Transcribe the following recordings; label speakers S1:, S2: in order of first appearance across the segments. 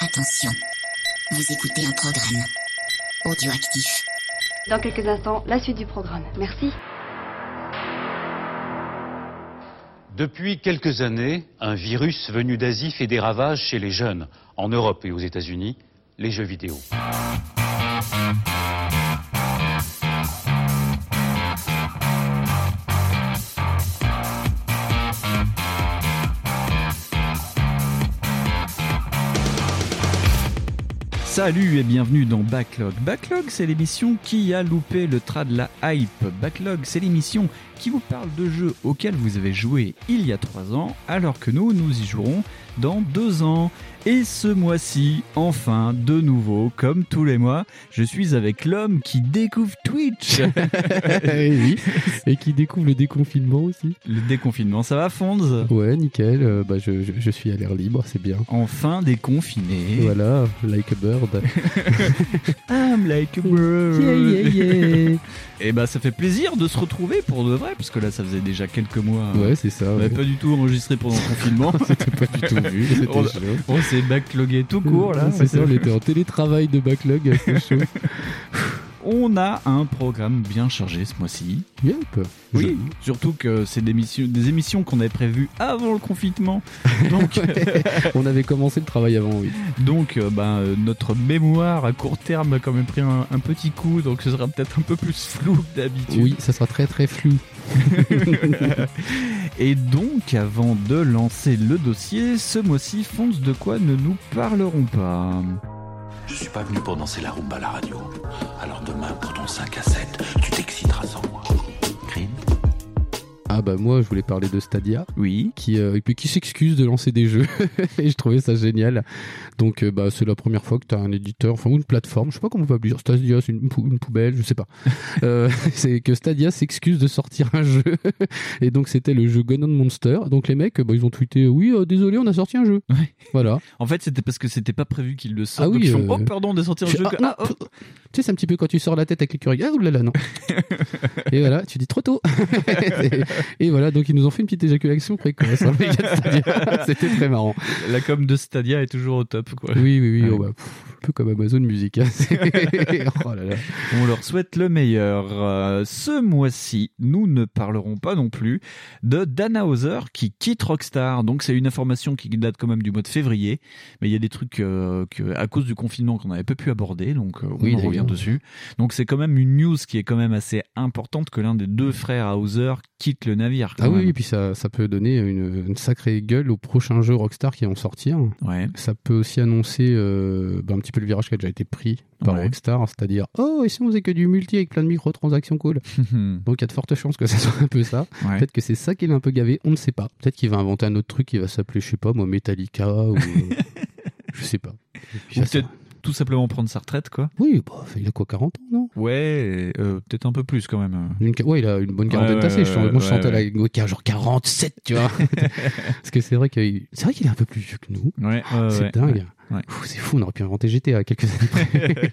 S1: Attention, vous écoutez un programme audioactif.
S2: Dans quelques instants, la suite du programme. Merci.
S3: Depuis quelques années, un virus venu d'Asie fait des ravages chez les jeunes, en Europe et aux États-Unis, les jeux vidéo.
S4: Salut et bienvenue dans Backlog. Backlog, c'est l'émission qui a loupé le tras de la hype. Backlog, c'est l'émission qui vous parle de jeux auxquels vous avez joué il y a 3 ans, alors que nous, nous y jouerons dans 2 ans. Et ce mois-ci, enfin, de nouveau, comme tous les mois, je suis avec l'homme qui découvre Twitch.
S5: oui, et qui découvre le déconfinement aussi.
S4: Le déconfinement, ça va, Fonds
S5: Ouais, nickel. euh, bah, je, je- je suis à l'air libre, c'est bien.
S4: Enfin déconfiné.
S5: Voilà, like a bird.
S4: I'm like a bird.
S5: Yeah, yeah, yeah.
S4: Et bah, ça fait plaisir de se retrouver pour de vrai, parce que là, ça faisait déjà quelques mois.
S5: Ouais, c'est ça.
S4: On
S5: ouais.
S4: n'avait pas du tout enregistré pendant le confinement.
S5: C'était pas du tout vu. C'était
S4: On-
S5: chaud.
S4: On s'est backlogué tout court là.
S5: C'est ça, on était en télétravail de backlog, c'était chaud.
S4: On a un programme bien chargé ce mois-ci.
S5: Yep.
S4: Oui, surtout que c'est des, émissions- des émissions qu'on avait prévues avant le confinement. Donc,
S5: On avait commencé le travail avant, oui.
S4: donc euh, euh, notre mémoire à court terme a quand même pris un, un petit coup, donc ce sera peut-être un peu plus flou que d'habitude.
S5: Oui, ça sera très très flou.
S4: Et donc, avant de lancer le dossier, ce mois-ci, Fonce, de quoi ne nous parlerons pas?
S6: Je suis pas venu pour danser la rumba à la radio. Alors demain, pour ton 5 à 7, tu t'exciteras sans moi.
S5: Ah bah moi, je voulais parler de Stadia.
S4: Oui.
S5: qui, euh, et puis qui s'excuse de lancer des jeux et je trouvais ça génial donc euh, bah c'est la première fois que tu as un éditeur enfin ou une plateforme je sais pas comment on peut appeler. Stadia c'est une, pou- une poubelle je sais pas Euh, c'est que Stadia s'excuse de sortir un jeu et donc c'était le jeu Gun Monster donc les mecs bah, ils ont tweeté oui euh, désolé on a sorti un jeu
S4: Ouais.
S5: voilà
S4: En fait, c'était parce que c'était pas prévu qu'ils le sortent.
S5: Ah oui,
S4: donc ils font, oh pardon de sortir un
S5: Je-
S4: jeu.
S5: ah,
S4: que- ah, oh.
S5: tu sais c'est un petit peu quand tu sors la tête avec l'écureuil ah oulala non et voilà tu dis trop tôt et, voilà donc ils nous ont fait une petite éjaculation précoce hein, c'était très marrant
S4: La com de Stadia est toujours au top, quoi.
S5: Oui, oui, oui.
S4: Ouais.
S5: oh bah, pff, un peu comme Amazon Music. hein. Oh là là.
S4: On leur souhaite le meilleur. Euh, ce mois-ci, nous ne parlerons pas non plus de Dana Hauser qui quitte Rockstar. Donc c'est une information qui date quand même du mois de février, mais il y a des trucs euh, que, à cause du confinement qu'on n'avait pas pu aborder, donc euh, on
S5: Oui,
S4: en
S5: d'ailleurs.
S4: revient dessus. Donc c'est quand même une news qui est quand même assez importante que l'un des deux frères Hauser quitte le navire. quand
S5: Ah oui,
S4: même.
S5: et puis ça, ça peut donner une, une sacrée gueule aux prochains jeux Rockstar qui vont sortir.
S4: Ouais.
S5: Ça peut aussi annoncer euh, bah, un petit peu le virage qui a déjà été pris par
S4: Ouais.
S5: Rockstar, c'est-à-dire oh ici on faisait que du multi avec plein de microtransactions cool? Donc il y a de fortes chances que ça soit un peu ça.
S4: Ouais.
S5: Peut-être que c'est ça qui l'a un peu gavé, on ne sait pas. Peut-être qu'il va inventer un autre truc qui va s'appeler je sais pas moi Metallica ou euh, je sais pas. Et
S4: Ou peut-être tout simplement prendre sa retraite, quoi.
S5: Oui, bah, il a quoi 40 ans non?
S4: Ouais, euh, peut-être un peu plus quand même.
S5: Une, ouais, il a une bonne quarantaine
S4: Ouais, ouais,
S5: Je
S4: ouais,
S5: moi, je
S4: ouais,
S5: sentais
S4: ouais.
S5: la, a genre 47, tu vois. Parce que c'est vrai qu'il, c'est vrai qu'il est un peu plus vieux que nous.
S4: Ouais, ouais,
S5: c'est
S4: ouais,
S5: dingue.
S4: Ouais.
S5: C'est fou, on aurait pu inventer GTA quelques années près.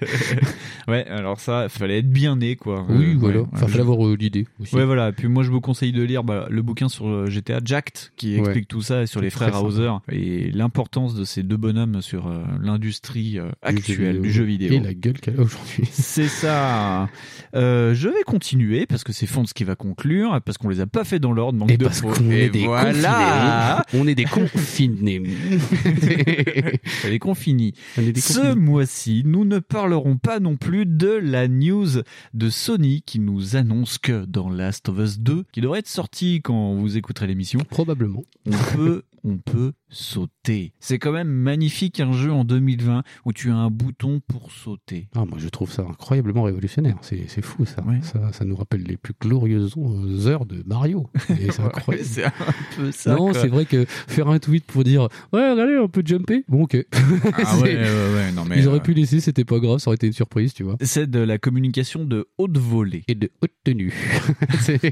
S4: ouais, alors ça, fallait être bien né, quoi.
S5: oui,
S4: Euh,
S5: voilà.
S4: ouais,
S5: enfin, fallait avoir euh, l'idée aussi.
S4: Ouais, voilà. Puis moi, je vous conseille de lire bah, le bouquin sur euh, GTA Jacked, qui
S5: Ouais.
S4: explique tout ça, et sur les frères. Hauser, et l'importance de ces deux bonhommes sur euh, l'industrie actuelle du jeu vidéo.
S5: Et la gueule qu'elle a aujourd'hui.
S4: C'est ça. Je vais continuer parce que c'est Fonds qui va conclure, parce qu'on les a pas fait dans l'ordre. manque
S5: Et
S4: de
S5: parce qu'on est des
S4: voilà.
S5: confinés. On est des confinés.
S4: Ce mois-ci, nous ne parlerons pas non plus de la news de Sony qui nous annonce que dans Last of Us 2, qui devrait être sorti quand vous écouterez l'émission,
S5: Probablement.
S4: on peut, on peut sauter. C'est quand même magnifique un jeu en 2020 où tu as un bouton pour sauter.
S5: Ah, moi, je trouve ça incroyablement révolutionnaire. C'est, fou, ça.
S4: Ouais.
S5: ça. Ça nous rappelle les plus glorieuses heures de Mario. C'est incroyable.
S4: un peu ça.
S5: non, c'est vrai que faire un tweet pour dire ouais, regardez, on peut jumper. Bon, ok.
S4: Ah ouais, non mais
S5: Ils auraient
S4: euh,
S5: pu laisser, c'était pas grave, ça aurait été une surprise, tu vois.
S4: c'est de la communication de haute volée.
S5: Et de haute tenue.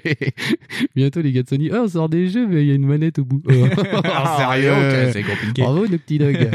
S5: Bientôt, les gars de Sony, ah, on sort des jeux, mais il y a une manette au bout.
S4: Ah, sérieux, ok, c'est compliqué.
S5: Bravo, le petit dog.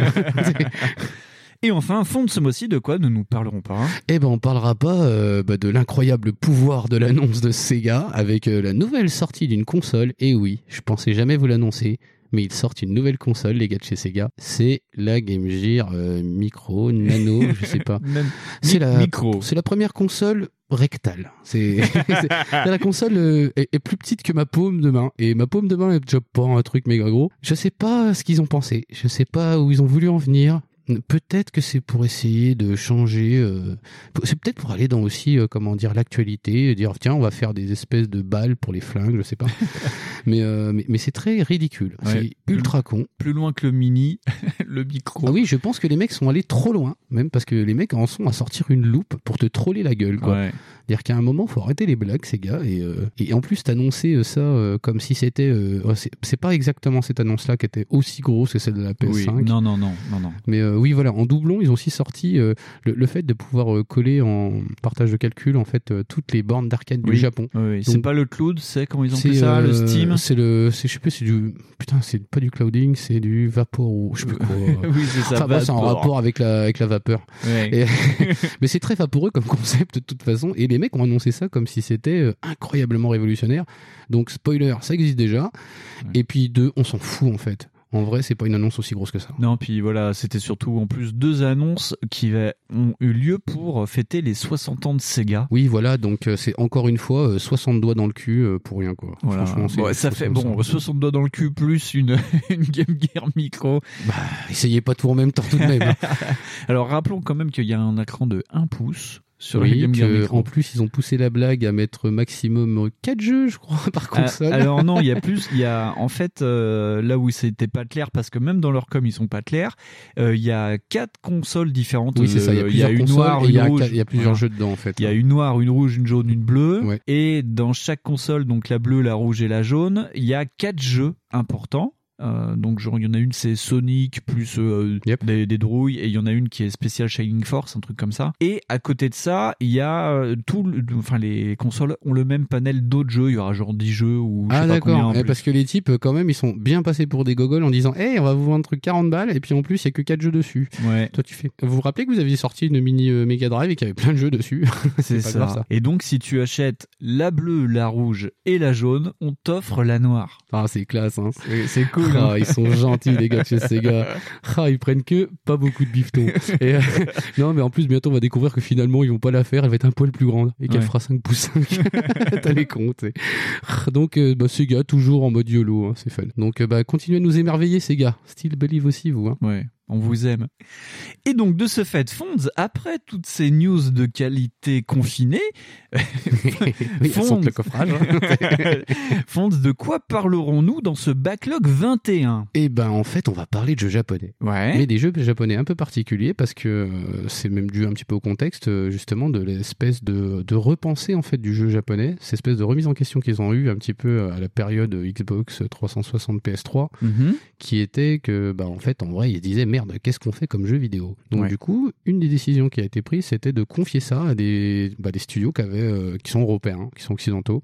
S4: Et enfin, fond de ce mois-ci, de quoi ne nous parlerons pas hein?
S5: Eh ben, on parlera pas euh, bah, de l'incroyable pouvoir de l'annonce de Sega avec euh, la nouvelle sortie d'une console. Et oui, je pensais jamais vous l'annoncer, mais ils sortent une nouvelle console, les gars de chez Sega. C'est la Game Gear euh, Micro, Nano, je sais pas. C'est la,
S4: micro.
S5: c'est la première console rectale. C'est c'est- la console euh, est, est plus petite que ma paume de main et ma paume de main est déjà pas un truc méga gros. Je sais pas ce qu'ils ont pensé. Je sais pas où ils ont voulu en venir. Peut-être que c'est pour essayer de changer. euh, c'est peut-être pour aller dans aussi euh, comment dire l'actualité, dire tiens on va faire des espèces de balles pour les flingues, je sais pas. mais, euh, mais mais c'est très ridicule.
S4: Ouais.
S5: C'est ultra con.
S4: Plus loin que le mini, le micro.
S5: Ah oui, je pense que les mecs sont allés trop loin, même parce que les mecs en sont à sortir une loupe pour te troller la gueule. Quoi.
S4: Ouais.
S5: C'est-à-dire qu'à un moment, faut arrêter les blagues, ces gars. Et, euh, et en plus, t'annoncer ça comme si c'était. oh, c'est pas exactement cette annonce-là qui était aussi grosse que celle de la
S4: Oui.
S5: PS5.
S4: Non, non, non, non, non.
S5: Mais oui, voilà, en doublon, ils ont aussi sorti euh, le, le fait de pouvoir euh, coller en partage de calcul en fait euh, toutes les bornes d'arcade
S4: Oui.
S5: du Japon.
S4: Oui. C'est pas le cloud, c'est comment ils ont appelé ça, le Steam.
S5: C'est le, je sais plus, c'est du putain, c'est pas du clouding, c'est du vapor ou je sais plus quoi.
S4: oui, c'est ça.
S5: Enfin, bon, c'est en
S4: vapeur.
S5: rapport avec la avec la vapeur.
S4: Ouais.
S5: Et- mais c'est très vaporeux comme concept de toute façon. Et les mecs ont annoncé ça comme si c'était incroyablement révolutionnaire. Donc spoiler, ça existe déjà. Et puis deux, on s'en fout en fait. En vrai, c'est pas une annonce aussi grosse que ça.
S4: Non, puis voilà, c'était surtout en plus deux annonces qui ont eu lieu pour fêter les 60 ans de Sega.
S5: Oui, voilà. Donc euh, c'est encore une fois euh, 60 doigts dans le cul euh, pour rien quoi.
S4: Voilà.
S5: Franchement, c'est
S4: Ouais, ça fait bon 60 doigts dans le cul plus une, une Game Gear Micro.
S5: Bah, essayez pas tout en même temps tout de même.
S4: Alors rappelons quand même qu'il y a un écran de 1 pouce sur
S5: oui,
S4: Game Gear
S5: que,
S4: Micro.
S5: en plus ils ont poussé la blague à mettre maximum 4 jeux, je crois, par console.
S4: alors non, il y a plus, il y a en fait euh, là où c'était pas clair parce que même dans leur com ils sont pas clairs, euh, il y a quatre consoles différentes.
S5: oui, c'est ça. Il y a plusieurs
S4: une noire,
S5: il y
S4: une
S5: a,
S4: rouge.
S5: il y a plusieurs
S4: Voilà.
S5: jeux dedans en fait.
S4: Il y a une noire, une rouge, une jaune, une bleue.
S5: Ouais.
S4: Et dans chaque console, donc la bleue, la rouge et la jaune, il y a quatre jeux importants. Euh, donc genre il y en a une c'est Sonic plus euh,
S5: Yep.
S4: des, des drouilles et il y en a une qui est spécial Shining Force un truc comme ça et à côté de ça il y a euh, tout le- enfin les consoles ont le même panel d'autres jeux il y aura genre 10 jeux ou je
S5: Ah d'accord, Eh, parce que les types quand même ils sont bien passés pour des gogoles en disant "Hey, on va vous vendre un truc 40 balles et puis en plus il y a que 4 jeux dessus."
S4: ouais
S5: Toi tu fais Vous vous rappelez que vous aviez sorti une mini Mega Drive et qu'il y avait plein de jeux dessus?
S4: C'est ça.
S5: ça.
S4: et donc si tu achètes la bleue la rouge et la jaune on t'offre la noire
S5: Ah, c'est classe hein.
S4: c'est cool
S5: Ah, ils sont gentils les gars de chez Sega. Ah, ils prennent que pas beaucoup de bifton. Et, euh, non, mais en plus bientôt on va découvrir que finalement ils vont pas la faire, elle va être un poil plus grande et qu'elle
S4: Ouais.
S5: fera 5 pouces 5. T'as les comptes. Ah, Donc euh, bah, Sega toujours en mode YOLO, hein, c'est fun. Donc euh, bah continuez à nous émerveiller Sega. Still believe aussi vous hein.
S4: Ouais, on vous aime. Et donc, de ce fait, Fonds, après toutes ces news de qualité confinée,
S5: oui,
S4: Fonds.
S5: sentent le coffrage. hein.
S4: Fonds, de quoi parlerons-nous dans ce backlog 21
S5: Et ben en fait, on va parler de jeux japonais.
S4: Ouais.
S5: Mais des jeux japonais un peu particuliers parce que euh, c'est même dû un petit peu au contexte euh, justement de l'espèce de, de repenser en fait du jeu japonais, cette espèce de remise en question qu'ils ont eu un petit peu euh, à la période Xbox 360 PS3
S4: Mhm.
S5: qui était que bah en fait en vrai ils disaient merde qu'est-ce qu'on fait comme jeu vidéo? Donc
S4: Ouais.
S5: du coup une des décisions qui a été prise c'était de confier ça à des, bah, des studios qui, avaient, euh, qui sont européens qui sont occidentaux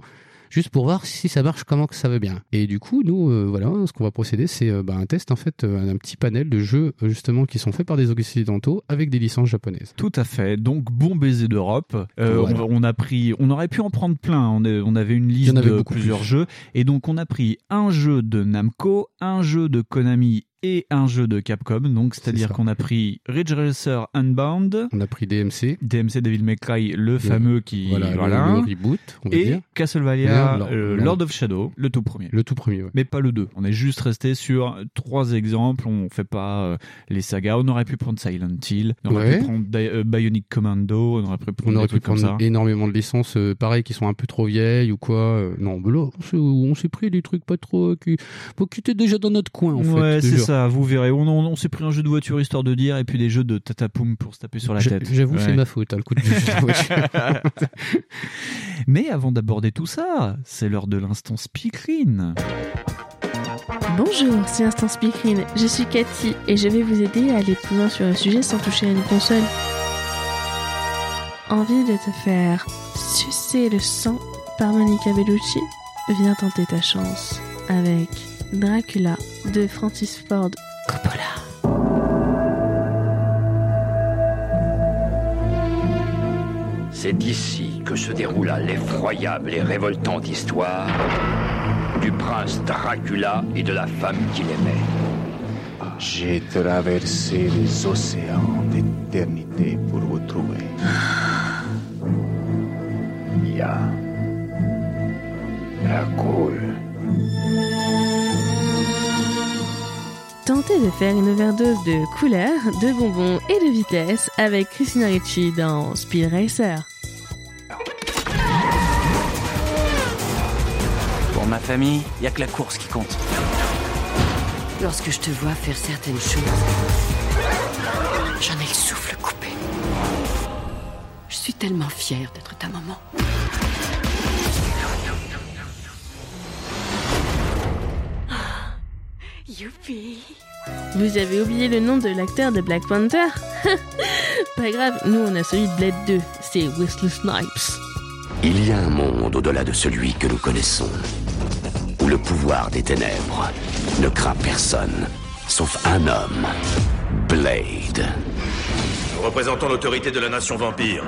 S5: juste pour voir si ça marche comment que ça va bien et du coup nous euh, voilà ce qu'on va procéder c'est euh, bah, un test en fait euh, un petit panel de jeux justement qui sont faits par des occidentaux avec des licences japonaises
S4: Tout à fait. Donc, bon baiser d'Europe.
S5: Voilà.
S4: on, on a pris, on aurait pu en prendre plein. On, est- on avait une liste
S5: avait
S4: de plusieurs
S5: plus.
S4: jeux. Et donc, on a pris un jeu de Namco, un jeu de Konami et un jeu de Capcom. Donc, c'est-à-dire
S5: ça.
S4: qu'on a pris Ridge Racer Unbound,
S5: on a pris DMC
S4: DMC Devil May Cry, le fameux qui,
S5: voilà, le-
S4: voilà,
S5: le, reboot on va
S4: et
S5: dire
S4: Castlevania,
S5: Lord-
S4: euh,
S5: Lord-
S4: of Shadow, le tout premier.
S5: le tout premier ouais.
S4: Mais pas le 2. On est juste resté sur trois exemples. On fait pas euh, les sagas. On aurait pu prendre Silent Hill. On aurait
S5: Ouais.
S4: pu prendre Di- euh, Bionic Commando. On aurait pu prendre
S5: On aurait pu
S4: comme
S5: prendre
S4: ça.
S5: énormément de licences, pareil, qui sont un peu trop vieilles ou quoi. non, mais là, on s'est- pris des trucs pas trop. qui, qui étaient déjà dans notre coin, en fait.
S4: ouais,
S5: te
S4: c'est
S5: jure.
S4: Ça. Vous verrez. On, on, on s'est pris un jeu de voiture histoire de dire, et puis des jeux de tatapoum pour se taper sur la tête.
S5: J'avoue, c'est ma faute, hein, le coup de jeu de la voiture.
S4: Mais avant d'aborder tout ça, c'est l'heure de l'instant speakerine.
S7: Bonjour, c'est Instant Speakerine. Je suis Cathy et je vais vous aider à aller plus loin sur un sujet sans toucher à une console. Envie de te faire sucer le sang par Monica Bellucci? Viens tenter ta chance avec Dracula de Francis Ford Coppola.
S8: C'est d'ici que se déroula l'effroyable et révoltante histoire du prince Dracula et de la femme qu'il aimait.
S9: J'ai traversé les océans d'éternité pour vous trouver. Ya. Dracul.
S7: Tentez de faire une overdose de couleurs, de bonbons et de vitesse avec Christina Ricci dans Speed Racer.
S10: Pour ma famille, y a que la course qui compte.
S11: Lorsque je te vois faire certaines choses, j'en ai le souffle coupé. Je suis tellement fière d'être ta maman. Youpi
S7: Vous avez oublié le nom de l'acteur de Black Panther? Pas grave, nous on a celui de Blade 2, c'est Wesley Snipes.
S12: Il y a un monde au-delà de celui que nous connaissons, où le pouvoir des ténèbres ne craint personne, sauf un homme, Blade.
S13: Nous représentons l'autorité de la nation vampire.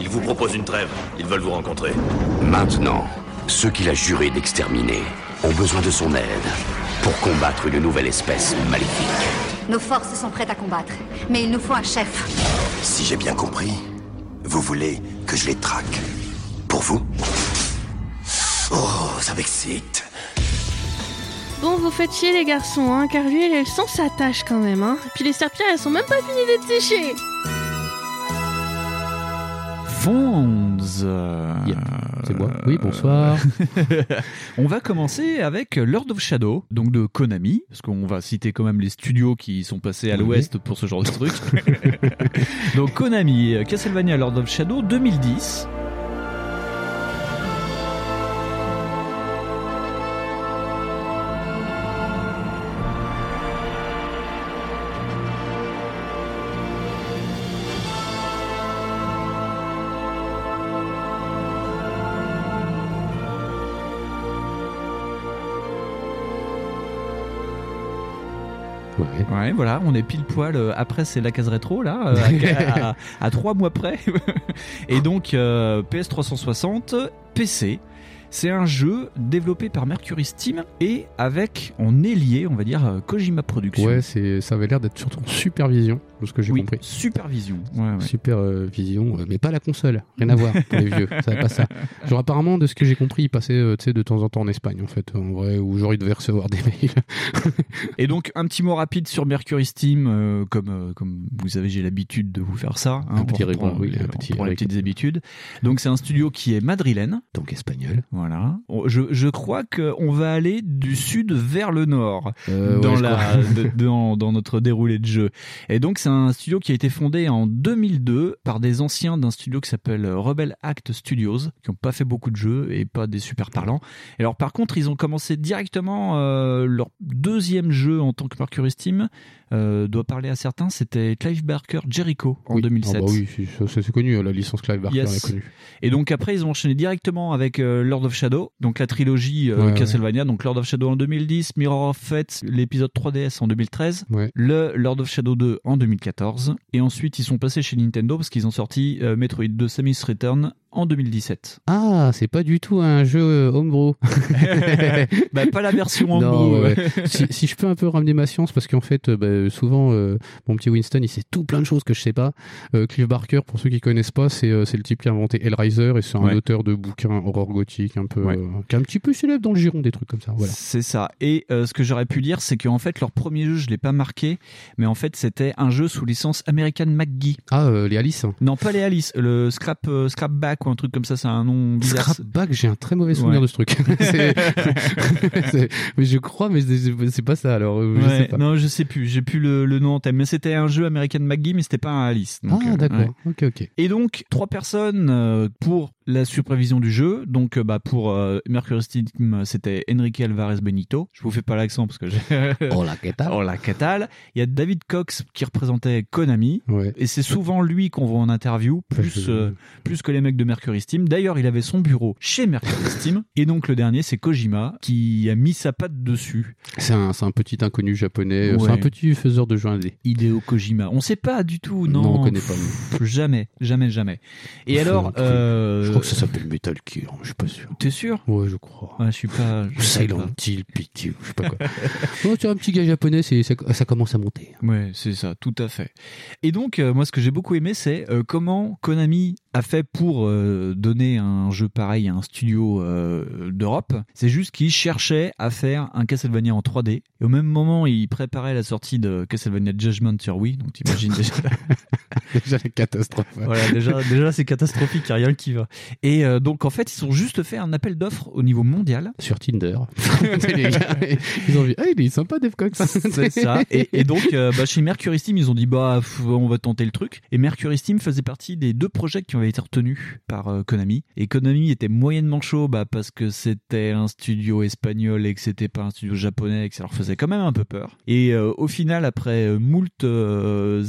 S13: Ils vous proposent une trêve. Ils veulent vous rencontrer.
S12: Maintenant, ceux qu'il a juré d'exterminer ont besoin de son aide pour combattre une nouvelle espèce maléfique.
S14: Nos forces sont prêtes à combattre, mais il nous faut un chef.
S15: Si j'ai bien compris, vous voulez que je les traque Pour vous Oh, ça m'excite.
S7: Bon, vous faites chier les garçons, hein, car lui et le sang s'attachent quand même, hein. Puis les serpillères, elles sont même pas finies d'être séchées.
S4: Fonz.
S5: C'est moi. Oui, bonsoir.
S4: on va commencer avec Lord of Shadow, donc de Konami, parce qu'on va citer quand même les studios qui sont passés à l'ouest pour ce genre de truc. donc Konami, Castlevania Lord of Shadow 2010.
S5: Ouais.
S4: voilà, on est pile poil. euh, après, c'est la case rétro, là, euh, à, à, à, trois mois près. Et donc, euh, PS 360, PC. C'est un jeu développé par Mercury Steam et avec en ailier, on va dire, euh, Kojima Productions.
S5: Ouais, c'est, ça avait l'air d'être surtout en supervision, de ce que j'ai
S4: oui,
S5: compris.
S4: Supervision. Ouais, ouais.
S5: Supervision, euh, mais pas la console. Rien à voir pour les vieux. Ça pas ça. Genre, apparemment, de ce que j'ai compris, il passait euh, de temps en temps en Espagne, en fait, en vrai, où genre il devait recevoir des mails.
S4: et donc, un petit mot rapide sur Mercury Steam, euh, comme, comme vous savez, j'ai l'habitude de vous faire ça.
S5: Hein, un petit reprend, oui,
S4: un petit pour les petites habitudes. Donc, c'est un studio qui est madrilène.
S5: Donc espagnol.
S4: Voilà. Je, je crois qu'on va aller du sud vers le nord
S5: euh,
S4: dans,
S5: ouais,
S4: la, de, dans, dans, notre déroulé de jeu. Et donc, c'est un studio qui a été fondé en 2002 par des anciens d'un studio qui s'appelle Rebel Act Studios, qui n'ont pas fait beaucoup de jeux et pas des super parlants. Et alors, par contre, ils ont commencé directement euh, leur deuxième jeu en tant que Mercury Steam. Euh, doit parler à certains, c'était Clive Barker Jericho en
S5: oui.
S4: 2007.
S5: Ah bah oui, c'est connu, la licence Clive Barker
S4: yes.
S5: est connue.
S4: Et donc après, ils ont enchaîné directement avec euh, Lord of Shadow, donc la trilogie euh,
S5: ouais,
S4: Castlevania, ouais. donc Lord of Shadow en 2010, Mirror of Fate, l'épisode 3DS en 2013,
S5: ouais.
S4: le Lord of Shadow 2 en 2014, et ensuite ils sont passés chez Nintendo parce qu'ils ont sorti Metroid 2 Samus Return en 2017.
S5: Ah, c'est pas du tout un jeu euh, homebrew.
S4: bah, pas la version homebrew.
S5: Non, ouais. si, si, je peux un peu ramener ma science, parce qu'en fait, bah, souvent, euh, mon petit Winston, il sait tout plein de choses que je sais pas. Euh, Clive Barker, pour ceux qui connaissent pas, c'est euh, le type qui a inventé Hellraiser et c'est un
S4: ouais.
S5: auteur de bouquins horreur gothique, un peu,
S4: ouais.
S5: euh, qui est un petit peu célèbre dans le giron des trucs comme ça. Voilà.
S4: C'est ça. Et euh, ce que j'aurais pu dire, c'est qu'en fait, leur premier jeu, je l'ai pas marqué, mais en fait, c'était un jeu sous licence American McGee.
S5: Ah, les Alice.
S4: Non, pas les Alice, le Scrap Scrapback ou un truc comme ça, c'est un nom bizarre.
S5: Scrapback, j'ai un très mauvais souvenir
S4: ouais.
S5: de ce truc. mais je crois, mais c'est pas ça alors. Je
S4: ouais,
S5: sais pas.
S4: Non, je sais plus, j'ai plus le, le, nom en tête. Mais c'était un jeu American McGee, mais c'était pas un Alice.
S5: Donc, ah, d'accord. Ouais. Ok, ok.
S4: Et donc, trois personnes euh, pour la supervision du jeu. Donc, euh, bah, pour euh, Mercury Steam, c'était Enrique Alvarez Benito. Je vous fais pas l'accent parce que j'ai.
S5: Hola, ¿qué tal?
S4: Hola, ¿qué tal? Il y a David Cox qui représentait Konami.
S5: Ouais.
S4: Et c'est souvent lui qu'on voit en interview, plus, euh, plus que les mecs de Mercury Steam. D'ailleurs, il avait son bureau chez Mercury Steam. Et donc, le dernier, c'est Kojima qui a mis sa patte dessus.
S5: C'est un, un petit inconnu japonais. Ouais. C'est un petit faiseur de jeux indés.
S4: Hideo Kojima. On sait pas du tout, non.
S5: Non, on connaît pas.
S4: Pff, jamais, jamais, jamais. Et alors, euh,
S5: crois que ça s'appelle Metal Gear, je suis pas sûr.
S4: T'es sûr?
S5: Ouais, je crois.
S4: Ouais, je suis pas. je
S5: Silent. Hill, PT, je sais pas quoi. oh, tu un petit gars japonais, ça, ça commence à monter.
S4: Ouais, c'est ça, tout à fait. Et donc, euh, moi, ce que j'ai beaucoup aimé, c'est euh, comment Konami a fait pour euh, donner un jeu pareil à un studio euh, d'Europe. C'est juste qu'ils cherchaient à faire un Castlevania en 3D. Et au même moment, ils préparaient la sortie de Castlevania Judgment sur Wii. Donc, t'imagines déjà.
S5: Déjà la catastrophe.
S4: voilà, déjà, déjà c'est catastrophique, il n'y a rien qui va. Et euh, donc, en fait, ils ont juste fait un appel d'offres au niveau mondial.
S5: Sur Tinder. Les gars, ils ont vu, ah, il est sympa, Dave Cox.
S4: C'est ça. Et, et donc, bah, chez Mercury Steam, ils ont dit, bah, on va tenter le truc. Et Mercury Steam faisait partie des deux projets qui avaient été retenus par euh, Konami. Et Konami était moyennement chaud, bah, parce que c'était un studio espagnol et que c'était pas un studio japonais et que ça leur faisait quand même un peu peur. Et euh, au final, après euh, moult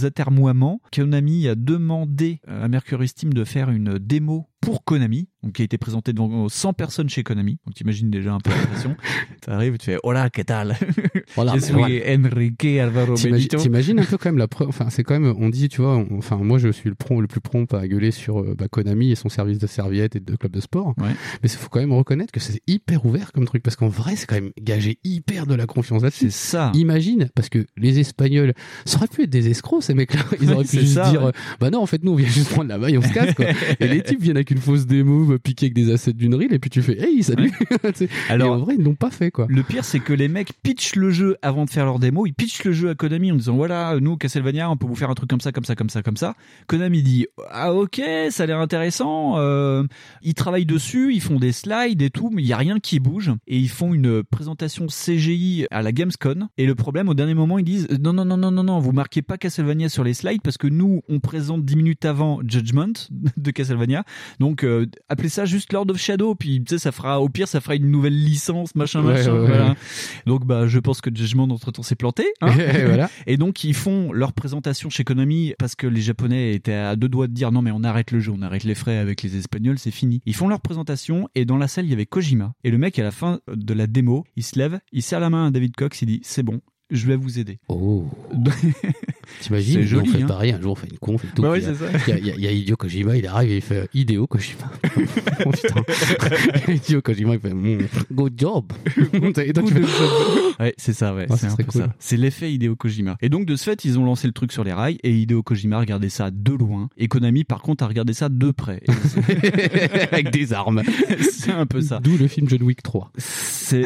S4: atermoiements, Konami a demandé à Mercury Steam de faire une démo pour Konami, donc qui a été présentée devant 100 personnes chez Konami. Donc t'imagines déjà un peu l'impression. T'arrives et tu fais Hola, ¿qué tal?
S5: Voilà,
S4: Je suis
S5: voilà.
S4: Enrique Alvaro Benito.
S5: t'imagines un peu quand même la preuve. Enfin, c'est quand même. On dit, tu vois. on- enfin, moi, je suis le, prompt, le plus prompt à gueuler sur euh, bah, Konami et son service de serviettes et de club de sport.
S4: Ouais.
S5: Mais il faut quand même reconnaître que c'est hyper ouvert comme truc parce qu'en vrai, c'est quand même gagé hyper de la confiance là-dessus.
S4: C'est ça.
S5: Imagine, parce que les Espagnols, ça aurait pu être des escrocs ces mecs-là. Ils auraient pu juste
S4: ça,
S5: dire,
S4: ouais.
S5: euh, bah non, en fait, nous, on vient juste prendre la maille, on se casse quoi. et les types viennent avec une fausse démo, piquer avec des assets d'une reel, et puis tu fais, hey, salut.
S4: Alors-
S5: et en vrai, ils l'ont pas fait quoi.
S4: Le pire, c'est que les mecs pitchent le jeu avant de faire leur démo. Ils pitchent le jeu à Konami en disant voilà, nous, Castlevania, on peut vous faire un truc comme ça, comme ça, comme ça, comme ça. Konami dit ah ok, ça a l'air intéressant. Euh, ils travaillent dessus, ils font des slides et tout, mais il y a rien qui bouge. Et ils font une présentation CGI à la Gamescom. Et le problème, au dernier moment, ils disent non, non, non, non, non, non, vous marquez pas Castlevania sur les slides parce que nous, on présente 10 minutes avant Judgment de Castlevania. Donc euh, appelez ça juste Lord of Shadow. Puis tu sais, ça fera au pire, ça fera une nouvelle licence, machin,
S5: Ouais,
S4: machin.
S5: ouais, ouais.
S4: voilà. Donc bah je pense que Judgment entre temps s'est planté. hein.
S5: Et voilà.
S4: Et donc ils font leur présentation chez Konami parce que les Japonais étaient à deux doigts de dire non mais on arrête le jeu, on arrête les frais avec les Espagnols, c'est fini. Ils font leur présentation et dans la salle il y avait Kojima et le mec à la fin de la démo, il se lève, il serre la main à David Cox, il dit c'est bon, je vais vous aider.
S5: Oh. T'imagines,
S4: C'est joli,
S5: on fait
S4: hein.
S5: pareil, un jour on fait une conf et tout.
S4: Bah oui,
S5: il y a-
S4: c'est ça.
S5: Il y, a- y y Hideo Kojima, il arrive et il fait Hideo Kojima. oh putain. Hideo Kojima, il fait mm, good job. tu fais,
S4: Ouais, c'est ça, ouais.
S5: Ah,
S4: c'est un peu
S5: cool.
S4: ça. C'est l'effet Hideo Kojima. Et donc, de ce fait, ils ont lancé le truc sur les rails et Hideo Kojima a regardé ça de loin. Et Konami, par contre, a regardé ça de près.
S5: Avec des armes.
S4: c'est un peu ça.
S5: D'où le film John Wick 3.
S4: C'est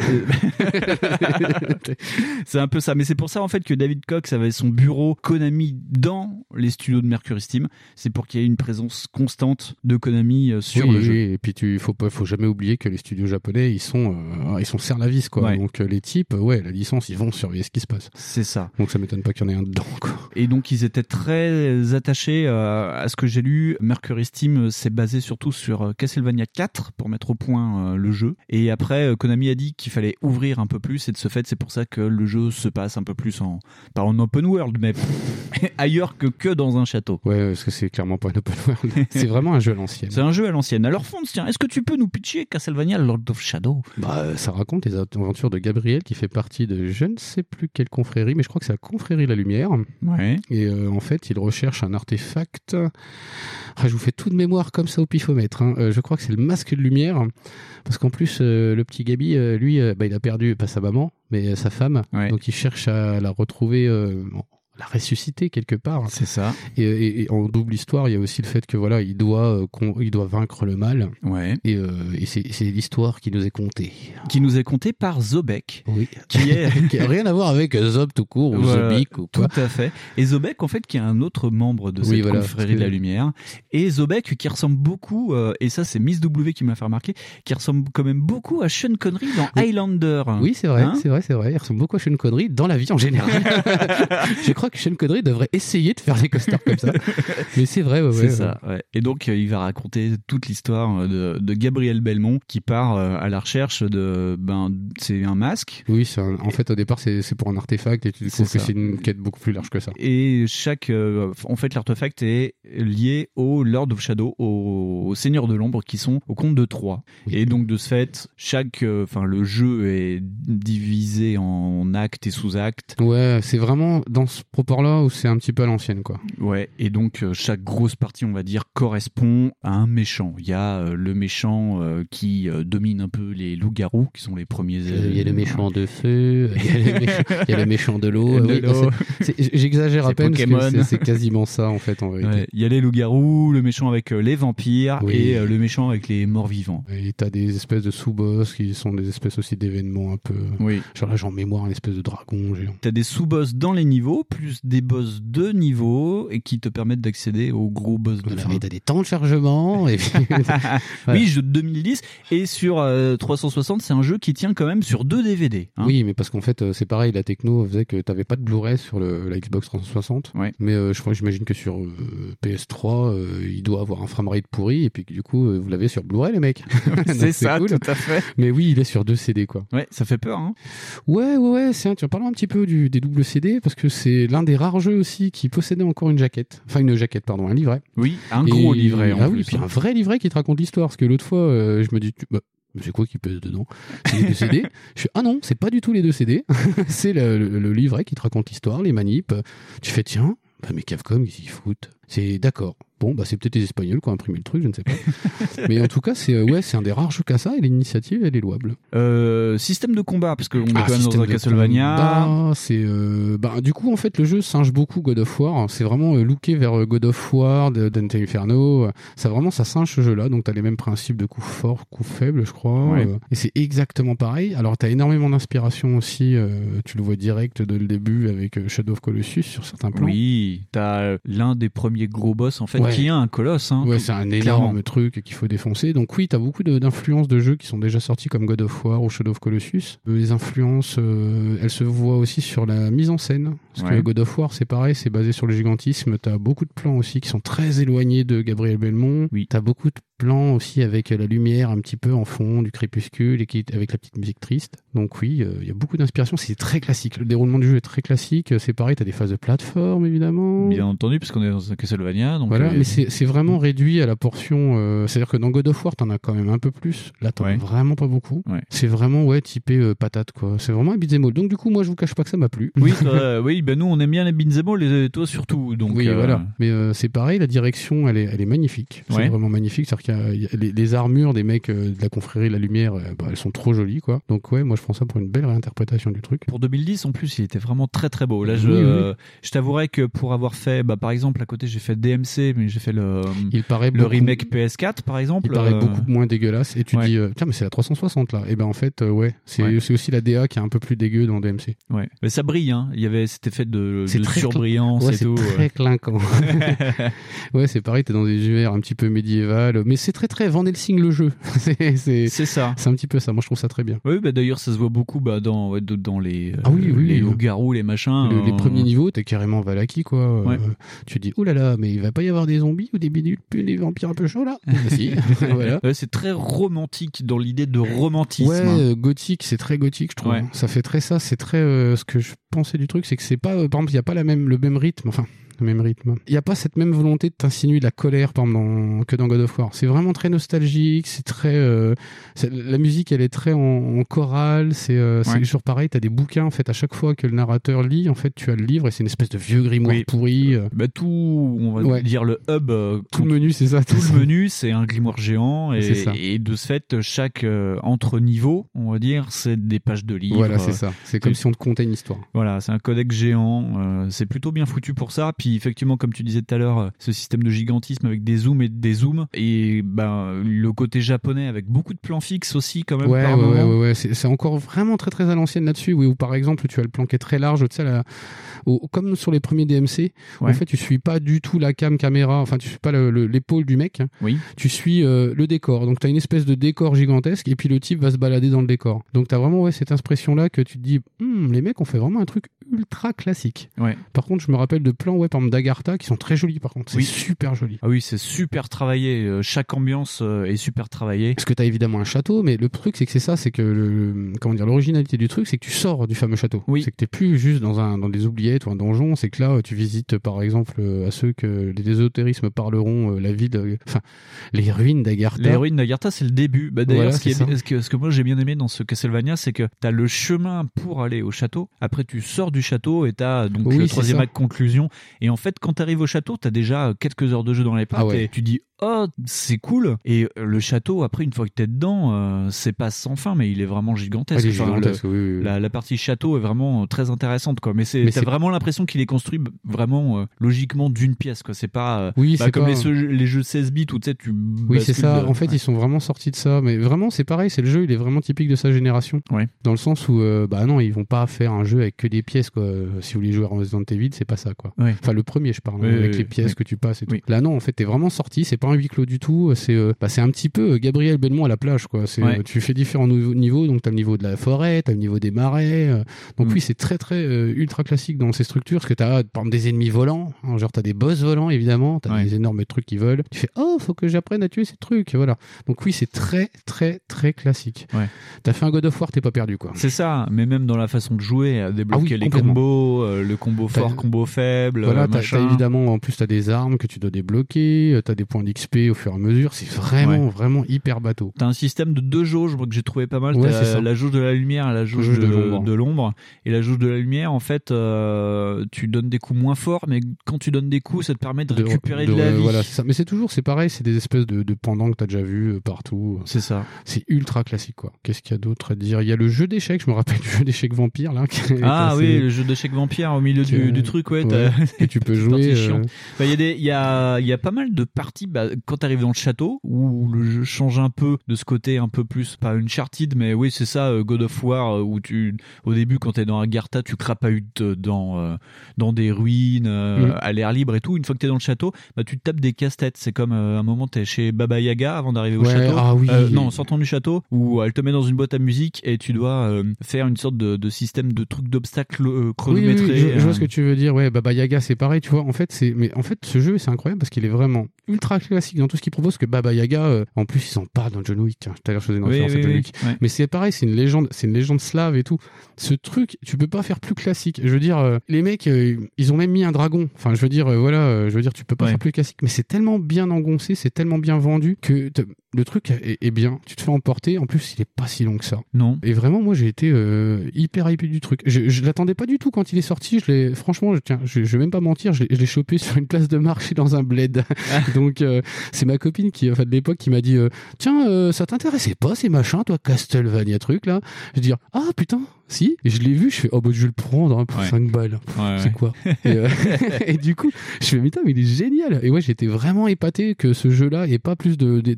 S4: c'est un peu ça. Mais c'est pour ça, en fait, que David Cox avait son bureau Konami dans les studios de Mercury Steam. C'est pour qu'il y ait une présence constante de Konami euh, sur
S5: oui,
S4: le
S5: oui,
S4: jeu.
S5: Et puis tu faut pas, faut jamais oublier que les studios japonais, ils sont, euh, ils sont serre la vis quoi.
S4: Ouais.
S5: Donc euh, les types, ouais, la licence, ils vont surveiller ce qui se passe.
S4: C'est ça.
S5: Donc ça m'étonne pas qu'il y en ait un dedans quoi.
S4: Et donc ils étaient très attachés euh, à ce que j'ai lu. Mercury Steam s'est basé surtout sur euh, Castlevania 4 pour mettre au point euh, le jeu. Et après, Konami a dit qu'il fallait ouvrir un peu plus. Et de ce fait, c'est pour ça que le jeu se passe un peu plus en pas en open world, mais ailleurs que que dans un château.
S5: Ouais, parce que c'est clairement pas un open world. c'est vraiment un jeu à l'ancienne.
S4: C'est un jeu à l'ancienne. Alors Fonds, tiens, est-ce que tu peux nous pitcher Castlevania Lord of Shadow?
S5: Bah, ça raconte les aventures de Gabriel qui fait partie de je ne sais plus quelle confrérie, mais je crois que c'est la confrérie La Lumière.
S4: Ouais.
S5: Et euh, en fait, il recherche un artefact. Ah, je vous fais tout de mémoire comme ça au pifomètre. hein. Euh, je crois que c'est le masque de lumière. Parce qu'en plus, euh, le petit Gabi, lui, bah, il a perdu pas sa maman, mais sa femme. Donc il cherche à la retrouver. La ressusciter quelque part.
S4: C'est ça.
S5: Et, et- et en double histoire, il y a aussi le fait que voilà, il doit, euh, il doit vaincre le mal.
S4: Ouais.
S5: Et, euh, et c'est l'histoire qui nous est contée.
S4: Qui nous est conté par Zobek.
S5: Oui.
S4: Qui est
S5: qui a rien à voir avec Zob tout court ou
S4: Voilà,
S5: Zobik ou quoi.
S4: Tout à fait. Et Zobek, en fait, qui est un autre membre de
S5: Oui,
S4: cette
S5: voilà,
S4: confrérie de la lumière. Et Zobek, qui ressemble beaucoup, euh, et ça, c'est Miss W qui me l'a fait remarquer, qui ressemble quand même beaucoup à Sean Connery dans Highlander.
S5: Oui, c'est vrai,
S4: Hein
S5: c'est vrai, c'est vrai. Il ressemble beaucoup à Sean Connery dans la vie en général. je crois que Sean Connery devrait essayer de faire des costards comme ça. Mais c'est vrai, ouais,
S4: c'est
S5: ouais,
S4: ça, ouais. Et donc, euh, il va raconter toute l'histoire euh, de, de Gabriel Belmont qui part euh, à la recherche de. Ben, c'est un masque.
S5: Oui, en fait, au départ, c'est pour un artefact et tu découvres que c'est une quête beaucoup plus large que ça.
S4: Et chaque, euh, en fait, l'artefact est lié au Lord of Shadow, au, au Seigneur de l'ombre, qui sont au compte de trois. Et donc de ce fait, chaque, euh, enfin, le jeu est divisé en actes et sous-actes.
S5: Ouais, c'est vraiment dans ce propos-là où c'est un petit peu à l'ancienne, quoi.
S4: Ouais, et donc euh, chaque grosse partie, on va dire, correspond à un méchant. Il y a euh, le méchant euh, qui domine un peu les loups-garous, qui sont les premiers.
S5: Il y a le méchant de feu, il y a le méchant, il y a le méchant de l'eau. Oui, J'exagère à peine, c'est- quasiment ça, en fait, en vérité.
S4: Ouais, Il y a les loups-garous, le méchant avec les vampires
S5: Oui.
S4: et le méchant avec les morts-vivants.
S5: Et t'as des espèces de sous-boss qui sont des espèces aussi d'événements un peu.
S4: Oui.
S5: Genre là, j'ai en mémoire un espèce de dragon géant.
S4: T'as des sous-boss dans les niveaux, plus des boss de niveau, et qui te permettent d'accéder aux gros boss de
S5: Voilà,
S4: fin.
S5: t'as des temps de chargement. Et puis... Voilà.
S4: Oui, jeu de 2010, et sur euh, 360, c'est un jeu qui tient quand même sur deux DVD. hein.
S5: Oui, mais parce qu'en fait, euh, c'est pareil, la techno faisait que t'avais pas de Blu-ray sur le, la Xbox 360. Mais euh, je crois, j'imagine que sur euh, PS3, euh, il doit avoir un framerate pourri, et puis du coup, euh, vous l'avez sur Blu-ray, les mecs.
S4: C'est ça,
S5: cool.
S4: tout à fait.
S5: Mais oui, il est sur deux CD, quoi.
S4: Ouais, ça fait peur, hein.
S5: Ouais, ouais, ouais. C'est un, tu en parles un petit peu du, des doubles CD, parce que c'est l'un des rares jeux aussi qui possédait encore une jaquette. Enfin, une jaquette, pardon, un livret.
S4: Oui, un gros livret, en
S5: ah oui, puis
S4: hein.
S5: un vrai livret qui te raconte l'histoire. Parce que l'autre fois, euh, je me dis, bah, c'est quoi qui pèse dedans? C'est les deux CD. Je fais, ah non, c'est pas du tout les deux CD. c'est le, le- le livret qui te raconte l'histoire, les manips. Tu fais, tiens, bah, mais Capcom, ils s'y foutent. C'est d'accord. Bon, bah, c'est peut-être les Espagnols qui ont imprimé le truc, je ne sais pas. mais en tout cas, c'est euh, ouais, c'est un des rares jeux qu'à ça, et l'initiative, elle est louable.
S4: Euh, système de combat, parce qu'on est
S5: Ah,
S4: quand même dans un Castlevania.
S5: C'est euh, bah, du coup en fait le jeu singe beaucoup God of War. C'est vraiment euh, looké vers God of War, Dante Inferno. Ça vraiment ça singe ce jeu-là. Donc t'as les mêmes principes de coups forts, coups faibles, je crois.
S4: Ouais.
S5: Et c'est exactement pareil. Alors t'as énormément d'inspiration aussi. tu le vois direct dès le début avec Shadow of Colossus sur certains plans.
S4: Oui, t'as l'un des premiers gros boss en fait
S5: Ouais.
S4: qui est un colosse. Hein,
S5: Ouais, c'est un
S4: clairement.
S5: énorme truc qu'il faut défoncer. Donc oui, t'as beaucoup d'influences de jeux qui sont déjà sortis comme God of War ou Shadow of Colossus. Les influences, euh, elles se voient aussi sur la mise en scène. Parce
S4: Ouais.
S5: que God of War, c'est pareil, c'est basé sur le gigantisme. T'as beaucoup de plans aussi qui sont très éloignés de Gabriel Belmont.
S4: Oui.
S5: T'as beaucoup de plans aussi avec la lumière un petit peu en fond du crépuscule et qui, avec la petite musique triste. Donc oui, euh, il y a beaucoup d'inspiration. C'est très classique. Le déroulement du jeu est très classique. C'est pareil, t'as des phases de plateforme évidemment.
S4: Bien entendu, parce qu'on est dans un Castlevania. Donc
S5: Voilà,
S4: euh,
S5: mais c'est c'est vraiment réduit à la portion. euh, C'est-à-dire que dans God of War, t'en as quand même un peu plus. Là, t'en as
S4: Ouais.
S5: vraiment pas beaucoup.
S4: Ouais.
S5: C'est vraiment ouais typé patate quoi. C'est vraiment un beat'em all. Donc du coup, moi, je vous cache pas que ça m'a plu.
S4: Oui, toi, oui, ben nous on aime bien les beat'em all, et toi surtout. Donc
S5: oui, voilà. Mais c'est pareil, la direction, elle est, elle est magnifique. C'est
S4: Ouais.
S5: vraiment magnifique. Qu'il y a- il y a les, les armures des mecs euh, de la confrérie de la lumière, euh, bah, elles sont trop jolies, quoi. Donc ouais, moi je prends ça pour une belle réinterprétation du truc.
S4: Pour 2010, en plus, il était vraiment très très beau. Là, je,
S5: Oui, oui.
S4: euh, je t'avouerais que pour avoir fait, bah, par exemple, à côté, j'ai fait DMC, mais j'ai fait le,
S5: Il paraît
S4: le
S5: beaucoup-
S4: remake PS4, par exemple.
S5: Il paraît
S4: euh,
S5: beaucoup moins dégueulasse. Et tu
S4: ouais.
S5: dis, euh, tiens, mais c'est la 360 là. Et ben en fait, euh, ouais, c'est
S4: Ouais.
S5: c'est aussi la DA qui est un peu plus dégueu dans DMC.
S4: Ouais. Mais ça brille, hein. Il y avait cet effet de,
S5: C'est
S4: de
S5: très
S4: surbrillance
S5: Ouais,
S4: et
S5: c'est
S4: tout.
S5: très
S4: euh.
S5: clinquant. ouais, c'est pareil, t'es dans des univers un petit peu médiéval, mais c'est très très Van Helsing le jeu. c'est
S4: ça.
S5: c'est un petit peu ça. Moi, je trouve ça très bien.
S4: Oui, bah, d'ailleurs, ça se voit beaucoup bah, dans, ouais, dans les, euh,
S5: Ah oui, oui,
S4: les
S5: oui.
S4: loups-garous, les machins.
S5: Le- les
S4: euh,
S5: premiers niveaux, t'es carrément Valaki, quoi. Euh, tu te dis, oh là là, mais il va pas y avoir des zombies ou des des vampires un peu chauds là Si, voilà.
S4: Ouais, c'est très romantique dans l'idée de romantisme.
S5: Ouais, euh, gothique, c'est très gothique, je trouve. Ça fait très ça, c'est très. euh, ce que je pensais du truc, c'est que c'est pas. euh, par exemple, il y a pas la même, le même rythme, enfin, le même rythme. Il y a pas cette même volonté de t'insinuer de la colère, par exemple, dans- que dans God of War. C'est vraiment très nostalgique, c'est très. euh, la musique, elle est très en, en chorale, c'est euh,
S4: Ouais.
S5: toujours pareil, t'as des bouquins, en fait, à chaque fois que le narrateur lit, en fait, tu as le livre et c'est une espèce de vieux grimoire
S4: Oui.
S5: pourri. euh,
S4: Bah, tout, on va
S5: Ouais.
S4: dire le hub.
S5: tout le menu, c'est ça.
S4: tout le menu, c'est un grimoire géant et, de ce fait, chaque euh, entre niveau, on va dire, c'est des pages de livres.
S5: Voilà, c'est ça. C'est comme si on te contait une histoire.
S4: Voilà, c'est un codec géant. euh, c'est plutôt bien foutu pour ça. Puis effectivement, comme tu disais tout à l'heure, euh, ce système de gigantisme avec des zooms et des zooms et ben le côté japonais avec beaucoup de plans fixes aussi quand même.
S5: Ouais,
S4: par
S5: ouais, ouais,
S4: moment.
S5: ouais, ouais. C'est, c'est encore vraiment très très à l'ancienne là-dessus. Oui, où par exemple, tu as le plan qui est très large, tu sais, la- au- comme sur les premiers DMC, où
S4: Ouais.
S5: en fait, tu suis pas du tout la cam caméra, enfin, tu suis pas le- le- l'épaule du mec, hein.
S4: Oui.
S5: tu suis euh, le décor. Donc, tu as une espèce de décor gigantesque, et puis le type va se balader dans le décor. Donc, tu as vraiment ouais, cette impression-là que tu te dis, Hum, les mecs ont fait vraiment un truc ultra classique.
S4: Ouais.
S5: Par contre, je me rappelle de plans, ouais, par exemple, d'Agartha, qui sont très jolis, par contre. C'est
S4: Oui.
S5: super joli.
S4: Ah oui, c'est super travaillé. euh, Chaque ambiance euh, est super travaillée.
S5: Parce que tu as évidemment un château, mais le truc c'est que c'est ça, c'est que le, comment dire, l'originalité du truc, c'est que tu sors du fameux château.
S4: Oui.
S5: C'est que t'es plus juste dans un dans des oubliettes ou un donjon, c'est que là, tu visites par exemple euh, à ceux que les ésotérismes parleront euh, la ville, enfin les ruines d'Agartha.
S4: Les ruines d'Agartha, c'est le début. Bah, D'ailleurs,
S5: Voilà,
S4: ce, ce que, ce que moi j'ai bien aimé dans ce Castlevania, c'est que tu as le chemin pour aller au château. Après, tu sors du château et tu as donc
S5: Oui,
S4: le troisième acte conclusion. Et en fait, quand tu arrives au château, tu as déjà quelques heures de jeu dans les pattes
S5: Ah ouais.
S4: et tu dis Oh, c'est cool! Et euh, le château, après, une fois que t'es dedans, euh, c'est pas sans fin, mais il est vraiment gigantesque.
S5: Ah, il est
S4: Enfin,
S5: gigantesque,
S4: le-
S5: oui, oui, oui.
S4: La, la partie château est vraiment très intéressante, quoi. Mais c'est- vraiment l'impression qu'il est construit vraiment euh, logiquement d'une pièce, quoi. C'est pas, euh,
S5: Oui,
S4: bah,
S5: c'est
S4: comme
S5: pas-
S4: les, jeux- les jeux 16 bits où tu sais, tu.
S5: Oui, c'est ça.
S4: de-
S5: En fait,
S4: ouais.
S5: ils sont vraiment sortis de ça. Mais vraiment, c'est pareil. C'est le jeu, il est vraiment typique de sa génération. Dans le sens où, euh, bah non, ils vont pas faire un jeu avec que des pièces, quoi. Si vous voulez jouer à Resident Evil, c'est pas ça, quoi.
S4: Ouais.
S5: Enfin, le premier, je parle, hein, avec les pièces que tu passes et tout. Là, non, en fait, t'es vraiment sorti. C'est pas un huis clos du tout. C'est, bah, c'est un petit peu Gabriel Belmont à la plage, quoi. C'est,
S4: Ouais.
S5: tu fais différents niveaux. Donc, t'as le niveau de la forêt, t'as le niveau des marais. donc,
S4: Mm.
S5: oui, c'est très, très ultra classique dans ces structures. Parce que t'as, par exemple, des ennemis volants. hein, genre, t'as des boss volants, évidemment. T'as des énormes trucs qui volent. Tu fais, oh, faut que j'apprenne à tuer ces trucs. Voilà. Donc, oui, c'est très, très, très classique.
S4: Ouais.
S5: T'as fait un God of War, t'es pas perdu, quoi.
S4: C'est ça, mais même dans la façon de jouer, à débloquer
S5: Ah oui,
S4: les combos, euh, le combo fort, combo faible,
S5: Voilà, t'as, évidemment, en plus, t'as des armes que tu dois débloquer, euh, t'as des points d'XP au fur et à mesure. C'est vraiment,
S4: Ouais.
S5: vraiment hyper bateau.
S4: T'as un système de deux jauges que j'ai trouvé pas mal.
S5: Ouais,
S4: la jauge de la lumière et la jauge, de
S5: l'ombre.
S4: Et la jauge de la lumière, en fait, euh, tu donnes des coups moins forts, mais quand tu donnes des coups, ça te permet de, récupérer de, la
S5: ouais,
S4: vie.
S5: Voilà, ça. Mais c'est toujours, c'est pareil, c'est des espèces de, de pendants que t'as déjà vu euh, partout.
S4: C'est ça.
S5: C'est ultra classique, quoi. Qu'est-ce qu'il y a d'autre à dire? Il y a le jeu d'échecs, je me rappelle du jeu d'échecs vampire, là. qui
S4: Ah
S5: assez-
S4: oui, le jeu d'échecs vampire au milieu du, truc, ouais.
S5: que tu peux jouer, euh.
S4: Bah, Il y, a des- il y, a, y a pas mal de parties bah, quand tu arrives dans le château où le jeu change un peu de ce côté un peu plus, pas Uncharted, mais oui, c'est ça, euh, God of War, euh, où tu, au début, quand tu es dans Agartha, tu crapahutes dans, euh, dans des ruines, euh,
S5: Mhm.
S4: à l'air libre et tout. Une fois que tu es dans le château, bah, tu te tapes des casse-têtes. C'est comme euh, un moment, tu es chez Baba Yaga avant d'arriver au
S5: Ouais,
S4: château.
S5: ah oui.
S4: Euh, non, en sortant du château, où elle te met dans une boîte à musique et tu dois euh, faire une sorte de, de système de truc d'obstacles
S5: Oui, oui,
S4: chronométré.
S5: oui, je, je vois ce que tu veux dire. Ouais, Baba Yaga, c'est pareil, tu vois. En fait, c'est, mais en fait, ce jeu, c'est incroyable parce qu'il est vraiment ultra classique dans tout ce qu'il propose. Que Baba Yaga, en plus, ils en parlent dans John Wick. Tiens, tout à l'heure, je faisais une référence à John Wick.
S4: ouais.
S5: Mais c'est pareil, c'est une légende, c'est une légende slave et tout. Ce truc, tu peux pas faire plus classique. Je veux dire, les mecs, euh, ils ont même mis un dragon. Enfin, je veux dire, euh, voilà, euh, je veux dire, tu peux pas
S4: Ouais.
S5: faire plus classique. Mais c'est tellement bien engoncé, c'est tellement bien vendu que le truc est, est bien. Tu te fais emporter. En plus, il est pas si long que ça.
S4: Non.
S5: Et vraiment, moi, j'ai été euh, hyper hypé du truc. Je, je l'attendais pas du tout quand il est sorti. Je l'ai, franchement, je, tiens, je, je vais même pas mentir, je l'ai, je l'ai chopé sur une place de marché dans un bled. Donc, euh, c'est ma copine qui, enfin, de l'époque, qui m'a dit, euh, tiens, euh, ça t'intéressait pas ces machins, toi, Castlevania truc là? Je dis, ah putain, si. Et je l'ai vu, je fais, oh bah je vais le prendre hein, pour
S4: Ouais.
S5: 5 balles.
S4: Ouais,
S5: c'est
S4: ouais.
S5: quoi? Et, euh, et du coup, je fais, mais putain, mais il est génial. Et ouais, j'étais vraiment épaté que ce jeu-là ait pas plus de, de-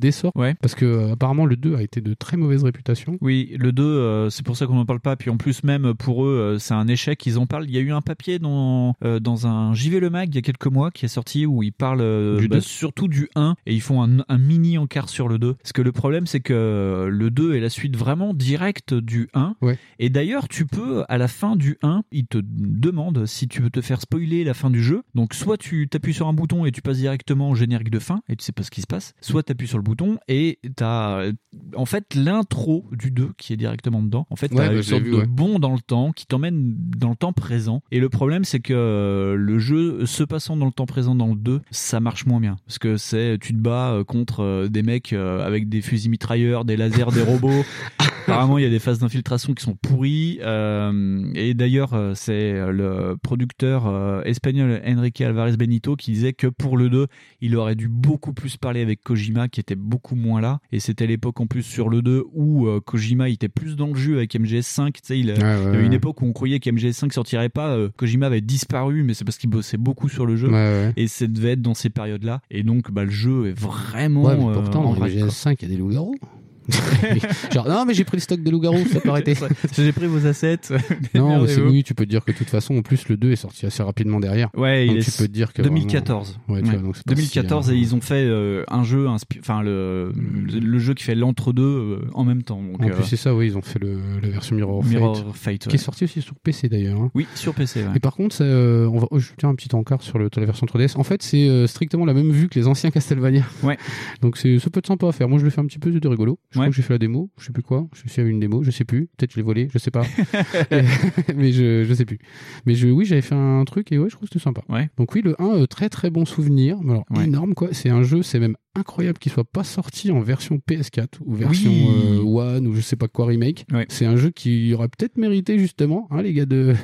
S5: d'essor. Parce que euh, apparemment, le 2 a été de très mauvaise réputation.
S4: Oui, le 2, euh, c'est pour ça qu'on n'en parle pas. Puis en plus, même pour eux, euh, c'est un échec. Ils en parlent. Il y a eu un papier dans, euh, dans un JV Le Mag il y a quelques mois qui est sorti où ils parlent euh,
S5: Du
S4: bah,
S5: 2.
S4: surtout du 1 et ils font un, un mini encart sur le 2. Parce que le problème, c'est que le 2 est la suite vraiment directe du 1. Et d'ailleurs, tu peux, à la fin du 1, ils te demandent si tu veux te faire spoiler la fin du jeu. Donc, soit tu t'appuies sur un bouton et tu passes directement au générique de fin et tu sais pas ce qui se passe, soit tu appuies sur le bouton et tu as en fait l'intro du 2 qui est directement dedans. En fait, tu
S5: Ouais, bah,
S4: une sorte
S5: vu,
S4: de
S5: ouais.
S4: bond dans le temps qui t'emmène dans le temps présent. Et le problème, c'est que euh, le jeu se passant dans le temps présent dans le 2, ça marche moins bien. Parce que c'est, tu te bats euh, contre euh, des mecs euh, avec des fusils mitrailleurs, des lasers, des robots. Apparemment, il y a des phases d'infiltration qui sont pourries. euh, et d'ailleurs, euh, c'est le producteur euh, espagnol Enrique Alvarez Benito qui disait que pour le 2, il aurait dû beaucoup plus parler avec Kojima qui était beaucoup moins là. Et c'était l'époque en plus sur le 2 où euh, Kojima il était plus dans le jeu avec MGS5. Tu sais, il,
S5: ouais,
S4: il y
S5: ouais.
S4: une époque où on croyait qu'MGS5 sortirait pas. euh, Kojima avait disparu, mais c'est parce qu'il bossait beaucoup sur le jeu. Et ça devait être dans ces périodes-là. Et donc, bah, le jeu est vraiment.
S5: Ouais, mais
S4: euh,
S5: pourtant,
S4: en
S5: dans
S4: rade,
S5: les
S4: quoi.
S5: GS5, il y a des loups-garous. Genre, non, mais j'ai pris le stock des loups-garous, ça peut arrêter.
S4: J'ai pris vos assets.
S5: non, c'est, oui, tu peux te dire que de toute façon, en plus, le 2 est sorti assez rapidement derrière.
S4: Ouais,
S5: donc
S4: il
S5: tu
S4: est
S5: peux te dire que.
S4: 2014.
S5: vraiment- Ouais, tu
S4: Ouais.
S5: vois, donc c'est pas
S4: 2014
S5: si, euh,
S4: et ils ont fait euh, un jeu, enfin le, le jeu qui fait l'entre-deux euh, en même temps. Donc,
S5: En plus, c'est ça, oui, ils ont fait le, la version Mirror
S4: Mirror
S5: Fate. Qui est sorti aussi sur PC d'ailleurs. hein.
S4: Oui, sur PC.
S5: Et par contre, on va, oh, je tiens un petit encart sur le, la version 3DS. En fait, c'est strictement la même vue que les anciens Castlevania.
S4: Ouais.
S5: Donc ça peut être sympa à faire. Moi, je le fais un petit peu, c'était rigolo. Je crois que j'ai fait la démo. Je sais plus quoi. Je suis à une démo. Je sais plus. Peut-être je l'ai volé. Je sais pas. mais je, je sais plus. Mais je, oui, j'avais fait un truc et ouais, je trouve que c'était sympa.
S4: Ouais.
S5: Donc oui, le 1, euh, très très bon souvenir. Alors,
S4: Ouais.
S5: énorme quoi. C'est un jeu, c'est même incroyable qu'il soit pas sorti en version PS4 ou version
S4: Oui.
S5: euh, One ou je sais pas quoi remake. C'est un jeu qui aurait peut-être mérité justement, hein, les gars de,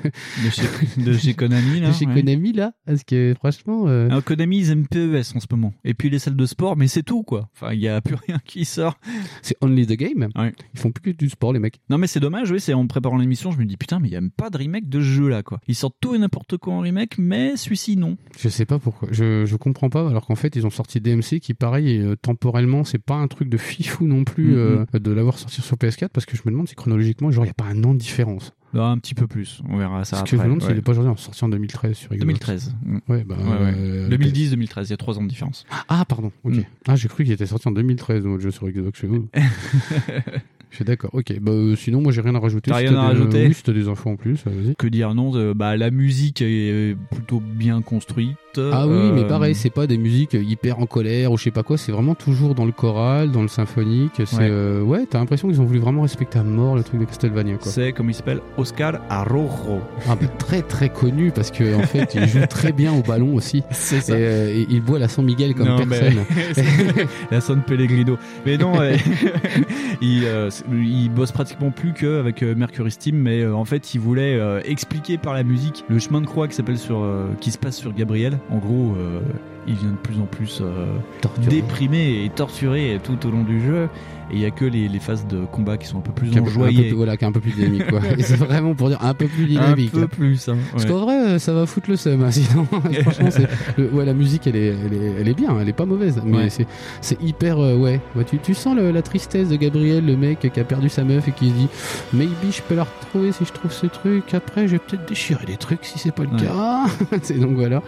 S4: De chez, de chez Konami, là.
S5: de chez
S4: ouais.
S5: Konami là, parce que franchement. euh,
S4: Alors, Konami, ils aiment PES en ce moment. Et puis les salles de sport, mais c'est tout, quoi. Enfin, il n'y a plus rien qui sort.
S5: C'est only the game. Ils font plus que du sport, les mecs.
S4: Non, mais c'est dommage, oui. C'est en préparant l'émission, je me dis, putain, mais il n'y a même pas de remake de ce jeu-là, quoi. Ils sortent tout et n'importe quoi en remake, mais celui-ci, non.
S5: Je sais pas pourquoi. Je, je comprends pas. Alors qu'en fait, ils ont sorti DMC qui, pareil, est, euh, temporellement, c'est pas un truc de fifou non plus euh, de l'avoir sorti sur PS4 parce que je me demande si chronologiquement, genre, il y a pas un an de différence.
S4: Non, un petit peu plus. On verra ça
S5: Parce que je me
S4: après.
S5: demande s'il
S4: ouais.
S5: est pas aujourd'hui sorti en 2013 sur Xbox.
S4: 2013. Mm.
S5: Ouais, bah.
S4: Ouais, ouais.
S5: euh,
S4: 2010, 2013, il y a trois ans de différence.
S5: Ah, pardon. Ok.
S4: Mm.
S5: Ah, j'ai cru qu'il était sorti en 2013 notre jeu sur Xbox chez vous. je suis d'accord. Ok. Bah, euh, sinon, moi, j'ai rien à rajouter. Si
S4: rien
S5: t'as
S4: à
S5: des-
S4: rajouter
S5: Oui, si des infos en plus, vas-y.
S4: Que dire non euh, Bah la musique est plutôt bien construite.
S5: Ah oui, mais
S4: Euh,
S5: pareil, c'est pas des musiques hyper en colère ou je sais pas quoi, c'est vraiment toujours dans le choral, dans le symphonique. C'est
S4: Ouais.
S5: euh, ouais, t'as l'impression qu'ils ont voulu vraiment respecter à mort le truc de Castlevania quoi.
S4: C'est comme il s'appelle Oscar Arrojo.
S5: Ah, bah, très très connu parce que en fait, il joue très bien au ballon aussi.
S4: C'est ça.
S5: Et, euh, et il boit la San Miguel comme
S4: Non, mais-
S5: personne.
S4: la San Pellegrino. Mais non, euh, il, euh, il bosse pratiquement plus qu'avec euh, Mercury Steam, mais euh, en fait, il voulait euh, expliquer par la musique le chemin de croix qui s'appelle sur, euh, qui se passe sur Gabriel. En gros, euh, il vient de plus en plus euh, déprimé et torturé tout au long du jeu. Et il y a que les, les phases de combat qui sont un peu plus
S5: un un peu voilà, qui est un peu plus dynamique quoi. C'est vraiment pour dire un peu plus
S4: Un
S5: dynamique.
S4: peu
S5: hein.
S4: plus. hein,
S5: Parce qu'en vrai, euh, ça va foutre le seum. hein, sinon, franchement, c'est- le- ouais, la musique, elle est, elle est, elle est bien, elle est pas mauvaise, mais
S4: Ouais.
S5: c'est, hyper, euh, ouais. Tu, tu sens le- la tristesse de Gabriel, le mec qui a perdu sa meuf et qui se dit, maybe je peux la retrouver si je trouve ce truc. Après, je vais peut-être déchirer des trucs si c'est pas le cas. c'est donc voilà.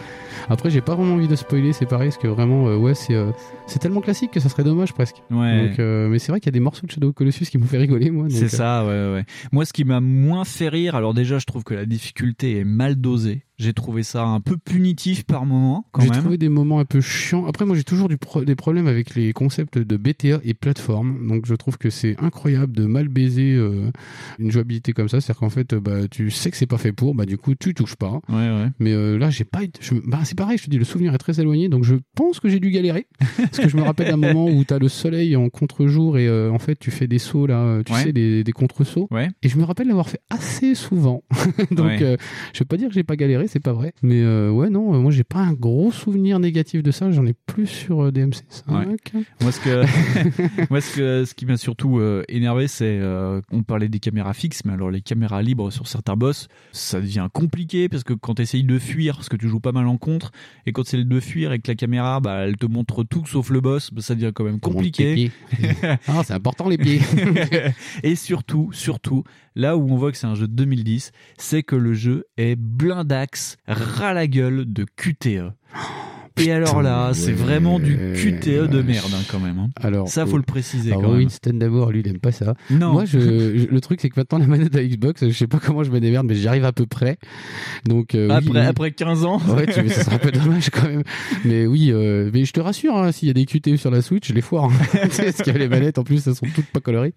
S5: Après, j'ai pas vraiment envie de spoiler, c'est pareil, parce que vraiment, euh, ouais, c'est, euh, c'est tellement classique que ça serait dommage presque.
S4: Ouais.
S5: Donc, euh, mais c'est vrai qu'il y a des morceaux de Shadow of Colossus qui m'ont fait rigoler, moi.
S4: C'est ça, ouais, ouais. Moi, ce qui m'a moins fait rire, alors déjà, je trouve que la difficulté est mal dosée. J'ai trouvé ça un peu punitif par moment,
S5: J'ai trouvé des moments un peu chiants. Après, moi, j'ai toujours du pro- des problèmes avec les concepts de BTA et plateforme. Donc, je trouve que c'est incroyable de mal baiser euh, une jouabilité comme ça. C'est-à-dire qu'en fait, bah, tu sais que c'est pas fait pour, bah, du coup, tu touches pas.
S4: Ouais, ouais.
S5: Mais euh, là, j'ai pas. je- bah, c'est pareil, je te dis, le souvenir est très éloigné. Donc, je pense que j'ai dû galérer. Parce que je me rappelle d'un moment où tu as le soleil en contre-jour et euh, en fait, tu fais des sauts là, tu
S4: Ouais.
S5: sais, des, des contre-sauts. Et je me rappelle l'avoir fait assez souvent. Donc, je veux pas dire que j'ai pas galéré, c'est pas vrai. Mais euh, ouais, non, euh, moi j'ai pas un gros souvenir négatif de ça. J'en ai plus sur euh, DMC. 5.
S4: Ouais. Moi, ce que, moi, ce que, ce qui m'a surtout euh, énervé, c'est, on parlait des caméras fixes, mais alors les caméras libres sur certains boss, ça devient compliqué parce que quand tu essayes de fuir, parce que tu joues pas mal en contre, et quand c'est de fuir et que la caméra, bah, elle te montre tout sauf le boss, bah, ça devient quand même compliqué.
S5: ah, c'est important les pieds.
S4: et surtout, surtout, là où on voit que c'est un jeu de 2010, c'est que le jeu est blindax, ras la gueule de QTE. Et alors là, c'est vraiment du QTE de merde hein, quand même. hein.
S5: Alors,
S4: ça, faut le préciser
S5: Alors,
S4: quand même.
S5: Winston d'abord, lui, il aime pas ça.
S4: Non.
S5: Moi, je, je- le truc, c'est que maintenant, la manette à Xbox, je sais pas comment je me démerde, mais j'y arrive à peu près. Donc, euh,
S4: Après,
S5: oui.
S4: après 15 ans
S5: Ouais, tu, mais ça serait un peu dommage quand même. Mais oui, euh, mais je te rassure, hein, s'il y a des QTE sur la Switch, je les foire. hein. Parce que les manettes, en plus, elles sont toutes pas colorées.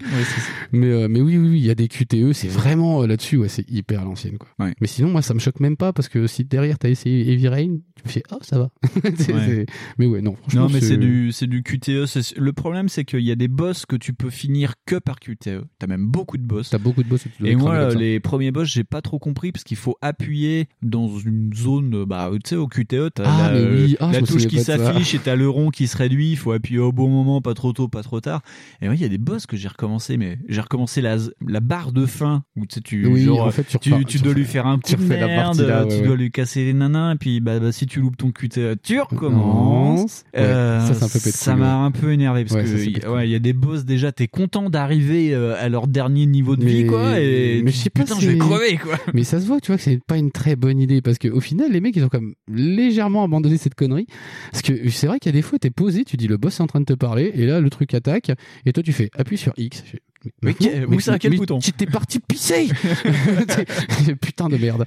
S5: Mais, euh, mais oui, oui, oui, il y a des QTE, c'est vraiment euh, là-dessus, ouais, c'est hyper à l'ancienne, quoi. Mais sinon, moi, ça me choque même pas parce que si derrière t'as essayé Heavy Rain, tu me fais, oh, ça va.
S4: Ouais.
S5: Mais ouais, non, franchement.
S4: Non, mais c'est du, c'est du QTE. Le problème, c'est qu'il y a des boss que tu peux finir que par QTE. T'as même beaucoup de boss.
S5: T'as beaucoup de boss. et tu
S4: moi, les premiers boss, j'ai pas trop compris parce qu'il faut appuyer dans une zone, bah, tu sais, au QTE, t'as
S5: Ah,
S4: la,
S5: oui. Ah,
S4: la touche qui s'affiche et t'as le rond qui se réduit. Il faut appuyer au bon moment, pas trop tôt, pas trop tard. Et moi, il y a des boss que j'ai recommencé, mais j'ai recommencé la, la barre de fin où tu sais, tu,
S5: Oui,
S4: genre,
S5: en fait, tu
S4: tu,
S5: repars-
S4: tu
S5: tu
S4: dois lui faire un coup de merde,
S5: partie là, ouais,
S4: tu
S5: ouais.
S4: dois lui casser les nanas, et puis, bah, bah, si tu loupes ton QTE, tu recommences.
S5: Ouais,
S4: Euh,
S5: ça, c'est un peu pétri,
S4: ça m'a un peu énervé parce
S5: Ouais,
S4: que
S5: pétri.
S4: ouais, il y a des boss déjà, t'es content d'arriver euh, à leur dernier niveau de vie, quoi, et
S5: mais je sais pas
S4: putain, je vais crever, quoi.
S5: Mais ça se voit, tu vois, que c'est pas une très bonne idée parce qu'au final, les mecs, ils ont comme légèrement abandonné cette connerie. Parce que c'est vrai qu'il y a des fois, t'es posé, tu dis le boss est en train de te parler, et là, le truc attaque, et toi, tu fais appuie sur X. Je fais, Mais,
S4: Mais- où ça, quel
S5: mais
S4: bouton
S5: T'es parti pisser Putain de merde.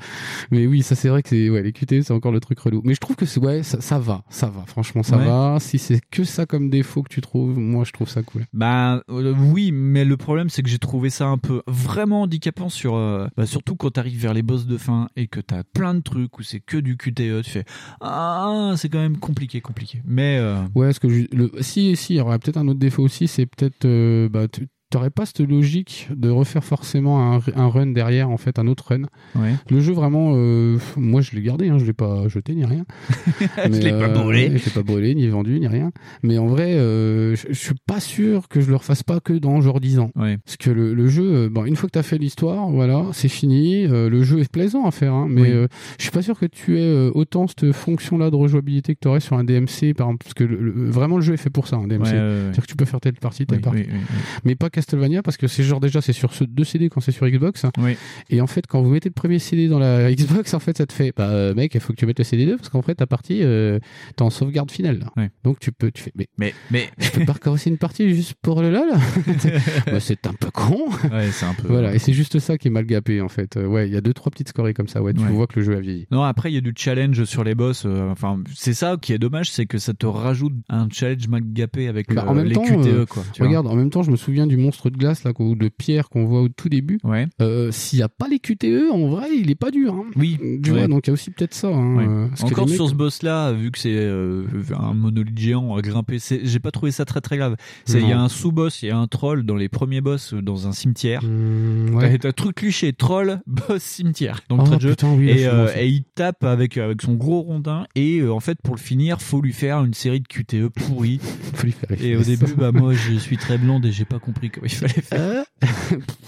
S5: Mais oui, ça c'est vrai que c'est ouais, les QTE c'est encore le truc relou. Mais je trouve que ouais, ça, ça va, ça va. Franchement, ça
S4: Ouais.
S5: va. Si c'est que ça comme défaut que tu trouves, moi je trouve ça cool.
S4: Bah euh, oui, mais le problème c'est que j'ai trouvé ça un peu vraiment handicapant sur euh, bah, surtout quand t'arrives vers les boss de fin et que t'as plein de trucs où c'est que du QTE, tu fais ah c'est quand même compliqué compliqué. Mais euh,
S5: Ouais, ce que je, le, si, si, il y aurait peut-être un autre défaut aussi, c'est peut-être, euh, bah, tu t'aurais pas cette logique de refaire forcément un, un run derrière, en fait, un autre run.
S4: Ouais.
S5: Le jeu vraiment, euh, moi je l'ai gardé, hein, je l'ai pas jeté ni rien.
S4: Je l'ai pas brûlé.
S5: Je l'ai pas brûlé ni vendu ni rien. Mais en vrai, euh, je, je suis pas sûr que je le refasse pas que dans genre 10 ans.
S4: Ouais.
S5: Parce que le, le jeu, euh, bon, une fois que t'as fait l'histoire, voilà, c'est fini. Euh, le jeu est plaisant à faire, hein, mais
S4: Oui.
S5: euh, je suis pas sûr que tu aies euh, autant cette fonction-là de rejouabilité que tu aurais sur un DMC, par exemple, parce que le- le- vraiment le jeu est fait pour ça, un DMC.
S4: Ouais.
S5: C'est-à-dire que tu peux faire telle partie, telle
S4: Oui,
S5: partie.
S4: oui.
S5: Mais pas Castlevania, parce que c'est genre déjà, c'est sur ce deux CD quand c'est sur Xbox.
S4: Oui.
S5: Et en fait, quand vous mettez le premier CD dans la Xbox, en fait, ça te fait, bah, euh, mec, il faut que tu mettes le CD 2, parce qu'en fait, ta partie, euh, t'es en sauvegarde finale, là.
S4: Ouais.
S5: Donc tu peux, tu fais, mais,
S4: mais, mais,
S5: je peux pas recommencer une partie juste pour le lol? Bah, c'est un peu con.
S4: Ouais, c'est un peu.
S5: Voilà, et c'est juste ça qui est mal gapé en fait. Euh, ouais, il y a deux trois petites scories comme ça. Ouais, tu
S4: Ouais.
S5: vois que le jeu a vieilli.
S4: Non, après, il y a du challenge sur les boss. euh, Enfin, c'est ça qui est dommage, c'est que ça te rajoute un challenge mal gapé avec
S5: Bah, en même
S4: les
S5: temps,
S4: QTE,
S5: euh,
S4: quoi. tu vois.
S5: regarde, en même temps, je me souviens du monstre de glace là, ou de pierre qu'on voit au tout début.
S4: Ouais.
S5: Euh, S'il y a pas les QTE, en vrai, il est pas dur. Hein.
S4: Oui.
S5: Tu
S4: Ouais.
S5: vois, donc il y a aussi peut-être ça. Hein,
S4: Ouais.
S5: euh,
S4: Encore
S5: mecs-
S4: sur ce boss-là, vu que c'est euh, un monolithe géant à grimper, c'est- j'ai pas trouvé ça très très grave. C'est- Il y a un sous-boss, il y a un troll dans les premiers boss dans un cimetière.
S5: Mmh.
S4: T'as t'as truc cliché, troll, boss, cimetière. Donc
S5: Oh,
S4: très jeu.
S5: putain, oui,
S4: et, euh, et il tape avec avec son gros rondin et en fait pour le finir, faut lui faire une série de QTE pourris.
S5: Faut lui faire les
S4: et au début, bah moi je suis très blonde et j'ai pas compris comment il fallait faire.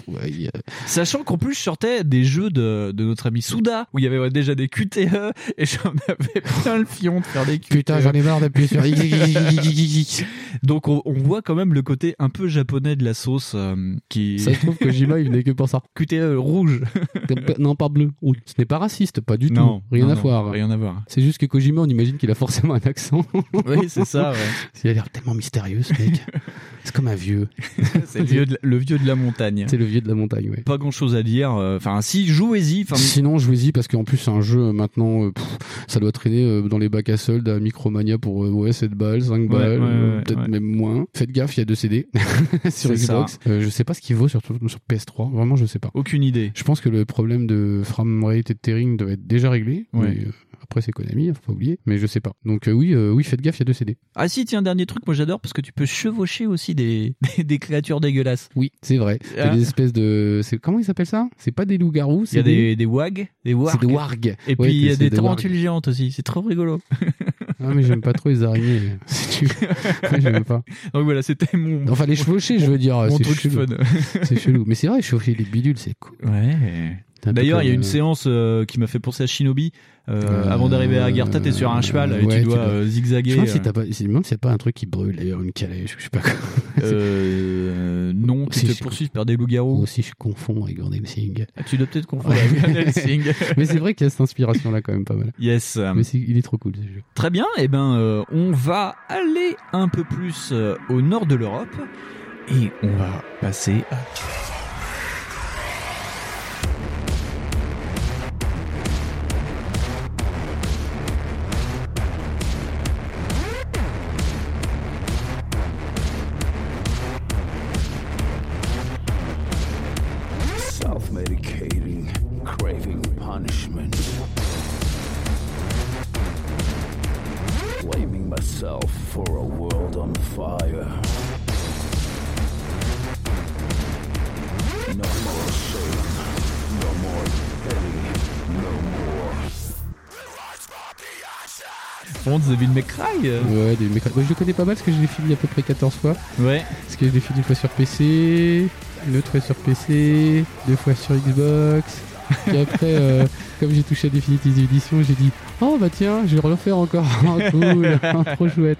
S5: Ouais,
S4: Sachant qu'en plus je sortais des jeux de, de notre ami Souda où il y avait déjà des QTE et j'en avais plein le fion de faire des QTE.
S5: Putain, j'en ai marre d'appuyer sur X.
S4: Donc on, on voit quand même le côté un peu japonais de la sauce euh, qui
S5: Ça se trouve que Jima, il venait que pour ça.
S4: QTE rouge.
S5: non, pas bleu. Ce n'est pas raciste, pas du
S4: Non,
S5: tout. Rien
S4: non,
S5: à
S4: non,
S5: voir.
S4: rien à voir.
S5: C'est juste que Kojima, on imagine qu'il a forcément un accent.
S4: Oui, c'est ça, ouais.
S5: Il a l'air tellement mystérieux, ce mec. c'est comme un vieux.
S4: C'est le vieux, de, le vieux de la montagne.
S5: C'est le vieux de la montagne, ouais.
S4: Pas grand chose à dire. euh, Enfin, si, jouez-y.
S5: Sinon, jouez-y parce qu'en plus, c'est un jeu euh, maintenant, euh, pff, ça doit traîner dans les bacs à soldes à Micromania pour ouais, 7 balles, 5
S4: Ouais,
S5: balles,
S4: ouais, ouais,
S5: peut-être même moins. Faites gaffe, il y a deux CD sur. Xbox. Euh, je sais pas ce qu'il vaut sur, sur PS3, vraiment, je sais pas.
S4: aucune idée.
S5: Je pense que le problème de framerate et de tearing doit être déjà réglé. Mais, euh, après, c'est Konami, hein, faut pas oublier. Mais je sais pas. Donc, euh, oui, euh, oui, faites gaffe, il y a deux CD.
S4: Ah si, tiens, dernier truc, moi j'adore parce que tu peux chevaucher aussi des, créatures dégueulasses.
S5: Oui, c'est vrai.
S4: Ah.
S5: T'as des espèces de. c'est- Comment ils s'appellent ça? C'est pas des loups-garous,
S4: Il y a des, des wags, des wargs.
S5: C'est des wargs.
S4: Et puis il y a des,
S5: des
S4: tarentules géantes aussi. C'est trop rigolo.
S5: Ah, mais j'aime pas trop les araignées. Si tu... Ouais, j'aime pas.
S4: Donc voilà, c'était mon.
S5: Enfin, les chevaucher, je veux dire,
S4: Mon
S5: c'est
S4: truc
S5: chelou.
S4: fun.
S5: c'est chelou. Mais c'est vrai, chauffer les bidules, c'est cool.
S4: Ouais. D'ailleurs, il y a une
S5: euh,
S4: séance euh, qui m'a fait penser à Shinobi. Euh,
S5: Euh,
S4: avant d'arriver à Agartha, t'es sur un cheval et
S5: ouais,
S4: tu dois euh,
S5: Je
S4: zigzaguer.
S5: me demande si t'as pas, je me demande n'y a pas un truc qui brûle d'ailleurs, une calèche, je sais pas quoi.
S4: euh, non, tu
S5: Si
S4: te poursuis par des loups-garous.
S5: Moi aussi, je confonds avec Van Helsing.
S4: Ah, tu dois peut-être confondre avec Van Helsing.
S5: Mais c'est vrai qu'il y a cette inspiration-là quand même pas mal.
S4: Yes.
S5: Mais c'est- il est trop cool ce jeu.
S4: Très bien, et ben euh, on va aller un peu plus au nord de l'Europe et on va passer à Cry
S5: Ouais, des ouais, je le connais pas mal parce que je l'ai fini à peu près 14 fois.
S4: Ouais.
S5: Parce que je l'ai fini une fois sur PC, une autre fois sur PC, deux fois sur Xbox. Et après, euh, comme j'ai touché à Definitive Edition, j'ai dit Oh bah tiens, je vais le refaire encore. Cool, trop chouette.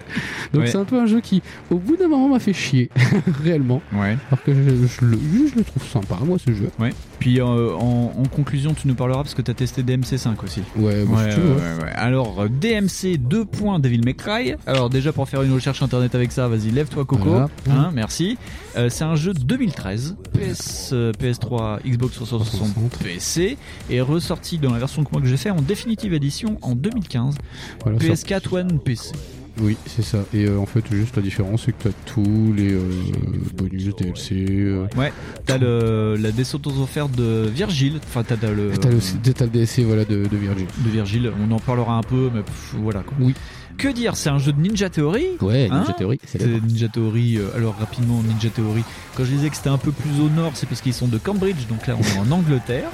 S5: Donc
S4: Ouais.
S5: c'est un peu un jeu qui, au bout d'un moment, m'a fait chier, réellement.
S4: Ouais.
S5: Alors que je, je le, je le trouve sympa, moi, ce jeu.
S4: Ouais. Puis euh, en, en conclusion, tu nous parleras parce que tu as testé DMC5 aussi.
S5: Ouais, moi,
S4: Ouais, ouais,
S5: ouais.
S4: Alors, DMC 2. Devil May Cry. Alors, déjà, pour faire une recherche internet avec ça, vas-y, lève-toi, Coco.
S5: Voilà.
S4: Hein, merci. Euh, c'est un jeu de 2013, PS, euh, PS3, Xbox 360, PC, et ressorti dans la version que moi que j'ai fait en définitive édition en 2015.
S5: Voilà,
S4: PS4 One PC.
S5: Oui, c'est ça. Et euh, en fait, juste la différence, c'est que tu as tous les euh, bonus, DLC. euh,
S4: Ouais, t'as le, la descente aux offertes de Virgile. Enfin, t'as t'as le.
S5: T'as le, t'as le DLC voilà, de, de Virgin.
S4: de Virgile. On en parlera un peu, mais pff, voilà quoi.
S5: Oui.
S4: Que dire? C'est un jeu de Ninja Theory?
S5: Ouais,
S4: Hein?
S5: Ninja Theory, c'est
S4: C'est Ninja Theory. euh, alors rapidement, Ninja Theory. Quand je disais que c'était un peu plus au nord, c'est parce qu'ils sont de Cambridge, donc là on est en Angleterre.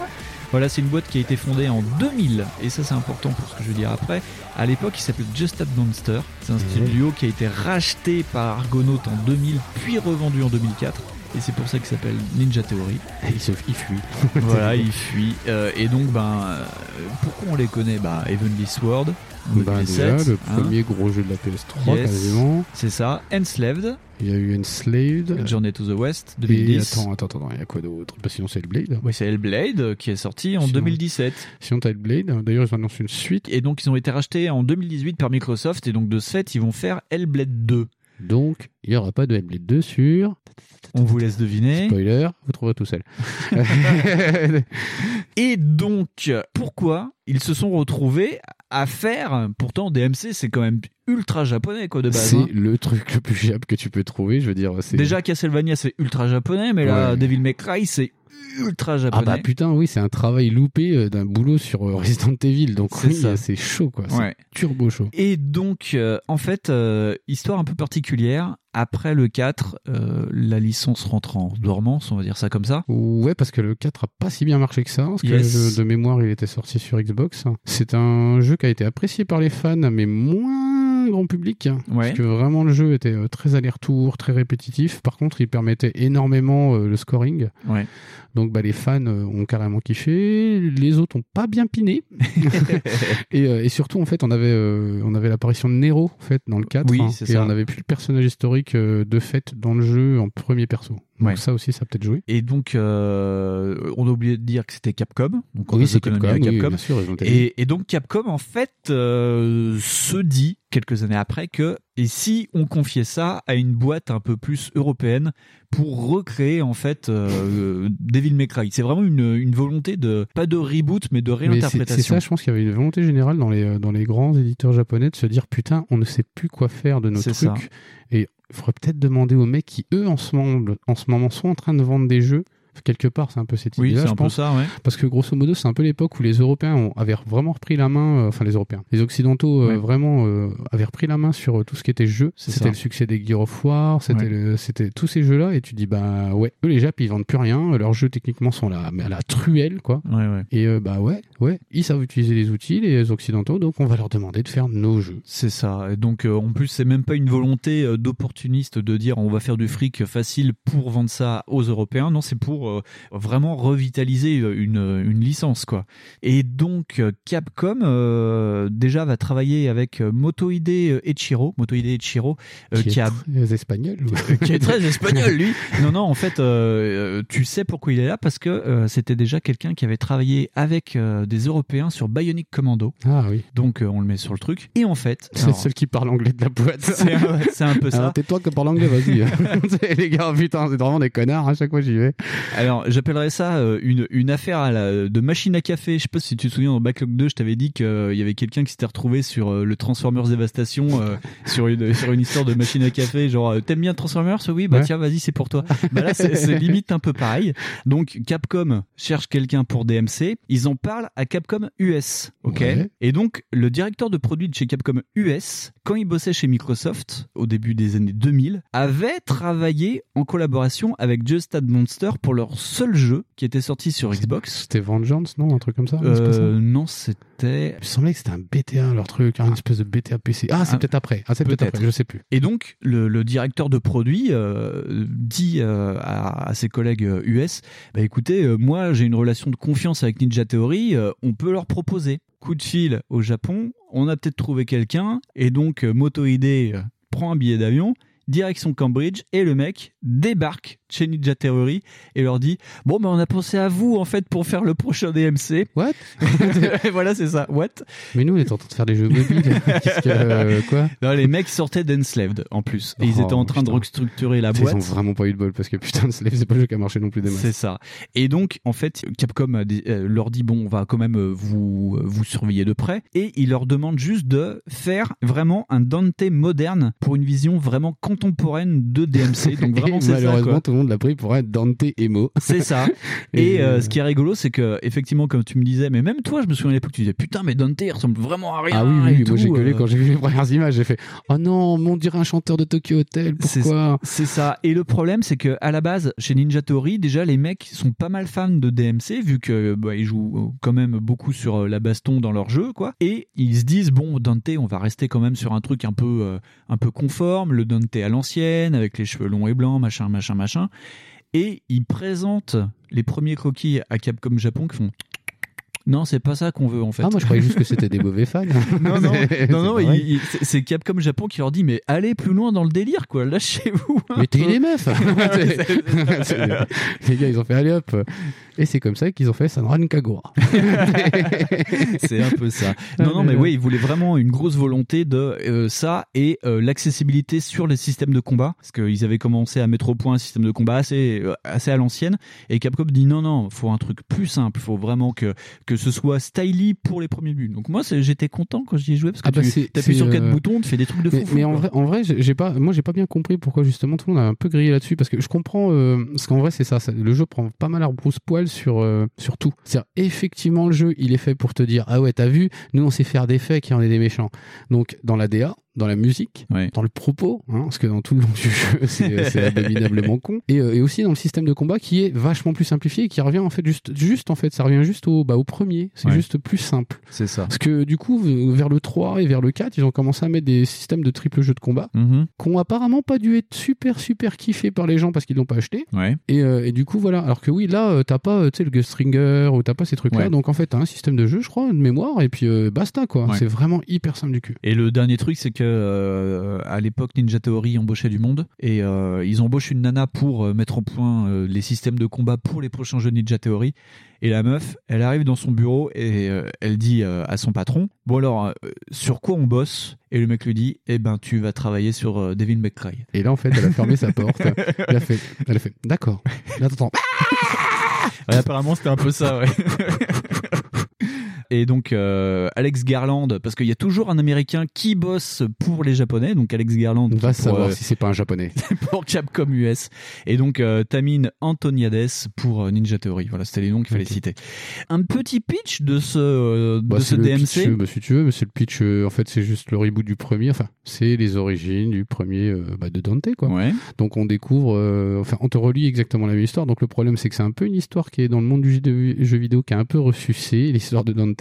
S4: Voilà, c'est une boîte qui a été fondée en 2000, et ça c'est important pour ce que je vais dire après. À l'époque, il s'appelait Just Add Monster. C'est un studio qui a été racheté par Argonaut en 2000, puis revendu en 2004. Et c'est pour ça qu'il s'appelle Ninja Theory.
S5: Il, se, il fuit.
S4: voilà, il fuit. Euh, et donc, ben, euh, pourquoi on les connaît? Bah, Heavenly Sword,
S5: Bah, déjà,
S4: 2007,
S5: le
S4: hein.
S5: premier gros jeu de la PS3,
S4: Yes.
S5: quasiment.
S4: C'est ça. Enslaved,
S5: Il y a eu Enslaved.
S4: Journey to the West,
S5: Et
S4: 2010.
S5: attends, attends, attends, il y a quoi d'autre? Bah, Sinon, c'est Hellblade.
S4: Oui, c'est Hellblade euh, qui est sorti en
S5: Sinon-
S4: 2017.
S5: Sinon, t'as Hellblade. D'ailleurs, ils annoncent une suite.
S4: Et donc, ils ont été rachetés en 2018 par Microsoft. Et donc, de ce fait, ils vont faire Hellblade 2.
S5: Donc, il n'y aura pas de Hellblade 2 sur.
S4: On vous laisse deviner.
S5: Spoiler, vous trouverez tout seul.
S4: Et donc, pourquoi ils se sont retrouvés à faire Pourtant, DMC, c'est quand même ultra japonais, quoi, de base.
S5: c'est
S4: hein.
S5: le truc le plus fiable que tu peux trouver. Je veux dire, c'est.
S4: Déjà, Castlevania, c'est ultra japonais, mais là. Devil May Cry, c'est ultra
S5: Ah
S4: japonais.
S5: bah putain, oui, c'est un travail loupé euh, d'un boulot sur euh, Resident Evil. Donc,
S4: C'est
S5: oui, c'est chaud, quoi.
S4: Ouais.
S5: turbo chaud.
S4: Et donc, euh, en fait, euh, histoire un peu particulière, après le 4, euh, la licence rentre en dormance, on va dire ça comme ça.
S5: Ouais, parce que le 4 a pas si bien marché que ça. Parce que
S4: Yes.
S5: le jeu de mémoire, il était sorti sur Xbox. C'est un jeu qui a été apprécié par les fans, mais moins grand public.
S4: Ouais.
S5: Parce que vraiment, le jeu était euh, très aller-retour, très répétitif. Par contre, il permettait énormément euh, le scoring.
S4: Ouais.
S5: Donc, bah, les fans euh, ont carrément kiffé. Les autres ont pas bien piné. et, et surtout, en fait, on avait, on avait l'apparition de Nero, en fait, dans le 4.
S4: Oui,
S5: hein, et
S4: ça.
S5: on avait plus le personnage historique de fait dans le jeu en premier perso. Donc,
S4: Ouais.
S5: ça aussi, ça a peut-être joué.
S4: Et donc, euh, on a oublié de dire que c'était Capcom. Donc, on
S5: Oui, c'est Capcom, oui,
S4: Capcom.
S5: bien sûr,
S4: et, et donc, Capcom, en fait, euh, se dit, quelques années après, que et si on confiait ça à une boîte un peu plus européenne pour recréer, en fait, euh, Devil May Cry? C'est vraiment une, une volonté de, pas de reboot, mais de réinterprétation.
S5: C'est ça, je pense qu'il y avait une volonté générale dans les, euh, dans les grands éditeurs japonais de se dire putain, on ne sait plus quoi faire de nos trucs.
S4: ça.
S5: Et il faudrait peut-être demander aux mecs qui, eux, en ce moment, en ce moment sont en train de vendre des jeux. Quelque part, c'est un peu cette
S4: Oui,
S5: idée-là,
S4: c'est
S5: je
S4: un peu ça, ouais.
S5: Parce que grosso modo, c'est un peu l'époque où les Européens ont, avaient vraiment repris la main, euh, enfin les Européens, les Occidentaux euh,
S4: Ouais.
S5: vraiment euh, avaient repris la main sur tout ce qui était jeu. C'était le succès des Gear of War, c'était
S4: Ouais.
S5: le- c'était tous ces jeux-là, et tu dis bah ouais, eux les Japs ils vendent plus rien, leurs jeux techniquement sont là, mais à la truelle quoi.
S4: Ouais.
S5: Et bah ouais, ouais, ils savent utiliser les outils, les Occidentaux, donc on va leur demander de faire nos jeux.
S4: C'est ça. Et donc, en plus, c'est même pas une volonté d'opportuniste de dire on va faire du fric facile pour vendre ça aux Européens. Non, c'est pour euh, vraiment revitaliser euh, une, une licence, quoi. Et donc, euh, Capcom, euh, déjà, va travailler avec euh, Motohide euh, Echiro. Motohide Echiro, euh,
S5: qui,
S4: qui
S5: est
S4: a
S5: très espagnol.
S4: euh, qui est très espagnol lui. Non non, en fait euh, euh, tu sais pourquoi il est là? Parce que euh, c'était déjà quelqu'un qui avait travaillé avec euh, des Européens sur Bionic Commando.
S5: Ah oui.
S4: Donc euh, on le met sur le truc et en fait
S5: C'est le
S4: alors,
S5: seul qui parle anglais de la boîte.
S4: c'est un, peu ça.
S5: Alors, Tais-toi que parle anglais, vas-y. les gars, putain, c'est vraiment des connards, à chaque fois j'y vais.
S4: Alors, j'appellerais ça euh, une, une affaire à la, de machine à café. Je sais pas si tu te souviens dans Backlog 2, je t'avais dit qu'il y avait quelqu'un qui s'était retrouvé sur euh, le Transformers Dévastation, euh, sur, une, sur une histoire de machine à café. Genre, euh, t'aimes bien Transformers Oui, bah
S5: Ouais.
S4: tiens, vas-y, c'est pour toi. bah là, c'est limite un peu pareil. Donc, Capcom cherche quelqu'un pour DMC. Ils en parlent à Capcom US. Ok.
S5: Ouais.
S4: Et donc, le directeur de produit de chez Capcom US, quand il bossait chez Microsoft, au début des années 2000, avait travaillé en collaboration avec Just Add Monster pour leur seul jeu qui était sorti sur Xbox.
S5: C'était Vengeance, non Un truc comme ça
S4: Euh, non, c'était.
S5: Il me semblait que c'était un BTA, leur truc, une espèce de BTA PC. Ah, c'est
S4: Ah.
S5: peut-être après. Ah, c'est peut-être
S4: Peut-être.
S5: après, je sais plus.
S4: Et donc, le, le directeur de produit euh, dit euh, à, à ses collègues US bah, écoutez, moi j'ai une relation de confiance avec Ninja Theory, on peut leur proposer. Coup de fil au Japon, on a peut-être trouvé quelqu'un, et donc Motohide euh, prend un billet d'avion, direction Cambridge, et le mec débarque chez Ninja Theory et leur dit bon ben on a pensé à vous en fait pour faire le prochain DMC.
S5: What?
S4: Voilà c'est ça. What?
S5: Mais nous on est en train de faire des jeux mobiles. Qu'est-ce que euh, quoi?
S4: Non les mecs sortaient d'Enslaved en plus et ils
S5: Oh,
S4: étaient en train de restructurer la
S5: Ils
S4: boîte.
S5: ont vraiment pas eu de bol parce que putain, Slave, c'est pas le jeu qui a marché non plus des masses.
S4: C'est ça. Et donc, en fait, Capcom a des- euh, leur dit bon, on va quand même euh, vous vous surveiller de près, et il leur demande juste de faire vraiment un Dante moderne pour une vision vraiment contemporaine de DMC. Donc vraiment, C'est
S5: malheureusement, tout le monde l'a pris pour être Dante Emo.
S4: C'est ça. Et euh, ce qui est rigolo, c'est que effectivement, comme tu me disais, mais même toi, je me souviens à l'époque, tu disais putain, mais Dante il ressemble vraiment à rien.
S5: Ah oui, oui,
S4: et
S5: oui, moi j'ai gueulé
S4: euh.
S5: quand j'ai vu les premières images. J'ai fait Oh non, on dirait un chanteur de Tokyo Hotel, pourquoi?
S4: C'est ça. Et le problème, c'est que à la base, chez Ninja Theory, déjà les mecs sont pas mal fans de DMC vu que bah, ils jouent euh, quand même beaucoup sur euh, la baston dans leur jeu, quoi. Et ils se disent bon, Dante, on va rester quand même sur un truc un peu euh, un peu conforme, le Dante à l'ancienne avec les cheveux longs et blancs, machin, machin, machin. Et ils présentent les premiers croquis à Capcom Japon qui font non, c'est pas ça qu'on veut en fait.
S5: Ah, moi je croyais juste que c'était des mauvais fans.
S4: non, non,
S5: C'est-
S4: non, non,
S5: c'est vrai.
S4: il- il- c'est- c'est Capcom Japon qui leur dit mais allez plus loin dans le délire quoi, lâchez-vous.
S5: Mettez
S4: peu.
S5: les meufs Les gars, ils ont fait allez hop Et c'est comme ça qu'ils ont fait Sanran Kagura.
S4: c'est un peu ça. Non, non, mais oui, ils voulaient vraiment une grosse volonté de euh, ça et euh, l'accessibilité sur les systèmes de combat, parce qu'ils avaient commencé à mettre au point un système de combat assez, euh, assez à l'ancienne, et Capcom dit non, non, faut un truc plus simple, faut vraiment que, que ce soit styly pour les premiers buts. Donc moi, j'étais content quand j'y ai joué, parce que
S5: Ah bah
S4: tu appuies sur quatre boutons, tu fais des trucs de fou.
S5: Mais,
S4: fou,
S5: mais en vrai, en vrai, j'ai pas, moi j'ai pas bien compris pourquoi justement tout le monde a un peu grillé là-dessus parce que je comprends, parce qu'en vrai c'est ça, ça- le jeu prend pas mal à euh, sur tout. C'est-à-dire effectivement le jeu il est fait pour te dire ah ouais t'as vu, nous on sait faire des faits qui en est des méchants. Donc dans la DA, dans la musique, dans le propos, hein, parce que dans tout le long du jeu c'est abominablement con, et, euh, et aussi dans le système de combat qui est vachement plus simplifié et qui revient en fait juste juste en fait ça revient juste au bah au premier, c'est
S4: Ouais.
S5: juste plus simple.
S4: C'est ça.
S5: Parce que du coup, vers le 3 et vers le 4, ils ont commencé à mettre des systèmes de triple jeu de combat
S4: Mhm.
S5: qui ont apparemment pas dû être super super kiffés par les gens parce qu'ils l'ont pas acheté.
S4: Ouais.
S5: Et, euh, et du coup, voilà. Alors que oui, là, euh, t'as pas, tu sais, le Gustringer ou t'as pas ces trucs-là.
S4: Ouais.
S5: Donc en fait, t'as un système de jeu, je crois, de mémoire, et puis euh, basta, quoi.
S4: Ouais.
S5: C'est vraiment hyper simple du cul.
S4: Et le dernier truc, c'est que euh, à l'époque, Ninja Theory embauchait du monde et euh, ils embauchent une nana pour euh, mettre au point les systèmes de combat pour les prochains jeux Ninja Theory. Et la meuf, elle arrive dans son bureau et elle dit à son patron Bon, alors, sur quoi on bosse? Et le mec lui dit Eh ben, tu vas travailler sur Devil May Cry.
S5: Et là, en fait, elle a fermé sa porte. Elle a fait, elle a fait, d'accord. T'entends.
S4: Ouais, apparemment, c'était un peu ça, ouais. Et donc euh, Alex Garland, parce qu'il y a toujours un Américain qui bosse pour les Japonais, donc Alex Garland.
S5: On va
S4: pour,
S5: savoir
S4: euh,
S5: si c'est pas un japonais.
S4: pour Capcom US et donc euh, Tamine Antoniades pour euh, Ninja Theory. Voilà, c'était les noms qu'il fallait citer. Un petit pitch de ce
S5: Bah,
S4: de ce DMC.
S5: pitch, bah, si tu veux, c'est le pitch. en fait, c'est juste le reboot du premier. Enfin, c'est les origines du premier bah, de Dante, quoi. Donc, on découvre. enfin, on te relie exactement la même histoire. Donc, le problème, c'est que c'est un peu une histoire qui est dans le monde du jeu, vidéo qui est un peu ressucée, l'histoire de Dante.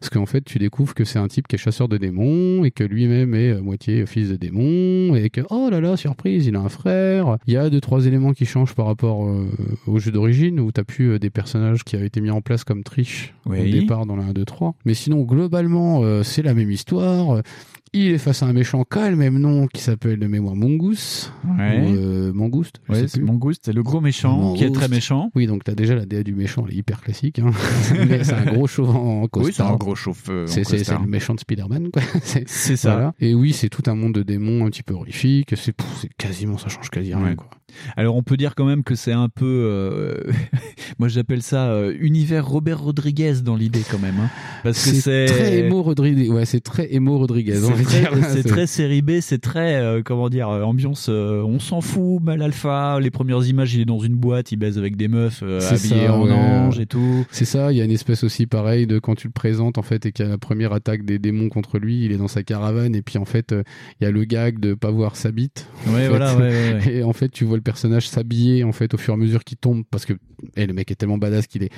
S5: Parce qu'en fait, tu découvres que c'est un type qui est chasseur de démons et que lui-même est euh, moitié fils de démons et que oh là là, surprise, il a un frère. Il y a deux trois éléments qui changent par rapport euh, au jeu d'origine où t'as plus euh, des personnages qui avaient été mis en place comme Trish au départ dans la 1, 2, 3. Mais sinon, globalement, euh, c'est la même histoire. Il est face à un méchant qui a le même nom qui s'appelle de mémoire Mongoose.
S4: Ouais.
S5: Ou, euh, Mangouste.
S4: Ouais, c'est. Mangouste, c'est le gros méchant qui est très méchant.
S5: Oui, donc t'as déjà la DA du méchant, elle est hyper classique. Hein. Mais c'est un gros chauve en costard.
S4: Oui, c'est un gros chauve, euh,
S5: C'est le méchant de Spider-Man, quoi.
S4: C'est ça.
S5: Et oui, c'est tout un monde de démons un petit peu horrifique. C'est quasiment, ça change quasi rien,
S4: Ouais.
S5: quoi.
S4: Alors on peut dire quand même que c'est un peu, euh, moi j'appelle ça euh, univers Robert Rodriguez dans l'idée quand même, hein. parce que c'est
S5: très émo Rodriguez. Ouais, c'est très émo Rodriguez.
S4: C'est très série B, c'est très euh, comment dire euh, ambiance. euh, on s'en fout, mal alpha. Les premières images, il est dans une boîte, il baise avec des meufs euh, habillées
S5: ça,
S4: en
S5: ouais.
S4: ange et tout.
S5: C'est ça, il y a une espèce aussi pareil de quand tu le présentes en fait et qu'il y a la première attaque des démons contre lui, il est dans sa caravane et puis en fait euh, il y a le gag de pas voir sa bite.
S4: Ouais, voilà, ouais, ouais, ouais.
S5: Et en fait tu vois le personnage s'habiller en fait au fur et à mesure qu'il tombe parce que eh, le mec est tellement badass qu'il est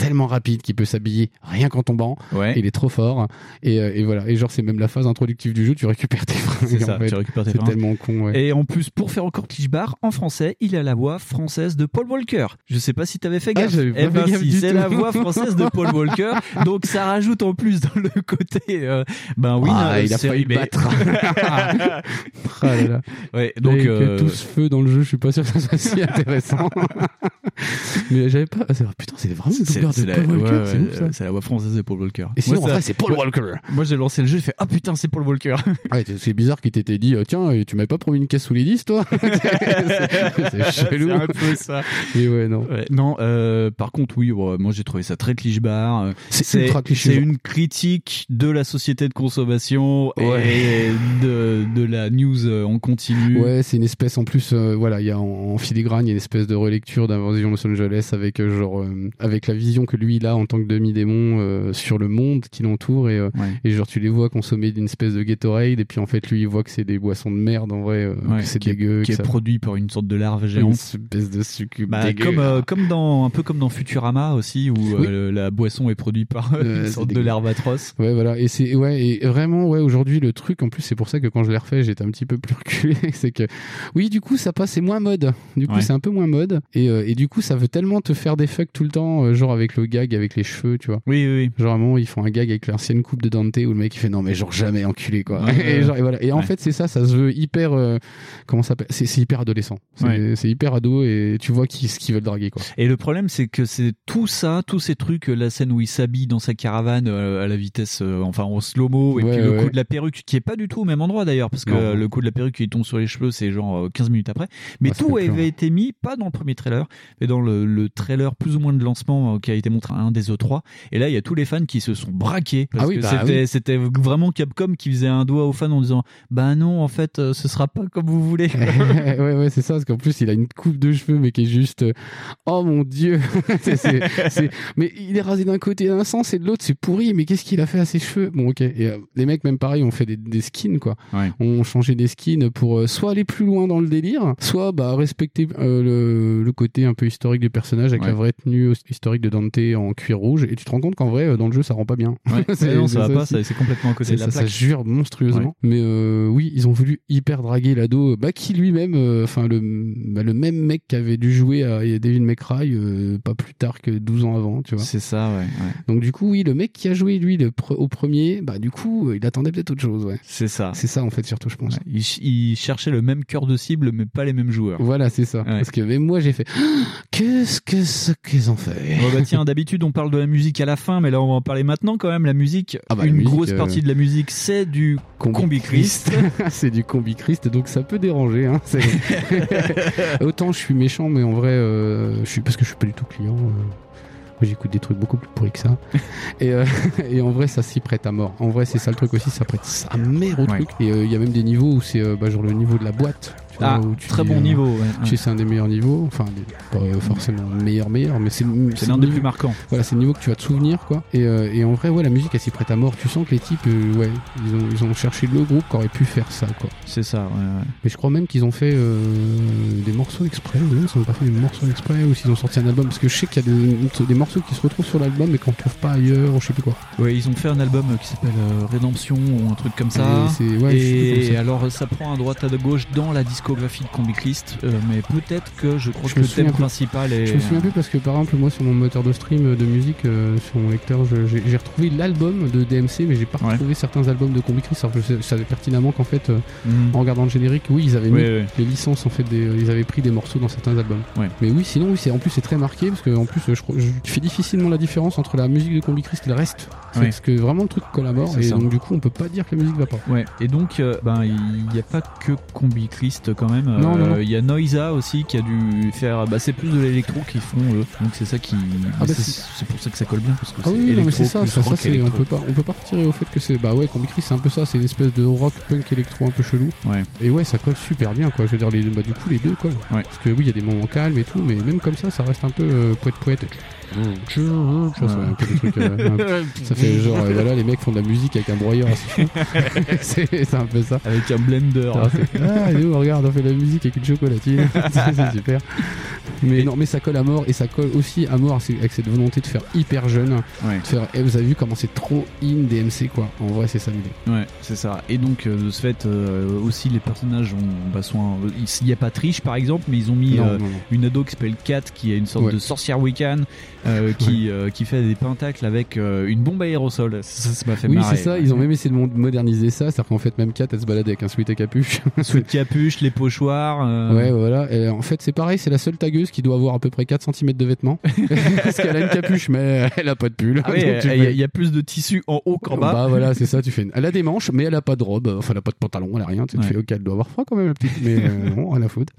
S5: tellement rapide qu'il peut s'habiller rien qu'en tombant.
S4: Ouais.
S5: Il est trop fort. Et, euh, et voilà. Et genre, c'est même la phase introductive du jeu, tu récupères tes fringues.
S4: C'est ça,
S5: en fait.
S4: tu récupères tes
S5: C'est tellement con, ouais.
S4: Et en plus, pour faire encore cliché-bar, en français, il a la voix française de Paul Walker. Je sais pas si t'avais fait
S5: Ah,
S4: gaffe.
S5: pas
S4: eh ben si, c'est la voix française de Paul Walker. Donc ça rajoute en plus dans le côté, euh, ben oui,
S5: Ah,
S4: euh,
S5: il a failli
S4: B.
S5: battre. Ah là là.
S4: Ouais, donc
S5: Avec
S4: euh,
S5: tout ce feu dans le jeu, je suis pas sûr que ça soit si intéressant. Mais j'avais pas. ah, Putain, c'est vraiment
S4: c'est c'est
S5: de
S4: la,
S5: Paul Walker,
S4: ouais,
S5: c'est
S4: ouais,
S5: ouf ça.
S4: c'est la voix française de Paul Walker.
S5: Et sinon,
S4: Moi,
S5: en vrai, c'est Paul. Walker.
S4: Moi, j'ai lancé le jeu, j'ai fait ah putain, c'est Paul Walker.
S5: Ouais, c'est- bizarre qu'il t'était dit, euh, tiens, et tu m'avais pas promis une caisse sous les 10, toi C'est chelou.
S4: C'est un peu ça.
S5: Mais ouais, non.
S4: Ouais, non, euh, par contre, oui, ouais, moi j'ai trouvé ça très cliché-bar.
S5: C'est ultra cliché,
S4: C'est
S5: genre.
S4: une critique de la société de consommation
S5: Ouais.
S4: et de, de la news euh, en continu.
S5: Ouais, c'est une espèce en plus, euh, voilà, il y a en, en filigrane, il y a une espèce de relecture d'Invasion Los Angeles avec euh, genre euh, avec la vision que lui il a en tant que demi-démon euh, sur le monde qui l'entoure et, euh,
S4: Ouais.
S5: et genre tu les vois consommer d'une espèce de Gatorade et puis en fait lui il voit que c'est des boissons de merde en vrai, euh,
S4: Ouais,
S5: que c'est
S4: qui, est-
S5: dégueu,
S4: qui est
S5: ça-
S4: produit par une sorte de larve
S5: une
S4: géante.
S5: espèce de succube
S4: Bah, comme comme dans un peu comme dans Futurama aussi où
S5: Oui.
S4: la boisson est produite par une sorte de larve atroce.
S5: Ouais, voilà. Et c'est, ouais, et vraiment, ouais, aujourd'hui, le truc, en plus, c'est pour ça que quand je l'ai refait, j'étais un petit peu plus reculé. c'est que, oui, du coup, ça passe, c'est moins mode. Du coup, c'est un peu moins mode. Et, et du coup, ça veut tellement te faire des fucks tout le temps, genre avec le gag, avec les cheveux, tu vois.
S4: Oui, oui, oui.
S5: Genre, à un moment, ils font un gag avec l'ancienne coupe de Dante où le mec, il fait non, mais genre jamais enculé, quoi.
S4: Ouais,
S5: et,
S4: ouais.
S5: genre, et voilà. Et en
S4: Ouais.
S5: fait, c'est ça, ça se veut hyper, euh, comment ça s'appelle? C'est, hyper adolescent. C'est,
S4: Ouais.
S5: hyper ado et tu vois qui, ce qu'ils veulent draguer, quoi.
S4: Et le problème, c'est que c'est tout ça, tous ces trucs, euh, la scène où il s'habille dans sa caravane euh, à la vitesse, euh, enfin en slow-mo, et puis le coup de la perruque, qui est pas du tout au même endroit d'ailleurs, parce que
S5: Non.
S4: le coup de la perruque qui tombe sur les cheveux, c'est genre euh, 15 minutes après. Mais tout avait été mis, pas dans le premier trailer, mais dans le, le trailer plus ou moins de lancement qui a été montré à un des E3. Et là, il y a tous les fans qui se sont braqués, parce
S5: Ah oui,
S4: que
S5: bah
S4: c'était
S5: oui.
S4: c'était vraiment Capcom qui faisait un doigt aux fans en disant, bah non, en fait, euh, ce sera pas comme vous voulez.
S5: ouais, ouais, c'est ça, parce qu'en plus, il a une coupe de cheveux, mais qui est juste, euh, oh mon dieu, C'est- c'est- c'est- mais il est rasé d'un côté d'un sens et de l'autre, c'est pourri, mais qu'est-ce qu'il a fait à ses cheveux? Bon, ok. Et euh, les mecs, même pareil, ont fait des, des skins, quoi.
S4: Ouais.
S5: On changé des skins pour soit aller plus loin dans le délire, soit, bah, respecter le, le côté un peu historique du personnage avec la vraie tenue historique de Dante en cuir rouge. Et tu te rends compte qu'en vrai, euh, dans le jeu, ça rend pas bien.
S4: Ouais.
S5: C'est-
S4: non, ça va pas, c'est complètement à côté de la
S5: ça,
S4: plaque.
S5: ça jure monstrueusement. Mais euh, oui, ils ont voulu hyper draguer l'ado, bah, qui lui-même, euh, enfin le, bah, le même mec qui avait dû jouer à David McRae euh, pas plus tard que 12 ans avant, tu vois.
S4: C'est ça, ouais. ouais.
S5: Donc du coup, oui, le mec qui a joué lui le pre- au premier, bah du coup, euh, il attendait peut-être autre chose, ouais.
S4: C'est ça.
S5: C'est ça en fait surtout, je pense.
S4: Il, ch- il cherchait le même cœur de cible, mais pas les mêmes joueurs.
S5: Voilà, c'est ça. Parce que même moi, j'ai fait qu'est-ce que ce qu'ils ont fait?
S4: Bah tiens, d'habitude on parle de la musique à la fin, mais là on va en parler maintenant quand même. La musique,
S5: Ah bah, la
S4: une
S5: musique,
S4: grosse
S5: euh,
S4: partie de la musique, c'est du Combi Christ.
S5: c'est du combi Christ, donc ça peut déranger. Hein. Autant je suis méchant, mais en vrai, euh, je suis parce que je suis pas du tout client. euh, moi, j'écoute des trucs beaucoup plus pourris que ça. et, euh, et en vrai, ça s'y prête à mort. En vrai, c'est ça le truc aussi, ça prête sa mère au
S4: Ouais.
S5: truc. Et euh, il y a même des niveaux où c'est euh, bah, genre le niveau de la boîte.
S4: Ah,
S5: où tu
S4: très
S5: dis,
S4: bon
S5: euh,
S4: niveau. ouais,
S5: c'est un des meilleurs niveaux, enfin des- pas forcément meilleur meilleur, mais c'est
S4: l'un des plus marquants.
S5: Voilà, c'est le niveau que tu vas te souvenir quoi. Et, euh, et en vrai, ouais, la musique elle s'y prête à mort. Tu sens que les types, euh, ouais, ils ont, ils ont cherché le groupe qui aurait pu faire ça quoi.
S4: C'est ça, ouais, ouais.
S5: Mais je crois même qu'ils ont fait euh, des morceaux exprès, ou non, ils n'ont pas fait des morceaux exprès, ou s'ils ont sorti un album, parce que je sais qu'il y a des, des morceaux qui se retrouvent sur l'album mais qu'on trouve pas ailleurs, ou je sais plus quoi.
S4: Ouais, ils ont fait un album qui s'appelle Rédemption ou un truc comme ça.
S5: Et ouais,
S4: et
S5: comme ça.
S4: alors ça prend à droite à de gauche dans la discographie de Combi Christ, euh, mais peut-être que je crois
S5: Je
S4: que le thème principal est.
S5: Je me souviens plus parce que par exemple moi sur mon moteur de stream de musique euh, sur mon lecteur j'ai retrouvé l'album de DMC mais j'ai pas
S4: Ouais.
S5: retrouvé certains albums de Combi Christ alors je savais pertinemment qu'en fait euh,
S4: Mhm.
S5: en regardant le générique oui ils avaient mis les licences en fait des, ils avaient pris des morceaux dans certains albums
S4: Ouais.
S5: mais oui sinon oui c'est en plus c'est très marqué parce que en plus je, fais difficilement la différence entre la musique de Combi Christ et le reste C'est parce que vraiment le truc
S4: C'est
S5: et
S4: ça.
S5: donc du coup on peut pas dire que la musique va pas
S4: Ouais, et donc euh, ben il n'y a pas que Combi Christ quand même.
S5: Non, non, non.
S4: Euh, Il y a Noisa aussi qui a dû faire. Bah, c'est plus de l'électro qu'ils font eux. Donc c'est ça qui.
S5: bah,
S4: c'est pour ça que ça colle bien parce que
S5: Ah oui,
S4: c'est
S5: ça, ça, on peut pas, on peut pas retirer au fait que c'est, bah ouais, Combi Christ, c'est un peu ça, c'est une espèce de rock punk électro un peu chelou.
S4: Ouais.
S5: Et ouais, ça colle super bien, quoi. Je veux dire, les, bah, du coup, les deux.
S4: Ouais.
S5: Parce que oui, il y a des moments calmes et tout, mais même comme ça, ça reste un peu euh, poète poète. Tu vois, c'est un peu des trucs, euh, un- ça fait genre, euh, voilà, les mecs font de la musique avec un broyeur c'est, un peu ça.
S4: Avec un blender.
S5: Ah, c'est- ah, et nous, regarde, on fait de la musique avec une chocolatine. c'est, super. Mais non, mais ça colle à mort et ça colle aussi à mort avec cette volonté de faire hyper jeune.
S4: Ouais.
S5: De faire, et vous avez vu comment c'est trop in DMC quoi. En vrai, c'est ça l'idée.
S4: Ouais, c'est ça. Et donc, euh, de ce fait, euh, aussi, les personnages ont, bah, sont, un- il n'y a pas Triche, par exemple, mais ils ont mis
S5: Non,
S4: euh,
S5: non, non.
S4: une ado qui s'appelle Kat, qui est une sorte
S5: Ouais.
S4: de sorcière Wiccan, euh, qui, euh, qui fait des pentacles avec euh, une bombe à aérosol. Ça, ça m'a fait
S5: Oui,
S4: marrer.
S5: c'est ça. Ils ont même essayé de moderniser ça. C'est-à-dire qu'en fait, même Kat, elle se balade avec un sweat à capuche.
S4: De capuche, les pochoirs. euh,
S5: Ouais, voilà. Et en fait, c'est pareil, c'est la seule tagueuse qui doit avoir à peu près 4 cm de vêtements. Parce qu'elle a une capuche, mais elle a pas de pull.
S4: Ah oui, il y, a-
S5: fais-
S4: il y a plus de tissu en haut qu'en bas.
S5: Bah voilà, c'est ça, tu fais. une- Elle a des manches, mais elle a pas de robe. Enfin, elle a pas de pantalon, elle a rien. Tu, te
S4: Ouais.
S5: fais, ok, elle doit avoir froid quand même, la petite. Mais euh, non, rien à foutre.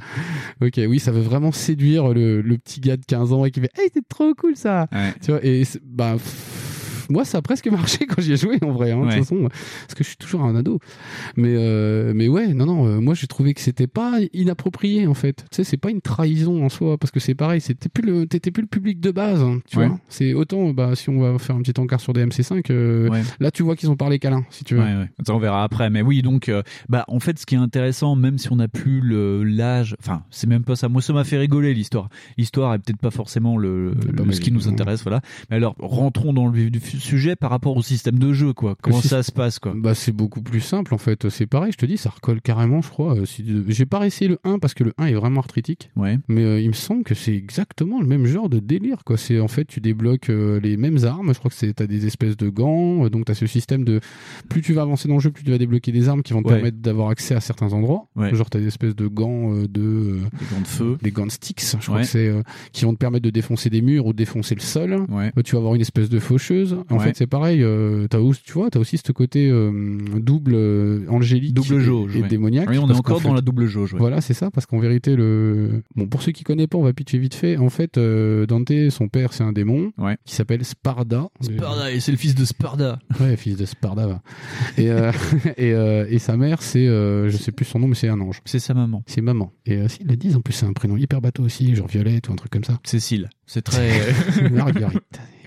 S5: Ok, oui, ça veut vraiment séduire le, le petit gars de 15 ans et qui fait, hey, c'est trop cool ça.
S4: Ouais.
S5: Tu vois, et c'est- bah. pff, Moi, ça a presque marché quand j'y ai joué en vrai, hein, de toute façon, parce que je suis toujours un ado. Mais euh, mais ouais, non non, euh, moi j'ai trouvé que c'était pas inapproprié en fait. Tu sais, c'est pas une trahison en soi, parce que c'est pareil, c'était plus le, t'étais plus le public de base, hein, tu
S4: Ouais.
S5: vois. C'est autant, bah si on va faire un petit encart sur DMC5, euh,
S4: Ouais.
S5: là tu vois qu'ils ont parlé câlin, si tu veux.
S4: Ça, on verra après. Mais oui, donc, euh, bah, en fait, ce qui est intéressant, même si on n'a plus le l'âge, enfin, c'est même pas ça. Moi, ça m'a fait rigoler l'histoire. L'histoire est peut-être pas forcément le,
S5: pas
S4: le-
S5: mal,
S4: ce qui nous intéresse, voilà. Mais alors, rentrons dans le vif du sujet par rapport au système de jeu, quoi. Comment ça se passe, quoi?
S5: Bah c'est beaucoup plus simple en fait. C'est pareil, je te dis, ça recolle carrément, je crois. Euh, J'ai pas essayé le 1 parce que le 1 est vraiment arthritique.
S4: Ouais.
S5: Mais euh, il me semble que c'est exactement le même genre de délire quoi. C'est en fait tu débloques euh, les mêmes armes. Je crois que c'est t'as des espèces de gants. euh, donc t'as ce système de plus tu vas avancer dans le jeu, plus tu vas débloquer des armes qui vont te
S4: Ouais.
S5: permettre d'avoir accès à certains endroits.
S4: Ouais.
S5: Genre t'as des espèces de gants euh, de euh,
S4: Des gants de feu.
S5: des gants de sticks. Je crois
S4: Ouais.
S5: que c'est euh, qui vont te permettre de défoncer des murs ou de défoncer le sol.
S4: Ouais.
S5: Euh, tu vas avoir une espèce de faucheuse. En
S4: Ouais.
S5: fait, c'est pareil. Euh, t'as aussi, tu vois, t'as aussi ce côté euh, double euh, angélique
S4: Double
S5: et-
S4: jauge.
S5: et,
S4: ouais.
S5: démoniaque.
S4: Oui, on est encore dans la double jauge. ouais.
S5: Voilà, c'est ça, parce qu'en vérité, le bon pour ceux qui connaissent pas, on va pitcher vite fait. En fait, euh, Dante, son père, c'est un démon qui s'appelle Sparda.
S4: Sparda, et c'est le fils de Sparda.
S5: Ouais, fils de Sparda. va. Et et, et sa mère, c'est je sais plus son nom, mais c'est un ange.
S4: C'est sa maman.
S5: C'est maman. Et s'ils le disent, en plus, c'est un prénom hyper bateau aussi, genre Violette ou un truc comme ça.
S4: Cécile. C'est très.
S5: Marguerite.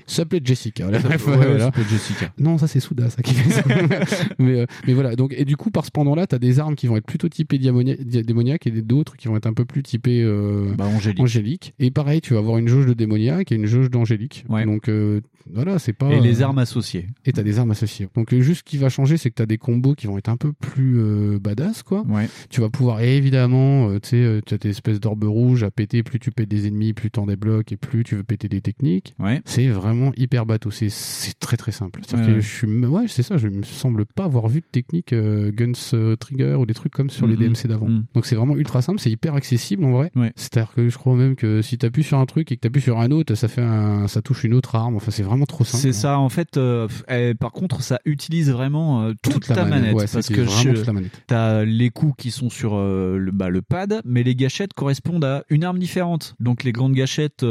S5: Ça s'appelait Jessica. Bref,
S4: ouais,
S5: voilà.
S4: Jessica.
S5: Non, ça c'est Souda, ça qui fait ça. mais, euh, mais voilà. Donc, et du coup, par ce pendant-là, t'as des armes qui vont être plutôt typées démoniaques et d'autres qui vont être un peu plus typées euh,
S4: Bah, angélique.
S5: Et pareil, tu vas avoir une jauge de démoniaque et une jauge d'angélique.
S4: Ouais.
S5: Donc euh, voilà, c'est pas.
S4: Et les
S5: euh,
S4: armes associées.
S5: Et t'as des armes associées. Donc euh, juste ce qui va changer, c'est que t'as des combos qui vont être un peu plus badass, quoi.
S4: Ouais.
S5: Tu vas pouvoir évidemment, tu sais, euh, tu as des espèces d'orbes rouges à péter. Plus tu pètes des ennemis, plus t'en débloques et plus tu veux péter des techniques.
S4: Ouais.
S5: C'est vraiment hyper bateau. C'est très très simple.
S4: Ouais,
S5: que je suis, ouais, c'est ça. Je me semble pas avoir vu de technique euh, Guns euh, Trigger ou des trucs comme sur les. DMC d'avant.
S4: Mhm.
S5: Donc c'est vraiment ultra simple. C'est hyper accessible en vrai.
S4: Ouais.
S5: C'est-à-dire que je crois même que si t'appuies sur un truc et que t'appuies sur un autre, ça fait un, ça touche une autre arme. Enfin, c'est vraiment trop simple.
S4: C'est ça, en fait. euh, eh, par contre, ça utilise vraiment euh, toute,
S5: Toute la
S4: ta
S5: manette,
S4: manette. parce que t'as les coups qui sont sur le, bah, le pad, mais les gâchettes correspondent à une arme différente. Donc les grandes gâchettes.
S5: Et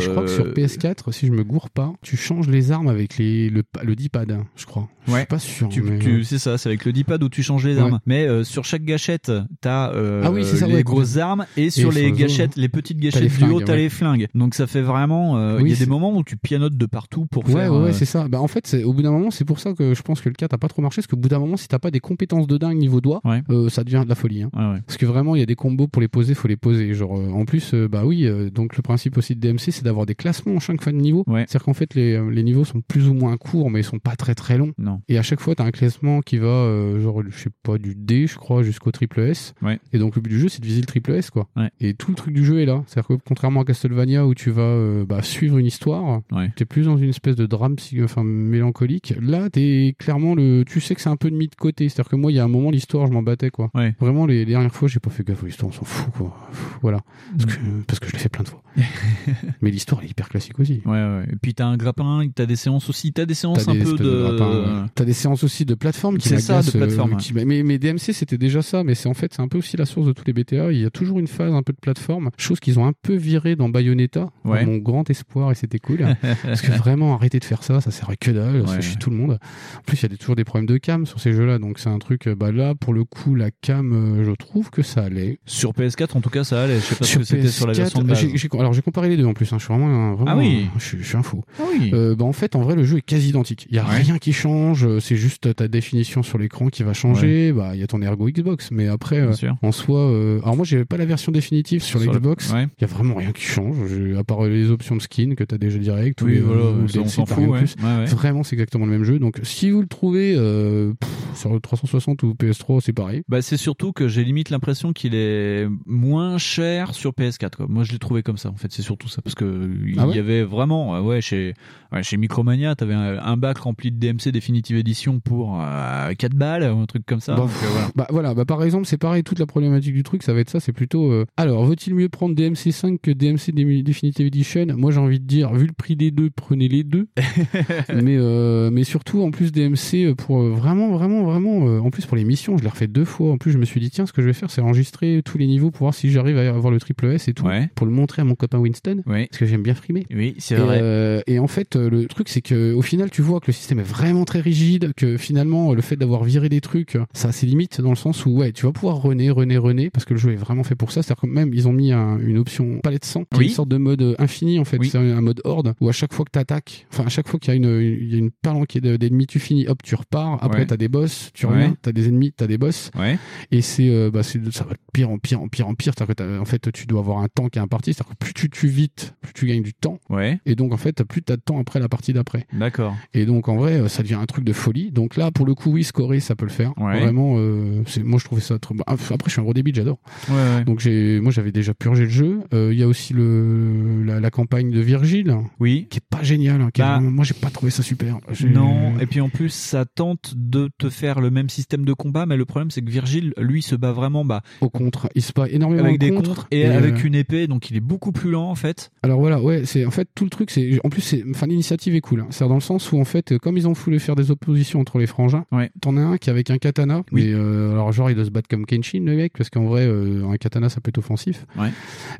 S5: je crois que sur PS4, si je me gourre pas, tu changes les armes avec les, le, le D-pad, je crois. Je suis pas sûr.
S4: Tu,
S5: mais,
S4: tu-
S5: euh,
S4: c'est ça, c'est avec le D-pad où tu changes les
S5: Ouais.
S4: armes. Mais euh, sur chaque gâchette, t'as euh,
S5: Ah oui, ça,
S4: les
S5: ouais,
S4: grosses armes et sur les
S5: les
S4: gâchettes, les petites gâchettes
S5: les
S4: du haut, t'as les flingues. Donc ça fait vraiment. euh, Il
S5: Oui,
S4: y a des moments où tu pianotes de partout pour
S5: Ouais,
S4: faire.
S5: ouais, ouais,
S4: euh,
S5: c'est ça. Bah, en fait, au bout d'un moment, c'est pour ça que je pense que le 4 a pas trop marché, parce qu'au bout d'un moment, si t'as pas des compétences de dingue niveau doigt,
S4: Ouais.
S5: euh, ça devient de la folie. Hein. Parce que vraiment, il y a des combos pour les poser, faut les poser. Genre, euh, en plus, euh, bah oui, euh, donc le principe aussi de DMC, c'est d'avoir des classements en chaque fin de niveau.
S4: Ouais.
S5: C'est-à-dire qu'en fait, les, euh, les niveaux sont plus ou moins courts, mais ils sont pas très très longs.
S4: Non.
S5: Et à chaque fois, t'as un classement qui va, euh, genre, je sais pas, du D, je crois, jusqu'au triple S.
S4: Ouais.
S5: Et donc, le but du jeu, c'est de viser le triple S, quoi.
S4: Ouais.
S5: Et tout le truc du jeu est là. C'est-à-dire que contrairement à Castlevania, où tu vas euh, bah, suivre une histoire,
S4: Ouais.
S5: t'es plus dans une espèce de drame enfin, mélancolique. Là, t'es clairement le. Tu sais que c'est un peu de mis de côté. C'est-à-dire que moi, il y a un moment, l'histoire, je m'en battais, quoi.
S4: Ouais.
S5: Vraiment, les, les dernières fois, j'ai pas fait gaffe l'histoire, on s'en fout, quoi. Voilà. Parce que, parce que je l'ai fait plein de fois. Mais l'histoire, elle est hyper classique aussi.
S4: Ouais, ouais. Puis t'as un grappin, t'as des séances aussi, t'as des séances un
S5: des
S4: peu
S5: espèces
S4: de.
S5: de. T'as des séances aussi de plateforme qui
S4: C'est ça, de plateforme,
S5: euh,
S4: ouais.
S5: qui- mais, mais DMC c'était déjà ça, mais c'est en fait c'est un peu aussi la source de tous les BTA. Il y a toujours une phase un peu de plateforme, chose qu'ils ont un peu viré dans Bayonetta,
S4: Ouais.
S5: mon grand espoir et c'était cool. parce que vraiment arrêter de faire ça, ça sert à que dalle, ça chie tout le monde. En plus il y a des- toujours des problèmes de cam sur ces jeux-là, donc c'est un truc. euh, Bah là pour le coup la cam, euh, je trouve que ça allait.
S4: Sur PS4, en tout cas, ça allait. Je sais pas ce que c'était sur la version de base.
S5: alors j'ai comparé les deux en plus. hein. Je suis vraiment, un- vraiment
S4: Ah oui.
S5: un- je, suis- je suis un fou.
S4: Ah oui.
S5: Euh, bah en fait en vrai le jeu est quasi identique. Il y a
S4: Ouais.
S5: rien qui change. euh, c'est juste ta définition sur l'écran qui va changer. Bah, il y a ton ergo Xbox, mais après, euh, en soi, euh, alors moi, j'ai pas la version définitive sur,
S4: Sur le-
S5: l'Xbox. Il
S4: ouais.
S5: y a vraiment rien qui change, à part les options de skin que t'as déjà direct. ou
S4: Oui,
S5: les-
S4: voilà,
S5: ou le
S4: on fout,
S5: plus. Vraiment, c'est exactement le même jeu. Donc, si vous le trouvez pff, sur le 360 ou PS3, c'est pareil.
S4: Bah, c'est surtout que j'ai limite l'impression qu'il est moins cher sur PS4. Quoi. Moi, je l'ai trouvé comme ça. En fait, c'est surtout ça parce que il
S5: Ah ouais
S4: y avait vraiment, ouais, chez ouais, chez Micromania, t'avais un, un bac rempli de DMC Definitive Edition pour euh, 4 balles ou un truc comme ça.
S5: Bah,
S4: Donc, euh, voilà.
S5: Bah voilà, bah par exemple, c'est pareil, toute la problématique du truc, ça va être ça, c'est plutôt euh, alors, vaut-il mieux prendre DMC5 que DMC Definitive Edition? Moi, j'ai envie de dire vu le prix des deux, prenez les deux. mais euh, mais surtout en plus DMC pour vraiment vraiment vraiment en plus pour les missions, je l'ai refait deux fois. En plus, je me suis dit tiens, ce que je vais faire, c'est enregistrer tous les niveaux pour voir si j'arrive à avoir le triple S et tout pour le montrer à mon copain Winston parce que j'aime bien frimer.
S4: Oui, c'est vrai.
S5: Euh, et en fait, euh, le truc, c'est que au final, tu vois que le système est vraiment très rigide, que finalement, le fait d'avoir viré des trucs, ça a ses limites dans le sens où, ouais, tu vas pouvoir runner, runner, runner, parce que le jeu est vraiment fait pour ça. C'est-à-dire que même, ils ont mis un- une option palette sang, qui
S4: Oui.
S5: est une sorte de mode euh, infini, en fait.
S4: Oui.
S5: C'est un, un mode horde, où à chaque fois que t'attaques, enfin, à chaque fois qu'il y a une, a une palanquée de- d'ennemis, tu finis, hop, tu repars. Après,
S4: Ouais.
S5: t'as des boss, tu
S4: Ouais.
S5: reviens, t'as des ennemis, t'as des boss.
S4: Ouais.
S5: Et c'est, euh, bah, ça va de pire en pire, en pire, en pire. C'est-à-dire que en fait, tu dois avoir un temps qui est imparti. C'est-à-dire que plus tu tues vite, plus tu gagnes du temps.
S4: Ouais.
S5: Et donc, en fait, t'as plus t'as de temps après la partie d'après.
S4: D'accord.
S5: Et donc, en vrai, euh, ça devient un truc de folie. Donc là, pour le coup, oui, scorer, ça peut le faire.
S4: Ouais.
S5: Vraiment, euh, c'est, moi, je trouvais ça trop bon. Après, je suis un gros débit, j'adore.
S4: Ouais, ouais.
S5: Donc, j'ai, moi, j'avais déjà purgé le jeu. Euh, Il y a aussi le, la, la campagne de Virgile.
S4: Oui.
S5: Qui est pas géniale. hein,
S4: Bah,
S5: moi, j'ai pas trouvé ça super.
S4: Non, et puis en plus, ça tente de te faire le même système de combat, mais le problème, c'est que Virgile, lui, se bat vraiment bah,
S5: Au contre. Il se bat énormément
S4: avec des
S5: contre.
S4: contres et,
S5: euh,
S4: avec une épée, donc il est beaucoup plus lent en fait.
S5: Alors voilà, ouais, c'est en fait tout le truc, c'est en plus enfin l'initiative est cool. Hein. C'est dans le sens où en fait, comme ils ont voulu faire des oppositions entre les frangins, t'en as un qui est avec un katana, mais euh, alors genre il doit se battre comme Kenshin le mec, parce qu'en vrai euh, un katana ça peut être offensif.
S4: Ouais.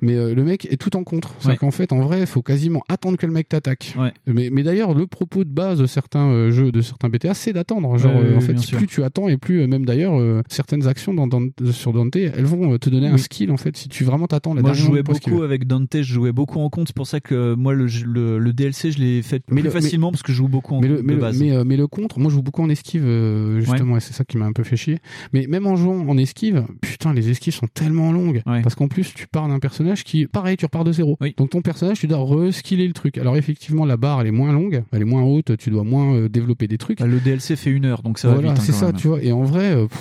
S5: Mais euh, le mec est tout en contre. C'est-à-dire
S4: Ouais.
S5: qu'en fait, en vrai, il faut quasiment attendre que le mec t'attaque. Mais, mais d'ailleurs, le propos de base de certains jeux, de certains BTA, c'est d'attendre. Genre,
S4: Ouais,
S5: en
S4: ouais,
S5: fait, plus
S4: sûr.
S5: tu attends et plus, même d'ailleurs, certaines actions dans, dans- sur Dante, elles vont te donner un skill, en fait, si tu vraiment t'attends. la
S4: Moi, je jouais beaucoup avec Dante, je jouais beaucoup en compte. C'est pour ça que moi, le, le, le DLC, je l'ai fait
S5: Mais
S4: plus
S5: le-
S4: facilement parce que je joue beaucoup en
S5: mais le, mais,
S4: de
S5: le,
S4: base.
S5: mais, euh, mais le contre, moi je joue beaucoup en esquive euh, justement, et c'est ça qui m'a un peu fait chier. Mais même en jouant en esquive, putain, les esquives sont tellement longues parce qu'en plus tu pars d'un personnage qui, pareil, tu repars de zéro. Donc ton personnage, tu dois reskiller le truc. Alors effectivement, la barre elle est moins longue, elle est moins haute, tu dois moins euh, développer des trucs.
S4: Bah, le DLC fait une heure, donc ça va
S5: voilà,
S4: vite. hein,
S5: c'est ça,
S4: même.
S5: tu vois. Et en vrai. pff,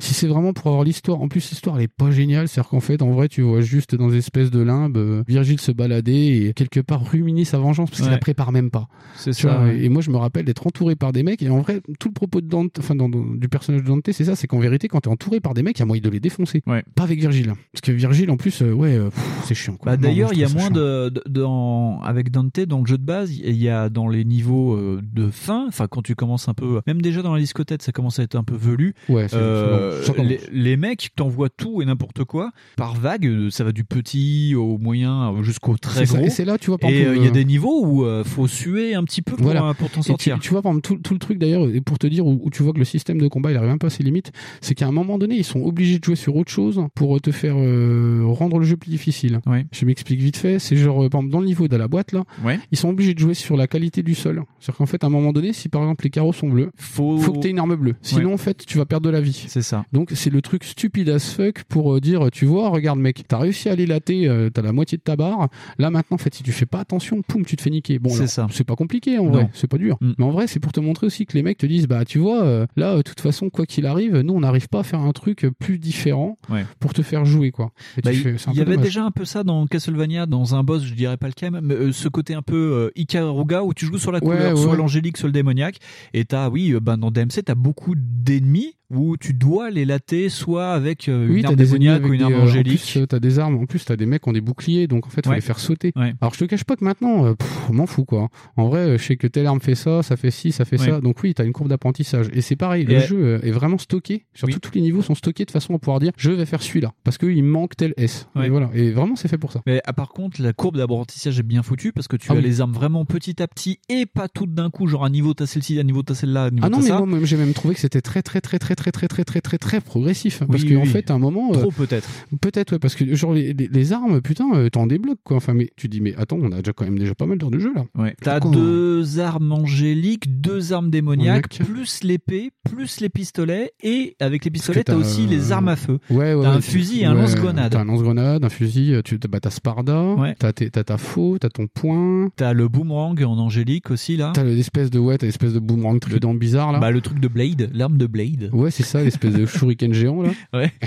S5: si c'est vraiment pour avoir l'histoire, en plus l'histoire elle est pas géniale, c'est-à-dire qu'en fait en vrai tu vois juste dans des espèces de limbes euh, Virgile se balader et quelque part ruminer sa vengeance parce qu'il
S4: Ouais.
S5: la prépare même pas.
S4: C'est ça,
S5: vois,
S4: ouais.
S5: Et moi je me rappelle d'être entouré par des mecs et en vrai tout le propos de Dante, enfin dans- dans- du personnage de Dante c'est ça, c'est qu'en vérité quand t'es entouré par des mecs il y a moyen de les défoncer. Pas avec Virgile, parce que Virgile en plus euh, ouais euh, c'est chiant. Quoi.
S4: Bah, D'ailleurs, il y a moins de, de- dans- avec Dante dans le jeu de base. Il y a dans les niveaux euh, de fin, enfin quand tu commences un peu, même déjà dans la discothèque, ça commence à être un peu velu.
S5: Ouais, c'est-
S4: Euh, les, les mecs t'envoient tout et n'importe quoi par vague. euh, Ça va du petit au moyen euh, jusqu'au très
S5: ça,
S4: gros.
S5: et c'est là, tu vois, par
S4: Et euh, il y a des niveaux où euh, faut suer un petit peu pour,
S5: Voilà.
S4: pour t'en
S5: tu-
S4: sortir.
S5: Tu, vois, par exemple, tout, tout le truc d'ailleurs, et pour te dire où, où tu vois que le système de combat il arrive un peu à ses limites, c'est qu'à un moment donné, ils sont obligés de jouer sur autre chose pour te faire rendre le jeu plus difficile. Je m'explique vite fait. C'est genre, par exemple, dans le niveau de la boîte là, ils sont obligés de jouer sur la qualité du sol. C'est-à-dire qu'en fait, à un moment donné, si par exemple les carreaux sont bleus,
S4: faut,
S5: faut que tu aies une arme bleue. Sinon,
S4: Ouais.
S5: en fait, tu vas perdre de la vie.
S4: C'est ça.
S5: Donc, c'est le truc stupide as fuck pour euh, dire, tu vois, regarde mec, t'as réussi à aller latter, euh, t'as la moitié de ta barre. Là maintenant, en fait, si tu fais pas attention, poum, tu te fais niquer. Bon,
S4: C'est ça.
S5: C'est pas compliqué en
S4: Non.
S5: vrai, c'est pas dur. Mais en vrai, c'est pour te montrer aussi que les mecs te disent, bah tu vois, euh, là, euh, de toute façon, quoi qu'il arrive, nous, on n'arrive pas à faire un truc plus différent
S4: Ouais.
S5: pour te faire jouer, quoi.
S4: Bah, il y avait
S5: dommage.
S4: déjà un peu ça dans Castlevania, dans un boss, je dirais pas lequel, mais euh, ce côté un peu euh, Ikaruga où tu joues sur la
S5: Ouais,
S4: couleur,
S5: ouais.
S4: soit l'angélique, soit le démoniaque. Et t'as, oui, ben, dans DMC, t'as beaucoup d'ennemis où tu dois les latter soit avec euh,
S5: Oui,
S4: une
S5: t'as
S4: arme démoniaque ou une arme
S5: euh, En
S4: angélique.
S5: plus, t'as des armes. En plus, t'as des mecs qui ont des boucliers, donc en fait, faut
S4: Ouais.
S5: les faire sauter.
S4: Ouais.
S5: Alors, je te cache pas que maintenant, euh, pff, je m'en fous, quoi. En vrai, euh, je sais que telle arme fait ça, ça fait ci, ça fait
S4: Ouais.
S5: ça. Donc oui, t'as une courbe d'apprentissage. Et c'est pareil,
S4: Et
S5: le jeu euh, est vraiment stocké. Surtout tous les niveaux sont stockés de façon à pouvoir dire, je vais faire celui-là. Parce qu'il manque tel S.
S4: Ouais.
S5: Et voilà. Et vraiment, c'est fait pour ça.
S4: Mais ah, par contre, la courbe d'apprentissage est bien foutue parce que tu
S5: Ah
S4: as
S5: oui.
S4: les armes vraiment petit à petit et pas toutes d'un coup, genre un niveau t'as celle-ci, un niveau t'as celle-là, un niveau
S5: Ah non, mais
S4: ça.
S5: moi, j'ai même trouvé que c'était très, très, très, très, très très très très très très progressif. parce
S4: Oui,
S5: qu'en
S4: oui.
S5: fait, à un moment, euh,
S4: Trop peut-être.
S5: peut-être ouais, parce que genre les, les- les armes, putain, euh, t'en débloques quoi. Enfin, mais tu dis mais attends, on a déjà quand même déjà pas mal d'heures de jeu là.
S4: Ouais. T'as deux armes angéliques, deux armes démoniaques, plus l'épée, plus les pistolets, et avec les pistolets, t'as aussi les
S5: euh,
S4: armes à feu.
S5: Ouais, ouais.
S4: T'as un fusil et un
S5: ouais,
S4: lance-grenade.
S5: T'as un lance-grenade, un fusil, euh, tu bah, t'as Sparda,
S4: Ouais.
S5: t'as ta faux, t'as ton poing,
S4: T'as le boomerang en angélique aussi là.
S5: t'as l'espèce de ouais, t'as l'espèce de boomerang trident bizarre là.
S4: Bah le truc de Blade, l'arme de Blade.
S5: Ouais, c'est ça, l'espèce de shuriken géant là.
S4: Ouais.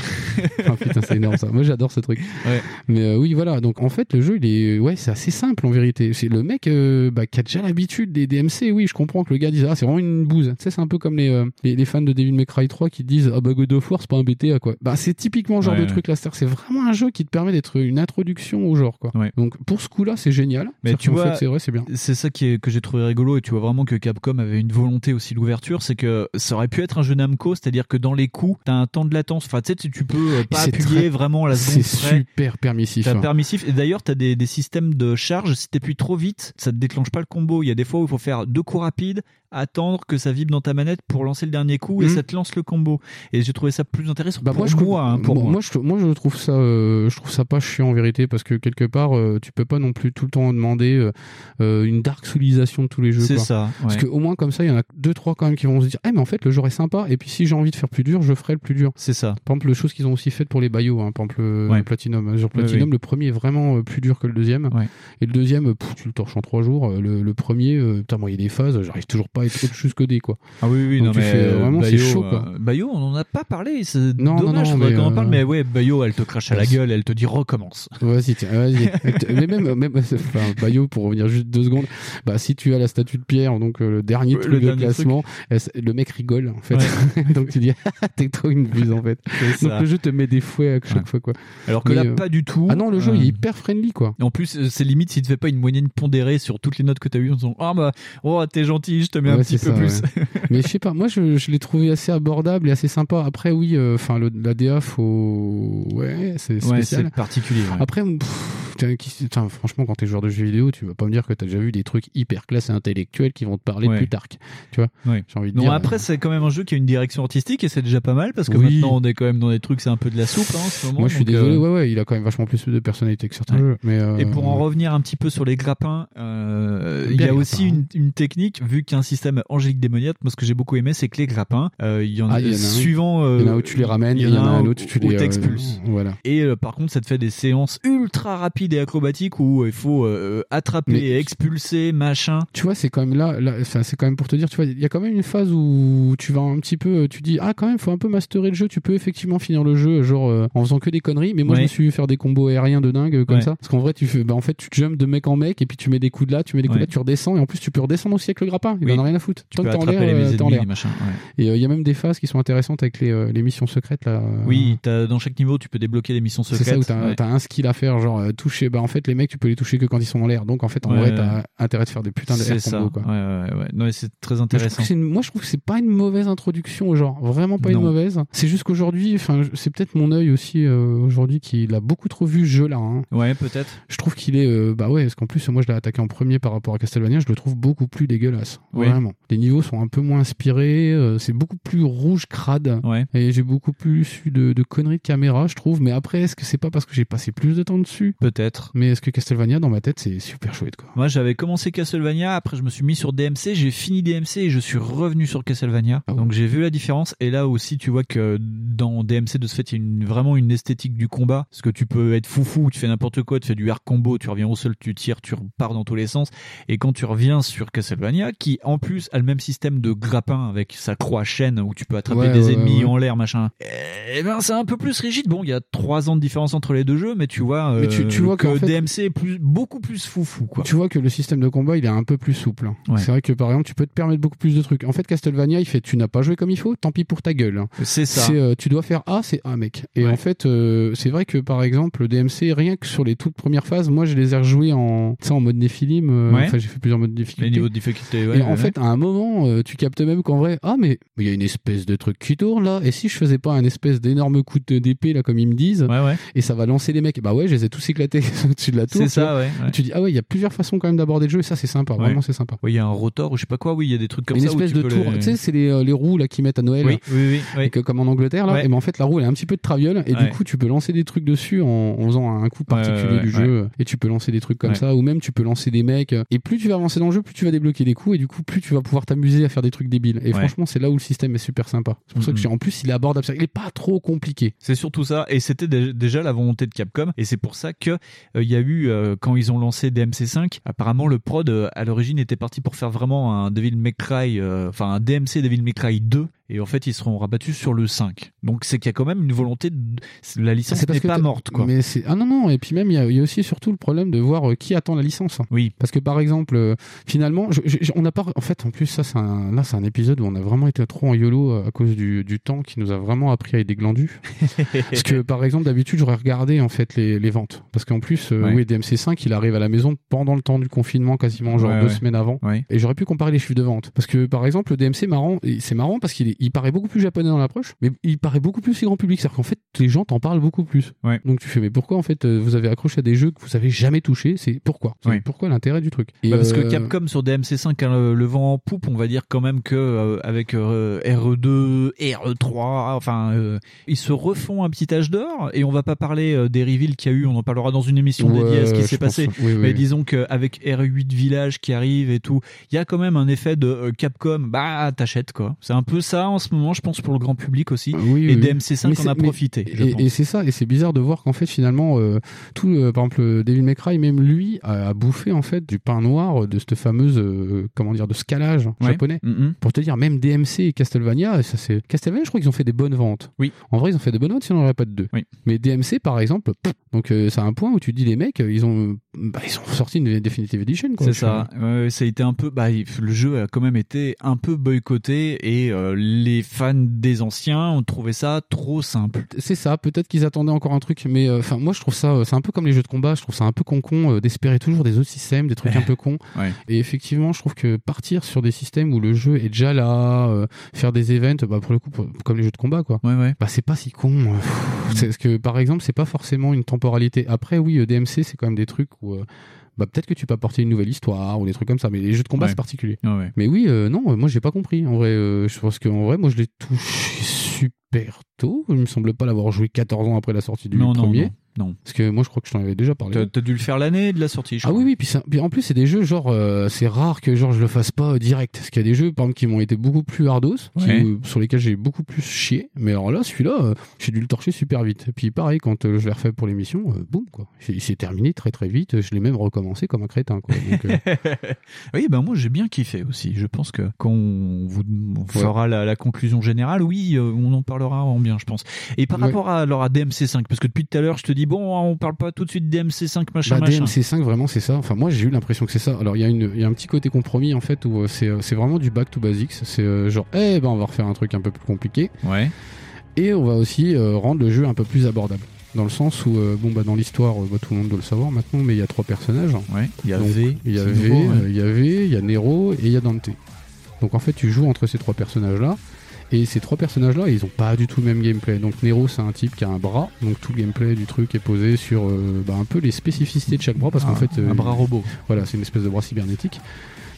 S5: Ah, putain, c'est énorme ça. Moi, j'adore ce truc.
S4: Ouais.
S5: Mais euh, oui, voilà. Donc en fait, le jeu, il est, ouais, c'est assez simple en vérité. C'est le mec euh, bah, qui a déjà l'habitude des DMC. Oui, je comprends que le gars dise ah, c'est vraiment une bouse. Tu sais, c'est un peu comme les, euh, les les fans de Devil May Cry 3 qui disent ah bah God of War c'est pas un BTA quoi. Bah c'est typiquement le genre
S4: Ouais,
S5: de
S4: ouais.
S5: truc là. C'est vraiment un jeu qui te permet d'être une introduction au genre quoi.
S4: Ouais.
S5: Donc pour ce coup-là, c'est génial.
S4: Mais tu vois,
S5: c'est vrai, c'est bien.
S4: C'est ça qui est, que j'ai trouvé rigolo et tu vois vraiment que Capcom avait une volonté aussi d'ouverture, c'est que ça aurait pu être un jeu Namco, c'est-à-dire que dans les coups, t'as un temps de latence. Enfin, tu sais, tu- peux euh, pas appuyer
S5: très-
S4: vraiment la seconde
S5: C'est super permissif. Hein.
S4: permissif et d'ailleurs t'as des, des systèmes de charge. Si t'appuies trop vite, ça te déclenche pas le combo. Il y a des fois où il faut faire deux coups rapides, attendre que ça vibre dans ta manette pour lancer le dernier coup et
S5: Mhm.
S4: ça te lance le combo. Et j'ai trouvé ça plus intéressant
S5: Bah
S4: pour
S5: moi, je trouve-
S4: moi. hein, pour
S5: moi,
S4: moi.
S5: je, moi, je trouve ça, euh, je trouve ça pas chiant en vérité parce que quelque part, euh, tu peux pas non plus tout le temps demander euh, euh, une dark soulisation de tous les jeux.
S4: C'est ça,
S5: Parce
S4: ouais.
S5: que au moins comme ça, il y en a deux trois quand même qui vont se dire, eh mais en fait le genre est sympa. Et puis si j'ai envie de faire plus dur, je ferai le plus dur.
S4: C'est ça.
S5: Par exemple, le chose qu'ils ont aussi fait pour les Bayo, hein, par exemple le,
S4: Ouais.
S5: le Platinum. Sur
S4: Ouais,
S5: Platinum, le premier est vraiment plus dur que le deuxième.
S4: Ouais.
S5: Et le deuxième, pff, tu le torches en trois jours. Euh, Le, le premier, euh, putain, moi il y a des phases, j'arrive toujours pas à être autre chose codé quoi.
S4: Ah oui, oui,
S5: Donc
S4: non,
S5: tu
S4: mais
S5: fais, euh, vraiment, c'est
S4: Bayo,
S5: chaud quoi.
S4: euh, Bayo, on en a pas parlé. C'est
S5: Non, non,
S4: dommage,
S5: non, mais,
S4: qu'on en parle. Mais ouais, Bayo, elle te crache à la
S5: Ouais,
S4: gueule, elle te dit recommence.
S5: Vas-y, tiens, vas-y. Mais même, même, enfin, Bayo, pour revenir juste deux secondes, bah, si tu as la statue de pierre, donc le dernier
S4: Ouais,
S5: truc
S4: le
S5: de
S4: dernier
S5: classement, le mec rigole, en fait. donc tu dis, ah, t'es trop une buse, en fait. Donc le jeu te met des fouets à chaque
S4: Ouais.
S5: fois, quoi.
S4: Alors que
S5: Mais,
S4: là, pas du tout.
S5: Ah non, le jeu, il est hyper friendly, quoi.
S4: Et en plus, c'est limite s'il te fait pas une moyenne pondérée sur toutes les notes que t'as eues en disant Ah bah, oh, t'es gentil, je te mets un
S5: Ouais,
S4: petit peu
S5: ça,
S4: plus.
S5: ouais. Mais je sais pas, moi je, je l'ai trouvé assez abordable et assez sympa. Après, oui, euh, enfin, le la DA, faut. Ouais, c'est
S4: Ouais,
S5: spécial.
S4: c'est particulier. ouais.
S5: Après, pff, franchement, quand t'es joueur de jeux vidéo, tu vas pas me dire que t'as déjà vu des trucs hyper classe et intellectuels qui vont te parler
S4: Ouais.
S5: de Plutarque. Tu vois
S4: Ouais.
S5: J'ai envie de
S4: Non,
S5: dire. euh,
S4: après, c'est quand même un jeu qui a une direction artistique et c'est déjà pas mal parce que
S5: Oui.
S4: maintenant on est quand même dans des trucs, c'est un peu de la soupe hein, en ce moment.
S5: Moi, je suis désolé.
S4: euh,
S5: Ouais, ouais, il a quand même vachement plus de personnalité que certains jeux. Mais euh,
S4: Et pour en revenir un petit peu sur les grappins, euh, il y a aussi une, une technique, vu qu'il y a un système angélique démoniaque, moi ce que j'ai beaucoup aimé, c'est que les grappins, euh, il y en a,
S5: Ah, il y en a un.
S4: suivant... euh,
S5: Il y en a où tu les ramènes,
S4: il
S5: y en a un
S4: où-
S5: autre où tu
S4: où
S5: les, euh,
S4: t'expulses.
S5: voilà.
S4: Et euh, par contre, ça te fait des séances ultra rapides et acrobatiques où il faut euh, attraper,
S5: Mais-
S4: expulser, machin.
S5: Tu vois, c'est quand même là, c'est quand même pour te dire, tu vois, il y a quand même une phase où tu vas un petit peu, tu dis, ah, quand même, faut un peu masterer le jeu. Tu peux effectivement finir le jeu, genre, euh, en faisant que des conneries. Mais moi, je
S4: Ouais.
S5: me suis vu faire des combos aériens de dingue euh, comme
S4: Ouais.
S5: ça. Parce qu'en vrai, tu fais, bah, en fait, tu jumps de mec en mec et puis tu mets des coups de là, tu mets des coups de là, tu redescends. Et en plus, tu peux redescendre aussi avec le grappin. Il
S4: Oui.
S5: en a rien à foutre.
S4: Tu
S5: Tant
S4: peux
S5: que t'es en l'air,
S4: les
S5: euh, t'es en l'air. Et euh, il y a même des phases qui sont intéressantes avec les, euh, les missions secrètes là.
S4: Oui, dans chaque niveau, tu peux débloquer des missions
S5: C'est
S4: secrètes.
S5: ça où t'as
S4: ouais.
S5: un skill à faire, genre euh, toucher. Bah en fait les mecs tu peux les toucher que quand ils sont en l'air. Donc en fait en
S4: Ouais,
S5: vrai t'as intérêt de faire des putains de
S4: C'est
S5: air
S4: ça.
S5: combos quoi.
S4: Ouais, ouais, ouais. Non, c'est très
S5: je,
S4: intéressant.
S5: une- moi, je trouve que c'est pas une mauvaise introduction au genre, vraiment pas
S4: Non.
S5: une mauvaise. C'est juste qu'aujourd'hui, enfin, c'est peut-être mon œil aussi euh, aujourd'hui qui l'a beaucoup trop vu ce jeu-là. hein.
S4: Ouais, peut-être.
S5: Je trouve qu'il est, euh, bah ouais, parce qu'en plus moi je l'ai attaqué en premier par rapport à Castlevania, je le trouve beaucoup plus dégueulasse,
S4: Oui.
S5: vraiment. Les niveaux sont un peu moins inspirés, euh, c'est beaucoup plus rouge crade,
S4: Ouais.
S5: et j'ai beaucoup plus eu de, de conneries de caméra, je trouve. Mais après, est-ce que c'est pas parce que j'ai passé plus de temps dessus?
S4: Peut-être.
S5: Mais est-ce que Castlevania dans ma tête c'est super chouette quoi.
S4: Moi, j'avais commencé Castlevania, après je me suis mis sur DMC, j'ai fini DMC et je suis revenu sur Castlevania.
S5: Ah
S4: Donc j'ai vu la différence. Et là aussi, tu vois que dans DMC, de ce fait, il y a une- vraiment une esthétique du combat. Parce que tu peux être foufou, tu fais n'importe quoi, tu fais du air combo, tu reviens au sol, tu tires, tu repars dans tous les sens. Et quand tu reviens sur Castlevania, qui en plus a le même système de grappin avec sa croix chaîne où tu peux attraper
S5: Ouais,
S4: des
S5: ouais,
S4: ennemis en l'air, machin. Eh ben, c'est un peu plus rigide. Bon, il y a trois ans de différence entre les deux jeux, mais tu vois,
S5: Mais tu-
S4: euh,
S5: tu vois
S4: que
S5: fait-
S4: DMC est plus, beaucoup plus foufou, quoi.
S5: Tu vois que le système de combat il est un peu plus souple.
S4: Ouais.
S5: C'est vrai que par exemple tu peux te permettre beaucoup plus de trucs. En fait Castlevania il fait tu n'as pas joué comme il faut, tant pis pour ta gueule.
S4: C'est ça.
S5: Euh, tu dois faire A, c'est un mec. Et en fait, euh, c'est vrai que par exemple, le DMC, rien que sur les toutes premières phases, moi je les ai rejoués en, en mode Nephilim. euh,
S4: Ouais.
S5: Enfin, j'ai fait plusieurs modes de difficulté.
S4: Les niveaux de difficulté, ouais,
S5: et en fait, à un moment, tu captes même qu'en vrai, ah, mais il y a une espèce de truc qui tourne là. Et si je faisais pas un espèce d'énorme coup d'épée là, comme ils me disent, et ça va lancer les mecs. Bah ouais, je les ai tous éclatés au-dessus de la tour.
S4: C'est ça, ouais, ouais.
S5: Tu dis, ah ouais, il y a plusieurs façons quand même d'aborder le jeu. Et ça, c'est sympa. Vraiment, c'est sympa.
S4: Oui, il y a un rotor ou je sais pas quoi, oui, il y a des trucs comme
S5: une
S4: ça. où
S5: espèce
S4: tu
S5: de tour,
S4: les-
S5: tu sais, c'est les, euh, les roues là qu'ils mettent à Noël.
S4: Oui, oui, oui,
S5: que, comme en Angleterre là. Et ben en fait, la roue elle a un petit peu de traviole et du coup, tu peux lancer des trucs dessus en, en faisant un coup particulier du jeu. Et tu peux lancer des trucs comme ça, ou même tu peux lancer des mecs. Et plus tu vas avancer dans le jeu, plus tu vas débloquer des coups et du coup, plus tu vas pouvoir t'amuser à faire des trucs débiles. Et franchement, c'est là où le système est super sympa. C'est pour ça que
S4: Mhm.
S5: dis, en plus, il est abordable. Il est pas trop compliqué.
S4: C'est surtout ça, et c'était dé- déjà la volonté de Capcom, et c'est pour ça que euh, il y a eu euh, quand ils ont lancé DMC5, apparemment le prod euh, à l'origine était parti pour faire vraiment un Devil May Cry, euh, enfin un DMC Devil May Cry 2, et en fait ils seront rabattus sur le 5. Donc c'est qu'il y a quand même une volonté, de... la licence n'est pas morte quoi.
S5: Mais c'est ah non non et puis même il y a, il y a aussi surtout le problème de voir euh, qui attend la licence.
S4: Oui.
S5: Parce que par exemple euh, finalement je- je- on n'a pas en fait en plus ça c'est un là c'est un épisode où on a vraiment été trop en yolo euh, à cause du, du temps qui nous a vraiment appris à être des glandus. parce que par exemple d'habitude j'aurais regardé en fait les, les ventes parce qu'en plus euh,
S4: Ouais.
S5: oui DMC5 il arrive à la maison pendant le temps du confinement quasiment genre
S4: Ouais,
S5: deux
S4: ouais.
S5: semaines avant et j'aurais pu comparer les chiffres de vente parce que par exemple le DMC marrant c'est marrant parce qu'il est- il paraît beaucoup plus japonais dans l'approche mais il paraît beaucoup plus grand public c'est-à-dire qu'en fait les gens t'en parlent beaucoup plus
S4: Ouais.
S5: donc tu fais mais pourquoi en fait euh, vous avez accroché à des jeux que vous avez jamais touché c'est pourquoi? C'est
S4: Ouais.
S5: pourquoi l'intérêt du truc? Et,
S4: Bah, parce que
S5: euh,
S4: Capcom sur DMC5 a le, le vent en poupe, on va dire quand même que euh, avec euh, RE2, RE3, enfin euh, ils se refont un petit âge d'or et on va pas parler euh, des reveals qu'il y a eu, on en parlera dans une émission
S5: Ouais,
S4: dédiée à ce qui s'est passé.
S5: oui, oui,
S4: Mais
S5: oui.
S4: disons qu'avec RE8 Village qui arrive et tout, il y a quand même un effet de euh, Capcom, bah t'achètes quoi. C'est un peu ça en ce moment, je pense pour le grand public aussi.
S5: Oui,
S4: et
S5: oui, oui.
S4: DMC5
S5: Mais
S4: en a
S5: mais-
S4: profité. je
S5: Et, c'est ça, et c'est bizarre de voir qu'en fait finalement euh, tout, euh, par exemple euh, May Cry, même lui a, a bouffé en fait du pain noir de cette fameuse euh, comment dire de scalage
S4: Ouais.
S5: japonais.
S4: Mhm.
S5: Pour te dire, même DMC et Castlevania, ça c'est Castlevania, je crois qu'ils ont fait des bonnes ventes.
S4: Oui.
S5: En vrai, ils ont fait des bonnes ventes, sinon on n'aurait pas de deux. Mais DMC par exemple, pff, donc euh, c'est un point où tu dis les mecs, euh, ils ont, bah, ils ont sorti une Definitive Edition.
S4: C'est ça. Ça a été un peu. Bah, le jeu a quand même été un peu boycotté et euh, les fans des anciens ont trouvé ça trop simple.
S5: C'est ça, peut-être qu'ils attendaient encore un truc, mais euh, enfin moi je trouve ça, euh, c'est un peu comme les jeux de combat, je trouve ça un peu con-con euh, d'espérer toujours des autres systèmes, des trucs un peu cons.
S4: Ouais.
S5: Et effectivement, je trouve que partir sur des systèmes où le jeu est déjà là, faire des events, bah pour le coup, pour- comme les jeux de combat quoi,
S4: Ouais, ouais.
S5: bah c'est pas si con. parce que par exemple, c'est pas forcément une temporalité. Après oui, DMC c'est quand même des trucs où bah peut-être que tu peux apporter une nouvelle histoire ou des trucs comme ça, mais les jeux de combat
S4: Ouais.
S5: c'est particulier.
S4: Ouais.
S5: Mais oui, euh, non, euh, moi j'ai pas compris. En vrai, euh, je pense qu'en vrai, moi je l'ai touché super tôt. Il me semble pas l'avoir joué 14 ans après la sortie du
S4: non,
S5: premier.
S4: non, non.
S5: Parce que moi je crois que je t'en avais déjà parlé.
S4: T'as dû le faire l'année de la sortie. Je
S5: Ah
S4: crois.
S5: oui oui puis, en plus c'est des jeux genre euh, c'est rare que genre je le fasse pas euh, direct parce qu'il y a des jeux par exemple qui m'ont été beaucoup plus hardos qui- euh, sur lesquels j'ai beaucoup plus chié mais alors là celui-là euh, j'ai dû le torcher super vite et puis pareil quand euh, je l'ai refait pour l'émission euh, boum quoi il s'est terminé très très vite je l'ai même recommencé comme un crétin quoi Donc, euh,
S4: oui, ben moi j'ai bien kiffé aussi. Je pense que quand on vous on fera la, la conclusion générale, oui, euh, on en parlera en bien, je pense. Et par
S5: Ouais.
S4: rapport à, alors à DMC5, parce que depuis tout à l'heure, je te dis bon, on parle pas tout de suite de DMC5 machin
S5: Bah,
S4: machin.
S5: DMC5 vraiment c'est ça. Enfin moi j'ai eu l'impression que c'est ça. Alors il y a une il y a un petit côté compromis en fait où euh, c'est euh, c'est vraiment du back to basics. C'est euh, genre eh ben on va refaire un truc un peu plus compliqué.
S4: Ouais.
S5: Et on va aussi euh, rendre le jeu un peu plus abordable. Dans le sens où euh, bon bah dans l'histoire euh, bah, tout le monde doit le savoir maintenant mais il y a trois personnages.
S4: Ouais. Il y a
S5: Donc,
S4: V.
S5: il y a
S4: c'est
S5: V,
S4: nouveau, ouais.
S5: il y a V, il y a Nero et il y a Dante. Donc en fait tu joues entre ces trois personnages là. Et ces trois personnages-là, ils ont pas du tout le même gameplay. Donc Nero, c'est un type qui a un bras, donc tout le gameplay du truc est posé sur euh, bah, un peu les spécificités de chaque bras, parce qu'en fait, euh,
S4: un bras robot.
S5: Voilà, c'est une espèce de bras cybernétique.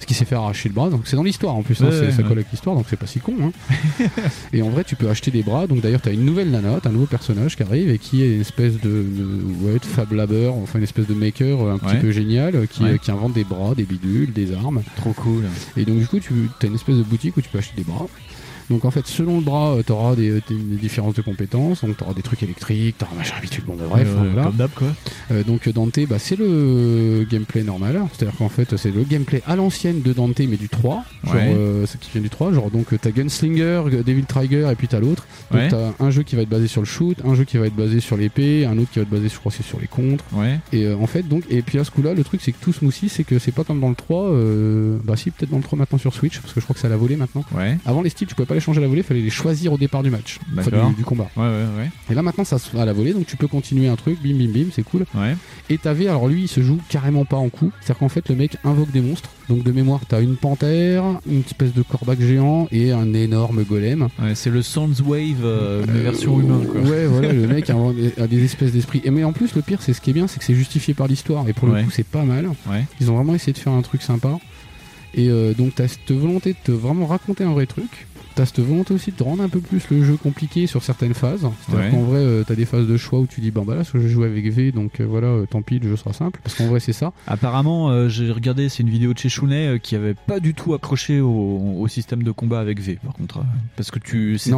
S5: Ce qui s'est fait arracher le bras, donc c'est dans l'histoire en plus, hein,
S4: Ouais,
S5: ça
S4: ouais.
S5: colle avec l'histoire, donc c'est pas si con. hein. et en vrai, tu peux acheter des bras, donc d'ailleurs, tu as une nouvelle nana, un nouveau personnage qui arrive et qui est une espèce de, de ouais, de Fab Labor, enfin une espèce de maker euh, un petit peu génial, qui, qui invente des bras, des bidules, des armes.
S4: Trop cool.
S5: Et donc du coup, tu as une espèce de boutique où tu peux acheter des bras. Donc en fait, selon le bras, tu auras des, des- différences de compétences. Donc tu auras des trucs électriques, tu auras machin habitude. Bon, bah, bref,
S4: ouais,
S5: voilà.
S4: Comme d'hab quoi.
S5: Euh, donc Dante, bah, c'est le gameplay normal. C'est-à-dire qu'en fait, c'est le gameplay à l'ancienne de Dante, mais du 3. Genre,
S4: Ouais.
S5: euh, ce qui vient du 3. Genre, donc t'as Gunslinger, Devil Trigger, et puis t'as l'autre. Donc
S4: Ouais.
S5: t'as un jeu qui va être basé sur le shoot, un jeu qui va être basé sur l'épée, un autre qui va être basé, je crois, c'est sur les contres.
S4: Ouais.
S5: Et euh, en fait, donc, et puis à ce coup-là, le truc, c'est que tout smoothie, c'est que c'est pas comme dans le 3. euh, bah si, peut-être dans le 3 maintenant sur Switch, parce que je crois que ça l'a volé maintenant.
S4: Ouais.
S5: Avant les styles, tu pouvais pas fallait changer la volée, il fallait les choisir au départ du match, enfin, du, du combat.
S4: Ouais, ouais, ouais.
S5: Et là maintenant ça se fait à la volée, donc tu peux continuer un truc, bim bim bim, c'est cool.
S4: Ouais.
S5: Et t'avais, alors lui il se joue carrément pas en coup, c'est-à-dire qu'en fait le mec invoque des monstres, donc de mémoire t'as une panthère, une espèce de corbac géant et un énorme golem.
S4: C'est le Soundswave euh, mais version humaine quoi.
S5: Ouais, voilà, le mec a, a des espèces d'esprit. Et mais en plus, le pire, c'est ce qui est bien, c'est que c'est justifié par l'histoire. Et pour le coup, c'est pas mal.
S4: Ouais.
S5: Ils ont vraiment essayé de faire un truc sympa. Et euh, donc, t'as cette volonté de te vraiment raconter un vrai truc. T'as cette volonté aussi de te rendre un peu plus le jeu compliqué sur certaines phases. C'est-à-dire
S4: Ouais.
S5: qu'en vrai, euh, t'as des phases de choix où tu dis, bon bah là, je joue avec V, donc euh, voilà, euh, tant pis, le jeu sera simple. Parce qu'en vrai, c'est ça.
S4: Apparemment, j'ai regardé, c'est une vidéo de chez Chounet qui avait pas du tout accroché au, au système de combat avec V, par contre. parce que tu, c'est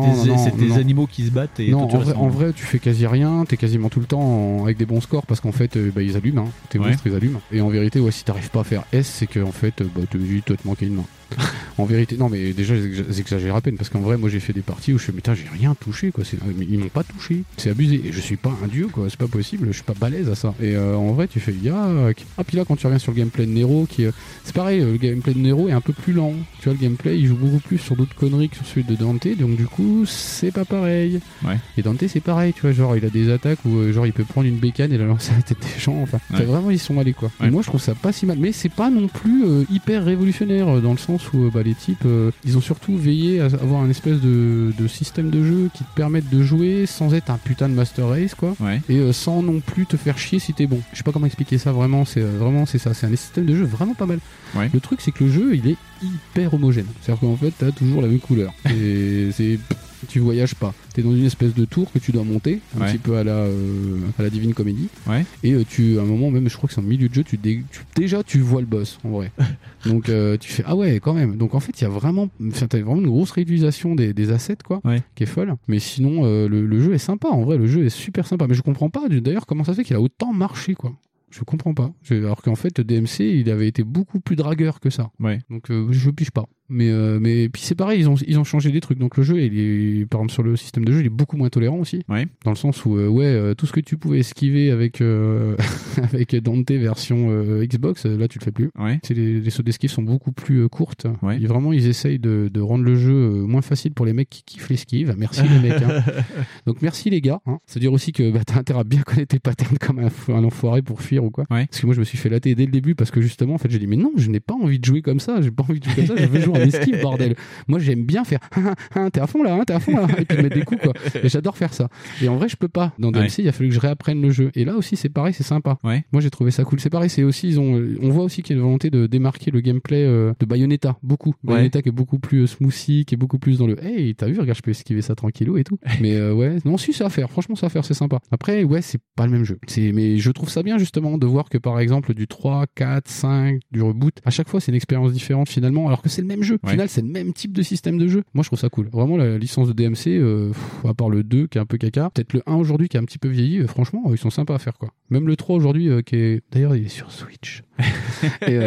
S4: des, animaux qui se battent et
S5: non,
S4: toi, tu
S5: en vrai, en vrai, tu fais quasi rien, t'es quasiment tout le temps en- avec des bons scores parce qu'en fait, bah, ils allument, hein. tes
S4: Ouais.
S5: monstres ils allument. Et en vérité, ouais, si t'arrives pas à faire S, c'est que en fait, bah, te dis, toi, te manquer une main. en vérité, non, mais déjà, j'ex- j'exagère à peine parce qu'en vrai, moi, j'ai fait des parties où je fais, mais j'ai rien touché, quoi. Ils m'ont pas touché, c'est abusé. Et je suis pas un dieu, quoi. C'est pas possible, je suis pas balèze à ça. Et euh, en vrai, tu fais, yak. Ah, puis là, quand tu reviens sur le gameplay de Nero, qui, euh, c'est pareil, euh, le gameplay de Nero est un peu plus lent. Tu vois, le gameplay, il joue beaucoup plus sur d'autres conneries que sur celui de Dante, donc du coup, c'est pas pareil.
S4: Ouais.
S5: Et Dante, c'est pareil, tu vois, genre, il a des attaques où, euh, genre, il peut prendre une bécane et la lancer à la tête des gens. Enfin,
S4: Ouais.
S5: vraiment, ils sont allés, quoi.
S4: Ouais.
S5: Et moi, je trouve ça pas si mal. Mais c'est pas non plus euh, hyper révolutionnaire, euh, dans le sens où, euh, bah, les types, euh, ils ont surtout veillé à avoir un espèce de, de système de jeu qui te permette de jouer sans être un putain de master race, quoi.
S4: Ouais.
S5: Et euh, sans non plus te faire chier si t'es bon. Je sais pas comment expliquer ça vraiment, c'est vraiment, c'est ça. C'est un système de jeu vraiment pas mal.
S4: Ouais.
S5: Le truc, c'est que le jeu, il est hyper homogène. C'est-à-dire qu'en fait, t'as toujours la même couleur. Et c'est. Tu voyages pas. T'es dans une espèce de tour que tu dois monter, un
S4: Ouais.
S5: petit peu à la, euh, à la Divine Comedy.
S4: Ouais.
S5: Et euh, tu, à un moment même, je crois que c'est en milieu de jeu, tu, dé- tu- déjà tu vois le boss en vrai. Donc euh, tu fais ah ouais quand même. Donc en fait il y a vraiment, t'as vraiment une grosse réutilisation des, des assets quoi,
S4: Ouais.
S5: qui est folle. Mais sinon le, le jeu est sympa. En vrai le jeu est super sympa. Mais je comprends pas d'ailleurs comment ça se fait qu'il a autant marché quoi. Je comprends pas. Alors qu'en fait, DMC, il avait été beaucoup plus dragueur que ça.
S4: Ouais.
S5: Donc je pige pas. Mais euh, mais puis c'est pareil, ils ont ils ont changé des trucs. Donc le jeu, il est par exemple sur le système de jeu, il est beaucoup moins tolérant aussi.
S4: Ouais.
S5: Dans le sens où euh, ouais, euh, tout ce que tu pouvais esquiver avec euh, avec Dante version euh, Xbox, là tu le fais plus.
S4: Ouais.
S5: Les, les sauts d'esquive sont beaucoup plus courtes.
S4: Ouais.
S5: Et vraiment, ils essayent de, de rendre le jeu moins facile pour les mecs qui kiffent l'esquive. Merci les mecs. hein. Donc merci les gars. Hein. C'est-à-dire aussi que bah, t'as intérêt à bien connaître tes patterns comme un, un enfoiré pour fuir ou quoi.
S4: Ouais.
S5: Parce que moi je me suis fait latter dès le début parce que justement en fait j'ai dit mais non je n'ai pas envie de jouer comme ça. J'ai pas envie de jouer comme ça. Je veux jouer esquive bordel. Moi j'aime bien faire hein, hein, t'es à fond là, hein, t'es à fond là et puis mettre des coups quoi. Et j'adore faire ça. Et en vrai je peux pas. Dans DMC
S4: Ouais.
S5: il a fallu que je réapprenne le jeu. Et là aussi c'est pareil c'est sympa.
S4: Ouais.
S5: Moi j'ai trouvé ça cool. C'est pareil c'est aussi ils ont on voit aussi qu'il y a une volonté de démarquer le gameplay euh, de Bayonetta beaucoup.
S4: Ouais.
S5: Bayonetta qui est beaucoup plus euh, smoothie, qui est beaucoup plus dans le hey t'as vu regarde je peux esquiver ça tranquillou et tout. mais euh, ouais non si c'est à faire. Franchement c'est à faire c'est sympa. Après ouais c'est pas le même jeu. C'est mais je trouve ça bien justement de voir que par exemple du 3, 4, 5, du reboot à chaque fois c'est une expérience différente finalement alors que c'est le même jeu. Au
S4: Ouais.
S5: final c'est le même type de système de jeu. Moi je trouve ça cool. Vraiment la licence de DMC euh, pff, à part le 2 qui est un peu caca, peut-être le 1 aujourd'hui qui est un petit peu vieilli, euh, franchement euh, ils sont sympas à faire quoi. Même le 3 aujourd'hui qui est d'ailleurs il est sur Switch. Et,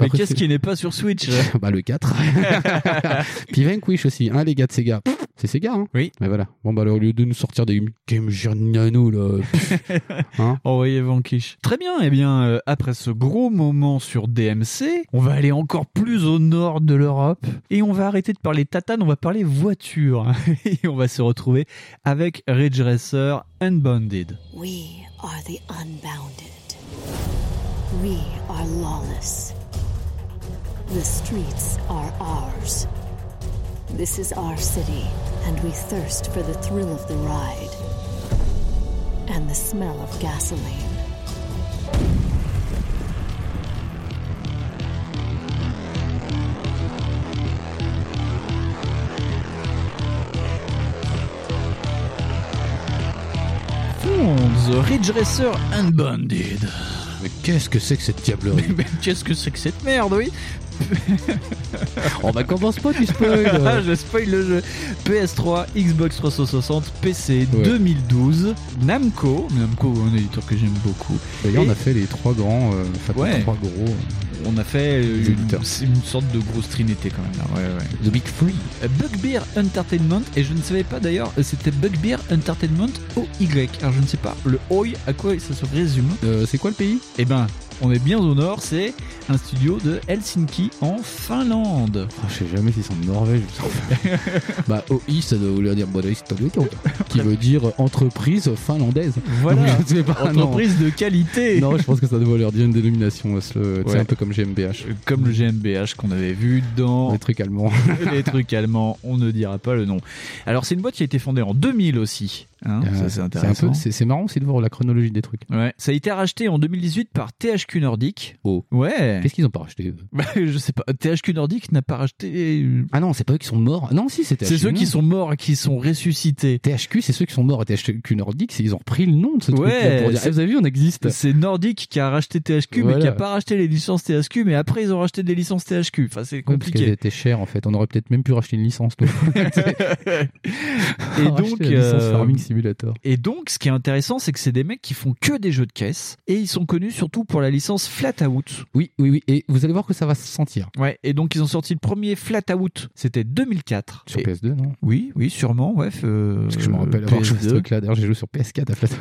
S4: Mais qu'est-ce qui n'est pas sur Switch
S5: bah le 4. Puis Vanquish aussi, hein, les gars de Sega. Pff, C'est Sega, hein
S4: Oui.
S5: Mais voilà. Bon bah alors, au lieu de nous sortir des Game Gear Nano là, hein
S4: Envoyez Vanquish. Très bien, et bien euh, après ce gros moment sur DMC, on va aller encore plus au nord de l'Europe et on va arrêter de parler tatane, on va parler voiture et on va se retrouver avec Ridge Racer Unbounded.
S16: We are the unbounded. We are lawless. The streets are ours. This is our city, and we thirst for the thrill of the ride and the smell of gasoline.
S4: The Ridge Racer Unbounded.
S5: Mais qu'est-ce que c'est que cette diablerie
S4: Mais qu'est-ce que c'est que cette merde, oui
S5: On va commence pas du spoil
S4: je spoil le jeu. PS3, Xbox 360, PC
S5: Ouais.
S4: 2012, Namco, Namco, un éditeur que j'aime beaucoup.
S5: D'ailleurs
S4: Et
S5: on a fait les trois grands, euh, enfin
S4: Ouais.
S5: les trois gros.
S4: on a fait euh, une, sorte de grosse trinité quand même là. Ouais, ouais.
S5: The Big Free.
S4: Euh, Bugbear Entertainment et je ne savais pas d'ailleurs euh, c'était Bugbear Entertainment OY alors je ne sais pas le OY à quoi ça se résume?
S5: Euh, c'est quoi le pays?
S4: Eh ben On est bien au nord, c'est un studio de Helsinki en Finlande.
S5: Ah, je sais jamais s'ils sont de Norvège. bah, OI, ça doit vouloir dire qui veut dire entreprise finlandaise.
S4: Voilà,
S5: Donc, je sais pas, non.
S4: entreprise de qualité.
S5: Non, je pense que ça doit leur dire une dénomination. C'est
S4: Ouais.
S5: un peu comme GmbH.
S4: Comme le GmbH qu'on avait vu dans
S5: Les trucs allemands.
S4: les trucs allemands, on ne dira pas le nom. Alors c'est une boîte qui a été fondée en 2000 aussi. Hein,
S5: Euh,
S4: c'est
S5: marrant aussi de voir la chronologie des trucs.
S4: Ouais. Ça a été racheté en 2018 par THQ Nordic.
S5: Oh.
S4: Ouais.
S5: Qu'est-ce qu'ils ont pas racheté
S4: Bah, je sais pas. THQ Nordic n'a pas racheté.
S5: Ah non, c'est pas eux qui sont morts. Non, si, c'est.
S4: C'est ceux qui sont morts et qui sont ressuscités.
S5: THQ, c'est ceux qui sont morts. Et THQ Nordic, ils ont repris le nom de ce
S4: Ouais,
S5: truc-là pour dire Eh, vous avez vu, on existe.
S4: C'est Nordic qui a racheté THQ, mais qui a pas racheté les licences THQ, mais après ils ont racheté des licences THQ. Enfin, c'est
S5: Ouais, parce
S4: compliqué.
S5: chères en fait. On aurait peut-être même pu racheter une licence.
S4: et donc,
S5: licence
S4: euh,
S5: Farming Simulator.
S4: Et donc, ce qui est intéressant, c'est que c'est des mecs qui font que des jeux de caisse et ils sont connus surtout pour la licence Flatout.
S5: Oui, oui, oui. Et vous allez voir que ça va se sentir.
S4: Ouais, et donc ils ont sorti le premier Flatout, c'était 2004.
S5: Sur
S4: Et-
S5: PS2, non?
S4: Oui, oui, sûrement, ouais. euh,
S5: Parce que je me rappelle avoir joué ce
S4: PS2.
S5: truc-là. D'ailleurs, j'ai joué sur PS4 à Flatout.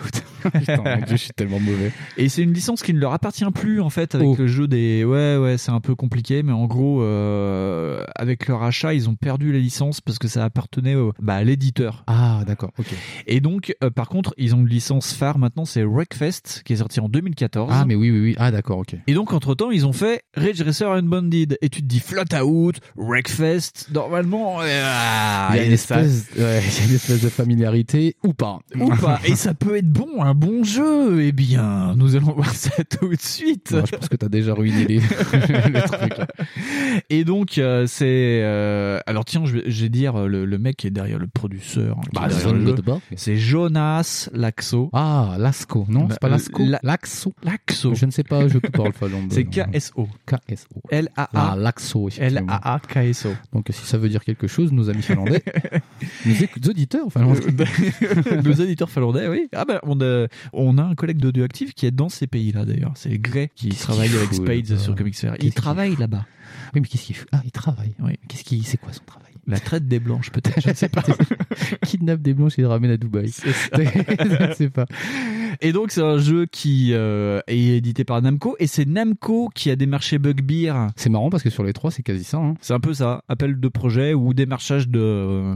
S5: Putain, mon Dieu, je suis tellement mauvais.
S4: Et c'est une licence qui ne leur appartient plus en fait avec
S5: Oh.
S4: le jeu des. Ouais, ouais, c'est un peu compliqué, mais en gros, euh, avec leur achat, ils ont perdu la licence parce que ça appartenait au- bah, à l'éditeur.
S5: Ah, d'accord, ok.
S4: Et donc, euh, par contre, ils ont une licence phare maintenant, c'est Wreckfest qui est sorti en 2014.
S5: Ah, mais oui, oui, oui. Ah, d'accord, ok.
S4: Et donc, entre temps, ils ont fait Ridge Racer Unbounded. Et tu te dis Flatout, Wreckfest. Normalement, euh, ah,
S5: il y a une
S4: et
S5: espèce, ouais, il y a une espèce de familiarité ou pas.
S4: ou pas. Et ça peut être bon, un bon jeu. Eh bien, nous allons voir ça tout de suite.
S5: Non, je pense que t'as déjà ruiné les, le truc.
S4: Et donc, euh, c'est. euh, alors, tiens, je vais, je vais dire le, le mec qui est derrière le producteur. hein,
S5: Bah,
S4: derrière le jeu. C'est Jonas Laxo.
S5: Ah, Lasco. Non, c'est pas
S4: Bah,
S5: Lasco.
S4: la-
S5: Laxo.
S4: Laxo.
S5: Je ne sais pas, je peux pas le.
S4: C'est. KSO.
S5: KSO.
S4: L-A-A.
S5: Ah, Laxo.
S4: L-A-A-K-S-O.
S5: Donc, si ça veut dire quelque chose, nos amis finlandais, nos auditeurs finlandais.
S4: Nos éditeurs finlandais, oui. Ah ben, on a, on a un collègue d'Audioactive qui est dans ces pays-là d'ailleurs. C'est Gray qui travaille avec Spades sur Comics Fair. Il travaille là-bas.
S5: Oui, mais qu'est-ce qu'il fait Ah, il travaille.
S4: Oui.
S5: Qu'est-ce qu'il, c'est quoi son travail?
S4: La traite des blanches, peut-être. Je ne sais pas.
S5: Kidnappe des blanches et les ramène à Dubaï. je ne sais pas.
S4: Et donc, c'est un jeu qui euh, est édité par Namco. Et c'est Namco qui a démarché Bugbear.
S5: C'est marrant parce que sur les trois, c'est quasi ça. Hein.
S4: C'est un peu ça. Appel de projet ou démarchage de. euh,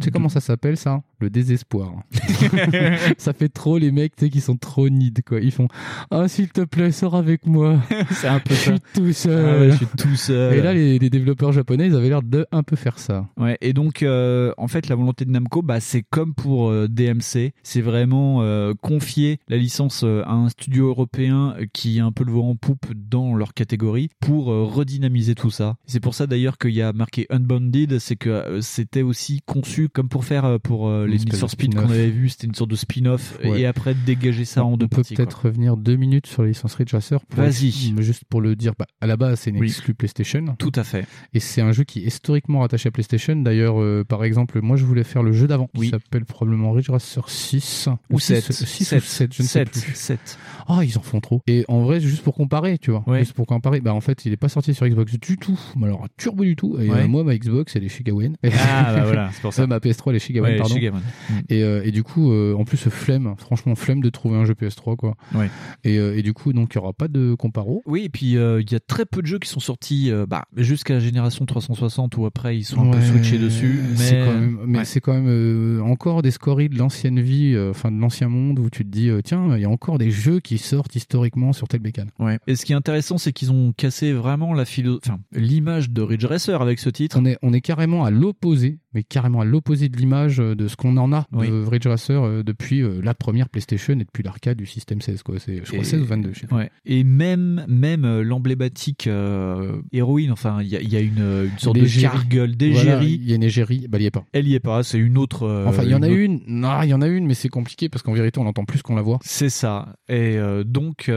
S5: Tu sais comment ça s'appelle ça? Le désespoir. ça fait trop les mecs qui sont trop nids quoi. Ils font Ah s'il te plaît sors avec moi.
S4: c'est un peu
S5: Je
S4: ça.
S5: suis tout seul.
S4: Ah ouais, je suis tout seul.
S5: Et là les, les développeurs japonais ils avaient l'air de un peu faire ça.
S4: Ouais, et donc euh, en fait la volonté de Namco, bah c'est comme pour euh, DMC, c'est vraiment euh, confier la licence à un studio européen qui a un peu le vent en poupe dans leur catégorie pour redynamiser tout ça. C'est pour ça d'ailleurs qu'il y a marqué Unbounded, c'est que c'était aussi conçu comme pour faire pour les
S5: de
S4: Speed qu'on avait vu, c'était une sorte de spin-off
S5: Ouais.
S4: et après dégager ça en
S5: On
S4: deux
S5: peut
S4: parties. quoi.
S5: peut-être revenir deux minutes sur la licence Ridge Racer.
S4: Vas-y.
S5: Juste pour le dire, bah, à la base c'est une
S4: Oui.
S5: exclu PlayStation.
S4: Tout à fait.
S5: Et c'est un jeu qui est historiquement rattaché à PlayStation. D'ailleurs, euh, par exemple, moi je voulais faire le jeu d'avant, qui
S4: Oui.
S5: s'appelle probablement Ridge Racer 6.
S4: Ou
S5: six-
S4: 7.
S5: 6 ou 7, je ne sais plus.
S4: 7.
S5: Ah, ils en font trop. Et en vrai, juste pour comparer, tu vois.
S4: Ouais.
S5: Juste pour comparer, bah en fait, il est pas sorti sur Xbox du tout. Mais alors, turbo du tout. Et
S4: Ouais.
S5: euh, moi, ma Xbox, elle est chez Gawain.
S4: Ah bah voilà, c'est pour ça.
S5: Euh, ma PS3, elle est chez Gawain,
S4: Ouais,
S5: pardon.
S4: chez Gawain. Mm.
S5: Et, euh, et du coup, euh, en plus, flemme, franchement, flemme de trouver un jeu PS3, quoi.
S4: Ouais.
S5: Et, euh, et du coup, donc, il y aura pas de comparo.
S4: Oui, et puis euh, il y a très peu de jeux qui sont sortis euh, bah, jusqu'à la génération 360 ou après ils sont un peu Switchés dessus. Mais,
S5: c'est quand même, mais
S4: Ouais.
S5: c'est quand même euh, encore des scories de l'ancienne vie, euh, enfin de l'ancien monde où tu te dis euh, tiens, il y a encore des jeux qui sortent historiquement sur telle bécane.
S4: Ouais. Et ce qui est intéressant, c'est qu'ils ont cassé vraiment la philo... enfin, l'image de Ridge Racer avec ce titre.
S5: On est, on est carrément à l'opposé, mais carrément à l'opposé de l'image euh, de ce qu'on en a
S4: Oui.
S5: de Ridge Racer euh, depuis euh, la première PlayStation et depuis l'arcade du système 16 quoi. C'est je crois
S4: Et-
S5: 16 ou 22. Je sais.
S4: Ouais. Et même, même l'emblématique euh, héroïne, enfin, il y a, il y a une, une sorte
S5: L'égérie.
S4: de
S5: Voilà,
S4: d'égérie.
S5: il y a une égérie, bah il y est pas.
S4: Elle y est pas, c'est une autre. euh,
S5: Enfin, il y en a
S4: autre-
S5: une. Non, il y en a une, mais c'est compliqué parce qu'en vérité, on entend plus qu'on la voit.
S4: C'est ça. Et euh, donc,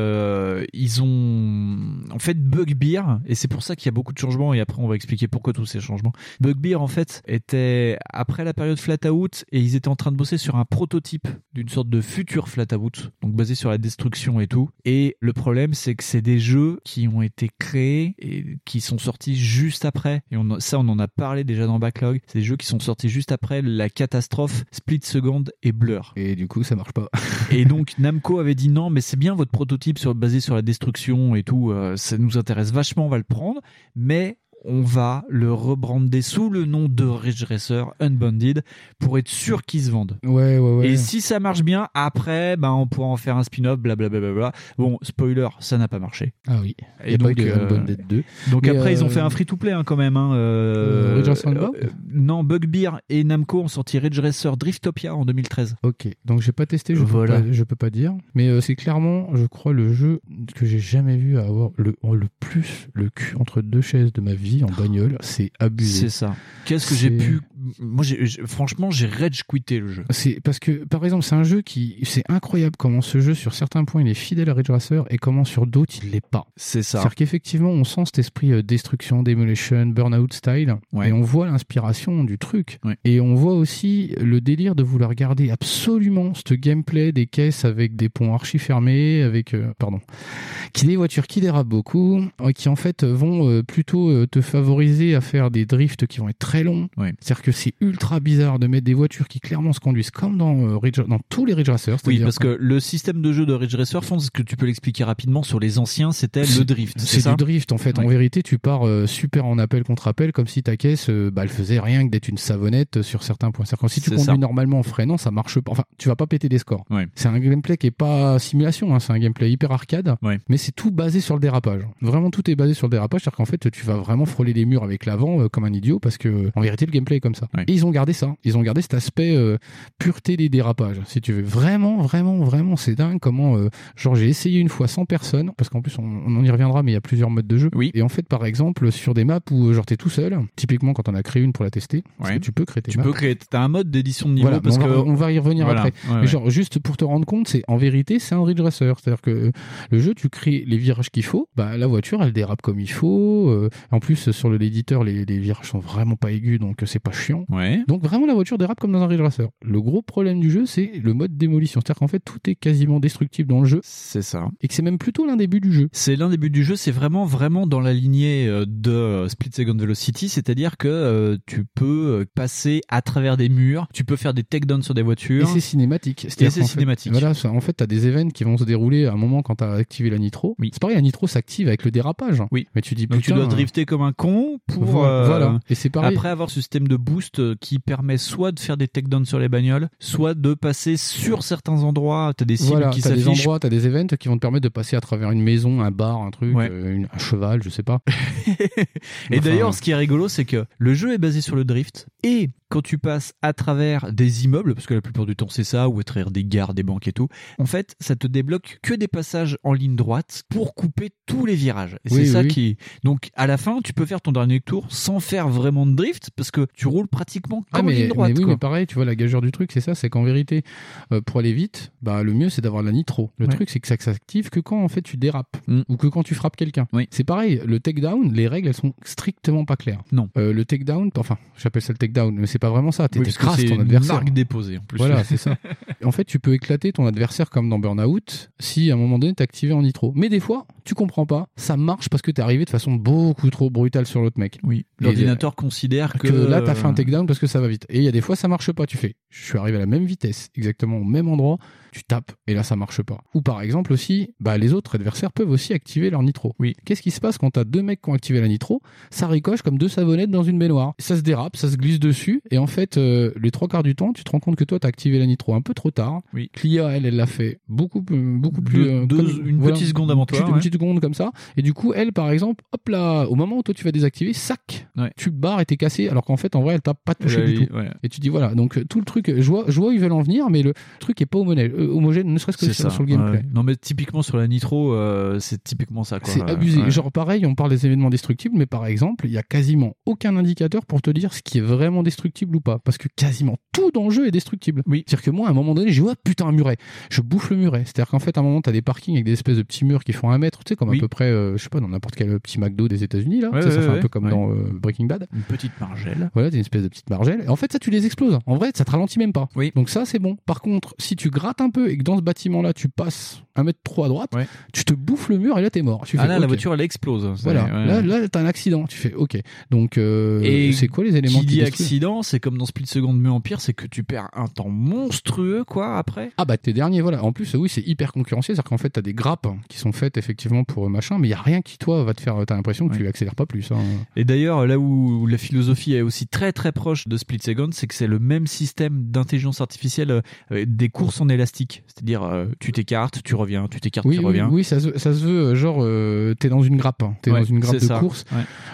S4: ils ont en fait Bugbear, et c'est pour ça qu'il y a beaucoup de changements, et après on va expliquer pourquoi tous ces changements. Bugbear, en fait, était c'était après la période flat out et ils étaient en train de bosser sur un prototype d'une sorte de futur flat out, donc basé sur la destruction et tout. Et le problème, c'est que c'est des jeux qui ont été créés et qui sont sortis juste après. Et on, ça, on en a parlé déjà dans Backlog. C'est des jeux qui sont sortis juste après la catastrophe Split Second et Blur.
S5: Et du coup, ça marche pas.
S4: et donc Namco avait dit non, mais c'est bien votre prototype sur, basé sur la destruction et tout. euh, ça nous intéresse vachement, on va le prendre. Mais on va le rebrander sous le nom de Ridge Racer Unbounded pour être sûr qu'il se vendent.
S5: Ouais, ouais, ouais.
S4: Et si ça marche bien, après, ben, on pourra en faire un spin-off, blablabla. Bon, spoiler, ça n'a pas marché.
S5: Ah oui. Il y
S4: Et
S5: pas
S4: donc,
S5: eu
S4: euh,
S5: Unbounded 2.
S4: donc
S5: Mais,
S4: après, ils ont
S5: euh,
S4: fait un free-to-play hein, quand même. Hein, euh,
S5: Ridge Racer
S4: euh, Non, Bugbear et Namco ont sorti Ridge Racer Driftopia en 2013.
S5: Ok, donc j'ai pas testé, je,
S4: Voilà.
S5: peux, pas, je peux pas dire. Mais c'est clairement, je crois, le jeu que j'ai jamais vu avoir le, le plus le cul entre deux chaises de ma vie en bagnole. C'est abusé.
S4: C'est ça. Qu'est-ce que j'ai pu. Moi, j'ai- j'ai- franchement, j'ai rage quitté le jeu.
S5: C'est parce que, par exemple, c'est un jeu qui, c'est incroyable comment ce jeu, sur certains points, il est fidèle à Ridge Racer et comment sur d'autres, il l'est pas.
S4: C'est ça.
S5: C'est-à-dire qu'effectivement, on sent cet esprit euh, destruction, demolition, burnout style,
S4: Ouais.
S5: et on voit l'inspiration du truc. Et on voit aussi le délire de vouloir garder absolument ce gameplay des caisses avec des ponts archi fermés, avec, euh, pardon, qui des voitures qui dérapent beaucoup, euh, qui en fait vont euh, plutôt euh, te favoriser à faire des drifts qui vont être très longs. C'est-à-dire que c'est ultra bizarre de mettre des voitures qui clairement se conduisent comme dans, euh, Ridge- dans tous les Ridge Racers.
S4: Oui, parce que le système de jeu de Ridge Racer, est-ce que tu peux l'expliquer rapidement sur les anciens C'était le drift.
S5: C'est du drift en fait. En vérité, tu pars euh, super en appel contre appel, comme si ta caisse, euh, bah, elle faisait rien que d'être une savonnette sur certains points. C'est-à-dire que si tu conduis
S4: ça.
S5: normalement en freinant, ça marche pas. Enfin, tu vas pas péter des scores.
S4: Ouais.
S5: C'est un gameplay qui est pas simulation, hein, c'est un gameplay hyper arcade,
S4: Ouais.
S5: mais c'est tout basé sur le dérapage. Vraiment, tout est basé sur le dérapage. C'est-à-dire qu'en fait, tu vas vraiment frôler les murs avec l'avant euh, comme un idiot, parce que en vérité, le gameplay est comme ça. Et ils ont gardé ça. Ils ont gardé cet aspect euh, pureté des dérapages, si tu veux. Vraiment, vraiment, vraiment, c'est dingue comment. euh, genre, j'ai essayé une fois sans personne, parce qu'en plus, on, on en y reviendra, mais il y a plusieurs modes de jeu. Et en fait, par exemple, sur des maps où euh, genre t'es tout seul, typiquement quand on a créé une pour la tester, parce
S4: Ouais.
S5: que tu peux créer tes
S4: Tu
S5: maps.
S4: peux créer. T'as un mode d'édition de niveau
S5: Voilà,
S4: parce
S5: on,
S4: que
S5: va, on va y revenir
S4: Voilà,
S5: après.
S4: ouais,
S5: mais
S4: ouais.
S5: genre, juste pour te rendre compte, c'est en vérité, c'est un Ridge Racer. C'est-à-dire que le jeu, tu crées les virages qu'il faut, bah, la voiture, elle dérape comme il faut. en plus, sur l'éditeur, les, les virages sont vraiment pas aigus, donc c'est pas chiant.
S4: Ouais.
S5: Donc vraiment, la voiture dérape comme dans un Ridge Racer. Le gros problème du jeu, c'est le mode démolition. C'est-à-dire qu'en fait, tout est quasiment destructible dans le jeu.
S4: C'est ça.
S5: Et que c'est même plutôt l'un des buts du jeu.
S4: C'est l'un des buts du jeu, c'est vraiment vraiment dans la lignée euh, de euh, Split Second Velocity, c'est-à-dire que euh, tu peux passer à travers des murs, tu peux faire des takedowns sur des
S5: Et
S4: voitures.
S5: c'est cinématique.
S4: Et c'est
S5: fait-
S4: cinématique.
S5: Voilà, ça- en fait, t'as des événements qui vont se dérouler à un moment quand t'as activé la nitro. C'est pareil, la nitro s'active avec le dérapage.
S4: Oui.
S5: Mais tu dis
S4: Donc tu dois drifter comme un con pour
S5: Voilà,
S4: euh,
S5: voilà. Et c'est pareil.
S4: après avoir ce système de boost qui permet soit de faire des takedowns sur les bagnoles, soit de passer sur certains endroits, t'as des cibles
S5: Voilà,
S4: qui
S5: t'as des endroits, t'as des events qui vont te permettre de passer à travers une maison, un bar, un truc,
S4: Ouais.
S5: euh, une- un cheval, je sais pas.
S4: Et
S5: Enfin,
S4: d'ailleurs, ce qui est rigolo, c'est que le jeu est basé sur le drift et quand tu passes à travers des immeubles, parce que la plupart du temps c'est ça, ou à travers des gares, des banques et tout, en fait, ça te débloque que des passages en ligne droite pour couper tous les virages. Et
S5: Oui,
S4: c'est ça
S5: oui.
S4: qui. Donc, à la fin, tu peux faire ton dernier tour sans faire vraiment de drift parce que tu roules pratiquement
S5: Ah,
S4: comme
S5: mais,
S4: ligne droite.
S5: mais oui,
S4: quoi.
S5: mais pareil, tu vois, la gageure du truc, c'est ça, c'est qu'en vérité, euh, pour aller vite, bah, le mieux, c'est d'avoir la nitro. Le
S4: Ouais.
S5: truc, c'est que ça s'active que quand, en fait, tu dérapes.
S4: Mm.
S5: Ou que quand tu frappes quelqu'un. C'est pareil, le takedown, les règles, elles sont strictement pas claires.
S4: Non.
S5: Euh, le takedown, enfin, j'appelle ça le takedown, mais c'est pas vraiment ça.
S4: Oui,
S5: T'es t'écrases
S4: c'est
S5: ton
S4: une
S5: adversaire.
S4: marque déposée, en plus.
S5: Voilà, c'est ça. En fait, tu peux éclater ton adversaire comme dans Burnout si à un moment donné t'es activé en nitro. Mais des fois, tu comprends pas, ça marche parce que t'es arrivé de façon beaucoup trop brutale sur l'autre mec.
S4: Oui. L'ordinateur considère que,
S5: que là t'as fait un parce que ça va vite. Et il y a des fois ça marche pas, tu fais. Je suis arrivé à la même vitesse, exactement au même endroit, tu tapes et là ça marche pas. Ou par exemple aussi, bah les autres adversaires peuvent aussi activer leur nitro.
S4: Oui.
S5: Qu'est-ce qui se passe quand t'as deux mecs qui ont activé la nitro? Ça ricoche comme deux savonnettes dans une baignoire. Ça se dérape, ça se glisse dessus et en fait euh, les trois quarts du temps, tu te rends compte que toi t'as activé la nitro un peu trop tard.
S4: Oui.
S5: Clia elle, elle l'a fait beaucoup plus- beaucoup plus
S4: Deux-
S5: euh,
S4: deux-
S5: comme-
S4: une petite seconde avant toi,
S5: Une
S4: ouais.
S5: petite seconde comme ça et du coup elle par exemple, hop là, au moment où toi tu vas désactiver, sac, tu barres et t'es cassé alors qu'en fait en vrai elle t'a pas touché du tout. Et tu dis voilà, donc euh, tout le truc, je vois, je vois où ils veulent en venir, mais le truc est pas homogène, homogène ne serait-ce que
S4: C'est
S5: sur,
S4: ça.
S5: sur le gameplay.
S4: ouais. Non, mais typiquement sur la Nitro, euh, c'est typiquement ça.
S5: C'est abusé.
S4: Ouais.
S5: Genre pareil, on parle des événements destructibles, mais par exemple, il y a quasiment aucun indicateur pour te dire ce qui est vraiment destructible ou pas, parce que quasiment tout dans le jeu est destructible.
S4: Oui.
S5: C'est-à-dire que moi, à un moment donné, j'ai dit, oh putain un muret, je bouffe le muret. C'est-à-dire qu'en fait, à un moment, t'as des parkings avec des espèces de petits murs qui font un mètre, tu sais, comme
S4: Oui.
S5: à peu près, euh, je sais pas, dans n'importe quel petit McDo des États-Unis là.
S4: Ouais,
S5: ça
S4: ouais,
S5: fait un peu comme
S4: ouais.
S5: dans euh, Breaking Bad.
S4: Une petite margelle.
S5: Voilà, une espèces de petites margelles. Et en fait, ça, tu les exploses. En vrai, ça te ralentit même pas.
S4: Oui.
S5: Donc ça, c'est bon. Par contre, si tu grattes un peu et que dans ce bâtiment-là, tu passes un mètre trop à droite, tu te bouffes le mur et là, t'es mort. Tu
S4: Ah
S5: fais,
S4: là, la voiture, elle explose.
S5: Voilà.
S4: ouais.
S5: Là, là, t'as un accident. Tu fais, ok. Donc, euh, c'est quoi les éléments
S4: qui dit accident, c'est comme dans Split Second mais en pire, c'est que tu perds un temps monstrueux, quoi, après?
S5: Ah bah t'es dernier, voilà. En plus, oui, c'est hyper concurrentiel, c'est-à-dire qu'en fait, t'as des grappes qui sont faites effectivement pour machin, mais il y a rien qui toi va te faire. T'as l'impression que tu accélères pas plus. hein.
S4: Et d'ailleurs, là où la philosophie est aussi très très proche de Split Second, c'est que c'est le même système d'intelligence artificielle euh, des courses en élastique. C'est-à-dire, euh, tu t'écartes, tu reviens, tu t'écartes,
S5: Oui,
S4: tu
S5: oui,
S4: reviens.
S5: oui, ça se, ça se veut, euh, genre, euh, t'es dans une grappe, hein. t'es
S4: Ouais,
S5: dans une grappe de
S4: ça.
S5: course.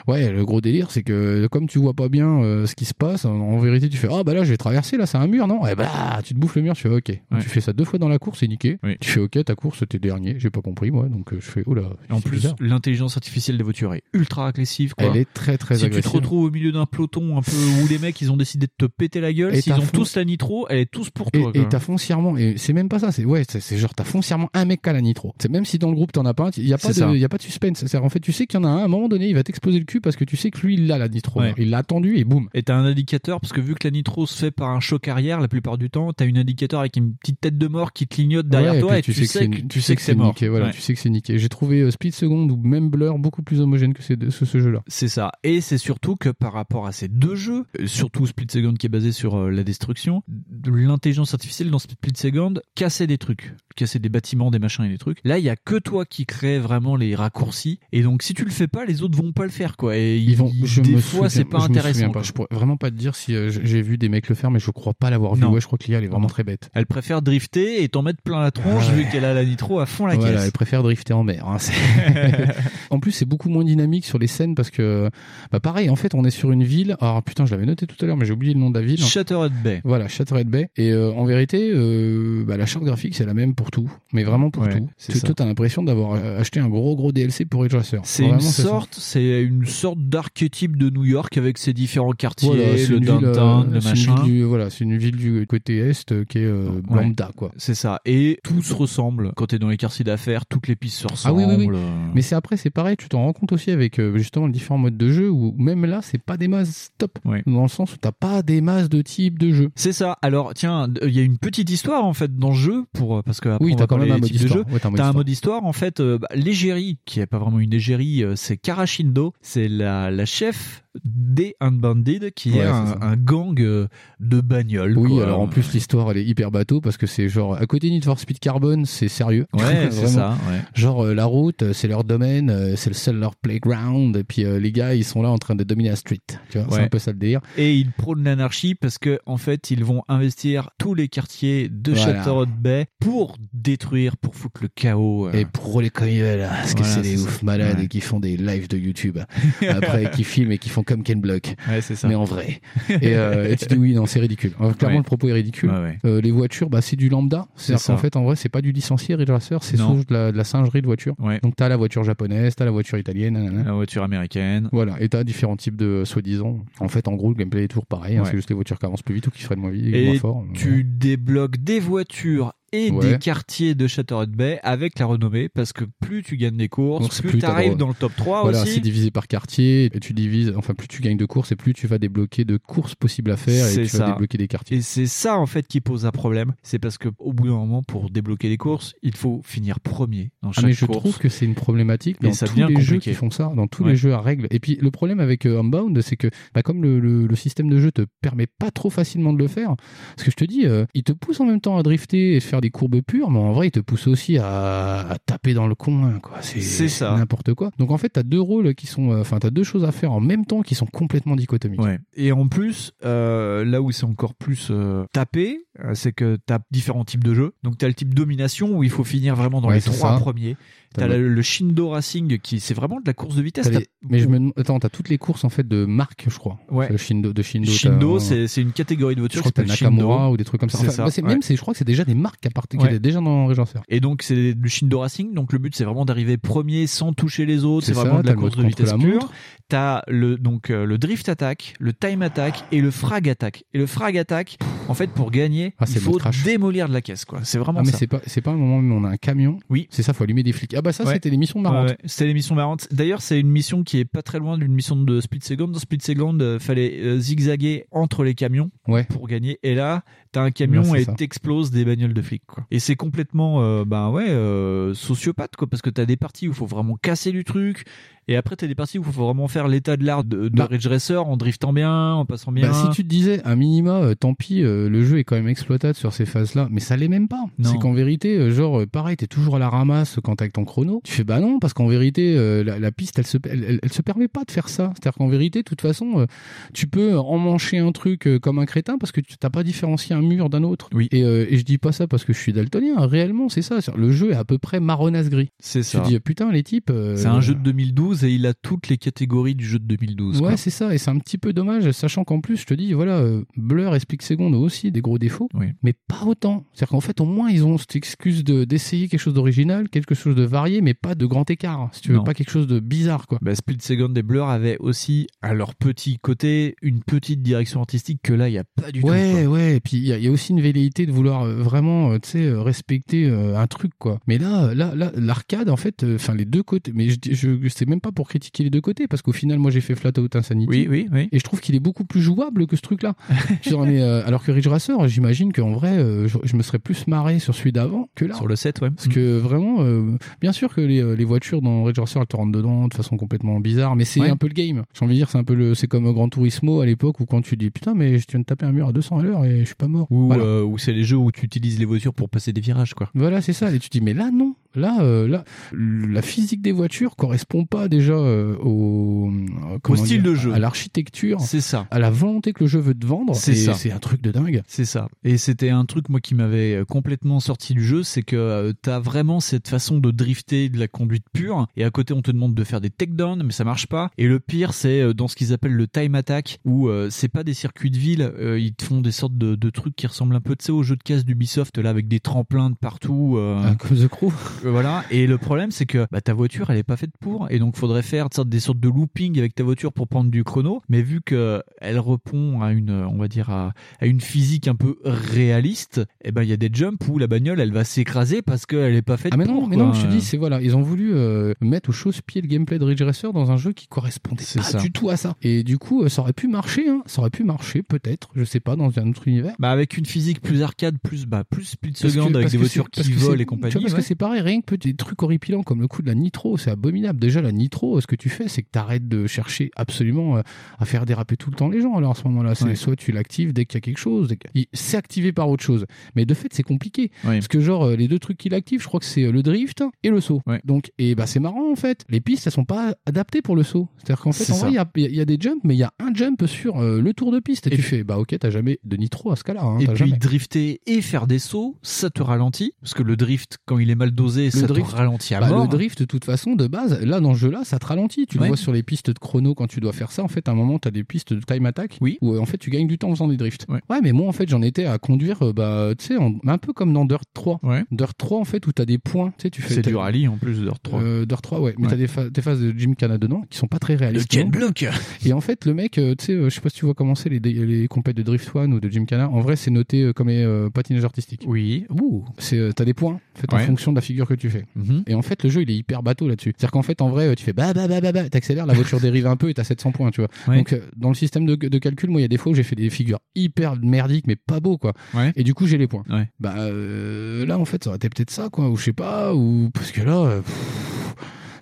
S4: Ouais.
S5: Ouais. le gros délire, c'est que comme tu vois pas bien euh, ce qui se passe, en, en vérité, tu fais, ah bah là, je vais traverser, là, c'est un mur, non? Et bah, tu te bouffes le mur, tu fais, ok. Tu fais ça deux fois dans la course, c'est niqué. Tu fais, ok, ta course, t'es dernier, j'ai pas compris, moi, donc je fais, oula.
S4: En
S5: c'est
S4: plus, l'intelligence artificielle des voitures est ultra agressive. Quoi.
S5: Elle est très, très
S4: si
S5: agressive.
S4: tu te retrouves au milieu d'un peloton un peu où les mecs ils ont décidé de te péter la gueule, s'ils ont tous la nitro, elle est tous pour toi.
S5: et t'as foncièrement, et c'est même pas ça, c'est ouais, c'est genre t'as foncièrement un mec a la nitro. C'est même si dans le groupe t'en as pas, il y a pas de, y a pas de suspense. C'est en fait tu sais qu'il y en a un, à un moment donné, il va t'exploser le cul parce que tu sais que lui il a la nitro.
S4: Ouais.
S5: Il l'a attendu et boum.
S4: Et t'as un indicateur, parce que vu que la nitro se fait par un choc arrière, la plupart du temps, t'as un indicateur avec une petite tête de mort qui clignote derrière
S5: Ouais,
S4: toi et tu, sais que,
S5: c'est-
S4: tu sais que c'est mort.
S5: niqué, voilà,
S4: Ouais.
S5: tu sais que c'est niqué. J'ai trouvé euh, Split Second ou même Blur beaucoup plus homogène que deux- ce, ce jeu-là.
S4: C'est ça. Et c'est surtout que par rapport à ces deux jeux, euh, surtout Split Second qui est basé sur euh, la destruction, de l'intelligence artificielle dans Split Second cassait des trucs, cassait des bâtiments, des machins et des trucs. Là, il y a que toi qui crée vraiment les raccourcis. Et donc, si tu le fais pas, les autres vont pas le faire, quoi. Et
S5: Ils vont, je
S4: des
S5: me
S4: fois, c'est pas
S5: je
S4: intéressant.
S5: pas. Je pourrais vraiment pas te dire si euh, j'ai vu des mecs le faire, mais je crois pas l'avoir vu. Ouais, je crois que l'IA elle est vraiment
S4: Non.
S5: très bête.
S4: Elle préfère drifter et t'en mettre plein la tronche
S5: Ouais.
S4: vu qu'elle a la nitro à fond la
S5: Voilà,
S4: caisse.
S5: elle préfère drifter en mer. hein, en plus, c'est beaucoup moins dynamique sur les scènes parce que, bah pareil, en fait, on est sur une ville. Alors putain, je l'avais noté tout à l'heure, mais j'ai oublié le nom de la ville.
S4: Shattered Bay.
S5: Voilà, Shattered Bay. Et euh, en vérité, euh, bah, la charte graphique, c'est la même pour tout, mais vraiment pour
S4: Ouais,
S5: tout.
S4: c'est
S5: toi, t'as l'impression d'avoir euh, acheté un gros gros DLC pour Ridge Racer.
S4: C'est une sorte, c'est une sorte d'archétype de New York avec ses différents quartiers,
S5: Voilà, c'est
S4: le
S5: une ville,
S4: downtown,
S5: euh,
S4: le
S5: c'est une
S4: machin.
S5: ville du- voilà, c'est une ville du côté est euh, qui est euh,
S4: Ouais.
S5: lambda, quoi.
S4: C'est ça. Et tout se ressemble. Quand t'es dans les quartiers d'affaires, toutes les pistes se
S5: Ah
S4: ressemblent.
S5: oui, oui, oui.
S4: euh.
S5: Mais c'est après, c'est pareil, tu t'en rends compte aussi avec euh, justement les différents modes de jeu où même là, c'est pas des masses top. Dans le sens où t'as pas des masses de types de jeu.
S4: C'est ça. Alors tiens, il y a une petite histoire en fait dans le jeu pour parce que après,
S5: Oui, t'as quand même un mode histoire. Ouais, t'as un
S4: un
S5: histoire.
S4: mode histoire en fait. euh, bah, l'égérie qui est pas vraiment une égérie, euh, c'est Karashindo, c'est la, la chef des Unbounded qui
S5: Ouais,
S4: est un, gang euh, de bagnoles.
S5: Oui,
S4: quoi.
S5: alors en plus l'histoire elle est hyper bateau parce que c'est genre à côté Need for Speed Carbon c'est sérieux.
S4: Ouais, c'est ça, ouais.
S5: Genre euh, la route euh, c'est leur domaine, euh, c'est le seul leur playground et puis euh, les gars ils sont là en train de dominer la street. Tu vois, c'est un peu ça le délire.
S4: Et ils prônent l'anarchie parce que en fait ils vont investir tous les quartiers de
S5: Voilà.
S4: Shattered Bay pour détruire, pour foutre le chaos. euh.
S5: Et pour les cognoles, parce que
S4: Voilà,
S5: c'est des
S4: c'est
S5: ouf
S4: ça.
S5: malades
S4: Ouais.
S5: et qui font des lives de YouTube. Après, qui filment et qui font comme Ken Block.
S4: Ouais, c'est ça.
S5: Mais en vrai. Et, euh, et tu dis oui, non, c'est ridicule. Alors, clairement,
S4: Ouais.
S5: le propos est ridicule. Euh, les voitures, bah, c'est du lambda. C'est-à-dire qu'en fait, en vrai, c'est pas du licencié Racer, c'est de la, de la singerie de voiture. Donc, t'as la voiture japonaise, t'as la voiture italienne, nanana.
S4: La voiture américaine.
S5: Voilà, et t'as différents types de soi-disant. En fait, en gros, le gameplay est toujours pareil. hein, c'est juste les voitures qui avancent plus vite ou qui freinent moins vite, moins
S4: Et
S5: fort.
S4: tu débloques des voitures sur et
S5: Ouais.
S4: des quartiers de Shattered Bay avec la renommée parce que plus tu gagnes des courses,
S5: Donc,
S4: plus,
S5: plus
S4: tu arrives dans le top 3
S5: voilà,
S4: aussi.
S5: c'est divisé par quartier et tu divises, enfin plus tu gagnes de courses et plus tu vas débloquer de courses possibles à faire et tu
S4: ça.
S5: vas débloquer des quartiers.
S4: Et c'est ça en fait qui pose un problème. C'est parce que au bout d'un moment, pour débloquer les courses, il faut finir premier dans
S5: Ah,
S4: chaque
S5: mais je
S4: course.
S5: trouve que c'est une problématique
S4: Et
S5: dans
S4: ça
S5: tous les jeux qui font ça, dans tous
S4: Ouais.
S5: les jeux à règles. Et puis le problème avec euh, Unbound, c'est que bah, comme le, le- le système de jeu te permet pas trop facilement de le faire, parce que je te dis, euh, il te pousse en même temps à drifter et faire des courbes pures, mais en vrai, il te pousse aussi à, à taper dans le coin. quoi. C'est
S4: C'est ça.
S5: n'importe quoi. Donc en fait, t'as deux rôles qui sont, euh, enfin, t'as deux choses à faire en même temps qui sont complètement dichotomiques.
S4: Ouais. Et en plus, euh, là où c'est encore plus euh, tapé, euh, c'est que tu as différents types de jeux. Donc tu as le type domination où il faut finir vraiment dans
S5: Ouais,
S4: les trois
S5: ça.
S4: premiers.
S5: T'as le-
S4: Shindo Racing qui c'est vraiment de la course de vitesse.
S5: Les- Mais je me attends, t'as toutes les courses en fait de marque, je crois.
S4: Ouais.
S5: Le Shindo, de Shindo.
S4: Shindo, c'est c'est une catégorie de
S5: Je
S4: voiture
S5: crois que Nakamura ou des trucs comme ça.
S4: C'est
S5: Enfin,
S4: ça,
S5: bah,
S4: ouais.
S5: Même, c'est- je crois que c'est déjà des marques à partir,
S4: Ouais.
S5: qui étaient déjà dans Ridge Racer.
S4: Et donc c'est du Shindo Racing, donc le but c'est vraiment d'arriver premier sans toucher les autres, c'est vraiment
S5: ça,
S4: de la course de vitesse pure. T'as le donc euh, le drift attack, le time attack et le frag attack. Et le frag attack, En fait, pour gagner,
S5: Ah,
S4: il faut démolir de la caisse, quoi. C'est vraiment
S5: Ah, mais
S4: ça.
S5: c'est pas, c'est pas un moment où on a un camion.
S4: Oui.
S5: C'est ça, faut allumer des flics. Ah bah ça,
S4: Ouais.
S5: c'était l'émission marrante.
S4: Ouais, ouais. C'était l'émission marrante. D'ailleurs, c'est une mission qui est pas très loin d'une mission de Split Second. Dans Split Second, euh, fallait euh, zigzaguer entre les camions
S5: Ouais.
S4: pour gagner. Et là, t'as un camion
S5: Ouais,
S4: et t'exploses des bagnoles de flics. Quoi. Et c'est complètement, euh, ben ouais, euh, sociopathe, quoi, parce que t'as des parties où il faut vraiment casser du truc. Et après, t'as des parties où il faut vraiment faire l'état de l'art de, de
S5: Bah.
S4: Ridge Racer en driftant bien, en passant bien.
S5: Bah, si tu te disais, un minima, euh, tant pis, le jeu est quand même exploitable sur ces phases-là, mais ça l'est même pas. C'est qu'en vérité, genre, pareil, t'es toujours à la ramasse quand avec ton chrono. Tu fais, bah non, parce qu'en vérité, la, la piste, elle se, elle, elle- elle se permet pas de faire ça. C'est-à-dire qu'en vérité, de toute façon, tu peux emmancher un truc comme un crétin parce que tu t'as pas différencié un mur d'un autre.
S4: Oui.
S5: Et, euh, et je dis pas ça parce que je suis daltonien. Réellement, c'est ça. Le jeu est à peu près marronasse gris.
S4: C'est
S5: Tu
S4: ça.
S5: te dis, putain, les types. euh,
S4: C'est un jeu de 2012 et il a toutes les catégories du jeu de 2012.
S5: Ouais, c'est ça, et c'est un petit peu dommage, sachant qu'en plus, je te dis, voilà, euh, Blur et Split Second ont aussi des gros défauts,
S4: Oui.
S5: mais pas autant. C'est-à-dire qu'en fait, au moins, ils ont cette excuse de d'essayer quelque chose d'original, quelque chose de varié, mais pas de grand écart. Si tu veux,
S4: Non.
S5: pas quelque chose de bizarre, quoi.
S4: Bah, Split Second et Blur avaient aussi, à leur petit côté, une petite direction artistique que là, il n'y a pas du
S5: Ouais,
S4: tout.
S5: ouais, et puis y, y a aussi une velléité de vouloir euh, vraiment, euh, tu sais, euh, respecter un truc, quoi. Mais là, là, là, l'arcade, en fait, enfin les deux côtés. Mais je, je c'est même pas pour critiquer les deux côtés, parce qu'au final, moi, j'ai fait Flat Out Insanity.
S4: Oui, oui, oui.
S5: Et je trouve qu'il est beaucoup plus jouable que ce truc-là. Alors que Ridge Racer, j'imagine qu'en vrai, je, je me serais plus marré sur celui d'avant que là.
S4: Sur le 7, ouais.
S5: Parce que vraiment, euh, bien sûr que les, les voitures dans Ridge Racer, elles te rentrent dedans de façon complètement bizarre, mais c'est
S4: Ouais.
S5: un peu le game. J'ai envie de dire, c'est un peu le, c'est comme Gran Turismo à l'époque où quand tu dis putain, mais je viens de taper un mur à 200 à l'heure et je suis pas mort.
S4: Ou,
S5: Voilà.
S4: euh, ou c'est les jeux où tu utilises les voitures pour passer des virages, quoi.
S5: Voilà, c'est ça. Et tu te dis, mais là, non. Là, euh, là, la physique des voitures correspond pas déjà euh, au, euh, comment
S4: style
S5: dire,
S4: de jeu.
S5: à l'architecture,
S4: C'est ça.
S5: à la volonté que le jeu veut te vendre.
S4: C'est ça.
S5: C'est un truc de dingue.
S4: C'est ça. Et c'était un truc, moi, qui m'avait complètement sorti du jeu, c'est que euh, t'as vraiment cette façon de drifter de la conduite pure, et à côté, on te demande de faire des takedowns, mais ça marche pas. Et le pire, c'est dans ce qu'ils appellent le time attack, où c'est pas des circuits de ville, ils te font des sortes de, de trucs qui ressemblent un peu, tu sais, au jeu de caisse d'Ubisoft, là, avec des tremplins de partout.
S5: Ah, comme The Crew.
S4: Euh, voilà. Et le problème, c'est que bah, ta voiture, elle est pas faite pour. Et donc, faudrait faire des sortes de looping avec ta voiture pour prendre du chrono. Mais vu que elle répond à une, on va dire, à, à une physique un peu réaliste, et ben, il y a des jumps où la bagnole, elle va s'écraser parce qu'elle est pas faite
S5: Ah mais non,
S4: pour.
S5: mais
S4: quoi.
S5: non, je te dis, c'est voilà, ils ont voulu euh, mettre au chausse-pied le gameplay de Ridge Racer dans un jeu qui correspondait pas
S4: ça.
S5: du tout à ça. Et du coup, euh, ça aurait pu marcher, hein. ça aurait pu marcher peut-être, je sais pas, dans un autre univers.
S4: Bah, avec une physique plus arcade, plus, bah, plus split second, avec des voitures qui volent et compagnie.
S5: Tu vois, parce
S4: ouais.
S5: que c'est pareil, rien que des trucs horripilants comme le coup de la nitro, c'est abominable. Déjà, la nitro, ce que tu fais, c'est que tu arrêtes de chercher absolument euh, à faire déraper tout le temps les gens. Alors à ce moment-là, c'est
S4: Ouais.
S5: soit tu l'actives dès qu'il y a quelque chose, que- c'est activé par autre chose. Mais de fait, c'est compliqué. Parce que genre, euh, les deux trucs qu'il active, je crois que c'est euh, le drift et le saut.
S4: Ouais.
S5: Donc, et bah c'est marrant en fait. Les pistes, elles sont pas adaptées pour le saut. C'est-à-dire qu'en fait, en vrai, il y a, il y a des jumps, mais il y a un jump sur euh, le tour de piste. Et,
S4: Et
S5: tu fais, bah ok, t'as jamais de nitro à ce cas-là. Hein,
S4: Et puis
S5: jamais.
S4: drifter et faire des sauts, ça te ralentit. Parce que le drift, quand il est mal dosé, ça
S5: drift,
S4: te ralentit à
S5: Bah,
S4: mort.
S5: le drift, de toute façon, de base, là, dans ce jeu-là, ça te ralentit. Tu
S4: Ouais.
S5: le vois sur les pistes de chrono quand tu dois faire ça. En fait, à un moment, tu as des pistes de time attack
S4: Oui.
S5: où, euh, en fait, tu gagnes du temps en faisant des drifts.
S4: Ouais.
S5: mais moi, en fait, j'en étais à conduire, euh, bah, tu sais, un peu comme dans Dirt 3.
S4: Ouais.
S5: Dirt 3, en fait, où tu as des points. Tu sais, tu fais.
S4: C'est du rallye en plus Dirt 3.
S5: Euh, Dirt 3, ouais. Mais
S4: Ouais.
S5: t'as des, pha- des phases de Jim Cana dedans qui sont pas très
S4: le
S5: réalistes.
S4: Ken
S5: non
S4: Block
S5: Et en fait, le mec, euh, tu sais, je sais pas si tu vois comment c'est les, les compètes de Drift One ou de Jim Cana. En vrai, c'est noté comme les euh, patinages artistiques.
S4: Oui. Ouh.
S5: C'est, t'as des points, en fait, en
S4: Ouais.
S5: fonction de la figure que tu fais.
S4: Mhm.
S5: Et en fait, le jeu, il est hyper bateau là-dessus. C'est-à-dire qu'en fait, en vrai, euh, tu fais bah bah bah bah bah, t'accélères, la voiture dérive un peu et t'as 700 points, tu vois.
S4: Ouais.
S5: Donc, euh, dans le système de, de calcul, moi, il y a des fois où j'ai fait des figures hyper merdiques, mais pas beau, quoi.
S4: Ouais.
S5: Et du coup, j'ai les points.
S4: Ouais.
S5: Bah euh, là, en fait, ça aurait été peut-être ça, quoi, ou je sais pas, ou parce que là. pff,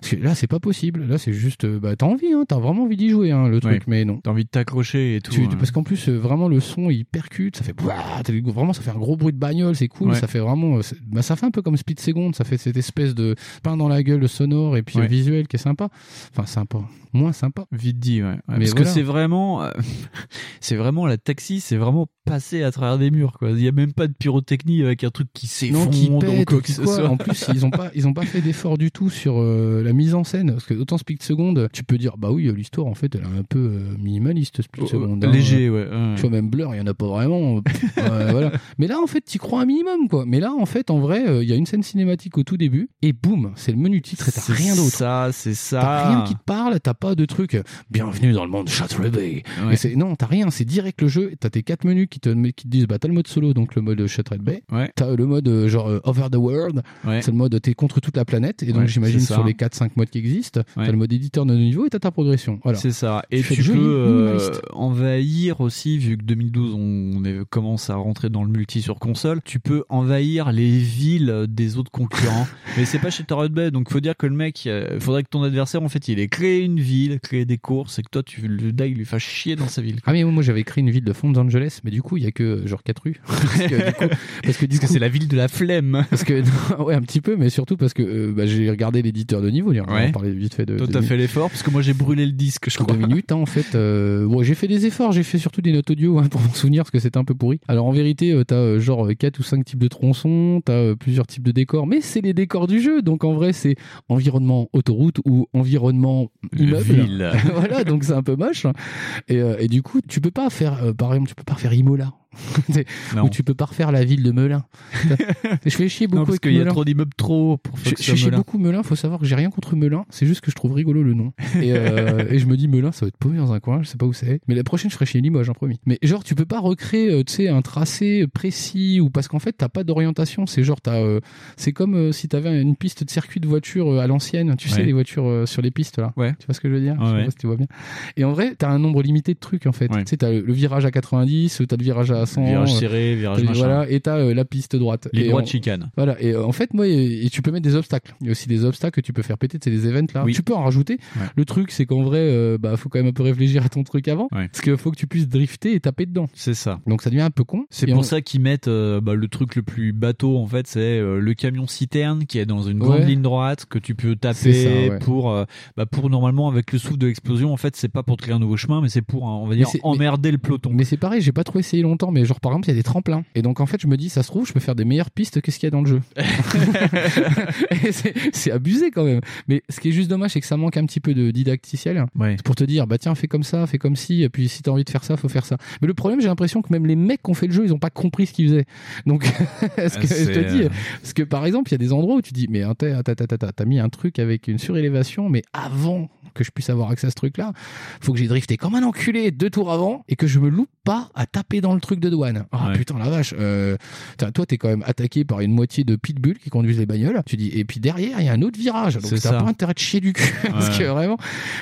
S5: parce que là, c'est pas possible. Là, c'est juste, euh, bah, t'as envie, hein, t'as vraiment envie d'y jouer, hein, le truc,
S4: Ouais.
S5: mais non.
S4: T'as envie de t'accrocher et tout.
S5: Tu-
S4: hein.
S5: parce qu'en plus, euh, vraiment, le son, il percute, ça fait, vraiment, ça fait un gros bruit de bagnole, c'est cool,
S4: Ouais.
S5: ça fait vraiment, euh, bah, ça fait un peu comme Speed Second, ça fait cette espèce de pain dans la gueule sonore et puis
S4: Ouais.
S5: visuel qui est sympa. Enfin, sympa. Moins sympa.
S4: Vite dit, ouais.
S5: Mais
S4: Parce
S5: voilà.
S4: que c'est vraiment, euh, c'est vraiment la taxi, c'est vraiment passé à travers des murs, quoi. Il y a même pas de pyrotechnie avec un truc qui s'effondre
S5: qui
S4: ou
S5: pète
S4: quoi
S5: ou
S4: que
S5: qui
S4: ce
S5: quoi.
S4: soit.
S5: En plus, ils ont pas, ils ont pas fait d'effort du tout sur euh, la mise en scène. Parce que autant Split Second, tu peux dire, bah oui, l'histoire, en fait, elle est un peu euh, minimaliste, Split
S4: Oh,
S5: Second.
S4: euh,
S5: hein.
S4: léger, ouais.
S5: Tu vois, même Blur, il y en a pas vraiment. Euh, voilà. Mais là, en fait, tu crois un minimum, quoi. Mais là, en fait, en vrai, euh, il y a une scène cinématique au tout début, et boum, c'est le menu titre, et t'as rien d'autre.
S4: Ça, c'est ça.
S5: T'as rien qui te parle, t'as pas de truc. euh, Bienvenue dans le monde de Bay.
S4: Ouais.
S5: Non, t'as rien, c'est direct le jeu. T'as tes quatre menus qui te, qui te disent, bah t'as le mode solo, donc le mode Shattered Bay.
S4: Ouais.
S5: T'as le mode euh, genre euh, Over the World.
S4: Ouais.
S5: C'est le mode t'es contre toute la planète. Et donc j'imagine sur les 4-5 modes qui existent,
S4: Ouais.
S5: t'as le mode éditeur de niveau et t'as ta progression. Voilà.
S4: C'est ça. Et tu peux euh, envahir aussi, vu que 2012 on est- commence à rentrer dans le multi sur console, tu peux envahir les villes des autres concurrents. Mais c'est pas chez Torrent Bay, donc faut dire que le mec, euh, faudrait que ton adversaire en fait il ait créé une ville, créé des courses et que toi tu le die lui fasse chier dans sa ville.
S5: Ah mais moi j'avais créé une ville de Los Angeles, mais du coup il y a que genre 4 rues. parce que du coup, parce que,
S4: c'est la ville de la flemme.
S5: Parce que ouais un petit peu, mais surtout parce que euh, bah, j'ai regardé l'éditeur de niveau. On va
S4: Ouais.
S5: parler vite fait de.
S4: Toi t'as fait l'effort parce que moi j'ai brûlé le disque, je
S5: Deux
S4: crois.
S5: minutes hein, en fait. Euh, j'ai fait des efforts, j'ai fait surtout des notes audio hein, pour m'en souvenir parce que c'était un peu pourri. Alors en vérité, euh, t'as euh, genre 4 ou 5 types de tronçons, t'as euh, plusieurs types de décors, mais c'est les décors du jeu. Donc en vrai, c'est environnement autoroute ou environnement immeuble.
S4: Ville.
S5: voilà, donc c'est un peu moche. Et, et du coup, tu peux pas faire, par exemple, tu peux pas faire Imola. Ou tu peux pas refaire la ville de Melun. je fais chier beaucoup
S4: Non, parce
S5: avec
S4: qu'il y a
S5: Melun.
S4: trop d'immeubles trop pour
S5: Je,
S4: faire
S5: je
S4: ça
S5: fais chier beaucoup Melun, faut savoir que j'ai rien contre Melun, c'est juste que je trouve rigolo le nom. Et, euh, et je me dis Melun, ça va être paumé dans un coin, je sais pas où c'est. Mais la prochaine, je ferai chez Limoges, en promis. Mais genre, tu peux pas recréer, euh, tu sais, un tracé précis ou parce qu'en fait, t'as pas d'orientation. C'est genre, t'as, euh, c'est comme si t'avais une piste de circuit de voiture à l'ancienne, tu sais, les voitures sur les pistes là.
S4: Ouais.
S5: Tu vois ce que je veux dire? Je sais
S4: Ouais.
S5: pas si tu vois bien. Et en vrai, t'as un nombre limité de trucs en fait.
S4: Ouais.
S5: Tu sais, t'as le, le virage à 90, t'as le virage à 100.
S4: Virage
S5: euh,
S4: serré, virage
S5: t'as-
S4: machin.
S5: Voilà, et t'as euh, la piste droite.
S4: Les
S5: Et
S4: de chicane.
S5: voilà, et euh, en fait, moi, et, et tu peux mettre des obstacles. Il y a aussi des obstacles que tu peux faire péter, c'est des events là.
S4: Oui.
S5: Tu peux en rajouter.
S4: Ouais.
S5: Le truc, c'est qu'en vrai, euh, bah, faut quand même un peu réfléchir à ton truc avant.
S4: Ouais.
S5: Parce qu'il faut que tu puisses drifter et taper dedans.
S4: C'est ça.
S5: Donc ça devient un peu con.
S4: C'est pour
S5: on-
S4: ça qu'ils mettent euh, bah, le truc le plus bateau en fait, c'est euh, le camion citerne qui est dans une grande
S5: Ouais.
S4: ligne droite que tu peux
S5: ça,
S4: taper pour euh, bah, pour normalement avec le souffle de l'explosion en fait c'est pas pour te créer un nouveau chemin mais c'est pour on va dire
S5: Mais
S4: emmerder le peloton.
S5: Mais c'est pareil, j'ai pas trop essayé longtemps, mais genre par exemple, il y a des tremplins. Et donc en fait, je me dis, ça se trouve, je peux faire des meilleures pistes que ce qu'il y a dans le jeu. C'est abusé quand même. Mais ce qui est juste dommage, c'est que ça manque un petit peu de didacticiel.
S4: Ouais.
S5: Pour te dire, bah tiens, fais comme ça, fais comme ci, et puis si t'as envie de faire ça, faut faire ça. Mais le problème, j'ai l'impression que même les mecs qui ont fait le jeu, ils ont pas compris ce qu'ils faisaient. Donc, ce que je te dis,
S4: euh,
S5: parce que par exemple, il y a des endroits où tu dis, mais t'as mis un truc avec une surélévation, mais avant que je puisse avoir accès à ce truc-là, faut que j'ai drifté comme un enculé deux tours avant et que je me loupe pas à taper dans le truc de douane. Oh
S4: Ouais.
S5: putain la vache. Euh, toi, t'es quand même attaqué par une moitié de pitbull qui conduisent les bagnoles. Tu dis, et puis derrière, il y a un autre virage. Donc
S4: C'est
S5: t'as pas intérêt de chier du cul. parce que vraiment,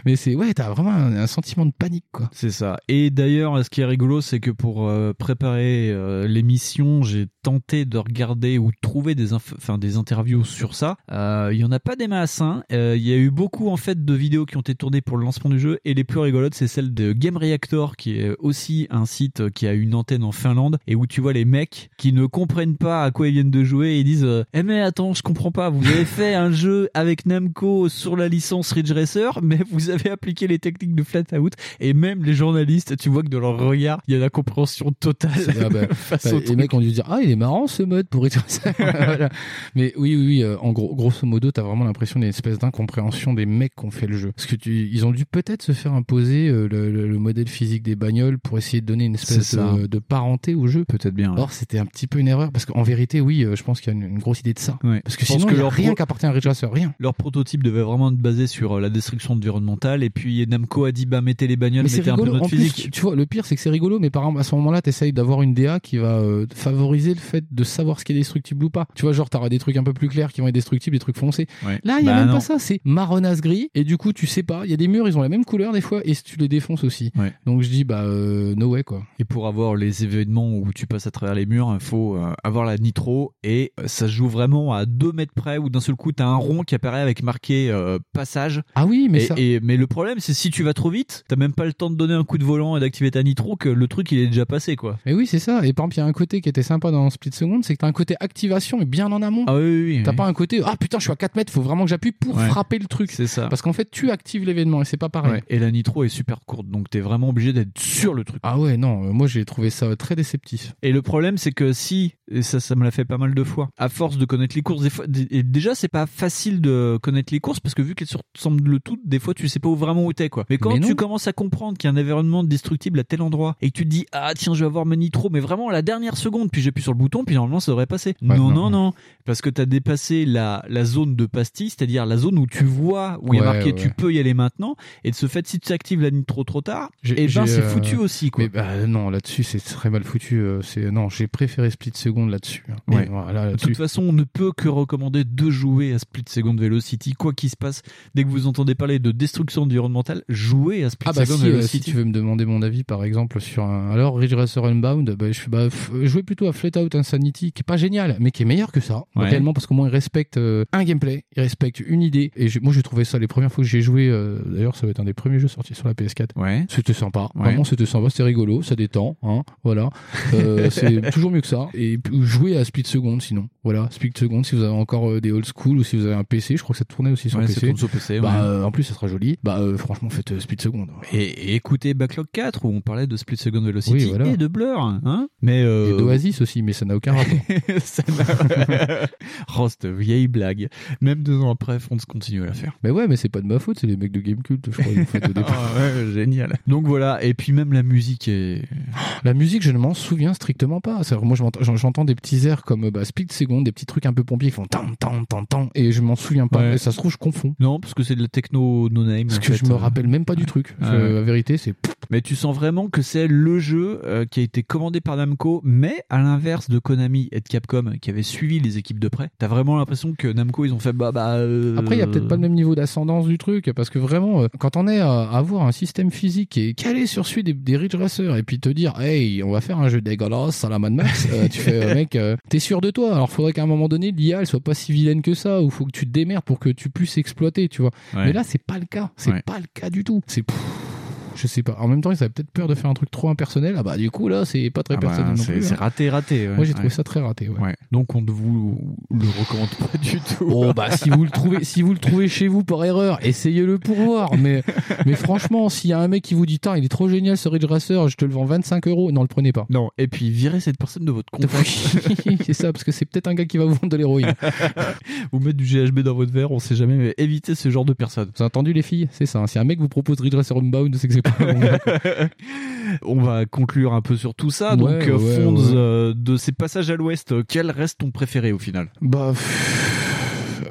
S5: mais c'est, ouais, t'as vraiment un, un sentiment de panique, quoi.
S4: C'est ça. Et d'ailleurs, ce qui est rigolo, c'est que pour euh, préparer euh, l'émission, j'ai tenté de regarder ou de trouver des, enfin, des interviews sur ça. Euh, Il y en a pas des masses. hein. Il y a eu beaucoup en fait de vidéos qui ont été tournées pour le lancement du jeu, et les plus rigolotes, c'est celle de Game Reactor, qui est aussi un site qui a une antenne en Finlande, et où tu vois les mecs qui ne comprennent pas à quoi ils viennent de jouer, et ils disent Eh mais attends, je comprends pas. Vous avez fait un jeu avec Namco sur la licence Ridge Racer, mais vous avez appliqué les techniques de flat out et même les journalistes, tu vois que dans leur regard, il y a la compréhension totale
S5: Ah bah,
S4: face
S5: bah, les mecs ont dû dire ah il est marrant ce mode pour être ça Voilà. mais oui oui, oui euh, en gros grosso modo t'as vraiment l'impression d'une espèce d'incompréhension des mecs qui ont fait le jeu parce que tu, ils ont dû peut-être se faire imposer euh, le, le- le modèle physique des bagnoles pour essayer de donner une espèce de, de parenté au jeu
S4: peut-être bien ouais.
S5: or c'était un petit peu une erreur parce qu'en vérité oui euh, je pense qu'il y a une, une grosse idée de ça
S4: Ouais.
S5: parce que
S4: Je pense
S5: sinon
S4: que
S5: il y a
S4: leur
S5: rien
S4: pro-
S5: qui appartient à Ridge Racer rien
S4: Leur prototype devait vraiment être basé sur euh, la destruction environnementale et puis Namco a dit bah mettez les bagnoles,
S5: mais
S4: mettez un peu
S5: rigolo.
S4: notre
S5: En plus,
S4: physique.
S5: tu vois, le pire, c'est que c'est rigolo, mais par exemple, à ce moment-là, t'essayes d'avoir une DA qui va euh, favoriser le fait de savoir ce qui est destructible ou pas. Tu vois, genre, t'auras des trucs un peu plus clairs qui vont être destructibles, des trucs foncés.
S4: Ouais.
S5: Là, il y a
S4: Bah
S5: même
S4: non.
S5: pas ça, c'est marronasse gris, et du coup, tu sais pas, il y a des murs, ils ont la même couleur des fois, et tu les défonces aussi. Donc je dis, bah, no way, quoi.
S4: Et pour avoir les événements où tu passes à travers les murs, il faut euh, avoir la nitro et euh, ça se joue vraiment à 2 mètres près où d'un seul coup t'as un rond qui apparaît avec marqué euh, passage.
S5: Ah oui, mais
S4: et,
S5: ça.
S4: et- mais le problème c'est si tu vas trop vite, t'as même pas le temps de donner un coup de volant et d'activer ta nitro que le truc il est déjà passé quoi.
S5: Mais oui, c'est ça. Et par exemple, il y a un côté qui était sympa dans Split Second, c'est que t'as un côté activation, mais bien en amont.
S4: Ah oui, oui, oui,
S5: T'as
S4: oui.
S5: pas un côté, ah putain, je suis à 4 mètres, faut vraiment que j'appuie pour
S4: Ouais.
S5: frapper le truc.
S4: C'est ça.
S5: Parce qu'en fait, tu actives l'événement et c'est pas pareil.
S4: Ouais. Et la nitro est super courte donc t'es vraiment obligé d'être sur le truc.
S5: Ah ouais, non, moi j'ai trouvé ça très déceptif.
S4: Et le problème, c'est que si, et ça, ça me l'a fait pas mal de fois, à force de connaître les courses, des fois, et déjà, c'est pas facile de connaître les courses parce que vu qu'elles se ressemblent le tout, des fois, tu sais pas où vraiment où t'es, quoi. Mais quand
S5: Mais
S4: tu commences à comprendre qu'il y a un environnement destructible à tel endroit et que tu te dis, ah, tiens, je vais avoir mon nitro, mais vraiment à la dernière seconde, puis j'appuie sur le bouton, puis normalement, ça devrait passer.
S5: Ouais,
S4: non,
S5: non,
S4: non, non, parce que t'as dépassé la, la zone de pastille, c'est-à-dire la zone où tu vois, où il y a marqué,
S5: ouais.
S4: tu peux y aller maintenant, et de ce fait, si tu actives la nitro trop tard, et ben,
S5: j'ai,
S4: c'est
S5: euh,
S4: foutu aussi, quoi.
S5: Mais bah, non, là-dessus, c'est très mal foutu. euh, C'est non, j'ai préféré Split Second là-dessus. hein.
S4: Ouais.
S5: Voilà,
S4: De toute façon, on ne peut que recommander de jouer à Split Second Velocity, quoi qu'il se passe. Dès que vous entendez parler de destruction environnementale, jouez à Split
S5: Ah bah
S4: Second
S5: si, euh, si
S4: Velocity.
S5: tu veux me demander mon avis par exemple sur un alors Ridge Racer Unbound, bah, je fais bah, jouer plutôt à Flat Out Insanity qui est pas génial mais qui est meilleur que ça
S4: Ouais.
S5: réellement parce qu'au moins il respecte euh, un gameplay, il respecte une idée et moi j'ai trouvé ça les premières fois que j'ai joué euh, d'ailleurs ça va être un des premiers jeux sortis sur la PS4.
S4: Ouais.
S5: C'était sympa,
S4: Ouais.
S5: vraiment c'était sympa, c'était rigolo, ça détend hein, voilà. Euh, c'est toujours mieux que ça et jouer à Split Second sinon. Voilà, Split Second si vous avez encore euh, des old school ou si vous avez un PC, je crois que ça tournait aussi sur
S4: Ouais,
S5: PC.
S4: sur PC,
S5: Bah
S4: ouais.
S5: euh, en plus ça sera joli. Bah euh, franchement faites Split Second.
S4: Et, et écoutez Backlog 4 où on parlait de Split Second Velocity
S5: Oui, voilà.
S4: et de Blur, hein. Mais.
S5: Et d'Oasis aussi, mais ça n'a aucun rapport.
S4: ça n'a- oh, cette vieille blague. Même deux ans après, Fonds continue à la faire.
S5: Mais ouais, mais c'est pas de ma faute, c'est les mecs de Gamecult, je crois, ils l'ont fait au départ.
S4: Ah ouais, génial. Donc voilà, et puis même la musique est.
S5: La musique, je ne m'en souviens strictement pas. Moi, j'entends des petits airs comme bah, Speed Second, des petits trucs un peu pompiers qui font tan tan tan tan, et je m'en souviens pas.
S4: Ouais.
S5: Et ça se trouve, je confonds.
S4: Non, parce que c'est de la techno no name.
S5: Parce que
S4: fait.
S5: je me rappelle même pas du truc.
S4: Ah ouais.
S5: La vérité, c'est.
S4: Mais tu sens vraiment que c'est le jeu euh, qui a été commandé par Namco, mais à l'inverse de Konami et de Capcom qui avaient suivi les équipes de près. T'as vraiment l'impression que Namco ils ont fait bah bah. euh,
S5: Après, il y a peut-être pas le même niveau d'ascendance du truc, parce que vraiment, euh, quand on est à avoir un système physique est calé sur celui des, des Ridge Racers, et puis te dire, hey, on va faire un jeu dégueulasse à la Mad Max, euh, tu fais, euh, mec, euh, t'es sûr de toi. Alors, faudrait qu'à un moment donné, l'IA, elle soit pas si vilaine que ça, ou faut que tu te démerdes pour que tu puisses exploiter, tu vois.
S4: Ouais.
S5: Mais là, c'est pas le cas. C'est
S4: Ouais.
S5: pas le cas du tout. C'est. Je sais pas. En même temps, ils avaient peut-être peur de faire un truc trop impersonnel. Ah bah, du coup, là, c'est pas très
S4: Ah bah,
S5: personnel non
S4: c'est
S5: plus.
S4: c'est
S5: hein.
S4: raté, raté. ouais.
S5: Moi, j'ai trouvé
S4: Ouais.
S5: ça très raté, ouais.
S4: Donc on ne vous le recommande pas du tout.
S5: Oh bah si vous le trouvez si vous le trouvez chez vous par erreur, essayez-le pour voir. Mais mais franchement, s'il y a un mec qui vous dit il est trop génial ce Ridge Racer, je te le vends 25 euros, non le prenez pas.
S4: Non. Et puis virez cette personne de votre.
S5: Oui, c'est ça parce que c'est peut-être un gars qui va vous vendre de l'héroïne.
S4: Ou mettre du GHB dans votre verre, on sait jamais. Mais évitez ce genre de personnes.
S5: Vous avez entendu les filles? C'est ça. hein. Si un mec vous propose Ridge Racer Unbound, c'est que c'est
S4: On va conclure un peu sur tout ça.
S5: Ouais,
S4: Donc, euh,
S5: ouais,
S4: Fonds,
S5: ouais.
S4: euh, de ces passages à l'ouest, euh, quel reste ton préféré au final?
S5: Bah pff,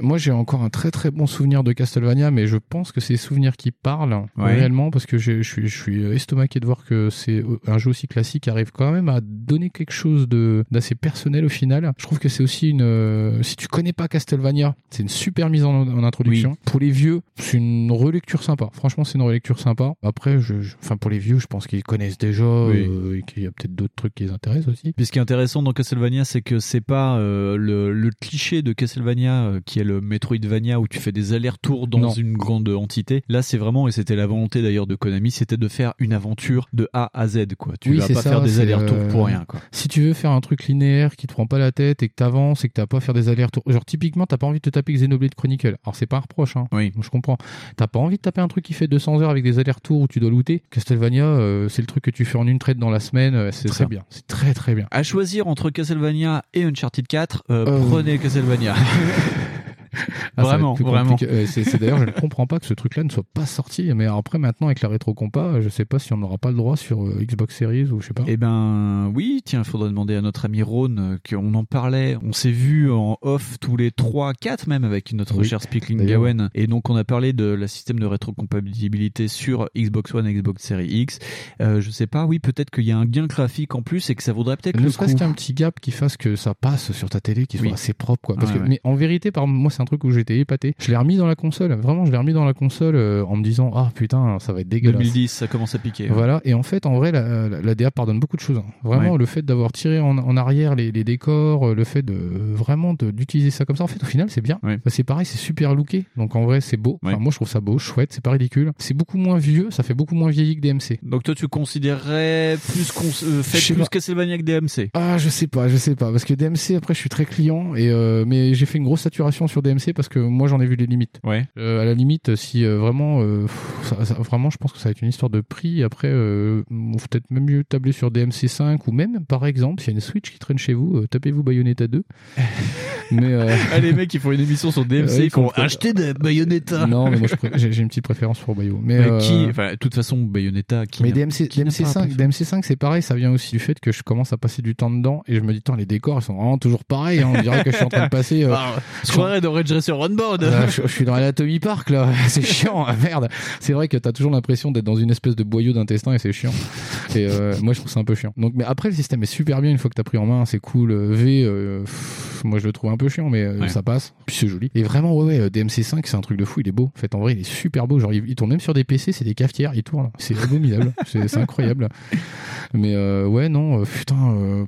S5: moi j'ai encore un très très bon souvenir de Castlevania, mais je pense que c'est les souvenirs qui parlent
S4: Ouais.
S5: réellement parce que je suis je suis estomaqué de voir que c'est un jeu aussi classique qui arrive quand même à donner quelque chose de d'assez personnel au final. Je trouve que c'est aussi une euh, si tu connais pas Castlevania, c'est une super mise en, en introduction. Pour les vieux, c'est une relecture sympa. Franchement, c'est une relecture sympa. Après, je, je- enfin pour les vieux, je pense qu'ils connaissent déjà
S4: Oui.
S5: euh, et qu'il y a peut-être d'autres trucs qui les intéressent aussi.
S4: Puis ce qui est intéressant dans Castlevania, c'est que c'est pas euh, le, le cliché de Castlevania qui est le Metroidvania où tu fais des allers-retours dans
S5: Non.
S4: une grande entité. Là, c'est vraiment, et c'était la volonté d'ailleurs de Konami, c'était de faire une aventure de A à Z, quoi. Tu
S5: Oui,
S4: vas pas
S5: ça,
S4: faire des allers-retours
S5: euh,
S4: pour rien, quoi.
S5: Si tu veux faire un truc linéaire qui te prend pas la tête et que t'avances et que t'as pas à faire des allers-retours, genre typiquement t'as pas envie de te taper Xenoblade Chronicle. Alors c'est pas un reproche, hein.
S4: Oui.
S5: Je comprends. T'as pas envie de taper un truc qui fait 200 heures avec des allers-retours où tu dois looter. Castlevania, euh, c'est le truc que tu fais en une traite dans la semaine. euh, C'est très
S4: ça.
S5: bien. C'est très très bien.
S4: À choisir entre Castlevania et Uncharted 4, euh,
S5: Euh.
S4: prenez Castlevania.
S5: Ah,
S4: vraiment, vraiment.
S5: Euh, c'est d'ailleurs, je ne comprends pas que ce truc-là ne soit pas sorti. Mais après, maintenant, avec la rétro compa, je sais pas si on n'aura pas le droit sur euh, Xbox Series ou je sais pas.
S4: Eh ben oui, tiens, il faudrait demander à notre ami Ron euh, qu'on en parlait. On s'est vu en off tous les 3, 4 même avec notre
S5: Oui,
S4: cher Speakling. Gawen. Et donc on a parlé de la système de rétrocompatibilité sur Xbox One et Xbox Series X. Euh, je sais pas, oui, peut-être qu'il y a un gain graphique en plus et que ça vaudrait peut-être
S5: ne
S4: le
S5: serait-ce
S4: coup.
S5: qu'un petit gap qui fasse que ça passe sur ta télé, qui soit
S4: Oui.
S5: assez propre, quoi. Parce
S4: Ouais,
S5: que,
S4: ouais.
S5: mais en vérité, par moi, c'est un truc où j'étais épaté. Je l'ai remis dans la console. Vraiment, je l'ai remis dans la console euh, en me disant, ah putain, ça va être dégueulasse.
S4: 2010, ça commence à piquer.
S5: Voilà, et en fait, en vrai, la, la, la DA pardonne beaucoup de choses. hein. Vraiment,
S4: Ouais.
S5: le fait d'avoir tiré en, en arrière les, les décors, euh, le fait de vraiment d'utiliser ça comme ça, en fait, au final, c'est bien.
S4: Ouais.
S5: C'est pareil, c'est super looké. Donc en vrai, c'est beau. Enfin, moi, je trouve ça beau, chouette, c'est pas ridicule. C'est beaucoup moins vieux, ça fait beaucoup moins vieilli que DMC.
S4: Donc toi, tu considérerais plus euh, fait plus. Castlevania que DMC.
S5: Ah, je sais pas, je sais pas, parce que DMC après, je suis très client et euh, mais j'ai fait une grosse saturation sur DMC parce que moi j'en ai vu les limites.
S4: Ouais.
S5: Euh, à la limite, si euh, vraiment, euh, pff, ça- ça- vraiment, je pense que ça va être une histoire de prix. Après, euh, on faut peut-être même mieux tabler sur DMC5 ou même, par exemple, s'il y a une Switch qui traîne chez vous, euh, tapez-vous Bayonetta 2. Mais euh,
S4: Ah, les mecs, ils font une émission sur DMC, font
S5: faut-
S4: acheter des Bayonetta.
S5: non, mais moi j'ai une petite préférence pour Bayo. Mais,
S4: Mais
S5: euh,
S4: qui, enfin, de toute façon, Bayonetta, qui
S5: mais DMC,
S4: qui n'a pas
S5: DMC5,
S4: apprécié
S5: DMC5 c'est pareil, ça vient aussi du fait que je commence à passer du temps dedans et je me dis, Tain, les décors ils sont vraiment toujours pareils. hein. On dirait que je suis en train de passer. euh,
S4: Ah, je croirais dans Red Racer Runboard.
S5: Euh, je, je suis dans l'Anatomy Park là, c'est chiant, merde. C'est vrai que t'as toujours l'impression d'être dans une espèce de boyau d'intestin et c'est chiant. Et euh, moi je trouve ça un peu chiant. Donc, mais après le système est super bien une fois que t'as pris en main, c'est cool. Euh, V, euh, moi je le trouve un peu chiant, mais euh,
S4: Ouais.
S5: ça passe. Puis c'est joli. Et vraiment, ouais, ouais, euh, DMC5 c'est un truc de fou, il est beau. En fait, en vrai, il est super beau. Genre, il, il tourne même sur des PC, c'est des cafetières, il tourne. C'est abominable, c'est incroyable. Mais euh, ouais, non, putain.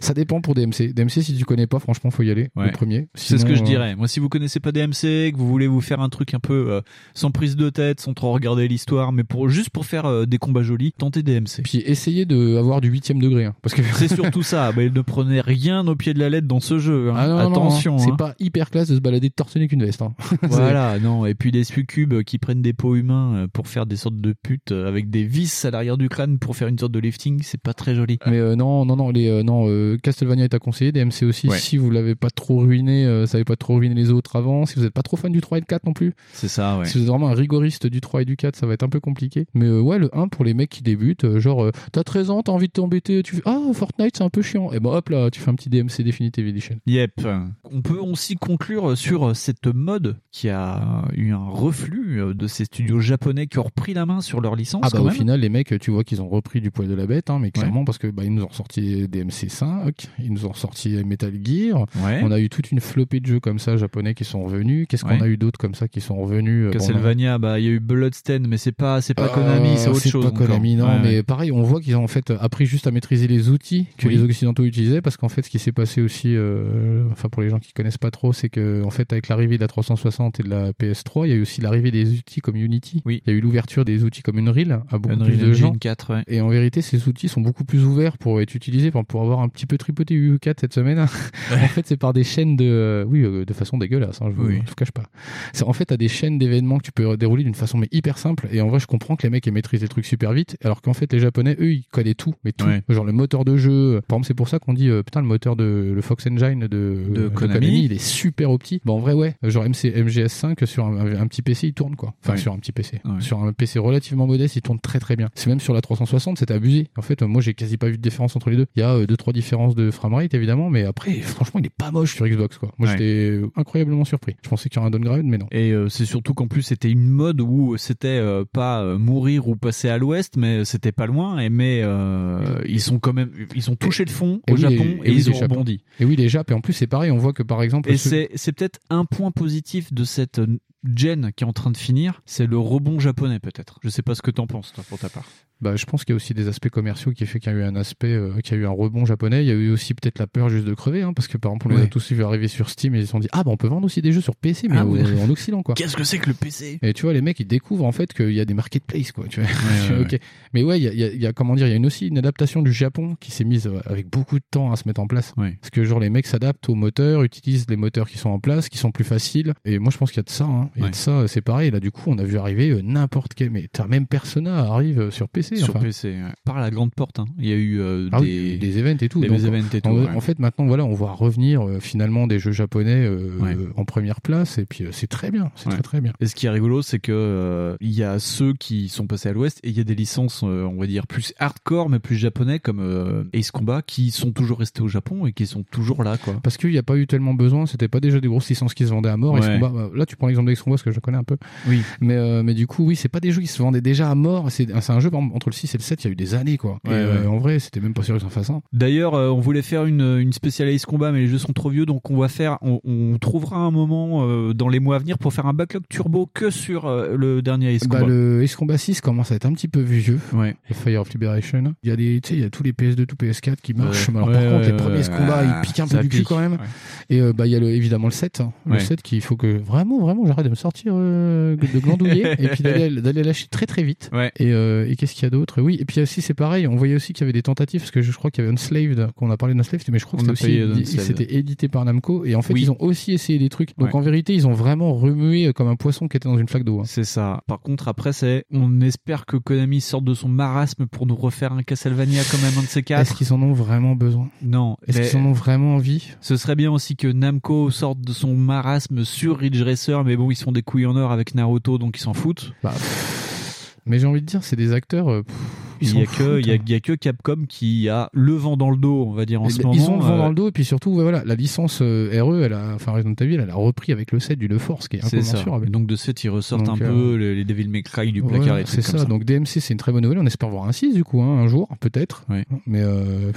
S5: ça dépend pour DMC. DMC, si tu connais pas, franchement, faut y aller.
S4: Ouais.
S5: Le premier.
S4: C'est ce que je dirais. Moi, si vous connaissez pas DMC, que vous voulez vous faire un truc un peu euh, sans prise de tête, sans trop regarder l'histoire, mais pour juste pour faire euh, des combats jolis, tentez DMC.
S5: Puis essayez de avoir du huitième degré, hein, parce que
S4: C'est surtout ça. Bah, ne prenez rien au pied de la lettre dans ce jeu. hein.
S5: Ah non,
S4: Attention.
S5: hein. c'est
S4: hein.
S5: pas hyper classe de se balader de torse nu qu'une veste. hein.
S4: Voilà, non. Et puis des succubes qui prennent des peaux humains euh, pour faire des sortes de putes euh, avec des vis à l'arrière du crâne pour faire une sorte de lifting, c'est pas très joli.
S5: Mais euh, non, non, non, les, euh, non, euh, Castlevania est à conseiller, DMC aussi.
S4: Ouais.
S5: Si vous l'avez pas trop ruiné, ça avait pas trop ruiné les autres avant. Si vous êtes pas trop fan du 3 et du 4 non plus.
S4: C'est ça, ouais.
S5: Si vous êtes vraiment un rigoriste du 3 et du 4, ça va être un peu compliqué. Mais ouais, le 1 pour les mecs qui débutent, genre, t'as 13 ans, t'as envie de t'embêter, tu fais Ah, Fortnite, c'est un peu chiant. Et ben hop là, tu fais un petit DMC Definitive Edition.
S4: Yep. On peut aussi conclure sur cette mode qui a eu un reflux euh, de ces studios japonais qui ont repris la main sur leur licence.
S5: Ah bah
S4: quand
S5: au
S4: même.
S5: final les mecs tu vois qu'ils ont repris du poil de la bête hein, mais clairement parce que bah ils nous ont sorti DMC 5 ils nous ont sorti Metal Gear
S4: Ouais.
S5: on a eu toute une flopée de jeux comme ça japonais qui sont revenus qu'est-ce qu'on
S4: Ouais.
S5: a eu d'autres comme ça qui sont revenus euh, bon,
S4: Castlevania, bah il y a eu Bloodstained, mais c'est pas c'est pas Konami, c'est autre chose.
S5: pas. Konami, non, mais pareil, on voit qu'ils ont en fait appris juste à maîtriser les outils que
S4: Oui.
S5: les occidentaux utilisaient, parce qu'en fait, ce qui s'est passé aussi, euh, enfin pour les gens qui connaissent pas trop, c'est que en fait, avec l'arrivée de la 360 et de la PS3, il y a eu aussi l'arrivée des outils comme Unity.
S4: Oui.
S5: Il y a eu l'ouverture des outils comme Unreal à beaucoup
S4: Unreal
S5: plus de
S4: Engine
S5: gens.
S4: 4, ouais.
S5: Et en vérité, ces outils sont beaucoup plus ouverts pour être utilisés, pour, avoir un petit peu tripoté U4 cette semaine. en fait, c'est par des chaînes de, oui, euh, de façon dégueulasse. Hein, je vous,
S4: Oui.
S5: je vous cache pas. C'est en fait t'as des chaînes d'événements que tu peux dérouler d'une façon mais hyper simple. Et en vrai, je comprends que les mecs aient maîtrisé le truc super vite, alors qu'en fait les Japonais, eux, ils connaissent tout, mais tout.
S4: Ouais.
S5: Genre le moteur de jeu. Par exemple, c'est pour ça qu'on dit euh, putain le moteur de le Fox Engine de, de
S4: Konami.
S5: il est super opti. Bah en vrai, ouais. Genre MC, MGS5 sur un, un petit PC, il tourne quoi. Enfin sur un petit PC, sur un PC relativement modeste, il tourne très très bien. C'est même sur la 360, c'était abusé. En fait, moi j'ai quasi pas vu de différence entre les deux. Il y a euh, deux trois différences de framerate évidemment, mais après, franchement, il est pas moche sur Xbox quoi. Moi
S4: Ouais.
S5: j'étais incroyablement surpris. Je pensais qu'il y aurait un downgrade, mais non.
S4: Et euh, c'est surtout qu'en plus c'était une mode où c'était euh, pas euh, mourir ou passer à l'ouest, mais c'était pas loin. Et mais euh, ils sont quand même, ils ont touché le fond
S5: Et
S4: au
S5: oui,
S4: Japon
S5: et-
S4: et,
S5: et oui,
S4: ils ont
S5: Et oui, les Japs, et en plus c'est pareil, on voit que par exemple.
S4: Et
S5: ce-
S4: c'est peut-être un point positif de cette gen qui est en train de finir, c'est le rebond japonais peut-être. Je sais pas ce que t'en penses toi pour ta part.
S5: Bah, je pense qu'il y a aussi des aspects commerciaux qui fait qu'il y a eu un aspect, euh, qu'il y a eu un rebond japonais. Il y a eu aussi peut-être la peur juste de crever, hein, parce que par exemple, on les a tous vu arriver sur Steam et ils se sont dit, ah bah on peut vendre aussi des jeux sur PC, mais
S4: Ah
S5: au-
S4: ouais.
S5: en Occident quoi.
S4: Qu'est-ce que c'est que le PC
S5: Et tu vois, les mecs, ils découvrent en fait qu'il y a des marketplaces, quoi. Tu vois.
S4: ouais.
S5: Mais ouais, il y a, y a- il y a, comment dire, il y a une, aussi une adaptation du Japon qui s'est mise euh, avec beaucoup de temps à se mettre en place. Parce que genre les mecs s'adaptent aux moteurs, utilisent les moteurs qui sont en place, qui sont plus faciles. Et moi, je pense qu'il y a de ça. Hein. Il y a
S4: Ouais.
S5: de ça, c'est pareil. Là, du coup, on a vu arriver euh, n'importe quel. Mais t'as même Persona arrive euh, sur PC.
S4: Sur
S5: enfin.
S4: PC, ouais. par la grande porte. hein. Il y a eu euh,
S5: Ah
S4: des...
S5: oui, des events et tout.
S4: Des
S5: Donc,
S4: events et tout.
S5: en,
S4: ouais.
S5: en fait, maintenant, voilà, on voit revenir euh, finalement des jeux japonais euh,
S4: Ouais.
S5: en première place. Et puis, c'est très bien. C'est très très bien.
S4: Et ce qui est rigolo, c'est que il y a ceux qui sont passés à l'Ouest et il y a des licences, on va dire plus hardcore mais plus japonais comme Ace Combat qui sont toujours restés au Japon et qui sont toujours là, quoi.
S5: Parce qu'il n'y a pas eu tellement besoin, c'était pas déjà des grosses licences qui se vendaient à mort.
S4: Ouais.
S5: Ace Combat, bah, là, tu prends l'exemple d'Ace Combat parce que je connais un peu.
S4: Oui.
S5: Mais, mais du coup, oui, c'est pas des jeux qui se vendaient déjà à mort. C'est un jeu, entre le 6 et le 7, il y a eu des années, quoi.
S4: Ouais,
S5: et euh,
S4: ouais.
S5: en vrai, c'était même pas sûr qu'ils en fassent un.
S4: D'ailleurs, euh, on voulait faire une, une spéciale Ace Combat, mais les jeux sont trop vieux, donc on va faire, on, on trouvera un moment euh, dans les mois à venir pour faire un backlog turbo que sur le dernier Ace
S5: Bah,
S4: Combat.
S5: le Ace Combat 6 commence à être un petit peu vieux.
S4: Ouais.
S5: Le Fire of Liberation. Il y a des, tu sais, il y a tous les PS2, tous PS4 qui marchent.
S4: Ouais.
S5: Alors,
S4: Ouais,
S5: par contre, les premiers Ace Combat, ils piquent un peu du cul quand même. Et euh, bah, il y a le, évidemment le 7. hein. Le
S4: Ouais.
S5: 7 qu'il faut que vraiment, vraiment, j'arrête de me sortir euh, de glandouiller et puis d'aller d'aller lâcher très très vite. Et, euh, et qu'est-ce qu'il y a d'autre Oui, et puis aussi c'est pareil, on voyait aussi qu'il y avait des tentatives parce que je crois qu'il y avait Unslaved, qu'on a parlé d'Unslaved, mais je crois que c'était édité par Namco et en fait
S4: Oui.
S5: ils ont aussi essayé des trucs. Donc
S4: Ouais.
S5: en vérité ils ont vraiment remué euh, comme un poisson qui était dans une flaque d'eau. hein.
S4: C'est ça. Par contre, après, c'est, on espère que Konami sorte de son marasme pour nous refaire un Castlevania quand même un de ces quatre.
S5: Est-ce qu'ils en ont vraiment besoin?
S4: Non.
S5: Est-ce
S4: mais
S5: qu'ils en ont vraiment envie?
S4: Ce serait bien aussi que Namco sorte de son marasme sur Ridge Racer, mais bon, ils sont des couilles en or avec Naruto, donc ils s'en foutent.
S5: Bah, Mais j'ai envie de dire, c'est des acteurs. euh,
S4: Il y, a que, il, y a, il y a que Capcom qui a le vent dans le dos, on va dire, en ce
S5: ils
S4: moment.
S5: ont le vent
S4: Euh,
S5: dans le dos et puis surtout voilà la licence euh, RE elle a enfin Resident Evil elle a repris avec le set du Le Force qui est incommensurable
S4: donc de ce fait, ils ressortent
S5: Donc,
S4: un
S5: euh,
S4: peu les, les Devil May Cry du placard
S5: Ouais,
S4: et
S5: c'est ça.
S4: ça.
S5: Donc DMC, c'est une très bonne nouvelle. On espère voir un 6 du coup, hein, un jour, peut-être.
S4: Oui.
S5: Mais euh,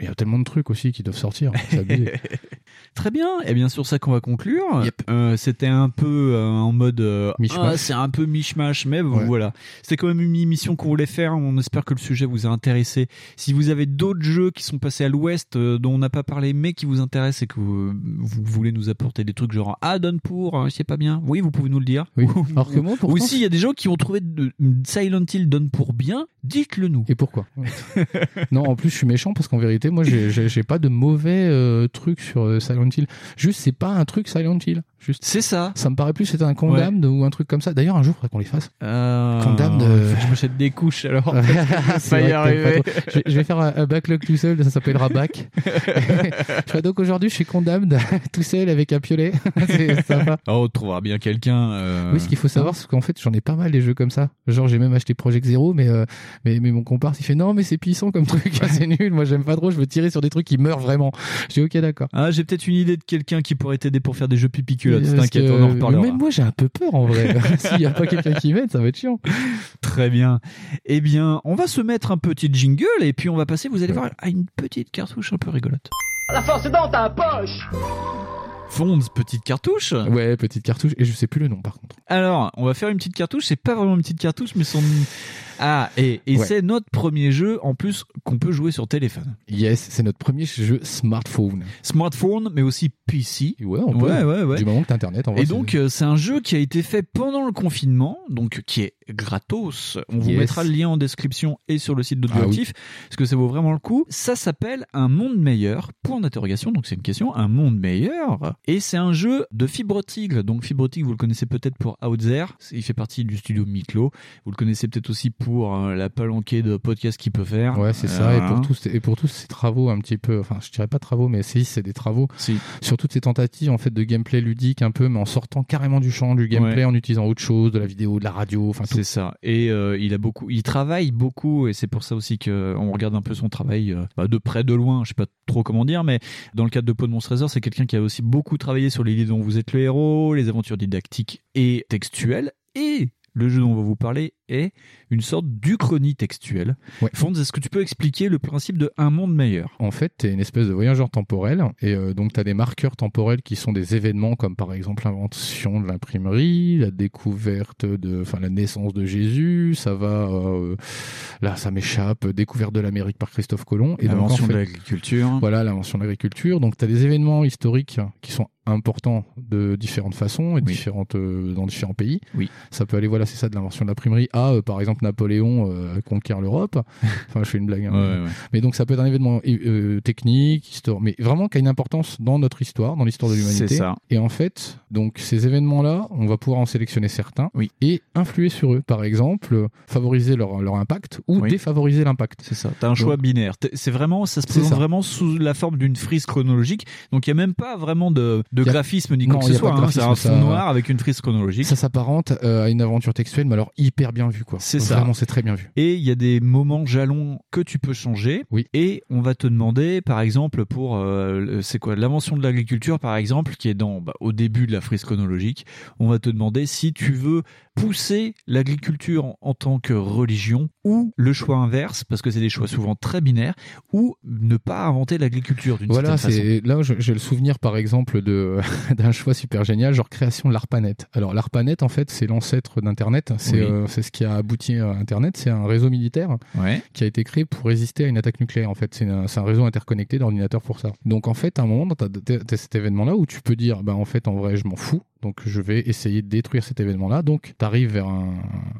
S5: il y a tellement de trucs aussi qui doivent sortir. Abusé.
S4: Très bien, et bien sur ça qu'on va conclure. Euh, C'était un peu euh, en mode euh, ah, c'est un peu mishmash, mais
S5: Ouais.
S4: voilà. C'était quand même une émission qu'on voulait faire. On espère que le sujet vous a intéressé. Si vous avez d'autres jeux qui sont passés à l'ouest euh, dont on n'a pas parlé mais qui vous intéressent et que vous, vous voulez nous apporter des trucs genre ah donne pour, euh, je sais pas bien. Oui, vous pouvez nous le dire.
S5: Oui. Alors que moi, pourtant,
S4: Ou s'il y a des gens qui ont trouvé de- Silent Hill donne pour bien, dites-le nous.
S5: Et pourquoi? Non, en plus, je suis méchant parce qu'en vérité, moi, j'ai- pas de mauvais euh, trucs sur euh, Silent Hill. Juste, c'est pas un truc Silent Hill. Juste.
S4: C'est ça.
S5: Ça me paraît plus c'est un Condamned ou un truc comme ça. D'ailleurs, un jour, il faudrait qu'on les fasse.
S4: Euh, que je m'achète des couches alors. Pas y
S5: pas
S4: arriver.
S5: je, vais, je vais faire un, un backlog tout seul, ça s'appellera Back. donc aujourd'hui, je suis Condamned tout seul avec un piolet. c'est sympa.
S4: Oh, on trouvera bien quelqu'un. euh,
S5: Oui, ce qu'il faut savoir, c'est qu'en fait, j'en ai pas mal des jeux comme ça. Genre, j'ai même acheté Project Zero, mais, euh, mais, mais mon comparse, il fait non, mais c'est puissant comme truc, c'est nul. Moi, j'aime pas trop, je veux tirer sur des trucs qui meurent vraiment. J'ai ok, d'accord.
S4: Ah, j'ai peut-être une idée de quelqu'un qui pourrait t'aider pour faire des jeux pipi culottes. T'inquiète, on en reparlera.
S5: Même moi, j'ai un peu peur en vrai. S'il y a pas quelqu'un qui m'aide, ça va être chiant.
S4: Très bien. Eh bien, on va se mettre un petit jingle et puis on va passer, vous allez voir, à une petite cartouche un peu rigolote.
S17: La force est dans ta poche
S4: Fonds, petite cartouche.
S5: Ouais, petite cartouche, et je sais plus le nom par contre.
S4: Alors, on va faire une petite cartouche. C'est pas vraiment une petite cartouche, mais son. Ah, et, et
S5: Ouais.
S4: c'est notre premier jeu en plus qu'on peut jouer sur téléphone.
S5: Yes, c'est notre premier jeu smartphone.
S4: Smartphone, mais aussi PC.
S5: Ouais, on peut.
S4: Ouais, ouais, ouais.
S5: Du moment que t'as internet, en vrai.
S4: Et donc, euh, c'est un jeu qui a été fait pendant le confinement, donc qui est gratos. On vous mettra le lien en description et sur le site
S5: Ah
S4: d'Audioactif, parce que ça vaut vraiment le coup. Ça s'appelle Un monde meilleur, point d'interrogation, donc c'est une question, un monde meilleur. Et c'est un jeu de Fibre Tigre. Donc Fibre Tigre, vous le connaissez peut-être pour Out There, il fait partie du studio Miklo. Vous le connaissez peut-être aussi pour euh, la palanquée de podcasts qu'il peut faire.
S5: Ouais, c'est ça. Et
S4: Euh,
S5: pour tous, et pour tous ces travaux un petit peu, enfin, je dirais pas travaux, mais si, c'est des travaux. Sur toutes ces tentatives, en fait, de gameplay ludique un peu, mais en sortant carrément du champ du gameplay,
S4: Ouais.
S5: en utilisant autre chose, de la vidéo, de la radio, enfin.
S4: C'est ça. Et euh, il a beaucoup, il travaille beaucoup, et c'est pour ça aussi que on regarde un peu son travail euh, bah, de près, de loin. Je sais pas trop comment dire, mais dans le cadre de Pod Monster Razor, c'est quelqu'un qui a aussi beaucoup travaillé sur l'idée dont vous êtes le héros, les aventures didactiques et textuelles, et le jeu dont on va vous parler est une sorte d'uchronie textuelle. Fonds, est-ce que tu peux expliquer le principe de un monde meilleur?
S5: En fait, t'es une espèce de voyageur temporel, et euh, donc t'as des marqueurs temporels qui sont des événements comme par exemple l'invention de l'imprimerie, la découverte de, enfin la naissance de Jésus, ça va, euh, là ça m'échappe, découverte de l'Amérique par Christophe Colomb, et en
S4: L'invention de l'agriculture.
S5: Voilà, l'invention de l'agriculture. Donc, tu as des événements historiques qui sont importants de différentes façons et différentes, euh, dans différents pays.
S4: Oui.
S5: Ça peut aller, voilà, c'est ça, de l'invention de l'imprimerie à, euh, par exemple, Napoléon euh, conquiert l'Europe. enfin, je fais une blague. hein.
S4: Ouais, ouais.
S5: Mais donc, ça peut être un événement euh, technique, histoire, mais vraiment qui a une importance dans notre histoire, dans l'histoire de l'humanité.
S4: C'est ça.
S5: Et en fait, donc, ces événements-là, on va pouvoir en sélectionner certains et influer sur eux. Par exemple, favoriser leur, leur impact ou
S4: Oui.
S5: défavoriser l'impact.
S4: C'est ça. T'as un choix binaire. C'est vraiment, ça se présente
S5: ça.
S4: vraiment sous la forme d'une frise chronologique. Donc il y a même pas vraiment de, de
S5: a-
S4: graphisme ni quoi que ce soit. hein. C'est un fond
S5: ça-
S4: noir avec une frise chronologique.
S5: Ça s'apparente euh, à une aventure textuelle, mais alors hyper bien vue, quoi.
S4: C'est ça.
S5: Vraiment, c'est très bien vu.
S4: Et il y a des moments jalons que tu peux changer.
S5: Oui.
S4: Et on va te demander, par exemple, pour euh, c'est quoi l'invention de l'agriculture, par exemple, qui est dans bah, au début de la frise chronologique. On va te demander si tu veux pousser l'agriculture en, tant que religion ou le choix inverse, parce que c'est des choix souvent très binaires, ou ne pas inventer l'agriculture d'une
S5: Voilà,
S4: certaine façon.
S5: c'est là j'ai le souvenir par exemple de d'un choix super génial, genre création de l'ARPANET. Alors l'ARPANET en fait c'est l'ancêtre d'Internet, c'est
S4: Oui.
S5: euh, ce qui a abouti à Internet, c'est un réseau militaire
S4: Ouais.
S5: qui a été créé pour résister à une attaque nucléaire. En fait, c'est un, réseau interconnecté d'ordinateurs pour ça. Donc en fait, à un moment, t'as t'as- t'as cet événement-là où tu peux dire, bah en fait, en vrai, je m'en fous Donc je vais essayer de détruire cet événement-là. Donc tu arrives vers un,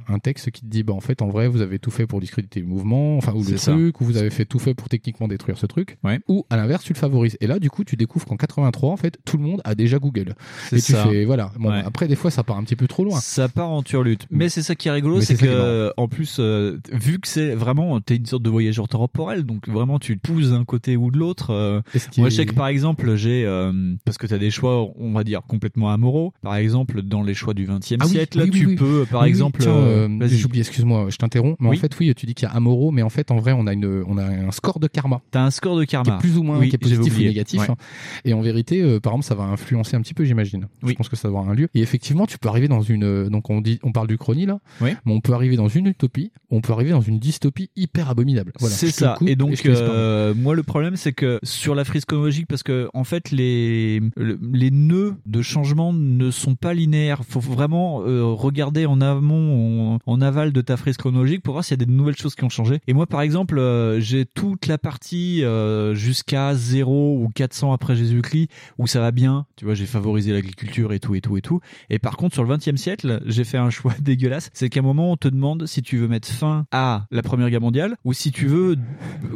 S5: un texte qui te dit bah en fait en vrai vous avez tout fait pour discréditer le mouvement, enfin ou le
S4: ça.
S5: truc, ou vous avez fait tout fait pour techniquement détruire ce truc. Ou à l'inverse tu le favorises. Et là du coup tu découvres qu'en 83 en fait tout le monde a déjà Google. Et tu
S4: ça.
S5: fais voilà. Bon,
S4: Ouais.
S5: après des fois ça part un petit peu trop loin.
S4: Ça part en turlute. Mais c'est ça qui est rigolo, c'est que, en plus, euh, vu que c'est vraiment, t'es une sorte de voyageur temporel, donc vraiment tu pousses d'un côté ou de l'autre. euh, moi, je sais que par exemple, j'ai, euh, parce que t'as des choix, on va dire, complètement amoraux. Par exemple, dans les choix du 20 e
S5: Ah
S4: siècle,
S5: oui, oui,
S4: tu
S5: oui.
S4: Peux, par
S5: Oui,
S4: exemple, euh,
S5: euh, j'oublie, excuse-moi, je t'interromps, mais
S4: Oui.
S5: en fait, oui, tu dis qu'il y a Amoro, mais en fait, en vrai, on a une, on a un score de karma.
S4: T'as un score de karma.
S5: Qui est plus ou moins,
S4: Oui,
S5: qui est positif ou négatif.
S4: Ouais.
S5: hein. Et en vérité, euh, par exemple, ça va influencer un petit peu, j'imagine. Je pense que ça doit avoir un lieu. Et effectivement, tu peux arriver dans une, euh, donc on dit, on parle du chronie là.
S4: Oui.
S5: Mais on peut arriver dans une utopie, on peut arriver dans une dystopie hyper abominable. Voilà.
S4: c'est ça. et donc, euh, moi, le problème, c'est que sur la frise chronologique, parce que en fait, les le- les nœuds de changement ne sont pas linéaires. Faut vraiment euh, regarder en amont, en, aval de ta frise chronologique pour voir s'il y a des nouvelles choses qui ont changé. Et moi, par exemple, euh, j'ai toute la partie euh, jusqu'à 0 ou 400 après Jésus-Christ où ça va bien. Tu vois, j'ai favorisé l'agriculture et tout et tout et tout. Et par contre, sur le 20e siècle, j'ai fait un choix dégueulasse. C'est qu'à un moment, on te demande si tu veux mettre fin à la Première Guerre mondiale ou si tu veux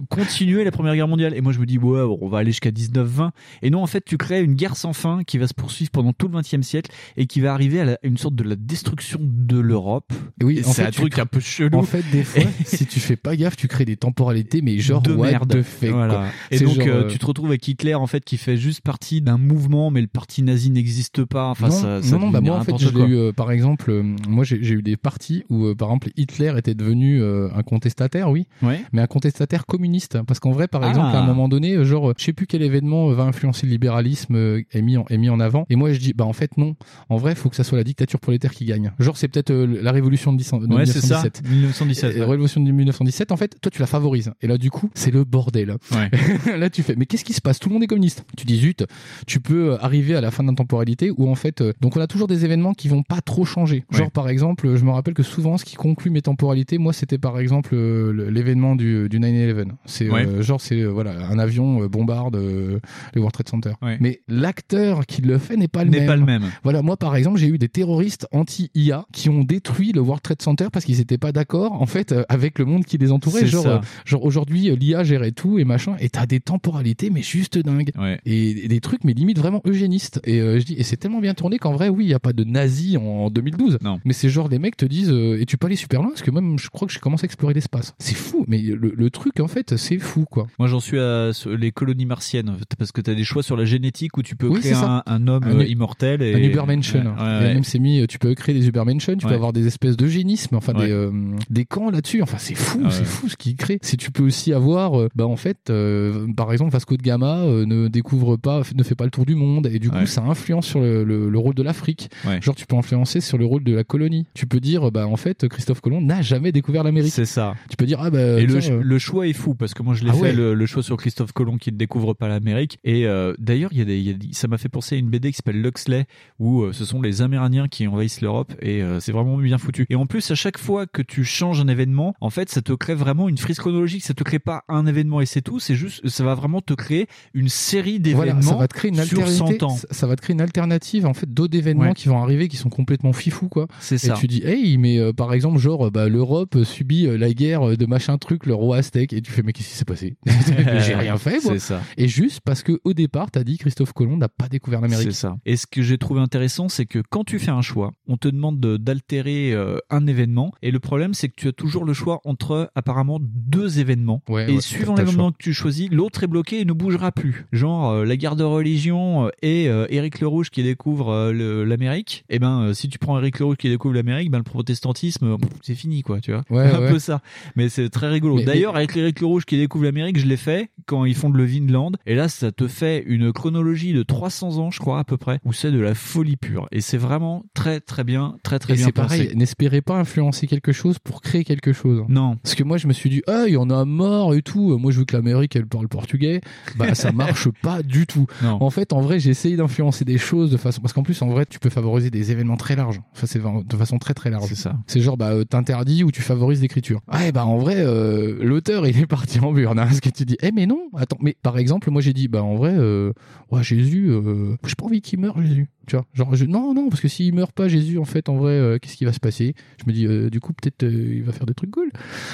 S4: continuer la Première Guerre mondiale. Et moi, je me dis, ouais, on va aller jusqu'à 19-20. Et non, en fait, tu crées une guerre sans fin qui va se poursuivre pendant tout le 20e siècle et qui va arriver à une sorte de la destruction de l'Europe.
S5: Oui,
S4: c'est
S5: fait,
S4: un truc un peu chelou.
S5: En fait, des fois, si tu fais pas gaffe, tu crées des temporalités, mais genre
S4: de
S5: what
S4: merde.
S5: the fuck,
S4: Voilà.
S5: quoi.
S4: Et donc
S5: genre,
S4: euh,
S5: euh,
S4: tu te retrouves avec Hitler en fait qui fait juste partie d'un mouvement, mais le parti nazi n'existe pas. Enfin,
S5: non,
S4: ça, ça
S5: non, non, bah moi en fait, l'ai eu, euh, par exemple, euh, moi j'ai j'ai eu des parties où, par exemple, Hitler était devenu un contestataire, oui,
S4: Ouais.
S5: mais un contestataire communiste. Parce qu'en vrai, par
S4: Ah.
S5: exemple, à un moment donné, genre, je sais plus quel événement va influencer le libéralisme est mis en, est mis en avant. Et moi je dis, bah en fait non, en vrai, il faut que ça soit la dictature prolétaire qui gagne. Genre, c'est peut-être euh, la révolution de, 10 de
S4: Ouais, c'est ça.
S5: 1917.
S4: 1917.
S5: Et la révolution de 1917, en fait, toi tu la favorises. Et là, du coup, c'est le bordel. là, tu fais, mais qu'est-ce qui se passe? Tout le monde est communiste. Tu dis, zut, tu peux euh, arriver à la fin d'intemporalité où en fait, euh, donc on a toujours des événements qui vont pas trop changer. Genre, par exemple, je me rappelle que souvent, ce qui conclut mes temporalités, moi, c'était par exemple euh, le- l'événement du, du 9-11. C'est genre, c'est voilà, un avion bombarde euh, le World Trade Center. Mais l'acteur qui le fait n'est pas le
S4: N'est
S5: même.
S4: pas le même.
S5: Voilà, moi par exemple, j'ai eu des terroristes anti-IA qui ont détruit le World Trade Center parce qu'ils n'étaient pas d'accord en fait euh, avec le monde qui les entourait. Genre, euh, genre aujourd'hui, euh, l'IA gérait tout et machin, et t'as des temporalités mais juste dingues. Et, et des trucs mais limite vraiment eugénistes. Et euh, je dis, et c'est tellement bien tourné qu'en vrai, oui, il y a pas de nazis en, en 2012. Mais c'est genre les mecs te disent, euh, et tu peux aller super loin? Parce que même je crois que j'ai commencé à explorer l'espace. C'est fou, mais le, le truc en fait, c'est fou quoi.
S4: Moi, j'en suis à les colonies martiennes parce que tu as des choix sur la génétique où tu peux
S5: Oui,
S4: créer un, un homme
S5: Un-
S4: immortel et
S5: un Ubermenschen.
S4: Ouais, ouais,
S5: Et même c'est mis, tu peux créer des Ubermenschen, tu
S4: Ouais.
S5: peux avoir des espèces d'eugénisme, enfin
S4: Ouais.
S5: des, euh, des camps là-dessus. Enfin, c'est fou,
S4: Ah
S5: c'est
S4: ouais.
S5: fou ce qu'ils créent. Si tu peux aussi avoir, euh, bah en fait, euh, par exemple, Vasco de Gama ne découvre pas, ne fait pas le tour du monde, et du coup, ça influence sur le, le- le rôle de l'Afrique. Genre, tu peux influencer sur le rôle de la colonie. Tu peux dire, bah en fait, Christophe Colomb n'a jamais découvert l'Amérique.
S4: C'est ça.
S5: Tu peux dire, ah bah.
S4: et le,
S5: tiens, euh,
S4: le choix est fou parce que moi je l'ai
S5: Ah
S4: fait le, le choix sur Christophe Colomb qui ne découvre pas l'Amérique et d'ailleurs il y a des, il y a des- ça m'a fait penser à une BD qui s'appelle Luxley où ce sont les Amérindiens qui envahissent l'Europe et euh, c'est vraiment bien foutu et en plus à chaque fois que tu changes un événement en fait ça te crée vraiment une frise chronologique ça te crée pas un événement et c'est tout c'est juste ça va vraiment te créer une série d'événements
S5: Voilà, ça va te créer une
S4: sur
S5: alternative.
S4: 100 ans
S5: Ça, ça va te créer une alternative en fait d'autres événements
S4: Ouais.
S5: qui vont arriver qui sont complètement fifous quoi.
S4: C'est
S5: Et
S4: ça.
S5: tu dis hey mais euh, par exemple genre euh, bah l'Europe subit euh, la guerre euh, de machin truc le roi aztèque et tu fais mais qu'est-ce qui s'est passé? J'ai rien fait.
S4: C'est ça.
S5: Et juste parce que au départ t'as dit Christophe Colomb n'a pas découvert l'Amérique.
S4: C'est ça. Et ce que j'ai trouvé intéressant, c'est que quand tu fais un choix, on te demande de- d'altérer euh, un événement. Et le problème, c'est que tu as toujours le choix entre apparemment deux événements.
S5: Ouais,
S4: et
S5: ouais,
S4: suivant l'événement que tu choisis, l'autre est bloqué et ne bougera plus. Genre euh, la guerre de religion euh, et euh, Éric le Rouge qui découvre euh, l'Amérique. Et ben euh, si tu prends Éric le Rouge qui découvre l'Amérique, ben le protestantisme, c'est fini quoi, tu vois.
S5: Ouais,
S4: un peu ça. Mais c'est très rigolo. D'ailleurs, avec Éric le Rouge qui découvre l'Amérique, je l'ai fait quand ils font de le Vinland. Et là, ça te fait une chronologie de 300 ans, je crois, à peu près, où c'est de la folie pure. Et c'est vraiment très, très bien, très, très
S5: Et
S4: bien
S5: c'est pareil, n'espérez pas influencer quelque chose pour créer quelque chose.
S4: Non.
S5: Parce que moi je me suis dit, ah il y en a mort et tout. Moi je veux que l'Amérique elle parle portugais. Bah ça marche pas du tout.
S4: Non.
S5: En fait, en vrai, j'ai essayé d'influencer des choses de façon parce qu'en plus en vrai tu peux favoriser des événements très larges. Enfin c'est de façon très très large.
S4: C'est ça.
S5: C'est genre bah euh, t'interdis ou tu favorises l'écriture. Ouais bah en vrai euh, l'auteur il est parti en burn. Hein, parce que tu dis, eh mais non, attends. Mais par exemple moi j'ai dit bah en vrai, euh, ouais Jésus, euh, j'ai pas envie qu'il meure Jésus. Tu vois, genre, je, non, non, parce que s'il meurt pas, Jésus, en fait, en vrai, euh, qu'est-ce qui va se passer? Je me dis, euh, du coup, peut-être euh, il va faire des trucs cool.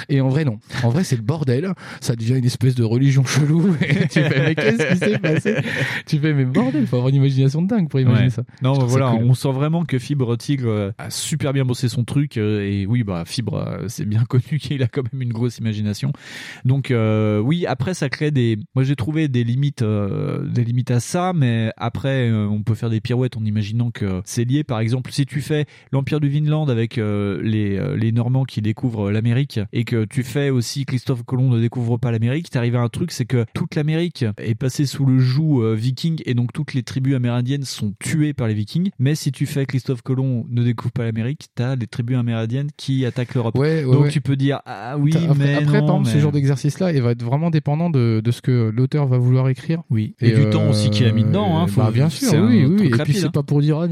S5: Et en vrai, non. En vrai, c'est le bordel. Ça devient une espèce de religion chelou. Et tu fais, mais qu'est-ce qui s'est passé? Tu fais, mais bordel, faut avoir une imagination de dingue pour imaginer
S4: Ouais.
S5: ça.
S4: Non, bah voilà,
S5: cool.
S4: on sent vraiment que Fibre Tigre a super bien bossé son truc et oui, bah Fibre, c'est bien connu qu'il a quand même une grosse imagination. Donc oui, après ça crée des, moi j'ai trouvé des limites, des limites à ça, mais après on peut faire des pirouettes en imaginant que c'est lié. Par exemple, si tu fais l'Empire du Vinland avec euh, les euh, les Normands qui découvrent l'Amérique et que tu fais aussi Christophe Colomb ne découvre pas l'Amérique, t'arrives à un truc, c'est que toute l'Amérique est passée sous le joug euh, viking et donc toutes les tribus amérindiennes sont tuées par les vikings. Mais si tu fais Christophe Colomb ne découvre pas l'Amérique, t'as des tribus amérindiennes qui attaquent l'Europe.
S5: Ouais, ouais,
S4: donc
S5: ouais.
S4: tu peux dire ah oui,
S5: Après,
S4: mais
S5: après,
S4: non,
S5: par exemple,
S4: mais-
S5: ce genre d'exercice-là, il va être vraiment dépendant de, de ce que l'auteur va vouloir écrire.
S4: Oui. Et du temps aussi qu'il a mis dedans, hein, faut-
S5: bah, bien sûr, oui, oui. Et
S4: rapide,
S5: puis c'est pas pour dire ah,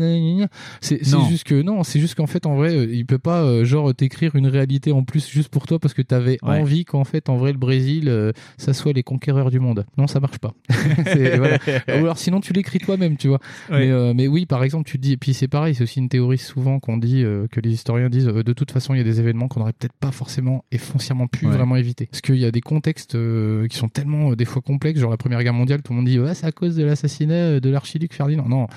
S5: c'est juste que non, c'est juste qu'en fait en vrai, euh, il peut pas euh, genre t'écrire une réalité en plus juste pour toi parce que t'avais
S4: Ouais.
S5: envie qu'en fait en vrai le Brésil euh, ça soit les conquéreurs du monde. Non, ça marche pas. Voilà. Ou alors sinon tu l'écris toi-même, tu vois.
S4: Ouais.
S5: Mais euh, mais oui, par exemple, tu te dis et puis c'est pareil, c'est aussi une théorie souvent qu'on dit euh, que les historiens disent de toute façon il y a des événements qu'on aurait peut-être pas forcément et foncièrement pu
S4: Ouais.
S5: vraiment éviter. Parce qu'il y a des contextes qui sont tellement des fois complexes, genre la Première Guerre mondiale, tout le monde dit ouais c'est à cause de l'assassinat de l'archiduc Ferdinand. Non, en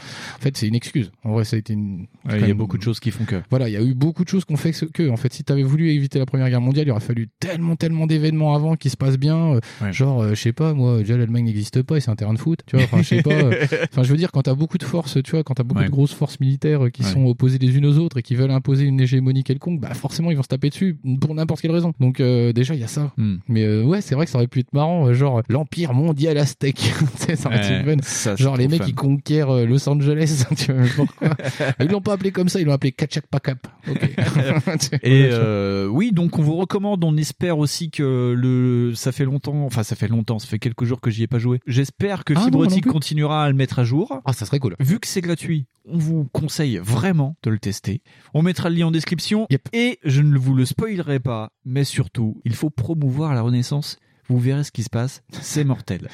S5: fait c'est une excuse. En vrai ça a été une.
S4: Ouais, il y a beaucoup de choses qui font que.
S5: Voilà, il y a eu beaucoup de choses qu'on fait que, en fait si t'avais voulu éviter la Première Guerre mondiale, il aurait fallu tellement tellement d'événements avant qui se passent bien. euh, Genre euh, je sais pas moi, déjà l'Allemagne n'existe pas et c'est un terrain de foot. Tu vois, enfin je sais pas. euh, Enfin je veux dire quand t'as beaucoup de forces, tu vois, quand t'as beaucoup
S4: Ouais.
S5: de grosses forces militaires qui sont opposées les unes aux autres et qui veulent imposer une hégémonie quelconque, bah forcément ils vont se taper dessus pour n'importe quelle raison. Donc déjà il y a ça.
S4: Hmm.
S5: Mais ouais, c'est vrai que ça aurait pu être marrant, genre l'empire mondial aztèque. Tu sais, ça aurait été
S4: Ouais,
S5: fun.
S4: ça, c'est
S5: genre les mecs qui conquièrent Los Angeles. tu vois, pourquoi Ils l'ont pas appelé comme ça, ils l'ont appelé Kachakpakap. Ok.
S4: Et
S5: Voilà,
S4: euh, oui, donc on vous recommande, on espère aussi que le, ça fait longtemps, enfin ça fait longtemps, ça fait quelques jours que j'y ai pas joué. J'espère que
S5: Ah,
S4: continuera à le mettre à jour.
S5: Ah, ça serait cool.
S4: Vu que c'est gratuit, on vous conseille vraiment de le tester. On mettra le lien en description. Et je ne vous le spoilerai pas, mais surtout, il faut promouvoir la Renaissance. Vous verrez ce qui se passe, c'est mortel.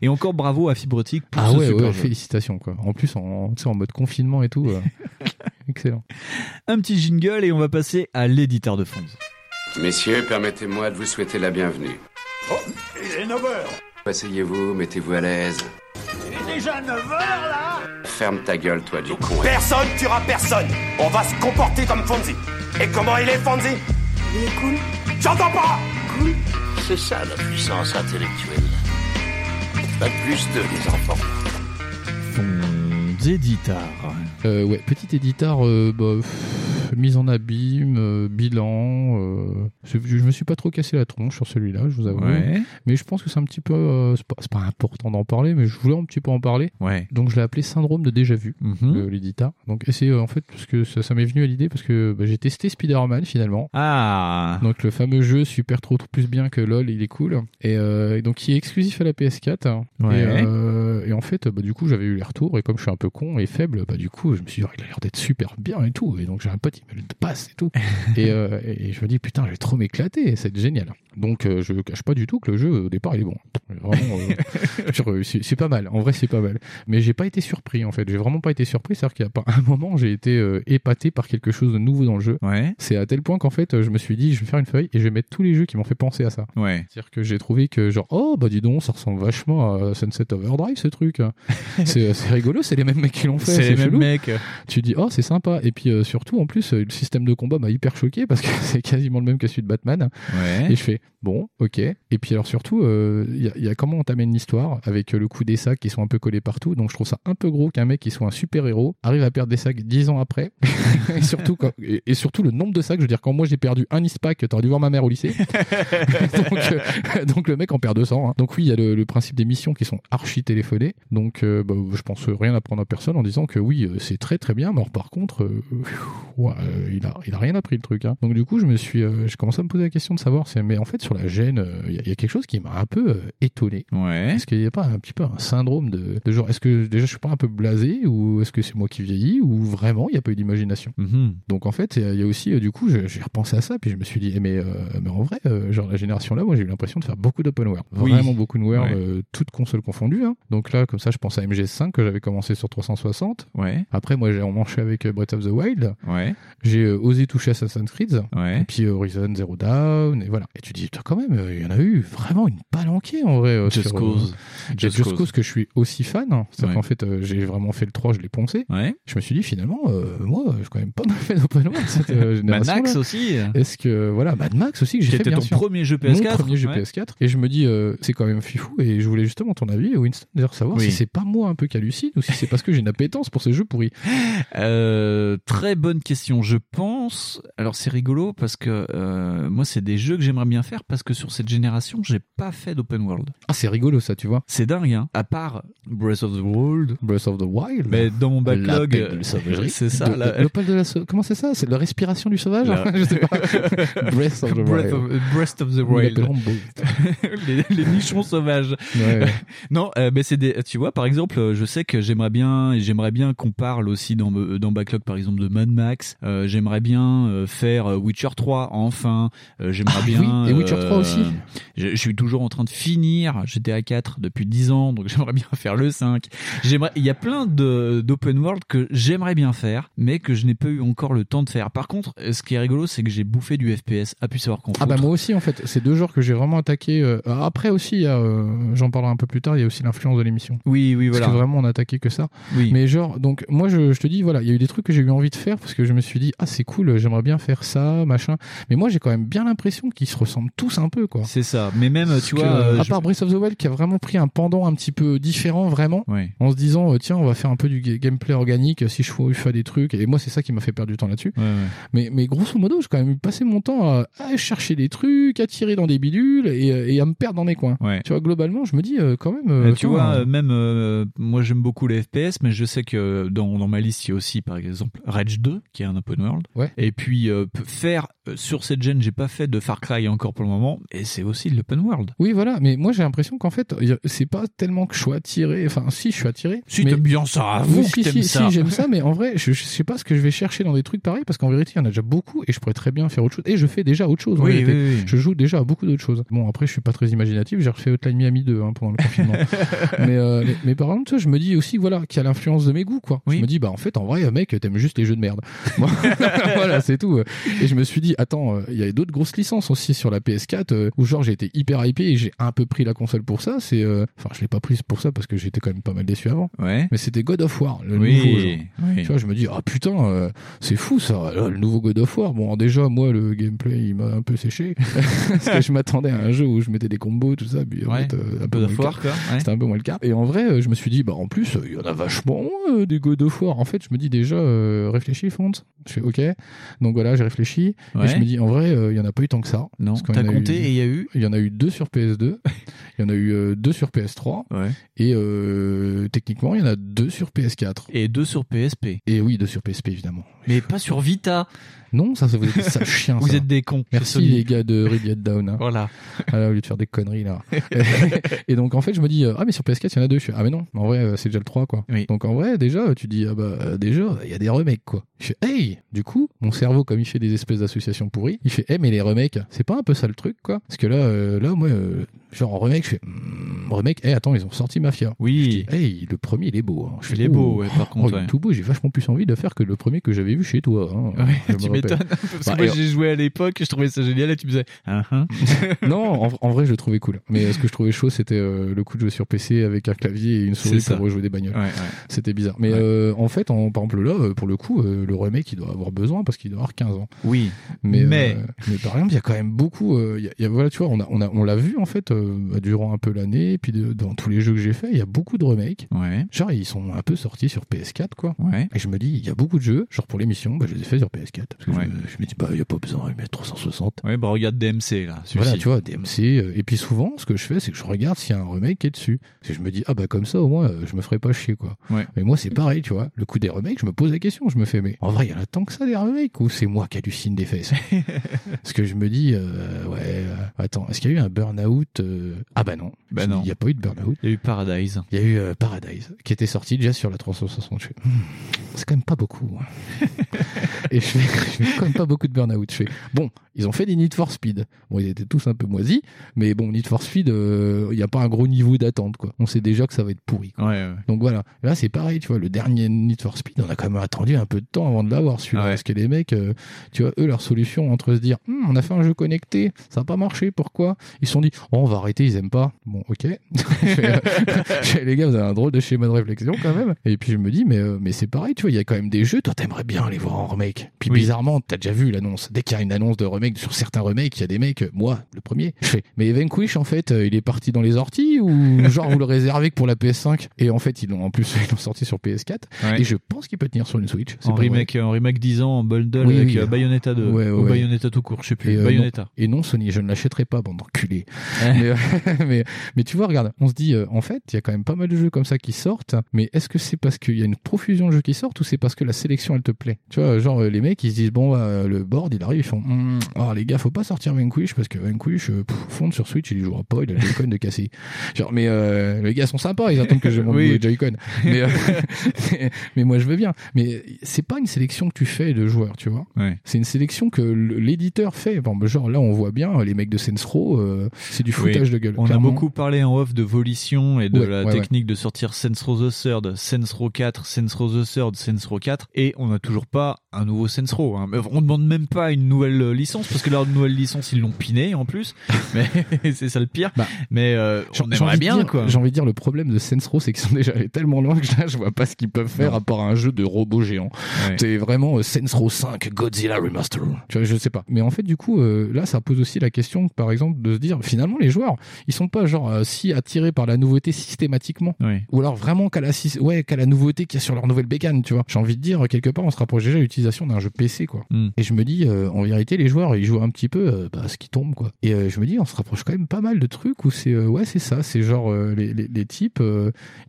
S4: Et encore bravo à Fibrotique pour
S5: Ah
S4: ce
S5: ouais,
S4: super
S5: ouais,
S4: jeu.
S5: félicitations quoi. En plus en, tu sais, en mode confinement et tout. euh, excellent.
S4: Un petit jingle et on va passer à l'éditeur de Fonds.
S12: Messieurs, permettez-moi de vous souhaiter la bienvenue.
S9: Oh, il est 9h
S12: Asseyez-vous, mettez-vous à l'aise.
S9: Il est déjà 9h là
S12: Ferme ta gueule, toi, du con.
S18: Personne tuera personne. On va se comporter comme Fonzie. Et comment il est, Fonzie?
S11: Il est cool.
S18: J'entends pas
S11: Cool.
S19: C'est ça la puissance intellectuelle. Pas plus de les enfants.
S4: Fonds éditeur.
S5: Euh, ouais, petit éditeur, euh, bah, mise en abîme, euh, bilan. euh, je, je me suis pas trop cassé la tronche sur celui-là, je vous avoue.
S4: Ouais.
S5: Mais je pense que c'est un petit peu, euh, c'est pas, pas important d'en parler, mais je voulais un petit peu en parler.
S4: Ouais.
S5: Donc je l'ai appelé syndrome de déjà vu, euh, l'éditeur. Donc et c'est euh, en fait parce que ça, ça m'est venu à l'idée parce que bah, j'ai testé Spider-Man finalement.
S4: Ah.
S5: Donc le fameux jeu super trop, trop plus bien que LOL, il est cool. Et, euh, donc il est exclusif à la PS4. hein.
S4: Ouais.
S5: Et, euh, et en fait, bah, du coup, j'avais eu les retours et comme je suis un peu con et faible, bah du coup, je me suis dit, oh, il a l'air d'être super bien et tout. Et donc j'ai un pote, il me le passe et tout. et, euh, et je me dis, putain, je vais trop m'éclater, c'est génial. Donc euh, je cache pas du tout que le jeu au départ il est bon. Vraiment, euh, euh, c'est pas mal. En vrai, c'est pas mal. Mais j'ai pas été surpris en fait. J'ai vraiment pas été surpris. C'est-à-dire qu'il y a pas un moment, j'ai été épaté par quelque chose de nouveau dans le jeu.
S4: Ouais.
S5: C'est à tel point qu'en fait, je me suis dit, je vais faire une feuille et je vais mettre tous les jeux qui m'ont fait penser à ça.
S4: Ouais.
S5: C'est-à-dire que j'ai trouvé que genre, oh bah dis donc, ça ressemble vachement à Sunset Overdrive ce truc. c'est rigolo, c'est les mêmes mecs qui l'ont fait.
S4: C'est les mêmes mecs.
S5: Tu dis, oh c'est sympa. Et puis surtout, en plus, le système de combat m'a hyper choqué parce que c'est quasiment le même que celui de Batman.
S4: Ouais.
S5: Et je fais, bon, ok. Et puis alors surtout, euh, il y, a- il y a comment on t'amène l'histoire avec euh, le coup des sacs qui sont un peu collés partout. Donc je trouve ça un peu gros qu'un mec qui soit un super héros arrive à perdre des sacs dix ans après. et surtout quand- et, et surtout le nombre de sacs. Je veux dire, quand moi j'ai perdu un Ispac, t'aurais dû voir ma mère au lycée. donc, euh, donc le mec en perd 200. hein. Donc oui, il y a le, le principe des missions qui sont archi téléphonées. Donc euh, bah, je pense rien apprendre à personne en disant que oui, c'est très très bien. Mais alors, par contre, euh, euh, il a, il a rien appris le truc. Hein. Donc du coup, je me suis, euh, j'ai commencé à me poser la question de savoir, c'est, mais en fait sur la gêne, euh, il y, a- il y a quelque chose qui m'a un peu euh, étonné.
S4: Ouais.
S5: Est-ce qu'il n'y a pas un petit peu un syndrome de, de genre, est-ce que déjà je suis pas un peu blasé ou est-ce que c'est moi qui vieillis ou vraiment il n'y a pas eu d'imagination?
S4: Mhm.
S5: Donc en fait, il y a- aussi, du coup, je- j'ai repensé à ça puis je me suis dit, eh, mais, mais en vrai, genre la génération là, moi j'ai eu l'impression de faire beaucoup d'open world,
S4: Oui.
S5: vraiment beaucoup de world,
S4: Ouais.
S5: toutes consoles confondues. hein. Donc là, comme ça, je pense à MGS5 que j'avais commencé sur 360.
S4: Ouais.
S5: Après, moi, j'ai emmanché avec Breath of the Wild.
S4: Ouais.
S5: J'ai euh, osé toucher Assassin's Creed.
S4: Ouais.
S5: Et puis euh, Horizon Zero Dawn. Et voilà. Et tu te dis, putain, quand même, euh, il y en a eu vraiment une palanquée en vrai.
S4: Just
S5: sur,
S4: Cause. Just
S5: Just,
S4: Cause.
S5: Cause que je suis aussi fan. hein. C'est-à-dire
S4: Ouais.
S5: qu'en fait, j'ai vraiment fait le 3, je l'ai poncé.
S4: Ouais.
S5: Je me suis dit, finalement, euh, moi, j'ai quand même pas mal fait d'open world cette euh,
S4: Mad
S5: génération.
S4: Max aussi.
S5: Est-ce que, voilà, Mad Max aussi que j'ai
S4: Qui
S5: fait
S4: était
S5: bien
S4: ton
S5: sûr.
S4: premier jeu PS4,
S5: Mon premier jeu
S4: ouais.
S5: PS4. Et je me dis, euh, c'est quand même fifou. Et je voulais justement ton avis, Winston, d'ailleurs, savoir
S4: Oui.
S5: si c'est pas moi un peu qu'hallucine ou si c'est parce que j'ai une appétence pour ces jeux pourris.
S4: Très bonne question. Je pense. Alors c'est rigolo parce que euh, moi c'est des jeux que j'aimerais bien faire parce que sur cette génération j'ai pas fait d'open world.
S5: Ah c'est rigolo ça, tu vois.
S4: C'est dingue hein. À part Breath of the Wild.
S5: Breath of the Wild.
S4: Mais dans mon backlog,
S5: sauvagerie.
S4: c'est ça.
S5: De-
S4: la-
S5: de Comment c'est ça? C'est la respiration du sauvage?
S4: La-
S5: Je sais pas. Breath of the
S4: Breath
S5: Wild.
S4: of, Breath of the Wild. les, les nichons sauvages.
S5: Ouais, ouais.
S4: non, euh, mais c'est des. Tu vois, par exemple, euh, je sais que j'aimerais bien, j'aimerais bien qu'on parle aussi dans euh, dans backlog, par exemple, de Mad Max. Euh, j'aimerais bien euh, faire euh, Witcher 3 enfin. Euh, j'aimerais
S5: Ah
S4: bien.
S5: oui, et Witcher 3 aussi.
S4: Je, je suis toujours en train de finir GTA 4 depuis 10 ans, donc j'aimerais bien faire le 5. J'aimerais. Il y a plein de d'open world que j'aimerais bien faire, mais que je n'ai pas eu encore le temps de faire. Par contre, ce qui est rigolo, c'est que j'ai bouffé du FPS. A pu savoir qu'on.
S5: Ah bah moi aussi en fait, c'est deux genres que j'ai vraiment attaqué. Après aussi, j'en parlerai un peu plus tard, il y a aussi l'influence de l'émission.
S4: Oui, oui, voilà.
S5: Parce que vraiment on a attaqué que ça.
S4: Oui.
S5: Mais genre, donc moi je, je te dis, voilà, il y a eu des trucs que j'ai eu envie de faire parce que je me suis dit, ah c'est cool, j'aimerais bien faire ça, machin. Mais moi j'ai quand même bien l'impression qu'ils se ressemblent tous un peu quoi.
S4: C'est ça. Mais même, tu
S5: que,
S4: vois. euh,
S5: à
S4: je-
S5: part Breath of the Wild qui a vraiment pris un pendant un petit peu différent vraiment en se disant euh, tiens on va faire un peu du ga- gameplay organique si je fais, je des trucs et moi c'est ça qui m'a fait perdre du temps là-dessus
S4: Ouais, ouais.
S5: mais, mais grosso modo j'ai quand même passé mon temps à, à chercher des trucs à tirer dans des bidules et, euh, et à me perdre dans mes coins
S4: Ouais.
S5: tu vois globalement je me dis quand même
S4: tu vois, même euh, moi j'aime beaucoup les FPS, mais je sais que dans, dans ma liste il y a aussi par exemple Rage 2 qui est un open world.
S5: Ouais.
S4: Et puis euh, faire euh, sur cette gen, j'ai pas fait de Far Cry encore pour le moment, et c'est aussi de l'open world.
S5: oui voilà mais moi j'ai l'impression qu'en fait c'est pas tellement que je suis attiré enfin si je suis attiré
S4: Si
S5: mais...
S4: t'aimes bien ça, avoue
S5: Oui, si, si,
S4: ça.
S5: si, j'aime ça, mais en vrai, je, je sais pas ce que je vais chercher dans des trucs pareils parce qu'en vérité, il y en a déjà beaucoup et je pourrais très bien faire autre chose. Et je fais déjà autre chose.
S4: Oui, oui, oui.
S5: Je joue déjà à beaucoup d'autres choses. Bon, après, je suis pas très imaginatif. J'ai refait Hotline Miami 2 hein, pendant le confinement. mais, euh, mais, mais par vois, je me dis aussi, voilà, qu'il y a l'influence de mes goûts, quoi. Je me dis, bah, en fait, en vrai, mec, t'aimes juste les jeux de merde. Moi, voilà, c'est tout. Et je me suis dit, attends, euh, il y a d'autres grosses licences aussi sur la PS4 euh, où, genre, j'ai été hyper hypé et j'ai un peu pris la console pour ça. C'est, euh, enfin, je l'ai pas prise pour ça parce que j'étais quand même pas mal déçu avant.
S4: Ouais.
S5: Mais c'était God of War, le
S4: Oui,
S5: nouveau. genre.
S4: oui.
S5: Tu vois, je me dis, ah putain, c'est fou ça, là, le nouveau God of War. Bon, déjà, moi, le gameplay, il m'a un peu séché. parce que je m'attendais à un jeu où je mettais des combos, tout ça. Puis, en
S4: Ouais,
S5: fait, un
S4: God
S5: peu moins
S4: of. War, ouais.
S5: C'était un peu moins le cas. Et en vrai, je me suis dit, bah en plus, il y en a vachement euh, des God of War. En fait, je me dis déjà, euh, réfléchis, Font. Je fais, ok. Donc voilà, j'ai réfléchi.
S4: Ouais.
S5: Et je me dis, en vrai, euh, il y en a pas eu tant que ça.
S4: Non, t'as compté
S5: eu-
S4: et il y a eu
S5: Il y en a eu deux sur PS2. Il y en a eu euh, deux sur PS3.
S4: Ouais.
S5: Et euh, techniquement, il y en a deux sur PS4.
S4: et deux sur PSP.
S5: Et oui, deux sur PSP, évidemment.
S4: Mais pas sur Vita.
S5: Non, ça, ça vous êtes des chiens.
S4: Vous
S5: ça.
S4: êtes des cons.
S5: Merci les gars de Red Down. hein.
S4: Voilà.
S5: Ah là, au lieu de faire des conneries là. et donc en fait, je me dis euh, ah mais sur PS4 il y en a deux. Je fais ah mais non, en vrai euh, c'est déjà le 3 quoi.
S4: Oui.
S5: Donc en vrai déjà tu dis ah bah euh, déjà il y a des remakes quoi. Je fais hey du coup mon cerveau comme il fait des espèces d'associations pourries, il fait hey mais les remakes c'est pas un peu ça le truc quoi? Parce que là euh, là moi euh, genre en remake je fais hmm, remake hey attends ils ont sorti Mafia.
S4: Oui.
S5: Je dis hey le premier il est beau. Hein. Je fais,
S4: Il est
S5: oh,
S4: beau, ouais, par
S5: oh,
S4: contre,
S5: est
S4: ouais.
S5: tout beau. J'ai vachement plus envie de faire que le premier que j'avais vu chez toi. hein.
S4: Ouais, tu. M'étonnes. Parce
S5: Bah,
S4: que moi j'ai joué à l'époque, je trouvais ça génial et tu me disais ah, ah.
S5: non, en, en vrai, je le trouvais cool. Mais euh, ce que je trouvais chaud, c'était euh, le coup de jouer sur PC avec un clavier et une souris pour rejouer des bagnoles.
S4: Ouais, ouais.
S5: C'était bizarre. Mais
S4: Ouais.
S5: euh, en fait, en, par exemple, là, pour le coup, euh, le remake, il doit avoir besoin parce qu'il doit avoir 15 ans.
S4: Oui.
S5: Mais,
S4: Mais-
S5: mais par exemple, il y a quand même beaucoup. y a- y a- voilà, tu vois, on a, on a, on l'a vu en fait durant un peu l'année. Puis de- dans tous les jeux que j'ai fait, il y a beaucoup de remakes. Genre, ils sont un peu sortis sur PS4, quoi. Et je me dis, il y a beaucoup de jeux. Genre pour l'émission, bah, je les ai fait sur PS4 parce que
S4: Ouais.
S5: je, me- je me dis, bah, il y a pas besoin de mettre 360.
S4: Ouais, bah regarde DMC là.
S5: Voilà, tu vois, DMC. euh, Et puis souvent, ce que je fais, c'est que je regarde s'il y a un remake qui est dessus. Que je me dis, ah bah comme ça, au moins, euh, je me ferai pas chier, quoi.
S4: Ouais.
S5: Mais moi, c'est pareil, tu vois. Le coup des remakes, je me pose la question. Je me fais, mais en vrai, il y en a tant que ça des remakes. remake ou c'est moi qui hallucine des fesses? Parce que je me dis, euh, ouais, euh, attends, est-ce qu'il y a eu un Burnout euh, Ah bah non,
S4: Bah non.
S5: il n'y a pas eu de Burnout.
S4: Il y a eu Paradise.
S5: Il y a eu Paradise qui était sorti déjà sur la 360. Je fais, Hmm, c'est quand même pas beaucoup. hein. Et je fais, je quand même pas beaucoup de Burnout. Je bon, ils ont fait des Need for Speed. Bon, ils étaient tous un peu moisis, mais bon, Need for Speed, euh, il n'y a pas un gros niveau d'attente, quoi. On sait déjà que ça va être pourri. quoi.
S4: Ouais, ouais.
S5: Donc voilà. Là, c'est pareil, tu vois, le dernier Need for Speed, on a quand même attendu un peu de temps avant de l'avoir, celui-là. Parce que les mecs, euh, tu vois, eux, leur solution entre se dire, Hmm, on a fait un jeu connecté, ça n'a pas marché, pourquoi? Ils se sont dit, oh, on va arrêter, ils aiment pas. Bon, ok. Euh, les gars, vous avez un drôle de schéma de réflexion quand même. Et puis je me dis, mais, euh, mais c'est pareil, tu vois, il y a quand même des jeux, toi, t'aimerais bien les voir en remake. Puis
S4: Oui.
S5: bizarrement, t'as déjà vu l'annonce. Dès qu'il y a une annonce de remake sur certains remakes, il y a des mecs, moi, le premier, je fais, mais Vanquish, en fait, euh, il est parti dans les orties ou genre vous le réservez que pour la PS5 Et en fait, ils l'ont en plus, ils l'ont sorti sur PS4.
S4: Ouais.
S5: Et je pense qu'il peut tenir sur une Switch. C'est
S4: En remake, en remake 10 ans, en bundle
S5: Oui,
S4: avec
S5: oui.
S4: euh, Bayonetta 2.
S5: Ouais, ouais,
S4: ou. Bayonetta tout court, je sais plus.
S5: Et, euh,
S4: Bayonetta.
S5: non, et non, Sony, je ne l'achèterai pas, bande d'enculés. mais, euh, mais, mais tu vois, regarde, on se dit, euh, en fait, il y a quand même pas mal de jeux comme ça qui sortent, mais est-ce que c'est parce qu'il y a une profusion de jeux qui sortent ou c'est parce que la sélection, elle te plaît? Tu vois, genre, les mecs, ils se disent, bon, euh, le board, il arrive, ils font, Hum, ah, les gars, faut pas sortir Vanquish parce que Vanquish, euh, pff, fonde sur Switch, il y jouera pas, il a le Joy-Con de casser. Genre, mais euh, les gars sont sympas, ils attendent que je monte
S4: Oui.
S5: le Joy-Con. Mais, euh, mais, mais moi, je veux bien. Mais c'est pas une sélection que tu fais de joueurs, tu vois.
S4: Ouais.
S5: C'est une sélection que l'éditeur fait. Bon, bah, genre là, on voit bien les mecs de Saints Row, euh, c'est du foutage
S4: Oui.
S5: de gueule.
S4: On
S5: clairement.
S4: a beaucoup parlé en off de volition et de
S5: Ouais,
S4: la
S5: ouais,
S4: technique de sortir Saints Row the Third, Saints Row 4, Saints Row the Third, Saints Row 4, et on n'a toujours pas un nouveau Saints Row. Hein. On demande même pas une nouvelle euh, licence parce que leur nouvelle licence ils l'ont piné en plus. Mais c'est ça le pire. mais euh, on aimerait bien
S5: dire-
S4: quoi.
S5: J'ai envie de dire le problème de Saints Row, c'est qu'ils sont déjà allés tellement loin que là, je vois pas ce qu'ils peuvent faire à part un jeu de robots géants.
S4: Ouais.
S5: C'est vraiment euh, Saints Row 5 Godzilla Remaster. Tu vois, je sais pas. Mais en fait, du coup, euh, là, ça pose aussi la question, par exemple, de se dire finalement les joueurs, ils sont pas genre euh, si attirés par la nouveauté systématiquement, ou alors vraiment qu'à la ouais qu'à la nouveauté qu'il y a sur leur nouvelle bécane. Tu vois, j'ai envie de dire quelque part, on se rapproche déjà de l'utilisation d'un jeu PC quoi.
S4: Mm.
S5: Et je me dis, euh, en vérité, les joueurs, ils jouent un petit peu euh, bah, ce qui tombe, quoi. Et euh, je me dis, on se rapproche quand même pas mal de trucs où c'est, euh, ouais, c'est ça, c'est genre les, les, les types,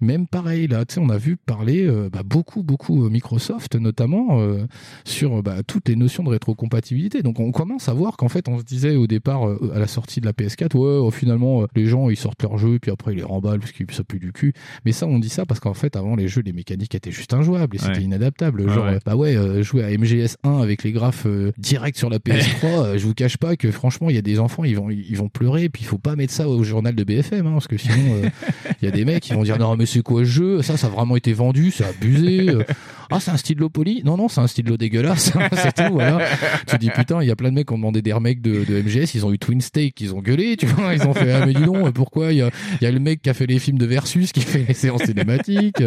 S5: même pareil là, tu sais, on a vu parler bah, beaucoup, beaucoup Microsoft notamment sur bah, toutes les notions de rétrocompatibilité. Donc on commence à voir qu'en fait, on se disait au départ à la sortie de la PS4, ouais, oh, finalement, les gens ils sortent leur jeu puis après ils les remballent parce qu'ils ça pue du cul. Mais ça, on dit ça parce qu'en fait, avant les jeux, les mécaniques étaient juste injouables et c'était inadaptable. Genre,
S4: ouais.
S5: bah ouais, jouer à MGS 1 avec les graphes euh, direct sur la PS3, euh, je vous cache pas que franchement, il y a des enfants, ils vont, ils vont pleurer, puis il faut pas mettre ça au journal de BFM, hein, parce que sinon, euh, il y a des mecs qui vont dire non mais c'est quoi ce jeu? Ça, ça a vraiment été vendu, c'est abusé. euh. Ah, c'est un stylo poli? Non, non, c'est un stylo dégueulasse. c'est tout, voilà. Tu dis putain, il y a plein de mecs qui ont demandé des remakes de, de MGS, ils ont eu Twin Stake, ils ont gueulé, tu vois, ils ont fait ah mais dis donc, pourquoi il y a, y a le mec qui a fait les films de Versus, qui fait les séances cinématiques,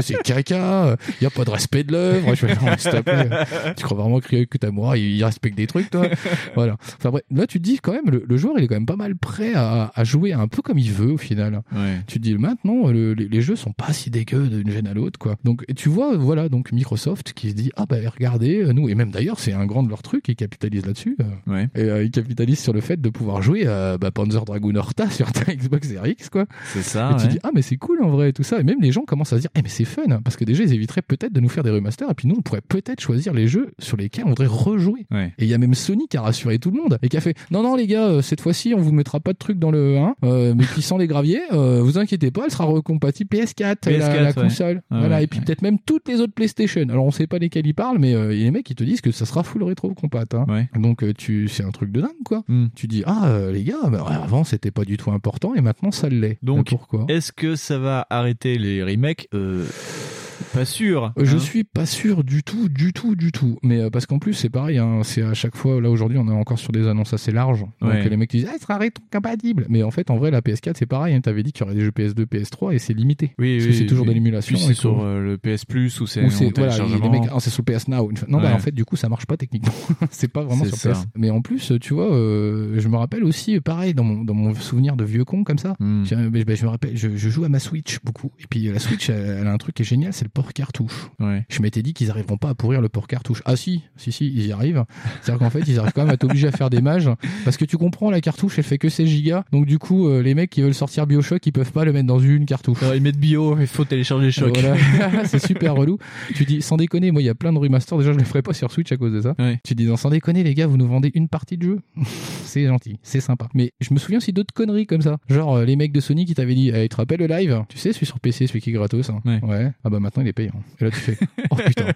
S5: c'est caca, il y a pas de respect de l'œuvre. Je fais non, mais s'il te plaît, tu crois vraiment que que ta moi, il respecte des trucs, toi? Voilà. Enfin bref, là tu te dis quand même, le, le joueur il est quand même pas mal prêt à, à jouer un peu comme il veut au final.
S4: Ouais.
S5: Tu te dis maintenant, le- les, les jeux sont pas si dégueux d'une gêne à l'autre, quoi. Donc et tu vois, voilà, donc Microsoft qui se dit ah bah regardez, euh, nous et même d'ailleurs c'est un grand de leur truc, ils capitalisent là-dessus. euh,
S4: Ouais.
S5: et euh, ils capitalisent sur le fait de pouvoir jouer à bah, Panzer Dragoon Horta sur ta Xbox Series X, quoi.
S4: C'est ça.
S5: et tu dis ah mais c'est cool en vrai et tout ça et même les gens commencent à se dire eh mais c'est fun hein, parce que déjà ils éviteraient peut-être de nous faire des remasters et puis nous on pourrait peut-être choisir les jeux sur lesquels on voudrait rejouer et il y a même Sony qui a rassuré tout le monde et qui a fait non non les gars euh, cette fois-ci on vous mettra pas de trucs dans le 1 euh, mais qui sans les graviers euh, vous inquiétez pas elle sera recompatible PS4, la,
S4: PS4,
S5: la
S4: ouais.
S5: console
S4: Ah
S5: voilà
S4: ouais,
S5: et puis peut-être même toutes les autres PlayStation alors on sait pas lesquels ils parlent mais euh, il y a les mecs qui te disent que ça sera full rétro compat hein.
S4: Ouais.
S5: donc tu c'est un truc de dingue quoi
S4: Hmm.
S5: tu dis ah les gars bah, avant c'était pas du tout important et maintenant ça l'est
S4: Donc,
S5: pourquoi?
S4: Est-ce que ça va arrêter les remakes? Pas sûr.
S5: Euh, Je
S4: hein.
S5: suis pas sûr du tout, du tout, du tout. Mais euh, parce qu'en plus, c'est pareil, hein, c'est à chaque fois, là aujourd'hui, on est encore sur des annonces assez larges. Donc
S4: Ouais.
S5: les mecs disent, ah, il sera rétro-compatible. Mais en fait, en vrai, la PS4, c'est pareil. Hein, T'avais dit qu'il y aurait des jeux PS2, PS3 et c'est limité.
S4: Oui,
S5: parce
S4: oui,
S5: que c'est toujours de l'émulation.
S4: C'est sur euh, le PS Plus ou c'est
S5: voilà,
S4: téléchargement.
S5: les mecs, ah, c'est sur PS Now. Non, bah
S4: Ouais.
S5: en fait, du coup, ça marche pas techniquement. c'est pas vraiment sur
S4: ça.
S5: PS. Mais en plus, tu vois, euh, je me rappelle aussi, pareil, dans mon, dans mon souvenir de vieux con comme ça. Bah, je me rappelle, je, je joue à ma Switch beaucoup. Et puis la Switch, elle, elle a un truc qui est génial, c'est le port cartouche. Je m'étais dit qu'ils arriveront pas à pourrir le port cartouche. Ah si, si, si, ils y arrivent. C'est-à-dire qu'en fait, ils arrivent quand même à t'obliger à faire des mages. Parce que tu comprends, la cartouche, elle fait que 16 gigas. Donc du coup, euh, les mecs qui veulent sortir Bioshock, ils peuvent pas le mettre dans une cartouche.
S4: ils mettent bio, il faut télécharger Shock.
S5: Voilà. c'est super relou. Tu dis, sans déconner, moi, il y a plein de remasters. Déjà, je les ferai pas sur Switch à cause de ça. Tu dis, non, sans déconner, les gars, vous nous vendez une partie de jeu. c'est gentil, c'est sympa. Mais je me souviens aussi d'autres conneries comme ça. Genre, euh, les mecs de Sony qui t'avaient dit, eh, tu te rappelles le live? Tu sais, celui sur PC, celui qui est gratos. hein. Ouais. Ah bah maintenant, il est payant. Et là, tu fais, oh putain.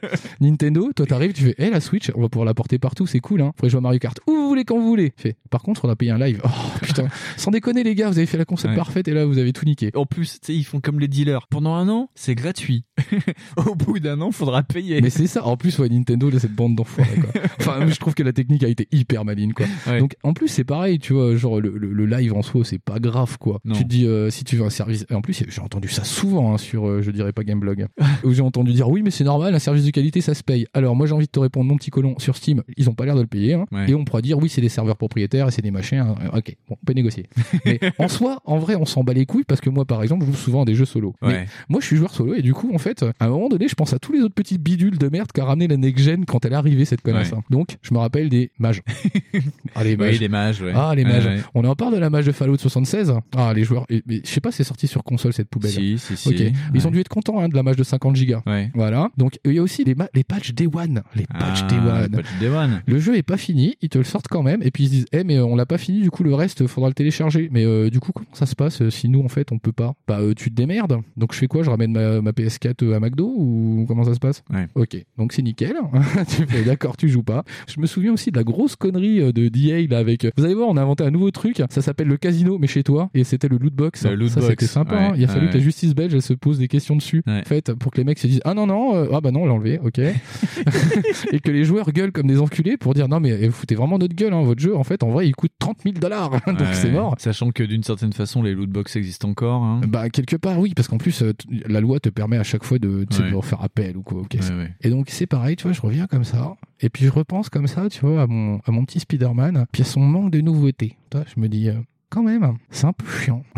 S5: Nintendo, toi, t'arrives, tu fais, eh, la Switch, on va pouvoir la porter partout, c'est cool, hein. Faudrait jouer à Mario Kart où vous voulez, quand vous voulez. Fait, par contre, on a payé un live. Oh putain. Sans déconner, les gars, vous avez fait la console
S4: Ouais.
S5: parfaite et là, vous avez tout niqué.
S4: En plus, tu sais, ils font comme les dealers. Pendant un an, c'est gratuit. Au bout d'un an, faudra payer.
S5: Mais c'est ça. En plus, ouais, Nintendo, là, cette bande d'enfoirés, quoi. Enfin, je trouve que la technique a été hyper maline, quoi. Donc, en plus, c'est pareil, tu vois, genre, le, le- le live en soi, c'est pas grave, quoi.
S4: Non.
S5: Tu te dis, euh, si tu veux un service. En plus, j'ai entendu ça souvent, hein, sur, euh, je dirais pas Gameblog, où j'ai entendu dire, oui, mais c'est normal, un service de qualité, ça se paye. Alors, moi, j'ai envie de te répondre, mon petit colon, sur Steam, ils ont pas l'air de le payer, hein.
S4: Ouais.
S5: Et on pourra dire, oui, c'est des serveurs propriétaires et c'est des machins. hein. Ok, bon, on peut négocier. mais en soi, en vrai, on s'en bat les couilles parce que moi, par exemple, je joue souvent à des jeux solo. Mais moi, je suis joueur solo et du coup, en fait, à un moment donné, je pense à tous les autres petits bidules de merde qu'a ramené la next gen quand elle est arrivée, cette connasse.
S4: Ouais.
S5: hein. Donc, je me rappelle des mages. ah, les mages.
S4: Oui, les mages.
S5: Ah, les mages. On en parle de la mage de Fallout 76. Ah, les joueurs. je sais pas, c'est sorti sur console cette poubelle.
S4: Si, si, si.
S5: Ils ont dû être contents hein, de la mage de 50 gigas.
S4: Ouais.
S5: Voilà. Donc, il y a aussi les, les patchs Day One. Les patchs
S4: Ah,
S5: Day One.
S4: le patch Day One.
S5: Le jeu est pas fini, ils te le sortent quand même, et puis ils se disent, eh mais euh, on l'a pas fini, du coup le reste faudra le télécharger. Mais euh, du coup comment ça se passe euh, si nous en fait on peut pas? Bah euh, tu te démerdes. Donc je fais quoi? Je ramène ma, ma PS4 euh, à McDo ou comment ça se passe?
S4: Ouais.
S5: Ok, donc c'est nickel. tu fais d'accord, tu joues pas. Je me souviens aussi de la grosse connerie de DA là avec. Vous allez voir, on a inventé un nouveau truc. Ça s'appelle le casino mais chez toi, et c'était le loot box.
S4: Le loot
S5: ça c'était sympa.
S4: ouais,
S5: hein. Il a fallu que la justice belge elle se pose des questions dessus. En fait, pour que les mecs se disent ah non non euh, ah bah non on l'a enlevé, ok. et que les joueurs gueulent comme des enculés pour dire non mais vous foutez vraiment notre gueule hein, votre jeu en fait en vrai il coûte 30 000 dollars donc
S4: Ouais.
S5: c'est mort
S4: Sachant que d'une certaine façon, les lootbox existent encore. hein.
S5: bah quelque part oui parce qu'en plus euh, la loi te permet à chaque fois de,
S4: Ouais.
S5: de refaire appel ou quoi ok
S4: Ouais, ouais.
S5: et donc c'est pareil tu vois je reviens comme ça et puis je repense comme ça tu vois à mon à mon petit Spider-Man puis à son manque de nouveautés Tu vois, je me dis euh, quand même, c'est un peu chiant.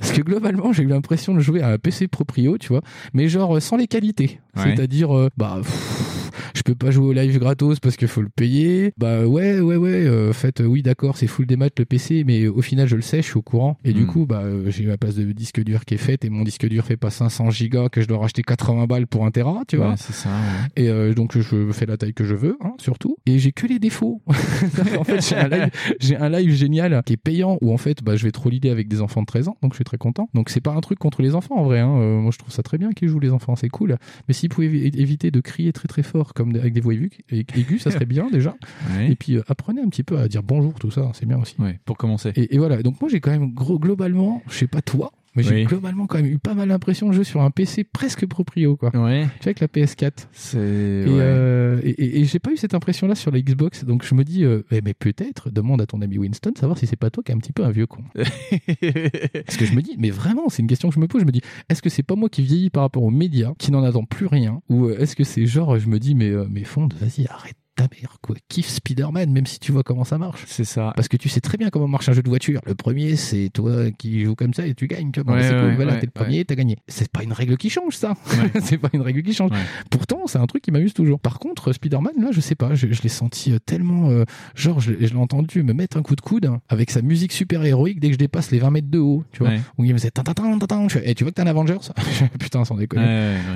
S5: Parce que globalement, j'ai eu l'impression de jouer à un PC proprio, tu vois, mais genre euh, sans les qualités.
S4: Ouais.
S5: C'est-à-dire, euh, bah, pff, je peux pas jouer au live gratos parce qu'il faut le payer. Bah ouais, ouais, ouais. euh, En fait, oui, d'accord, c'est full des maths le PC, mais au final, je le sais, je suis au courant. Et du
S4: Mm.
S5: coup, bah, euh, j'ai ma place de disque dur qui est faite et mon disque dur fait pas 500 gigas que je dois racheter 80 balles pour un Tera, tu vois.
S4: Ouais, c'est ça. ouais.
S5: Et euh, donc je fais la taille que je veux, hein, surtout. Et j'ai que les défauts. en fait, j'ai un live, j'ai un live génial qui est payant où en fait, bah, je vais trop l'idée avec des enfants de 13 ans, donc je suis très content. Donc c'est pas un truc contre les enfants en vrai. Hein. Euh, moi, je trouve ça très bien qu'ils jouent les enfants, c'est cool. Mais s'ils pouvaient évi- éviter de crier très très fort comme avec des voix aigu- aiguës, ça serait bien déjà.
S4: Ouais.
S5: Et puis euh, apprenez un petit peu à dire bonjour, tout ça, c'est bien aussi.
S4: Ouais, pour commencer.
S5: Et, et voilà. Donc moi, j'ai quand même gros globalement, je sais pas toi. Mais j'ai
S4: Oui.
S5: globalement quand même eu pas mal l'impression de jouer sur un PC presque proprio, quoi.
S4: Ouais.
S5: Tu vois, avec la PS4.
S4: C'est.
S5: Et,
S4: ouais.
S5: euh, et, et- et j'ai pas eu cette impression-là sur la Xbox, donc je me dis, euh, eh, mais peut-être, demande à ton ami Winston, savoir si c'est pas toi qui est un petit peu un vieux con. Parce que je me dis, mais vraiment, c'est une question que je me pose, je me dis, est-ce que c'est pas moi qui vieillis par rapport aux médias, qui n'en attend plus rien, ou euh, est-ce que c'est genre, je me dis, mais, euh, mais Fonde, vas-y, arrête ta mère, quoi. Kiffe Spider-Man, même si tu vois comment ça marche.
S4: C'est ça.
S5: Parce que tu sais très bien comment marche un jeu de voiture. Le premier, c'est toi qui joues comme ça et tu gagnes. Tu vois. Bon,
S4: Ouais,
S5: cool,
S4: ouais,
S5: voilà,
S4: ouais,
S5: t'es le premier, t'as gagné. C'est pas une règle qui change, ça. C'est pas une règle qui change. Pourtant, c'est un truc qui m'amuse toujours. Par contre, Spider-Man, là, je sais pas, je, je l'ai senti euh, tellement, euh, genre, je, l'ai- je l'ai entendu me mettre un coup de coude hein, avec sa musique super héroïque dès que je dépasse les 20 mètres de haut, tu vois. Où il me faisait tin, tin, tin, tin, tin. Je fais, Eh, tu vois que t'es un Avengers? Putain, sans déconner.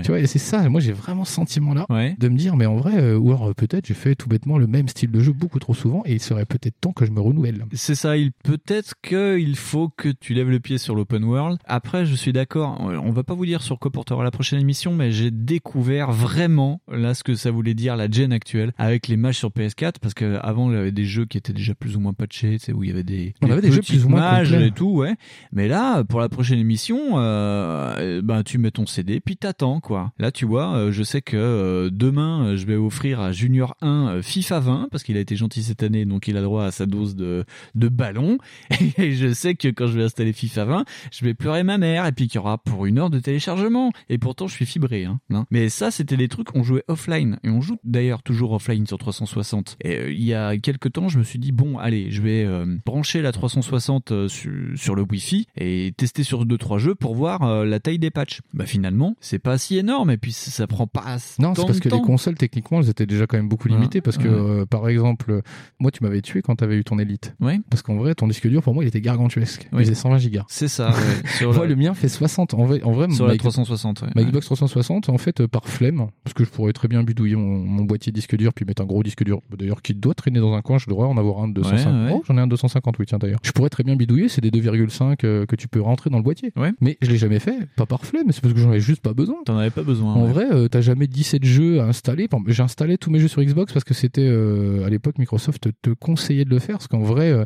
S5: Tu vois, et c'est ça, moi j'ai vraiment ce sentiment-là de me dire, mais en vrai, euh, ou alors peut-être j'ai fait tout bêtement le même style de jeu beaucoup trop souvent et il serait peut-être temps que je me renouvelle.
S4: C'est ça, il peut-être qu'il faut que tu lèves le pied sur l'open world. Après, je suis d'accord, on va pas vous dire sur quoi portera la prochaine émission, mais j'ai découvert vraiment là ce que ça voulait dire la gen actuelle avec les matchs sur PS4 parce que avant il y avait des jeux qui étaient déjà plus ou moins patchés, tu sais où il y avait des,
S5: On avait des jeux plus ou moins
S4: et tout, ouais. Mais là, pour la prochaine émission, euh, ben tu mets ton CD puis t'attends quoi. Là, tu vois, euh, je sais que euh, demain je vais offrir à Junior 1 euh, FIFA 20 parce qu'il a été gentil cette année, donc il a droit à sa dose de de ballon. Et je sais que quand je vais installer FIFA 20, je vais pleurer ma mère et puis qu'il y aura pour une heure de téléchargement. Et pourtant, je suis fibré. Hein, hein. Mais ça, c'était des trucs on jouait offline et on joue d'ailleurs toujours offline sur 360. Et euh, il y a quelques temps, je me suis dit bon, allez, je vais euh, brancher la 360 euh, sur, sur le Wi-Fi et tester sur deux trois jeux pour voir la taille des patchs. Bah finalement, c'est pas si énorme et puis ça, ça prend pas
S5: Non, c'est
S4: tant
S5: parce
S4: de
S5: que les
S4: temps.
S5: consoles, techniquement, elles étaient déjà quand même beaucoup limitées. Parce que, euh, par exemple, moi, tu m'avais tué quand t'avais eu ton Elite.
S4: Ouais.
S5: Parce qu'en vrai, ton disque dur, pour moi, il était gargantuesque. Il faisait 120 gigas.
S4: C'est ça. ouais. Sur
S5: Moi,
S4: le-
S5: le mien fait 60. En vrai, en vrai
S4: Sur
S5: ma
S4: la
S5: Xbox-
S4: 360, ouais.
S5: Ma. Xbox 360, en fait, euh, par flemme, parce que je pourrais très bien bidouiller mon, mon boîtier disque dur puis mettre un gros disque dur, d'ailleurs, qui doit traîner dans un coin. Je devrais en avoir un de 250.
S4: Ouais, ouais.
S5: Oh, j'en ai un de 250, oui, tiens, d'ailleurs. Je pourrais très bien bidouiller, c'est des 2,5 euh, que tu peux rentrer dans le boîtier. Mais je l'ai jamais fait, pas par flemme, c'est parce que j'en avais juste pas besoin.
S4: T'en avais pas besoin.
S5: En vrai, euh, t'as jamais 17 jeux à installer. J'ai installé tous mes jeux sur Xbox parce que c'était euh, à l'époque Microsoft te, conseillait de le faire parce qu'en vrai, euh,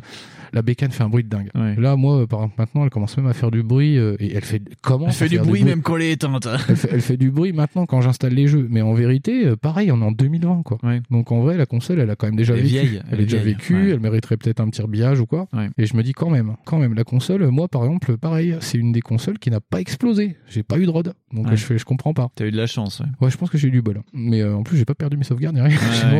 S5: la bécane fait un bruit de dingue. Là, moi, euh, par exemple, maintenant, elle commence même à faire du bruit et elle fait comment
S4: Elle fait du bruit même quand elle est éteinte.
S5: elle, fait, elle fait du bruit maintenant quand j'installe les jeux. Mais en vérité, pareil, on est en 2020, quoi. Donc en vrai, la console, elle a quand même déjà
S4: Elle
S5: vécu.
S4: vieille,
S5: elle
S4: elle
S5: est
S4: est
S5: déjà
S4: vieille,
S5: vécue.
S4: ouais.
S5: Elle mériterait peut-être un petit rebillage ou quoi. Et je me dis quand même, quand même, la console, moi, par exemple, pareil, c'est une des consoles qui n'a pas explosé. J'ai pas eu de rod. Donc je fais, je comprends pas.
S4: T'as eu de la chance. Ouais.
S5: Je pense que j'ai eu du bol. Mais en plus, j'ai pas perdu mes sauvegardes ni rien.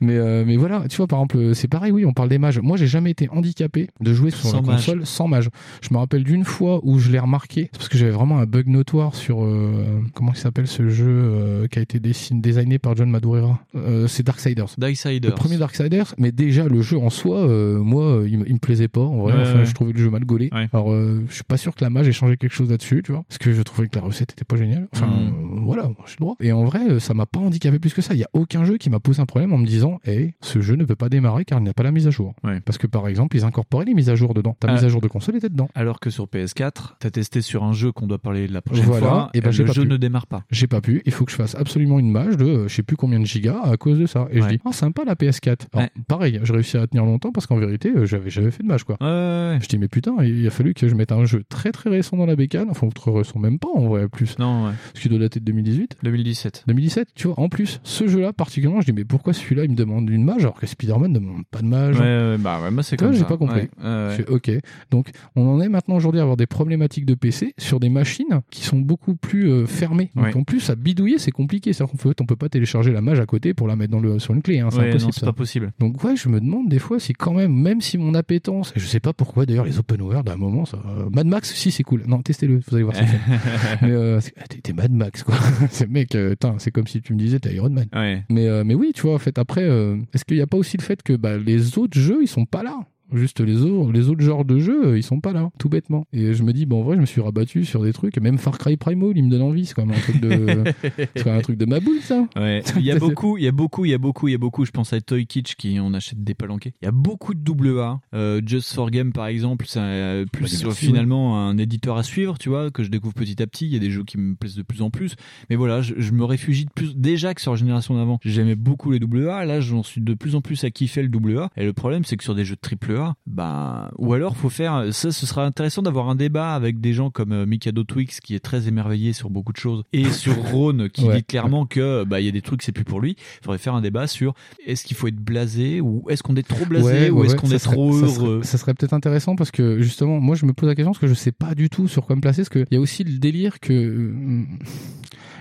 S5: Mais, euh, mais voilà, tu vois, par exemple, c'est pareil, oui, on parle des mages. Moi, j'ai jamais été handicapé de jouer sur
S4: Sans
S5: la
S4: mage.
S5: console sans mage. Je me rappelle d'une fois où je l'ai remarqué. C'est parce que j'avais vraiment un bug notoire sur, euh, comment il s'appelle ce jeu euh, qui a été designé par John Madureira. Euh, c'est Darksiders.
S4: Darksiders.
S5: Le premier Darksiders, mais déjà le jeu en soi, euh, moi, euh, il, me- plaisait pas. En vrai, enfin, je trouvais le jeu mal gaulé. Alors, euh, je suis pas sûr que la mage ait changé quelque chose là-dessus, tu vois, parce que je trouvais que la recette était pas géniale. Enfin,
S4: Mm.
S5: euh, voilà, j'ai le droit. Et en vrai, euh, ça m'a pas handicapé plus que ça. Il y a aucun jeu qui m'a posé un problème en me disant, hey, ce jeu ne peut pas démarrer car il n'y a pas la mise à jour. Parce que par exemple, ils incorporaient les mises à jour dedans. Ta
S4: Ah.
S5: mise à jour de console était dedans.
S4: Alors que sur PS4, t'as testé sur un jeu qu'on doit parler la prochaine
S5: Voilà,
S4: fois,
S5: et ben j'ai
S4: le
S5: pas
S4: jeu
S5: pu.
S4: ne démarre pas.
S5: J'ai pas pu. Il faut que je fasse absolument une mage de euh, je sais plus combien de gigas à cause de ça. Et je dis, ah, sympa la PS4. Alors, pareil, j'ai réussi à tenir longtemps parce qu'en vérité, euh, j'avais jamais fait de mage, quoi. Je dis, mais putain, il a fallu que je mette un jeu très très récent dans la bécane. Enfin, très récent, même pas en vrai, plus.
S4: Non, ouais.
S5: Parce qu'il doit dater de 2018.
S4: 2017.
S5: 2017, tu vois, en plus, ce jeu-là particulièrement, je dis, mais pourquoi celui-là il me demande une mage alors que Spider-Man ne demande pas de mage
S4: Ouais, ouais, bah ouais, moi c'est comme
S5: j'ai
S4: ça.
S5: pas compris.
S4: Ouais, ouais,
S5: ok. Donc, on en est maintenant aujourd'hui à avoir des problématiques de PC sur des machines qui sont beaucoup plus euh, fermées. Donc, en plus, à bidouiller, c'est compliqué. C'est-à-dire qu'on peut, on peut pas télécharger la mage à côté pour la mettre dans le, sur une clé. Hein. C'est impossible.
S4: non, c'est
S5: ça.
S4: pas possible.
S5: Donc, ouais, je me demande des fois si quand même, même si mon appétence, et je sais pas pourquoi d'ailleurs, les open world, à un moment, ça. euh, Mad Max, si, c'est cool. Non, testez-le, vous allez voir c'est fait. Mais, euh, c'est- ah, t'es Mad Max, quoi. c'est mec, c'est comme si tu me disais, t'es Iron Man. Mais, mais oui, tu vois, en fait, après, euh, est-ce qu'il n'y a pas aussi le fait que bah, les autres jeux, ils sont pas là? Juste les autres, les autres genres de jeux, euh, ils sont pas là, tout bêtement. Et je me dis, bon, en vrai, je me suis rabattu sur des trucs, même Far Cry Primal, il me donne envie, c'est quand même un truc de, c'est un truc de ma boule, ça.
S4: Ouais. Il y a beaucoup, il y a beaucoup, il y a beaucoup, il y a beaucoup. Je pense à Toy Kitsch qui on achète des palanquets. Il y a beaucoup de double A. Euh, Just for Game par exemple, c'est euh, plus
S5: Bah, merci,
S4: finalement un éditeur à suivre, tu vois, que je découvre petit à petit. Il y a des jeux qui me plaisent de plus en plus. Mais voilà, je, je me réfugie de plus. Déjà que sur la génération d'avant, j'aimais beaucoup les double A. Là, j'en suis de plus en plus à kiffer le double A. Et le problème, c'est que sur des jeux de triple A, bah, ou alors faut faire ça. Ce sera intéressant d'avoir un débat avec des gens comme euh, Mikado Twix qui est très émerveillé sur beaucoup de choses et sur Rhône qui
S5: Ouais.
S4: dit clairement que bah il y a des trucs c'est plus pour lui. Il faudrait faire un débat sur est-ce qu'il faut être blasé ou est-ce qu'on est trop blasé
S5: Ouais,
S4: ou
S5: ouais,
S4: est-ce qu'on est
S5: serait-
S4: trop
S5: ça serait-
S4: heureux?
S5: Ça serait peut-être intéressant parce que justement, moi je me pose la question parce que je sais pas du tout sur quoi me placer. Parce qu'il y a aussi le délire que euh,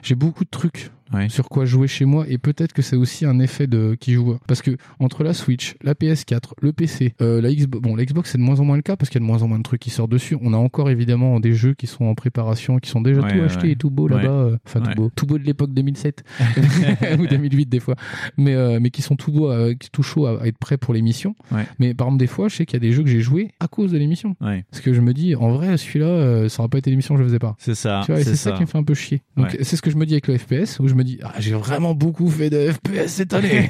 S5: j'ai beaucoup de trucs sur quoi jouer chez moi et peut-être que c'est aussi un effet de qui joue parce que entre la Switch, la PS4, le PC, euh, la Xbox, bon la Xbox c'est de moins en moins le cas parce qu'il y a de moins en moins de trucs qui sortent dessus. On a encore évidemment des jeux qui sont en préparation, qui sont déjà
S4: Ouais,
S5: tout
S4: ouais,
S5: achetés et tout beau
S4: Ouais.
S5: là-bas, euh, enfin tout beau, tout beau de l'époque 2007 ou 2008 des fois, mais euh, mais qui sont tout beaux, euh, tout chauds à, à être prêts pour l'émission. Mais par exemple des fois, je sais qu'il y a des jeux que j'ai joués à cause de l'émission. Parce que je me dis, en vrai, celui-là, ça aurait pas été l'émission, je le faisais pas.
S4: C'est ça.
S5: Tu vois, et
S4: c'est
S5: ça. qui me fait un peu chier. Donc, c'est ce que je me dis avec le FPS, où je me dis, ah, j'ai vraiment beaucoup fait de FPS cette année.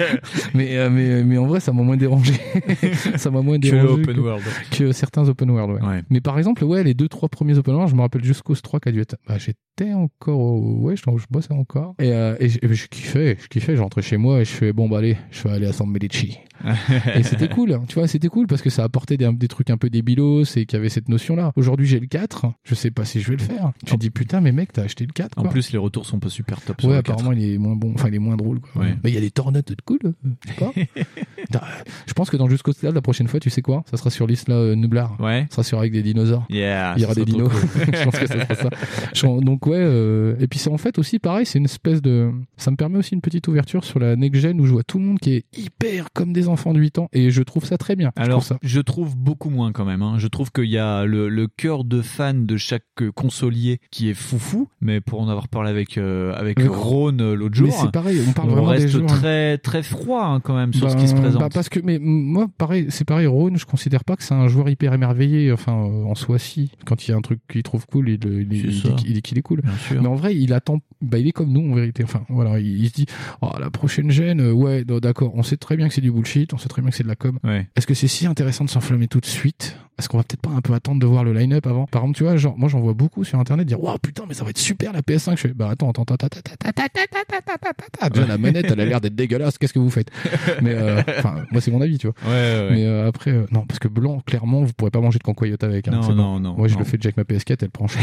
S5: mais, euh, mais, mais en vrai, ça m'a moins dérangé. ça m'a moins
S4: Que
S5: dérangé.
S4: open
S5: que,
S4: world.
S5: que certains open world, ouais. Mais par exemple, ouais, les deux, trois premiers open world, je me rappelle jusqu'au 3 qui a dû être, bah, j'étais encore, au- ouais, je, je bossais encore. Et, euh, et, je, et je kiffais, je kiffais, je rentrais chez moi et je fais, bon, bah, allez, je vais aller à San Medici. et c'était cool, hein. tu vois, c'était cool parce que ça apportait des, des trucs un peu débilos et qu'il y avait cette notion-là. Aujourd'hui, j'ai le 4, je sais pas si je vais le faire. Tu te dis, putain, mais mec, t'as acheté le 4.
S4: En plus, les retours sont pas super top. sur
S5: Ouais,
S4: le 4.
S5: apparemment, il est moins bon, enfin, il est moins drôle, quoi.
S4: Ouais.
S5: Mais il y a des tornades de cool, euh, je pense que dans Jusqu'au Stade, la prochaine fois, tu sais quoi? Ça sera sur l'isla euh, Nublar.
S4: Ouais.
S5: Ça sera avec des dinosaures.
S4: Yeah,
S5: il y aura des dinos.
S4: cool.
S5: je pense que ça sera ça. Je- Donc, ouais, euh, et puis c'est en fait aussi pareil, c'est une espèce de, ça me permet aussi une petite ouverture sur la next gen où je vois tout le monde qui est hyper comme des enfants de 8 ans et je trouve ça très bien. Je
S4: Alors,
S5: trouve ça.
S4: je trouve beaucoup moins quand même. hein. Je trouve qu'il y a le, le cœur de fan de chaque euh, consolier qui est foufou, mais pour en avoir parlé avec avec, avec euh, l'autre jour,
S5: Mais c'est pareil, on parle vraiment
S4: reste
S5: des joueurs.
S4: très très froid hein, quand même sur ce qui se
S5: Ben,
S4: présente.
S5: bah, parce que, mais moi, pareil, c'est pareil, Rhône, je considère pas que c'est un joueur hyper émerveillé, enfin, euh, en soi, si. Quand il y a un truc qu'il trouve cool, il, il, il, il
S4: ça.
S5: dit qu'il- il dit qu'il est cool. Mais en vrai, il attend, bah, il est comme nous, en vérité. Enfin, voilà, il, se dit, oh, la prochaine gêne, euh, ouais, d'accord, on sait très bien que c'est du bullshit, bullshit, on sait très bien que c'est de la com.
S4: Ouais.
S5: Est-ce que c'est si intéressant de s'enflammer tout de suite Est-ce qu'on va peut-être pas un peu attendre de voir le line-up avant Par exemple, tu vois, genre, moi j'en vois beaucoup sur internet dire Waouh putain, mais ça va être super la PS5. Je fais Bah attends, attends, attends, attends, attends, attends, attends, la manette, elle a l'air d'être dégueulasse, qu'est-ce que vous faites Mais enfin, moi c'est mon avis, tu vois. Mais après, non, parce que blanc, clairement, vous pourrez pas manger de cancoyote avec.
S4: non, non, non.
S5: Moi je le fais déjà avec ma PS4, elle prend cher.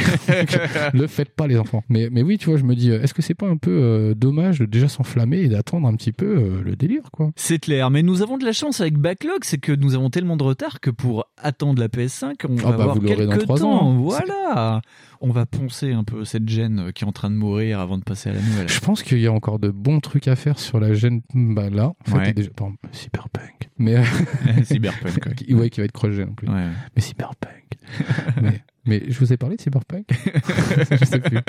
S5: le faites pas, les enfants. Mais, mais oui, tu vois, je me dis, est-ce que c'est pas un peu dommage de déjà s'enflammer et d'attendre un petit peu le délire, quoi
S4: C'est clair, mais nous avons de la chance avec Backlog, c'est que nous avons tellement de retard que pour attendre la PS5, on
S5: Ah
S4: va
S5: bah,
S4: avoir quelques temps.
S5: ans.
S4: Voilà, on va poncer un peu cette gêne qui est en train de mourir avant de passer à la nouvelle.
S5: Je pense qu'il y a encore de bons trucs à faire sur la gêne bah, là. En fait,
S4: Ouais.
S5: déjà, par exemple, Cyberpunk. Mais, euh,
S4: Cyberpunk, ouais.
S5: ouais, qui va être cross-gen en plus.
S4: Ouais.
S5: Mais Cyberpunk. mais, mais je vous ai parlé de Cyberpunk Je sais plus.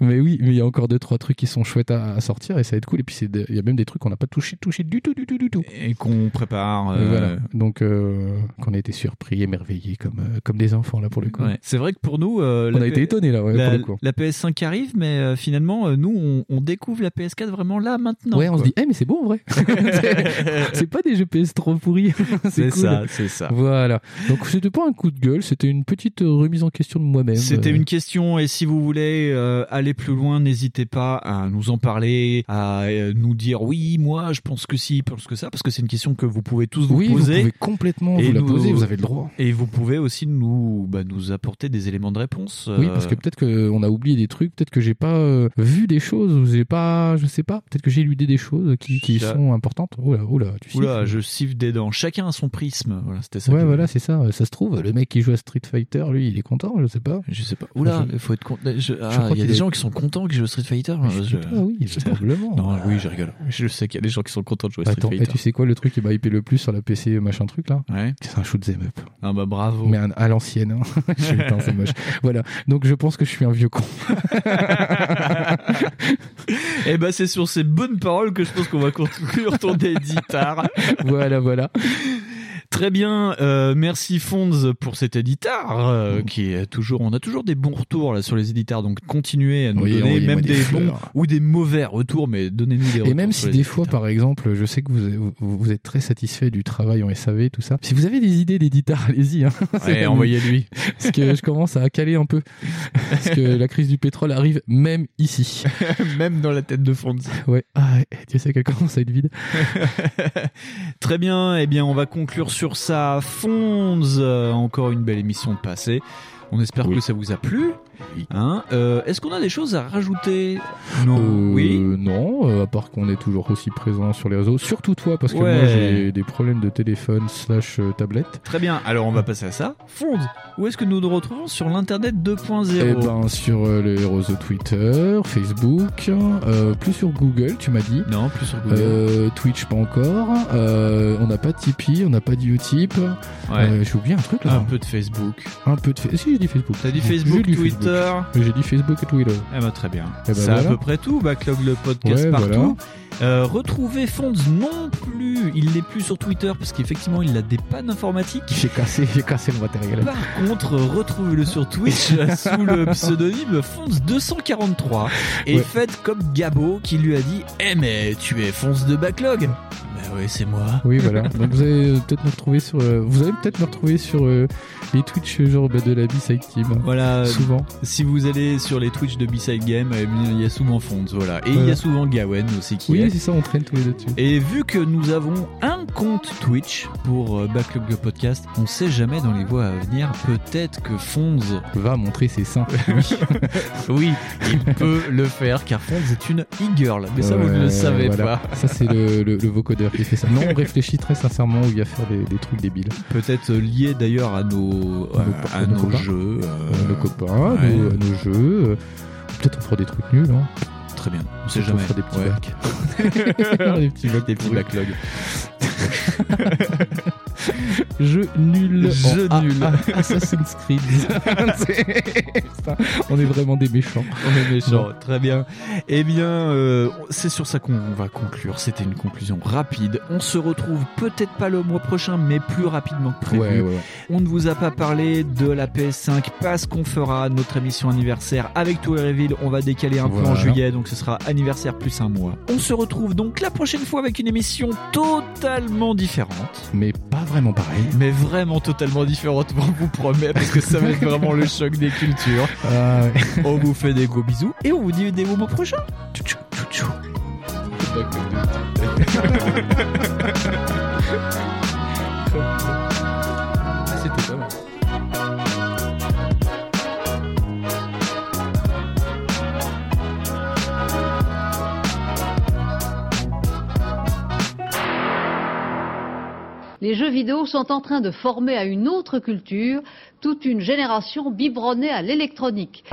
S5: Mais oui, mais il y a encore deux, trois trucs qui sont chouettes à, à sortir et ça va être cool. Et puis, il y a même des trucs qu'on n'a pas touché, touché du tout, du tout, du tout.
S4: Et qu'on prépare.
S5: Euh,
S4: euh,
S5: Voilà. Donc, euh, qu'on a été surpris, émerveillés comme, euh, comme des enfants, là, pour le coup.
S4: Ouais. C'est vrai que pour nous, euh,
S5: On
S4: la
S5: a été étonnés, là, ouais,
S4: la,
S5: pour le coup.
S4: la PS5 arrive, mais euh, finalement, euh, nous, on, on découvre la PS4 vraiment là maintenant.
S5: ouais, on
S4: quoi.
S5: se dit, eh, mais c'est beau en vrai. C'est- pas des jeux PS trop pourris.
S4: C'est
S5: cool.
S4: ça, c'est ça.
S5: Voilà. Donc, c'était pas un coup de gueule, c'était une petite euh, remise en question de moi-même.
S4: C'était
S5: Euh,
S4: une question et si vous voulez euh, aller plus loin, n'hésitez pas à nous en parler, à euh, nous dire oui, moi je pense que si, je pense que ça, parce que c'est une question que vous pouvez tous vous
S5: Oui, vous
S4: poser.
S5: pouvez complètement vous la poser, vous avez le droit.
S4: Et vous pouvez aussi nous, bah, nous apporter des éléments de réponse.
S5: Oui, parce que peut-être qu'on a oublié des trucs, peut-être que j'ai pas vu des choses, ou j'ai pas, je sais pas, peut-être que j'ai éludé des choses qui, qui
S4: Ça-
S5: sont importantes. Oula, oula, tu
S4: Oula,
S5: siffles.
S4: je siffle des dents. Chacun a son prisme. Voilà, c'était ça.
S5: Ouais, voilà, c'est ça. Ça se trouve, le mec qui joue à Street Fighter, lui, il est content, je sais pas.
S4: Je sais pas. Oula,
S5: Je-
S4: il faut être content. Je- ah,
S5: crois
S4: il y a des gens qui sont contents que je joue Street Fighter.
S5: Je sais pas, oui, probablement.
S4: Non, oui, je rigole. Je sais qu'il y a des gens qui sont contents de jouer à Street
S5: Attends, et
S4: Fighter.
S5: tu sais quoi, le truc qui m'a hypé le plus sur la PC machin truc là
S4: Ouais.
S5: C'est un shoot 'em up.
S4: Ah bah bravo.
S5: Mais un- à l'ancienne. Hein. Je Putain, c'est moche. Voilà. Donc je pense que je suis un vieux con.
S4: Et bah c'est sur ces bonnes paroles que je pense qu'on va conclure ton éditar.
S5: voilà, voilà.
S4: Très bien, euh, merci Fonds pour cet éditar euh, qui est toujours. On a toujours des bons retours là sur les éditars, donc continuez à nous
S5: Oui,
S4: donner même
S5: des
S4: bons ou des mauvais retours, mais donnez-nous des retours.
S5: Et même si des fois, par exemple, je sais que vous, vous, vous êtes très satisfait du travail en SAV, tout ça. Si vous avez des idées d'éditeur, allez-y. Hein.
S4: Ouais, envoyez-lui.
S5: Parce que je commence à caler un peu. Parce que la crise du pétrole arrive même ici.
S4: même dans la tête de Fonds.
S5: Ouais. Ah, tu sais qu'elle commence à être vide.
S4: Très bien, eh bien on va conclure sur ça. Fonds, euh, encore une belle émission de passé. On espère que ça vous a plu. Hein Euh, Est-ce qu'on a des choses à rajouter Non.
S5: Euh,
S4: oui.
S5: Non, euh, à part qu'on est toujours aussi présent sur les réseaux. Surtout toi, parce que
S4: Ouais.
S5: moi j'ai des problèmes de téléphone slash euh, tablette.
S4: Très bien, alors on va passer à ça. Fonds, où est-ce que nous nous retrouvons sur l'internet 2.0
S5: Eh ben sur euh, les réseaux Twitter, Facebook, euh, plus sur Google, tu m'as dit.
S4: Non, plus sur Google.
S5: Euh, Twitch pas encore. Euh, on n'a pas de Tipeee, on n'a pas de Utip.
S4: Ouais.
S5: Euh, j'ai oublié un truc là.
S4: Un peu de Facebook.
S5: Un peu de Facebook. Si j'ai dit Facebook.
S4: T'as dit Facebook,
S5: dit
S4: Twitter.
S5: J'ai dit Facebook et Twitter.
S4: Eh ben très bien.
S5: Eh ben
S4: C'est à peu près tout. Backlog le podcast
S5: Ouais,
S4: partout. Euh, retrouvez Fonds non plus. Il n'est plus sur Twitter parce qu'effectivement il a des pannes informatiques.
S5: J'ai cassé, j'ai cassé le matériel.
S4: Par contre, retrouvez-le sur Twitch sous le pseudonyme Fonz243 et
S5: Ouais.
S4: faites comme Gabo qui lui a dit Eh mais tu es Fonz de Backlog Bah oui, c'est moi.
S5: Oui, voilà. Donc vous allez euh, peut-être me retrouver sur, euh, vous allez peut-être me retrouver sur euh, les Twitch genre bah, de la B-Side Team.
S4: Voilà.
S5: Souvent.
S4: Si vous allez sur les Twitch de B-Side Game, il y a souvent Fonds, voilà. Et il y a souvent Gawen aussi qui
S5: Oui,
S4: est.
S5: c'est ça, on traîne tous les deux dessus.
S4: Et vu que nous avons un compte Twitch pour euh, Backlog le podcast, on sait jamais dans les voies à venir, peut-être que Fonds
S5: va montrer ses seins.
S4: oui, il peut le faire car Fonds est une e-girl. Mais ça, vous ne le savez
S5: voilà.
S4: pas.
S5: Ça, c'est le, le, le vocodeur qui fait ça. Non, on réfléchit très sincèrement où il va faire des, des trucs débiles.
S4: Peut-être lié d'ailleurs à nos, à, à
S5: nos
S4: nos
S5: copains.
S4: jeux.
S5: Euh, nos copains,
S4: ouais.
S5: nos, nos jeux. euh, Peut-être on fera des trucs nuls. Hein.
S4: Très bien, on sait jamais.
S5: fera des petits
S4: Ouais.
S5: bacs. des petits bacs.
S4: Des petits backlogs.
S5: Jeu nul.
S4: Jeu
S5: en
S4: nul.
S5: A- A- Assassin's Creed. On est vraiment des méchants.
S4: On est méchants, très bien. Eh bien, euh, c'est sur ça qu'on va conclure. C'était une conclusion rapide. On se retrouve peut-être pas le mois prochain, mais plus rapidement que prévu.
S5: Ouais, ouais, ouais.
S4: On ne vous a pas parlé de la PS5 parce qu'on fera notre émission anniversaire avec reveal. On va décaler un peu en juillet, donc ce sera anniversaire plus un mois. On se retrouve donc la prochaine fois avec une émission totalement différente.
S5: Mais pas vraiment pareil.
S4: Mais vraiment totalement différente, on vous promet, parce que ça va être vraiment le choc des cultures.
S5: Ah, ouais.
S4: On vous fait des gros bisous et on vous dit des mots prochains. Tchou, tchou, tchou.
S20: Les jeux vidéo sont en train de former à une autre culture toute une génération biberonnée à l'électronique.